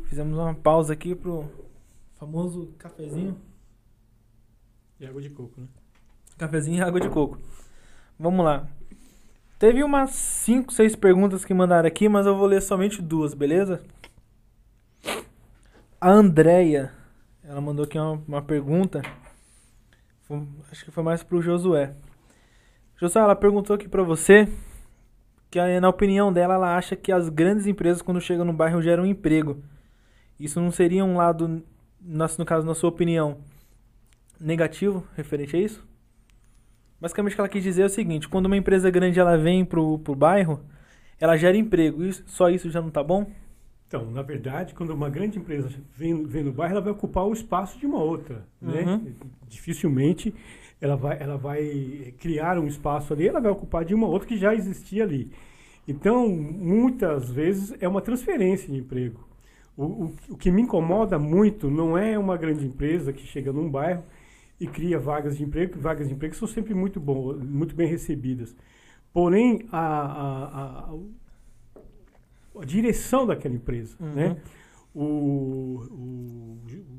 Fizemos uma pausa aqui pro famoso cafezinho. E água de coco, né? Cafezinho e água de coco. Vamos lá. Teve umas 5, 6 perguntas que mandaram aqui, mas eu vou ler somente duas, beleza? A Andrea, ela mandou aqui uma, uma pergunta. Foi- acho que foi mais pro Josué. Josué, ela perguntou aqui pra você que eh, na opinião dela, ela acha que as grandes empresas quando chegam no bairro geram emprego. Isso não seria um lado, no no caso, na sua opinião, negativo referente a isso? Basicamente o que ela quis dizer é o seguinte, quando uma empresa grande ela vem pro, pro bairro, ela gera emprego. Isso, só isso já não tá bom? Então, na verdade, quando uma grande empresa vem, vem no bairro, ela vai ocupar o espaço de uma outra, né? Uhum. Dificilmente ela vai, ela vai criar um espaço ali, ela vai ocupar de uma outra que já existia ali. Então, muitas vezes é uma transferência de emprego. O, o, o que me incomoda muito não é uma grande empresa que chega num bairro e cria vagas de emprego, vagas de emprego são sempre muito, bom, muito bem recebidas. Porém, a, a, a, a direção daquela empresa, Uhum. né? O, o,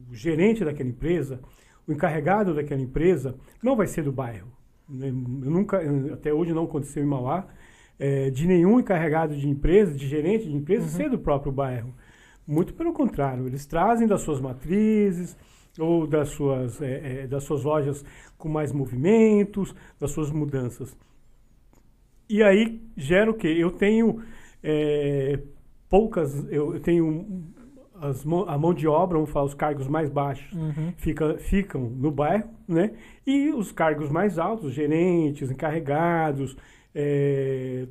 o gerente daquela empresa, o encarregado daquela empresa, não vai ser do bairro. Eu nunca, até hoje não aconteceu em Mauá, eh, de nenhum encarregado de empresa, de gerente de empresa, ser do próprio bairro. Muito pelo contrário, eles trazem das suas matrizes ou das suas, eh, eh, das suas lojas com mais movimentos, das suas mudanças. E aí gera o quê? Eu tenho eh, poucas, eu, eu tenho as a mão de obra, vamos falar, os cargos mais baixos Uhum. fica, ficam no bairro, né? E os cargos mais altos, gerentes, encarregados, eh,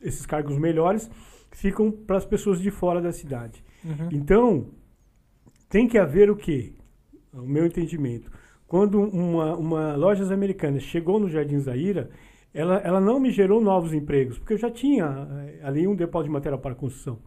esses cargos melhores, ficam para as pessoas de fora da cidade. Uhum. Então, tem que haver o quê? O meu entendimento. Quando uma, uma Lojas Americanas chegou no Jardim Zaira, ela, ela não me gerou novos empregos, porque eu já tinha eh, ali um depósito de material para construção,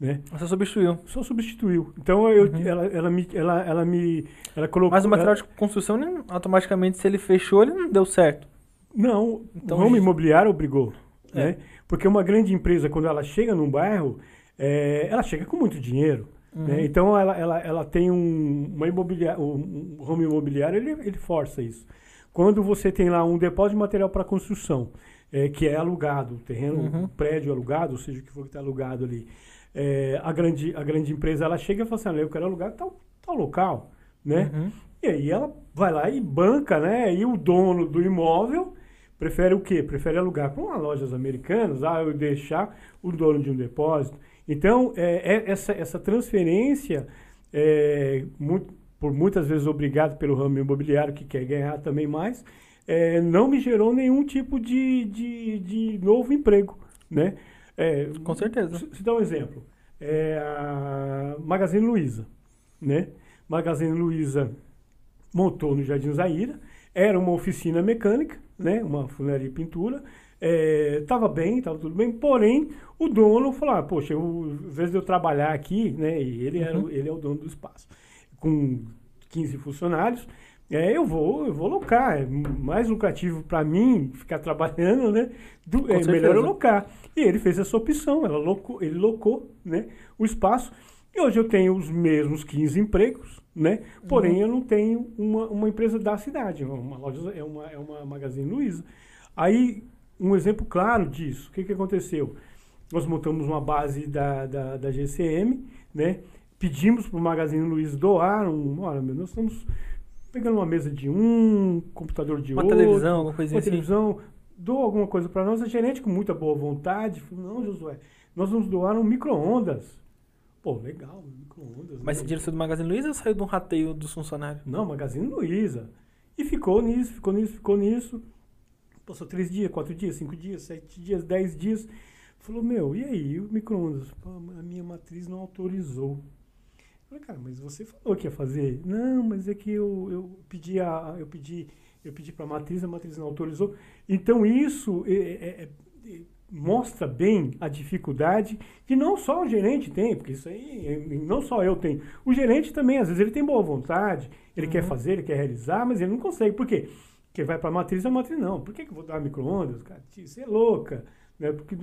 né? Você substituiu. Só substituiu. Então, eu, Uhum. ela, ela, me, ela, ela me... Ela colocou, Mas o material ela- de construção, ele, automaticamente, se ele fechou, ele não deu certo. Não, Então, o ramo isso- imobiliário obrigou. É. Né? Porque uma grande empresa, quando ela chega num bairro, eh, ela chega com muito dinheiro. Uhum. né? Então, ela, ela, ela tem um, uma imobiliária, um, um ramo imobiliário, ele, ele força isso. Quando você tem lá um depósito de material para construção, eh, que é alugado, o terreno, Uhum. o prédio alugado, ou seja, o que for que está alugado ali, eh, a, grande, a grande empresa ela chega e fala assim, "Olha, eu quero alugar tal, tal local, né? Uhum. E aí ela vai lá e banca, né? E o dono do imóvel prefere o quê? Prefere alugar para uma lojas americanas, ah, eu deixar o dono de um depósito. Então, é, é essa, essa transferência, é, muito- por muitas vezes obrigado pelo ramo imobiliário que quer ganhar também mais, é, não me gerou nenhum tipo de, de, de novo emprego, né? É, Com certeza. se, se dá um exemplo, é a Magazine Luiza, né? Magazine Luiza montou no Jardim Zaira, era uma oficina mecânica, né? Uma funilaria e pintura, estava bem, estava tudo bem, porém o dono falou, ah, poxa, eu, invés de eu trabalhar aqui, né? E ele, era, Uhum. ele é o dono do espaço, com 15 funcionários, é, eu vou, eu vou locar, é mais lucrativo para mim ficar trabalhando, né? Do, é melhor eu certeza. locar. E ele fez essa opção, ela locou, ele locou, né, o espaço. E hoje eu tenho os mesmos 15 empregos, né? Porém Uhum. eu não tenho uma, uma empresa da cidade, uma loja é uma é uma Magazine Luiza. Aí um exemplo claro disso, o que que aconteceu? Nós montamos uma base da, da, da GCM, né? Pedimos para o Magazine Luiza doar um, olha, nós estamos pegando uma mesa de um, computador de Uma outro, televisão, alguma coisinha uma assim. televisão, dou alguma coisa para nós. A gerente, com muita boa vontade, falou: Não, Josué, nós vamos doar um micro-ondas. Pô, legal, micro-ondas. Mas né? esse dinheiro saiu do Magazine Luiza ou saiu de um rateio dos funcionários? Não, Magazine Luiza. E ficou nisso, ficou nisso, ficou nisso. Passou três dias, quatro dias, cinco dias, sete dias, dez dias. Falou, meu, e aí, o micro-ondas? A minha matriz não autorizou. Falei, cara, mas você falou que ia fazer? Não, mas é que eu, eu pedi a. Eu pedi, eu pedi para a matriz, a matriz não autorizou. Então isso é, é, é, mostra bem a dificuldade que não só o gerente tem, porque isso aí é, não só eu tenho. O gerente também, às vezes, ele tem boa vontade, ele quer fazer, ele quer realizar, mas ele não consegue. Por quê? Porque vai para a matriz, a matriz não. Por que, que eu vou dar micro-ondas? Cara, você é louca. Né? Porque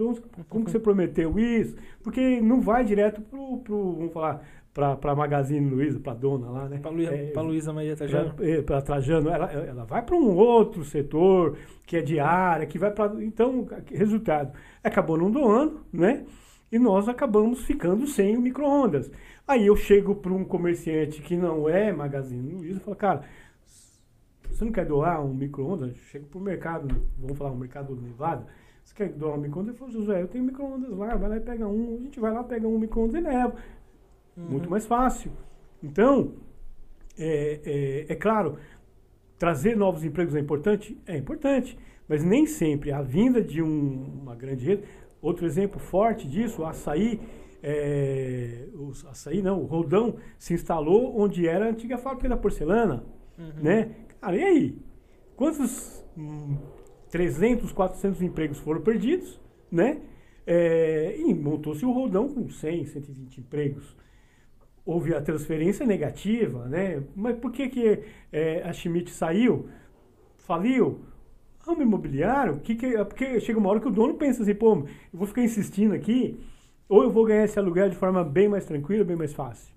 como que você prometeu isso? Porque não vai direto pro, pro vamos falar, para Magazine Luiza, para dona lá, né? Para Luísa, É, Luísa Maria Trajano. para Trajano, ela, ela vai para um outro setor que é de área, que vai para. Então, resultado, acabou não doando, né? E nós acabamos ficando sem o micro-ondas. Aí eu chego para um comerciante que não é Magazine Luiza e falo, cara, você não quer doar um micro-ondas? Chego para o mercado, vamos falar, um mercado Nevada. Você quer doar um micro-ondas? Ele falou, José, eu tenho micro-ondas lá, vai lá e pega um. A gente vai lá, pega um micro-ondas e leva. Muito mais fácil. Então, é, é, é claro, trazer novos empregos é importante? É importante, mas nem sempre a vinda de um- uma grande rede. Outro exemplo forte disso, o açaí, é, o açaí não, o Roldão se instalou onde era a antiga fábrica da porcelana, né? Cara, e aí? Quantos hum, 300, 400 empregos foram perdidos, né? É, e montou-se o Roldão com 100, 120 empregos houve a transferência negativa, né? Mas por que, que é, a Schmidt saiu? Faliu? Ramo imobiliário? Que que, é porque chega uma hora que o dono pensa assim, pô, eu vou ficar insistindo aqui, ou eu vou ganhar esse aluguel de forma bem mais tranquila, bem mais fácil,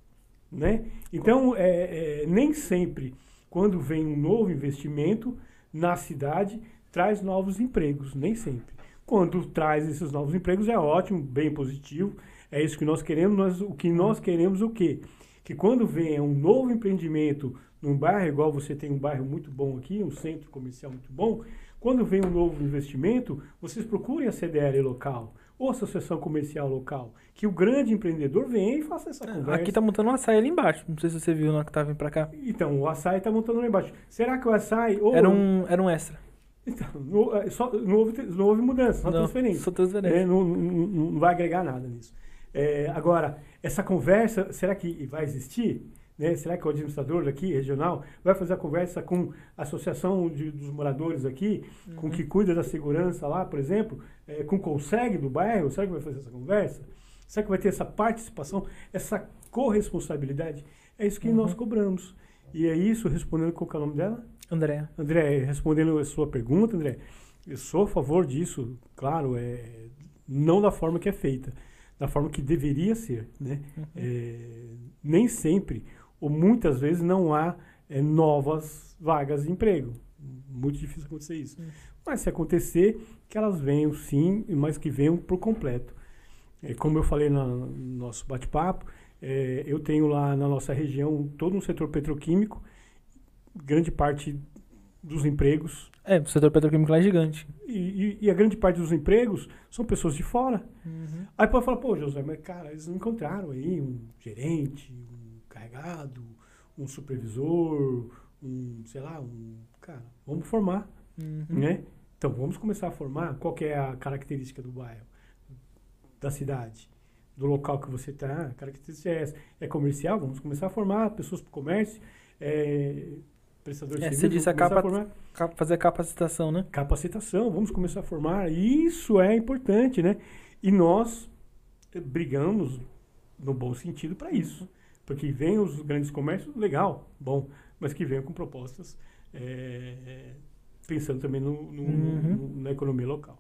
né? Então, é, é, nem sempre, quando vem um novo investimento na cidade, traz novos empregos, nem sempre. Quando traz esses novos empregos é ótimo, bem positivo, é isso que nós queremos. Nós, o que nós queremos é o quê? Que quando venha um novo empreendimento num bairro, igual você tem um bairro muito bom aqui, um centro comercial muito bom, quando vem um novo investimento, vocês procurem a CDL local ou a associação comercial local, que o grande empreendedor venha e faça essa conversa. Aqui tá montando um açaí ali embaixo. Não sei se você viu na que tava vindo pra cá. Então, o açaí está montando lá embaixo. Será que o açaí... Ou, Era um, era um extra. Então, não, é só, não, houve, não houve mudança, só Não, transferência. Só transferência. É, não, não- não vai agregar nada nisso. É, agora, essa conversa, será que vai existir? Né? Será que o administrador daqui, regional, vai fazer a conversa com a associação de- dos moradores aqui, com Uhum. que cuida da segurança lá, por exemplo, é, com o consegue do bairro? Será que vai fazer essa conversa? Será que vai ter essa participação, essa corresponsabilidade? É isso que Uhum. nós cobramos. E é isso, respondendo qual é o nome dela? André. André, respondendo a sua pergunta, André, eu sou a favor disso, claro, é, não da forma que é feita, da forma que deveria ser, né? É, nem sempre, ou muitas vezes, não há é, novas vagas de emprego. Muito difícil acontecer isso. Mas se acontecer, que elas venham sim, mas que venham por completo. É, como eu falei na- no nosso bate-papo, é, eu tenho lá na nossa região todo um setor petroquímico, grande parte dos empregos, É, o setor petroquímico lá é gigante. e, e- e a grande parte dos empregos são pessoas de fora. Aí pode falar, pô, José, mas cara, eles não encontraram aí um gerente, um carregado, um supervisor, um, sei lá, um. Cara, vamos formar, Uhum. né? Então vamos começar a formar. Qual é a característica do bairro, da cidade, do local que você está? A característica é essa. É comercial? Vamos começar a formar pessoas para o comércio, é, prestadores É, de você serviço. disse a capa-. Cap- Fazer a capacitação, né? Capacitação, vamos começar a formar. Isso é importante, né? E nós brigamos no bom sentido para isso. Porque vem os grandes comércios, legal, bom, mas que venham com propostas eh, pensando também no, no- Uhum. no- na economia local.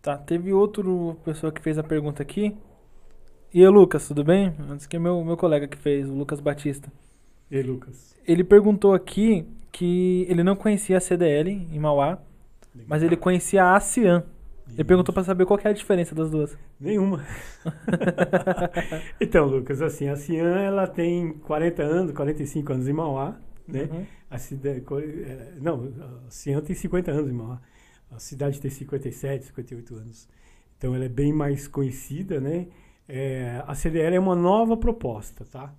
Tá, teve outro pessoa que fez a pergunta aqui. E aí, Lucas, tudo bem? Antes que é meu, meu colega que fez, o Lucas Batista. E aí, Lucas? Ele perguntou aqui que ele não conhecia a CDL em Mauá, mas ele conhecia a ASEAN. Ele perguntou pra saber qual é a diferença das duas. Nenhuma. então, Lucas, assim, a Cian, ela tem 40 anos, 45 anos em Mauá, né? Uhum. A cidade, eh, não, a Cian tem 50 anos em Mauá. A cidade tem 57, 58 anos. Então ela é bem mais conhecida, né? É, a CDL é uma nova proposta, tá?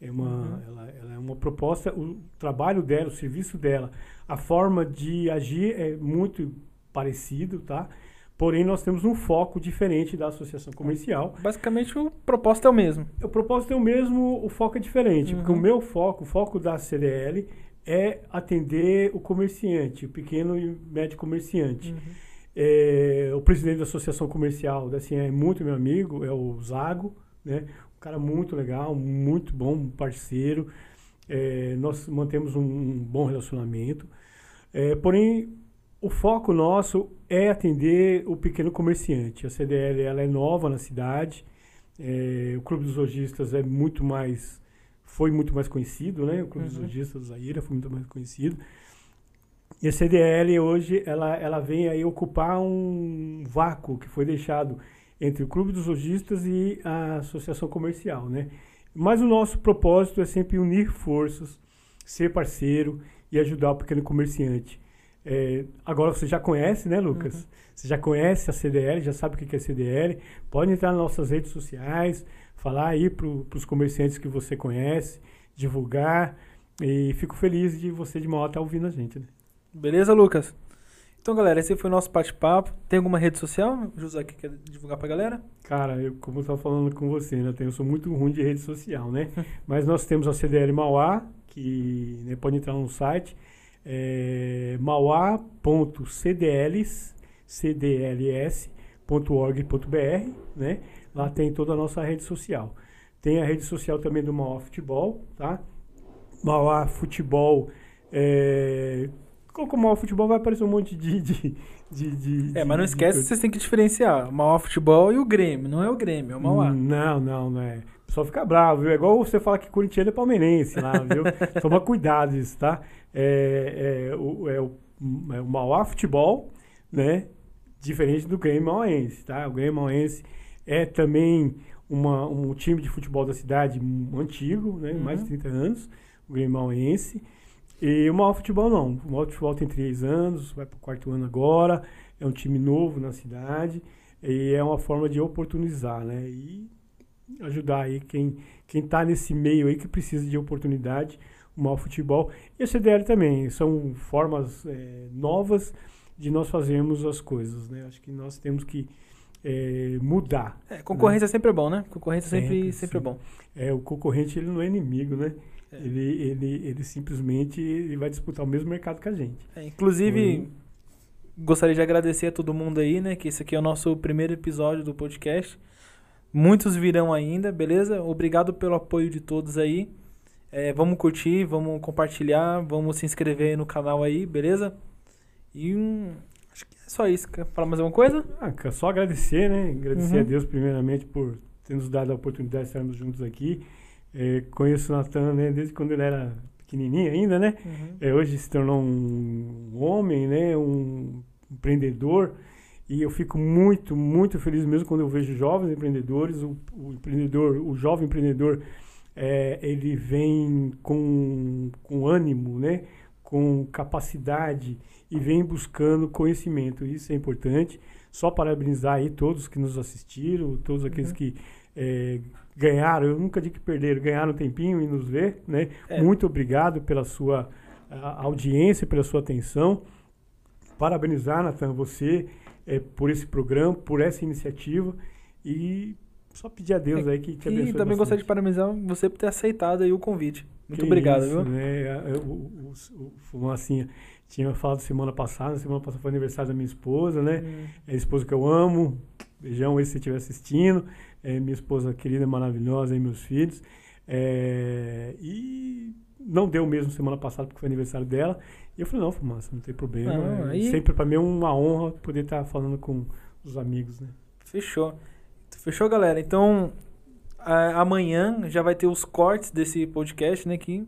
É uma, Uhum. ela, ela é uma proposta, o trabalho dela, o serviço dela, a forma de agir é muito parecido, tá? Porém, nós temos um foco diferente da associação comercial. Basicamente, o propósito é o mesmo. O propósito é o mesmo, o foco é diferente. Porque o Uhum. meu foco, o foco da CDL é atender o comerciante, o pequeno e médio comerciante. É, o presidente da associação comercial da CIE é muito meu amigo, é o Zago, né? Um cara muito legal, muito bom, parceiro. É, nós mantemos um, um bom relacionamento. É, porém, o foco nosso é atender o pequeno comerciante. A CDL ela é nova na cidade. É, o Clube dos Lojistas é muito mais foi muito mais conhecido, né? O Clube uhum. dos Lojistas do Zaira foi muito mais conhecido. E a CDL hoje ela, ela vem aí ocupar um vácuo que foi deixado entre o Clube dos Lojistas e a Associação Comercial, né? Mas o nosso propósito é sempre unir forças, ser parceiro e ajudar o pequeno comerciante. É, agora você já conhece, né, Lucas? Uhum. Você já conhece a CDL, já sabe o que é CDL. Pode entrar nas nossas redes sociais, falar aí para os comerciantes que você conhece, divulgar. E fico feliz de você de Mauá estar ouvindo a gente. Né? Beleza, Lucas? Então, galera, esse foi o nosso bate-papo. Tem alguma rede social, José, que quer divulgar para a galera? Cara, eu, como eu estava falando com você, né, eu sou muito ruim de rede social, né? Mas nós temos a CDL Mauá, que né, pode entrar no site é, mauá.cdls.org.br, né? Lá tem toda a nossa rede social. Tem a rede social também do Mauá Futebol, tá? Mauá Futebol. É, colocou Mauá Futebol, vai aparecer um monte de. de, de, de é, mas não esquece que vocês têm que diferenciar o Mauá Futebol e o Grêmio. Não é o Grêmio, é o Mauá. Não, não, não é. Só fica bravo, viu? É igual você fala que Corinthians é palmeirense lá, viu? Toma cuidado isso, tá? é, é, o, é, o, é o Mauá Futebol, né? Diferente do Grêmio Mauense, tá? O Grêmio Mauense é também uma, um time de futebol da cidade antigo, né? Uhum. Mais de 30 anos, o Grêmio Mauense. E o Mauá Futebol não. O Mauá Futebol tem 3 anos, vai para o quarto ano agora, é um time novo na cidade e é uma forma de oportunizar, né? E ajudar aí quem quem está nesse meio aí que precisa de oportunidade o mau futebol e a CDL também. São formas é, novas de nós fazermos as coisas, né? Acho que nós temos que é, mudar. É, concorrência né? sempre é bom, né? Concorrência sempre, sempre, sempre é bom. É, o concorrente ele não é inimigo, né? É. Ele, ele, ele simplesmente ele vai disputar o mesmo mercado que a gente. É, inclusive, gostaria de agradecer a todo mundo aí, né? Que esse aqui é o nosso primeiro episódio do podcast. Muitos virão ainda, beleza? Obrigado pelo apoio de todos aí. É, vamos curtir, vamos compartilhar, vamos se inscrever no canal aí, beleza? E um, acho que é só isso. Quer falar mais alguma coisa? Ah, só agradecer, né? Agradecer uhum. a Deus primeiramente por ter nos dado a oportunidade de estarmos juntos aqui. É, conheço o Natan né, desde quando ele era pequenininho ainda, né? Uhum. É, hoje se tornou um homem, né? Um empreendedor. E eu fico muito, muito feliz mesmo quando eu vejo jovens empreendedores, o, o empreendedor, o jovem empreendedor é, ele vem com, com ânimo, né? com capacidade e vem buscando conhecimento. Isso é importante. Só parabenizar aí todos que nos assistiram, todos aqueles uhum. que é, ganharam, eu nunca digo que perderam, ganharam um tempinho e nos ver, né? É. Muito obrigado pela sua audiência, pela sua atenção. Parabenizar, Natan, você é, por esse programa, por essa iniciativa e só pedir a Deus é, aí que te abençoe. E também bastante. gostaria de parabenizar você por ter aceitado aí o convite. Muito que obrigado, isso, viu? Né? Eu, o, o, o, assim, tinha falado semana passada, semana passada foi aniversário da minha esposa, né? Hum. É a esposa que eu amo. Beijão aí se você estiver assistindo. É, minha esposa querida, maravilhosa e meus filhos. É, e não deu mesmo semana passada porque foi aniversário dela. E eu falei, não, Fumaça, não tem problema. Não, é, aí... Sempre para mim é uma honra poder estar falando com os amigos, né? Fechou. Fechou, galera? Então, a, amanhã já vai ter os cortes desse podcast, né? Que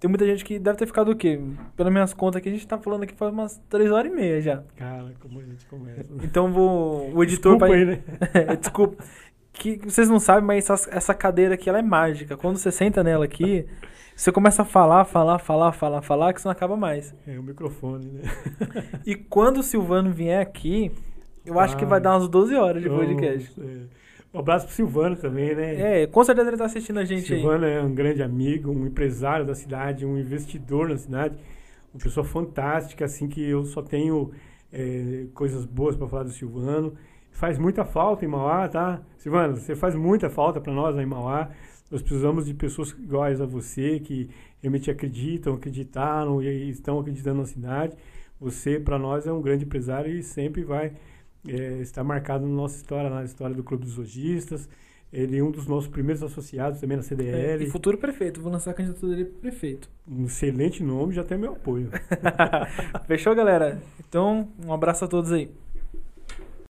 tem muita gente que deve ter ficado o quê? Pelas minhas contas aqui, a gente tá falando aqui faz umas três horas e meia já. Cara, como a gente começa. Então vou. O editor Desculpa vai. Aí, né? é, desculpa. Que vocês não sabem, mas essa, essa cadeira aqui ela é mágica. Quando você senta nela aqui, você começa a falar, falar, falar, falar, falar, que você não acaba mais. É o microfone, né? e quando o Silvano vier aqui, eu ah, acho que vai dar umas 12 horas de podcast. É. Um abraço pro Silvano também, né? É, com certeza ele tá assistindo a gente Silvano aí. é um grande amigo, um empresário da cidade, um investidor na cidade, uma pessoa fantástica, assim, que eu só tenho é, coisas boas para falar do Silvano. Faz muita falta em Mauá, tá? Silvano, você faz muita falta para nós lá em Mauá. Nós precisamos de pessoas iguais a você, que realmente acreditam, acreditaram e estão acreditando na cidade. Você, para nós, é um grande empresário e sempre vai é, está marcado na nossa história, na história do Clube dos Lojistas. Ele é um dos nossos primeiros associados também na É, CDL. e futuro prefeito, vou lançar a candidatura dele para prefeito. Um excelente nome, já tem meu apoio. Fechou, galera? Então, um abraço a todos aí.